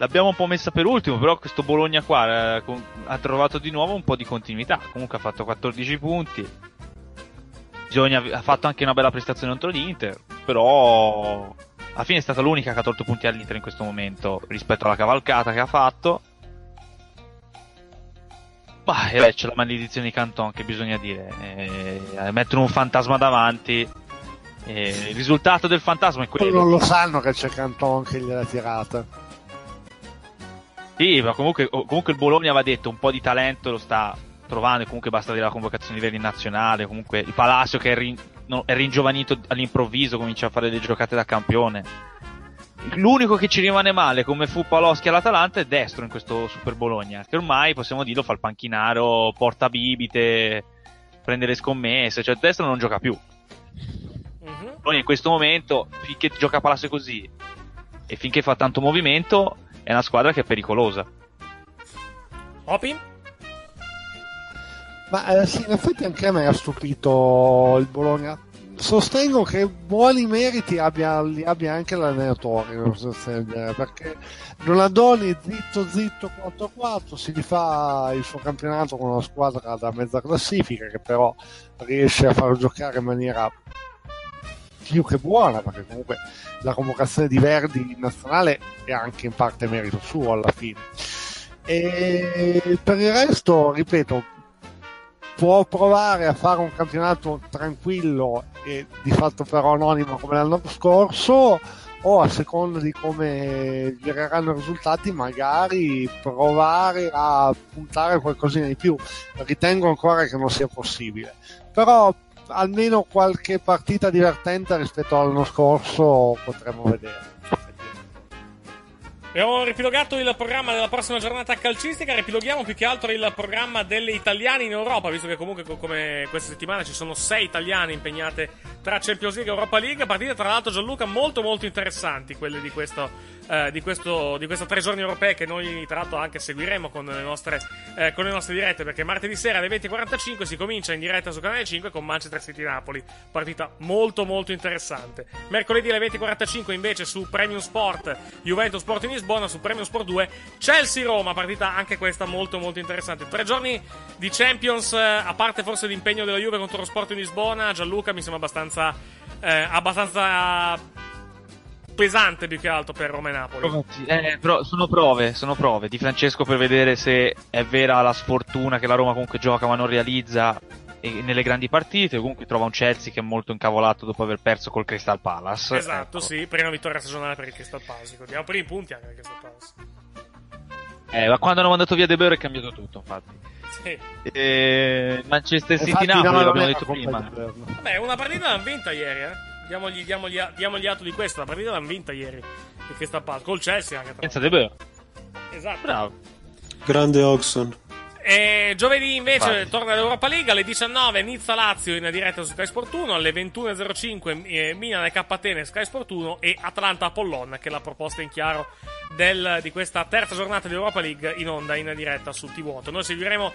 l'abbiamo un po' messa per ultimo, però questo Bologna qua eh, ha trovato di nuovo un po' di continuità. Comunque ha fatto 14 punti. Bisogna, ha fatto anche una bella prestazione contro l'Inter, però alla fine è stata l'unica che ha tolto punti all'Inter in questo momento rispetto alla cavalcata che ha fatto. Ma e beh, c'è la maledizione di Canton che bisogna dire. Eh, mettono un fantasma davanti. eh, il risultato del fantasma è Poi quello. non lo sanno che c'è Canton che gliel'ha tirata. Sì, ma comunque, oh, comunque il Bologna va detto, un po' di talento lo sta trovando, e comunque basta vedere la convocazione a livello nazionale, comunque il Palacio che è, rin- no, è ringiovanito all'improvviso, comincia a fare delle giocate da campione. L'unico che ci rimane male, come fu Paloschi all'Atalanta, è destro in questo Super Bologna, che ormai possiamo dirlo fa il panchinaro, porta bibite, prende le scommesse, cioè destro non gioca più. Bologna in questo momento, finché gioca a Palacio così e finché fa tanto movimento, è una squadra che è pericolosa. Opi? Ma eh, sì, in effetti anche a me ha stupito il Bologna. Sostengo che buoni meriti abbia, li abbia anche l'allenatore, perché Donadoni zitto zitto 4-4 si rifà il suo campionato con una squadra da mezza classifica che però riesce a far giocare in maniera più che buona, perché comunque la convocazione di Verdi in nazionale è anche in parte merito suo alla fine. E per il resto, ripeto, può provare a fare un campionato tranquillo e di fatto però anonimo come l'anno scorso o a seconda di come gireranno i risultati magari provare a puntare qualcosina di più ritengo ancora che non sia possibile però almeno qualche partita divertente rispetto all'anno scorso potremmo vedere Abbiamo riepilogato il programma della prossima giornata calcistica, riepiloghiamo più che altro il programma delle italiane in Europa, visto che comunque co- come questa settimana ci sono sei italiane impegnate tra Champions League e Europa League, partite tra l'altro Gianluca molto molto interessanti, quelle di questo, eh, di questo, di queste tre giorni europee che noi tra l'altro anche seguiremo con le nostre, eh, con le nostre dirette, perché martedì sera alle 20.45 si comincia in diretta su Canale 5 con Manchester City Napoli, partita molto molto interessante. Mercoledì alle 20.45 invece su Premium Sport, Juventus Sport Lisbona, su Premium Sport 2, Chelsea-Roma, partita anche questa molto molto interessante. Tre giorni di Champions, eh, a parte forse l'impegno della Juve contro lo Sport in Lisbona, Gianluca mi sembra abbastanza, eh, abbastanza pesante più che altro per Roma e Napoli. Eh, però sono prove, sono prove di Francesco per vedere se è vera la sfortuna che la Roma comunque gioca ma non realizza nelle grandi partite. Comunque trova un Chelsea che è molto incavolato dopo aver perso col Crystal Palace. Esatto, Ecco. sì, prima vittoria stagionale per il Crystal Palace, ricordiamo, primi punti anche per il Crystal Palace. Eh, ma quando hanno mandato via De Boer è cambiato tutto, infatti. Sì. Eh, Manchester City Napoli, no, l'abbiamo detto prima. Vabbè, una partita l'hanno vinta ieri, eh. Diamogli, diamogli, diamogli atto di questo, la partita l'hanno vinta ieri. Il Crystal Palace, col Chelsea anche tra Senza De Boer. Esatto. Bravo. Grande Oxon. E giovedì invece Vai. torna l'Europa League alle 19 Nizza Lazio in diretta su Sky Sport 1 alle 21.05 eh, Milan e K Atene Sky Sport 1 e Atlanta Apollon che è la proposta in chiaro del- di questa terza giornata di Europa League in onda in diretta su TV8 noi seguiremo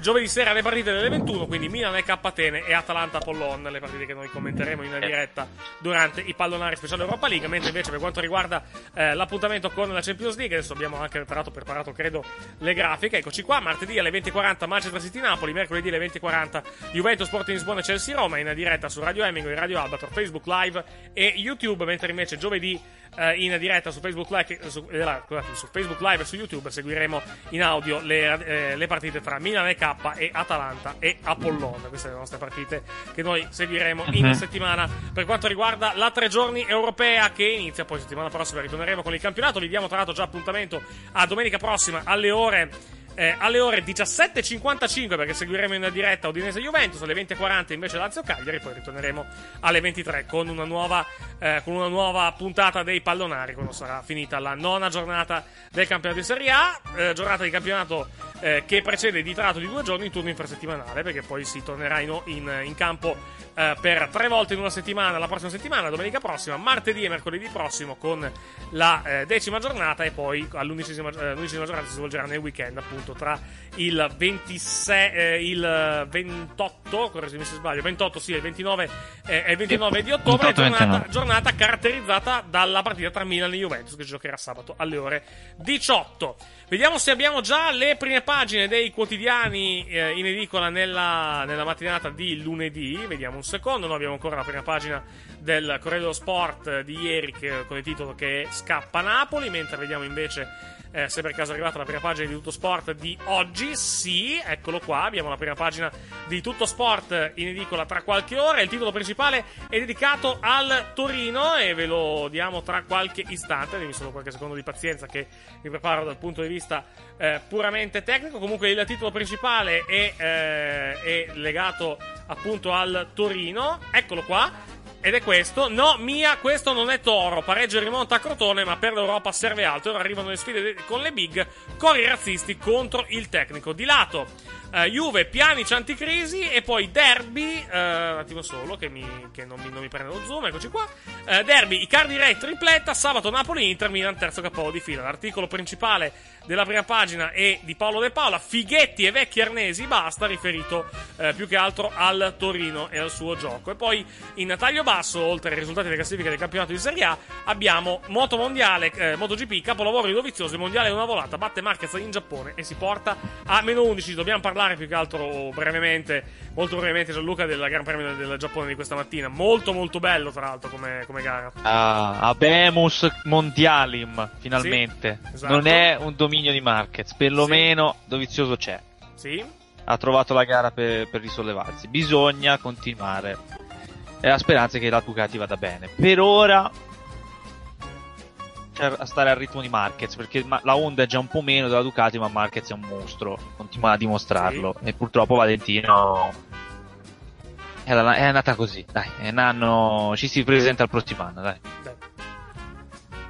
giovedì sera le partite delle 21 quindi Milan e K Atene e Atalanta Apollon le partite che noi commenteremo in diretta durante i pallonari speciali Europa League. Mentre invece per quanto riguarda eh, l'appuntamento con la Champions League adesso abbiamo anche l'altro preparato credo le grafiche. Eccoci qua martedì alle 20.40 Manchester City Napoli mercoledì alle 20.40 Juventus Sport in Lisbona e Chelsea Roma in diretta su Radio Hemingway, Radio Albatro, Facebook Live e YouTube. Mentre invece giovedì eh, in diretta su Facebook, Live, su, eh, scusate, su Facebook Live e su YouTube seguiremo in audio le, eh, le partite tra Milan e K e Atalanta e Apollon. Queste sono le nostre partite che noi seguiremo in Mhm. settimana. Per quanto riguarda la tre giorni europea che inizia poi settimana prossima ritorneremo con il campionato. Vi diamo tra l'altro già appuntamento a domenica prossima alle ore eh, alle ore 17.55 perché seguiremo in diretta Udinese Juventus, alle 20.40 invece Lazio Cagliari, poi ritorneremo alle 23 con una nuova, eh, con una nuova puntata dei pallonari quando sarà finita la nona giornata del campionato di Serie A, eh, giornata di campionato eh, che precede di tratto di due giorni in turno infrasettimanale perché poi si tornerà in, in- in campo eh, per tre volte in una settimana la prossima settimana, domenica prossima, martedì e mercoledì prossimo con la eh, decima giornata e poi all'undicesima eh, giornata si svolgerà nel weekend appunto tra il 26 eh, il 28 correggimi se sbaglio 28 sì il 29 eh, e il 29 di ottobre 28, giornata, 29. giornata caratterizzata dalla partita tra Milan e Juventus che giocherà sabato alle ore 18 vediamo se abbiamo già le prime pagine dei quotidiani eh, in edicola nella, nella mattinata di lunedì. Vediamo un secondo noi abbiamo ancora la prima pagina del Corriere dello Sport di ieri che- con il titolo che Scappa Napoli mentre vediamo invece eh, se per caso è arrivata la prima pagina di Tutto Sport di oggi, sì, eccolo qua, abbiamo la prima pagina di Tutto Sport in edicola tra qualche ora, il titolo principale è dedicato al Torino e ve lo diamo tra qualche istante, devi solo qualche secondo di pazienza che mi preparo dal punto di vista eh, puramente tecnico, comunque il titolo principale è, eh, è legato appunto al Torino, eccolo qua, ed è questo. No, Mia, questo non è Toro. Pareggio rimonta a Crotone, ma per l'Europa serve altro. Arrivano le sfide de- con le big. Cori razzisti contro il tecnico. Di lato, eh, Juve, Pjanic anticrisi. E poi Derby. eh, un attimo solo, che, mi, che non, mi, non mi prende lo zoom. Eccoci qua. Eh, derby, Icardi Re, tripletta. Sabato Napoli, Inter, Milan, terzo capo di fila. L'articolo principale della prima pagina è di Paolo De Paola. Fighetti e vecchi arnesi, basta. Riferito eh, più che altro al Torino e al suo gioco. E poi in taglio basso, oltre ai risultati delle classifiche del campionato di Serie A, abbiamo Moto Mondiale, eh, MotoGP, capolavoro di Dovizioso, il mondiale è una volata, batte Marquez in Giappone e si porta a meno 11. Dobbiamo parlare più che altro brevemente, molto brevemente Gianluca del Gran Premio del, Giappone di questa mattina. Molto molto bello tra l'altro come, come gara. Ah, Abemus Mondialim, finalmente. Sì, esatto. Non è un dominio di Marquez, perlomeno Dovizioso c'è. Sì? Ha trovato la gara per, per risollevarsi. Bisogna continuare. E la speranza è che la Ducati vada bene. Per ora cioè, a stare al ritmo di Marquez, perché la Honda è già un po' meno della Ducati, ma Marquez è un mostro, continua a dimostrarlo. E purtroppo Valentino è, andata così, dai, è un anno, ci si presenta al prossimo anno, dai.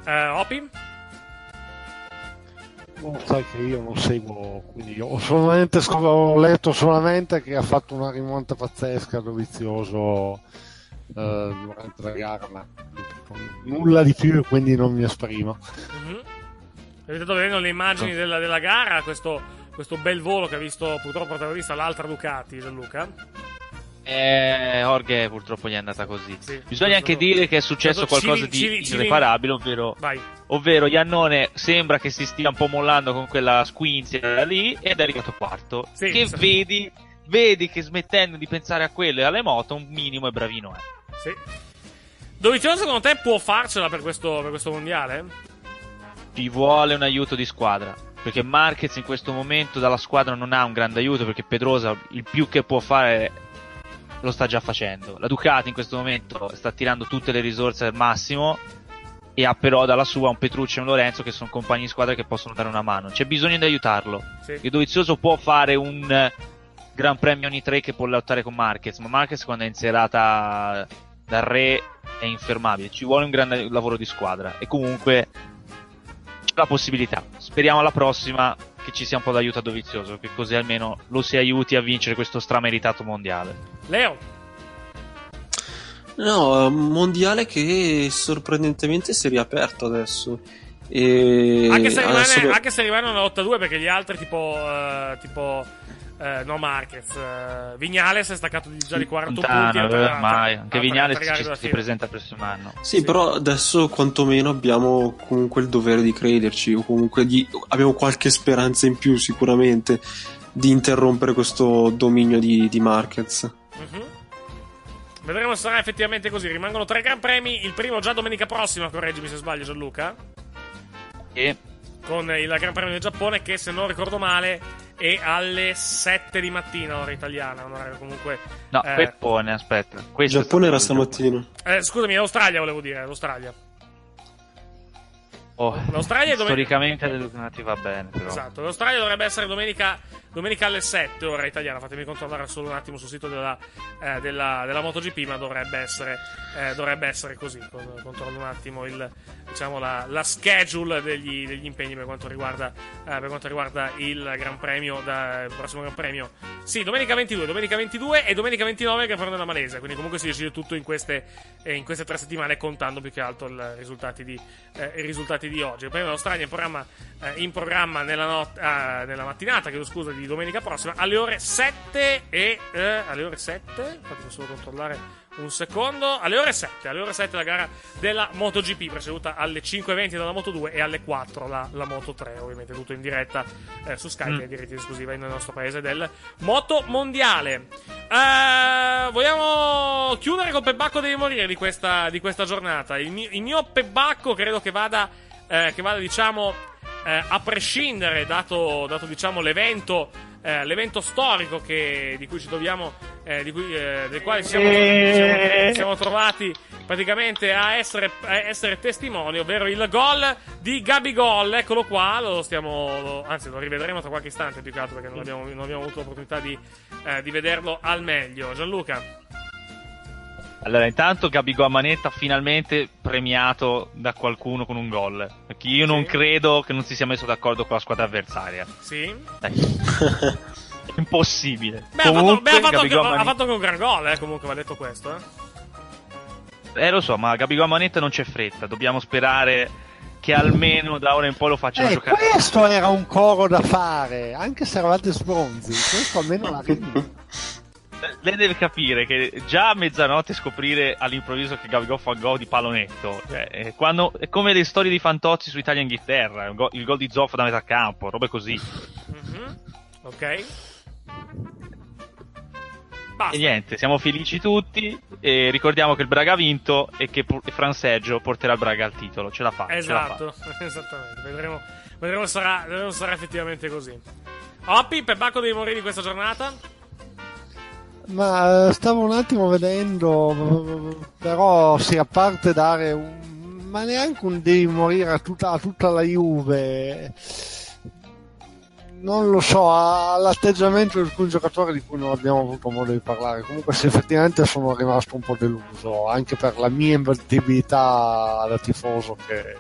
Eh, Opi? Non sai che io non seguo, quindi io ho, solamente ho letto solamente che ha fatto una rimonta pazzesca Dovizioso durante la gara, ma nulla di più, quindi non mi esprimo. Mhm. Avete stato vedendo le immagini della, della gara, questo, questo bel volo che ha visto purtroppo protagonista l'altra Ducati, Gianluca. Eh, Jorge purtroppo gli è andata così. Bisogna anche stato- dire che è successo stato qualcosa cili- di cili- cili- irreparabile, ovvero, ovvero Iannone sembra che si stia un po' mollando con quella squinzia lì ed è arrivato quarto. Sì, che sì. vedi, vedi che smettendo di pensare a quello e alle moto, un minimo è bravino è. Sì. Dovizioso secondo te può farcela per questo, per questo mondiale? Ci vuole un aiuto di squadra. Perché Marquez in questo momento dalla squadra non ha un grande aiuto perché Pedrosa il più che può fare lo sta già facendo. La Ducati in questo momento sta tirando tutte le risorse al massimo e ha però dalla sua un Petrucci e un Lorenzo che sono compagni di squadra che possono dare una mano. C'è bisogno di aiutarlo. Sì. Il Dovizioso può fare un Gran Premio ogni tre che può lottare con Marquez, ma Marquez quando è in serata dal re è infermabile. Ci vuole un grande lavoro di squadra e comunque c'è la possibilità. Speriamo alla prossima che ci sia un po' d'aiuto a Dovizioso, che così almeno lo si aiuti a vincere questo strameritato mondiale. Leo? No, mondiale che sorprendentemente si è riaperto adesso. E Anche se, rimane, adesso- anche se rimane una lotta 2 perché gli altri tipo, eh, tipo eh, no Marquez, eh, Vignales è staccato di, già di 40 punti. Lontano, altre- eh, ormai. altre- Anche Vignales ci, si presenta il prossimo anno. Sì, però adesso quantomeno abbiamo comunque il dovere di crederci, o comunque di- abbiamo qualche speranza in più sicuramente di interrompere questo dominio di, di Marquez. Mhm. Vedremo se sarà effettivamente così. Rimangono tre Gran Premi. Il primo già domenica prossima, correggimi se sbaglio, Gianluca. E Con il Gran Premio del Giappone, che se non ricordo male è alle 7 di mattina, ora italiana. Un orario comunque. No, eh, Peppone, aspetta. Questo Giappone era stamattina. eh, scusami, l'Australia volevo dire. L'Australia. Oh, L'Australia storicamente le Ducati va bene, però. Esatto, l'Australia dovrebbe essere domenica, domenica alle 7, ora italiana. Fatemi controllare solo un attimo sul sito della, eh, della, della MotoGP, ma dovrebbe essere, eh, dovrebbe essere così. Con- Controllo un attimo il, diciamo, la, la schedule degli, degli impegni per quanto, riguarda, eh, per quanto riguarda il Gran Premio, da, il prossimo Gran Premio. Sì, domenica 22, domenica 22 e domenica 29 il Gran Premio della Malesia. Quindi comunque si decide tutto in queste, eh, in queste tre settimane, contando più che altro il- i risultati di, eh, i risultati di oggi. Il Premio dell'Australia è in programma, eh, in programma nella, not- ah, nella mattinata, chiedo scusa, di domenica prossima, alle ore 7 e... eh, alle ore 7? Fatemi solo controllare un secondo. Alle ore 7, alle ore 7 la gara della MotoGP, preceduta alle 5.20 dalla Moto2 e alle 4 la, la Moto3, ovviamente tutto in diretta eh, su Skype Mm. e diretta esclusiva nel nostro paese del Moto Mondiale. Eh, vogliamo chiudere col pebacco devi morire di questa, di questa giornata. Il mio, il mio pebacco credo che vada, eh, che vada diciamo, eh, a prescindere, dato, dato diciamo, l'evento, eh, l'evento storico che- di cui ci troviamo, eh, di cui, eh, del quale ci siamo, siamo- siamo trovati praticamente a essere, a essere testimoni, ovvero il gol di Gabigol. Eccolo qua, lo stiamo, lo- anzi lo rivedremo tra qualche istante più che altro perché non abbiamo, non abbiamo avuto l'opportunità di, eh, di vederlo al meglio. Gianluca. Allora, intanto Gabigol a manetta finalmente premiato da qualcuno con un gol. Perché io non credo che non si sia messo d'accordo con la squadra avversaria. Sì. Dai. Impossibile. Beh, ha fatto, Comunque, beh, ha fatto, Gabigol a ha fatto anche un gran gol, eh, comunque va detto questo. Eh. Eh, lo so, ma Gabigol a manetta non c'è fretta. Dobbiamo sperare che almeno da ora in poi lo facciano Eh, giocare. questo era un coro da fare, anche se eravate sbronzi. Questo almeno la rendi. Lei deve capire che già a mezzanotte scoprire all'improvviso che Gabigol fa gol di pallonetto. Cioè, è, quando- è come le storie di Fantozzi su Italia-Inghilterra. il gol- Il gol di Zoffo da metà campo, robe così. Mhm. Ok. Basta. E niente, siamo felici tutti. E ricordiamo che il Braga ha vinto e che Fran Sergio porterà il Braga al titolo. Ce la fa. ce la fa. Esatto, esattamente. Vedremo, vedremo se sarà, sarà effettivamente così. Oppi, Pebacco devi morire di questa giornata? Ma eh, stavo un attimo vedendo, però sì, a parte dare un... ma neanche un devi morire a tutta, a tutta la Juve. Non lo so, ha l'atteggiamento di alcuni giocatori di cui non abbiamo avuto modo di parlare. Comunque, sì, effettivamente sono rimasto un po' deluso, anche per la mia imbattibilità da tifoso che,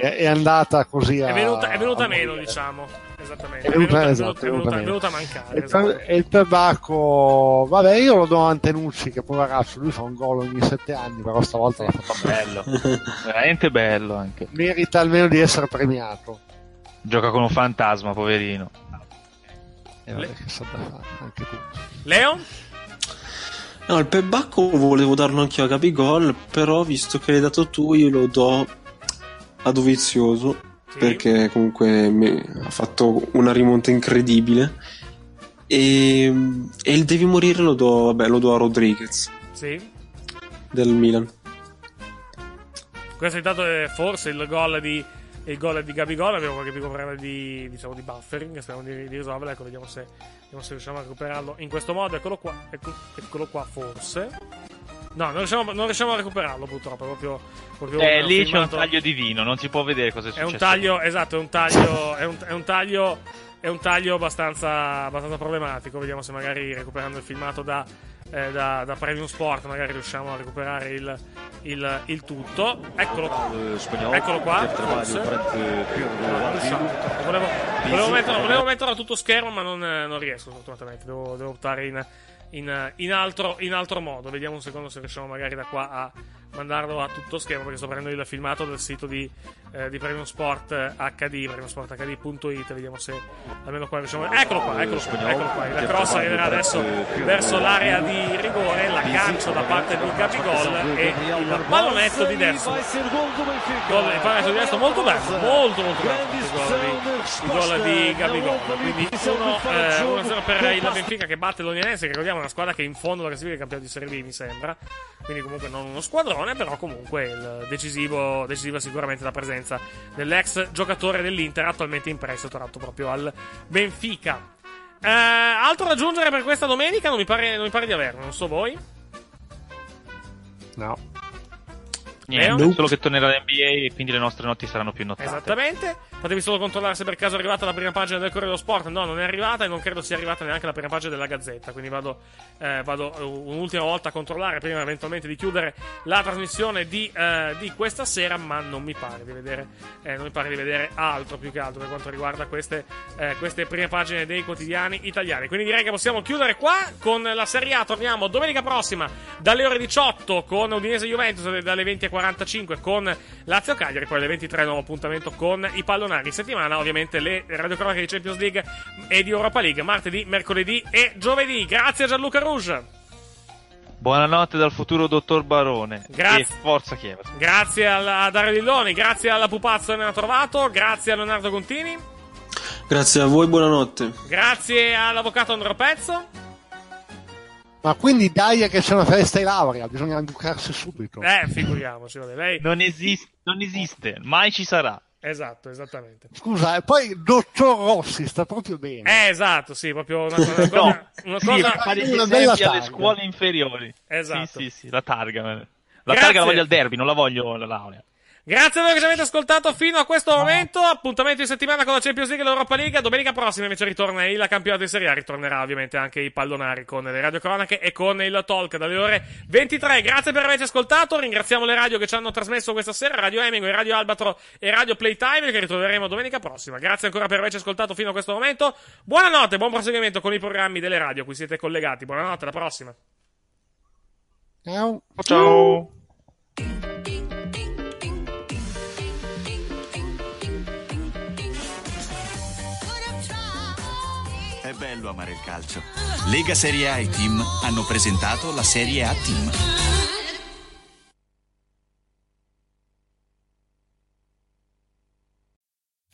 è, è andata così a... È venuta, è venuta a meno, morire. diciamo. Esattamente. È venuta, è esatto, venuta- è venuta- è a mancare. E il, esatto. per- e il perbacco, vabbè, io lo do a Antenucci, che poveraccio, lui fa un gol ogni sette anni, però stavolta l'ha fatto Bello, veramente bello anche. Merita almeno di essere premiato. Gioca con un fantasma, poverino. E vabbè, che sa da fare, anche tu. Leo? No, il perbacco volevo darlo anche a Gabigol, però visto che l'hai dato tu io lo do a Dovizioso, perché comunque ha fatto una rimonta incredibile. E, e il devi morire lo do, vabbè, lo do a Rodriguez. Sì. del Milan. Questo è stato eh, forse il gol di il gol di Gabigol. Abbiamo qualche piccolo problema di, diciamo, di buffering. Speriamo di, di risolverlo. Ecco vediamo se, vediamo se riusciamo a recuperarlo in questo modo. Eccolo qua ecco- eccolo qua forse no non riusciamo, non riusciamo a recuperarlo purtroppo proprio, proprio Eh, lì c'è un filmato- taglio divino, non si può vedere cosa è è successo. un taglio esatto è un taglio è un, è un taglio è un taglio abbastanza, abbastanza problematico. Vediamo se magari recuperando il filmato da, eh, da, da Premium Sport magari riusciamo a recuperare il, il, il tutto. Eccolo qua. Eccolo qua. Forse. Purtroppo. volevo, volevo, metterlo, volevo metterlo a tutto schermo ma non, non riesco fortunatamente. Devo, devo optare in, in, in altro, in altro modo. Vediamo un secondo se riusciamo magari da qua a mandarlo a tutto schermo perché sto prendendo il filmato del sito di, eh, di Premium Sport HD premiumsporthd.it vediamo se almeno qua riusciamo. Eccolo qua eccolo qua, eccolo qua. La cross arriverà adesso verso l'area di rigore l'aggancio da parte di Gabigol e il pallonetto di destro Gol- il pallonetto di destro molto bello molto molto bello il gol di, Gabigol. Quindi 1-0 per il Benfica che batte l'Onianense che ricordiamo è una squadra che è in fondo alla classifica del campionato di Serie B mi sembra. Quindi comunque non uno squadrone però comunque il decisivo, decisiva sicuramente la presenza dell'ex giocatore dell'Inter attualmente in prestito tratto proprio al Benfica. Eh, altro da aggiungere per questa domenica? Non mi pare, non mi pare di averlo non so voi. No. Niente, Leo? solo che tornerà l'NBA e quindi le nostre notti saranno più notate. Esattamente. Fatevi solo controllare se per caso è arrivata la prima pagina del Corriere dello Sport. No, non è arrivata e non credo sia arrivata neanche la prima pagina della Gazzetta. Quindi vado, eh, vado eh, un'ultima volta a controllare prima eventualmente di chiudere la trasmissione di, eh, di questa sera. Ma non mi pare di vedere, eh, non mi pare di vedere altro più che altro per quanto riguarda queste, eh, queste prime pagine dei quotidiani italiani. Quindi direi che possiamo chiudere qua con la Serie A. Torniamo domenica prossima dalle ore 18 con Udinese Juventus e dalle 20.45 con Lazio Cagliari. Poi alle 23 nuovo appuntamento con i pallonari. Settimana, ovviamente, le radiocronache di Champions League e di Europa League martedì, mercoledì e giovedì. Grazie a Gianluca Rouge. Buonanotte dal futuro dottor Barone. Grazie. E forza Chievo. Grazie a Dario Dilloni. Grazie alla Pupazzo che ne ha trovato. Grazie a Leonardo Contini. Grazie a voi, buonanotte. Grazie all'avvocato Andro Pezzo. Ma quindi dai che c'è una festa di laurea, bisogna educarsi subito. Eh, figuriamoci, vabbè, lei. Non esiste, non esiste, mai ci sarà. Esatto, esattamente. Scusa, e poi dottor Rossi sta proprio bene. Eh, esatto, sì, proprio una, una cosa. No, una sì, cosa- per fare gli una bella esempi alle targa. scuole inferiori. Esatto. Sì, sì, sì, la targa. La Grazie. targa la voglio al derby, non la voglio la laurea. Grazie a voi che ci avete ascoltato fino a questo momento. Appuntamento di settimana con la Champions League e l'Europa League. Domenica prossima invece ritorna il campionato di Serie A. Ritornerà ovviamente anche i pallonari con le radiocronache e con il talk dalle ore 23. Grazie per averci ascoltato. Ringraziamo le radio che ci hanno trasmesso questa sera: Radio Hemingway, Radio Albatro e Radio Playtime. Che ritroveremo domenica prossima. Grazie ancora per averci ascoltato fino a questo momento. Buonanotte, buon proseguimento con i programmi delle radio a cui siete collegati. Buonanotte, alla prossima. Ciao. Ciao. È bello amare il calcio. Lega Serie A e Team hanno presentato la Serie A Team.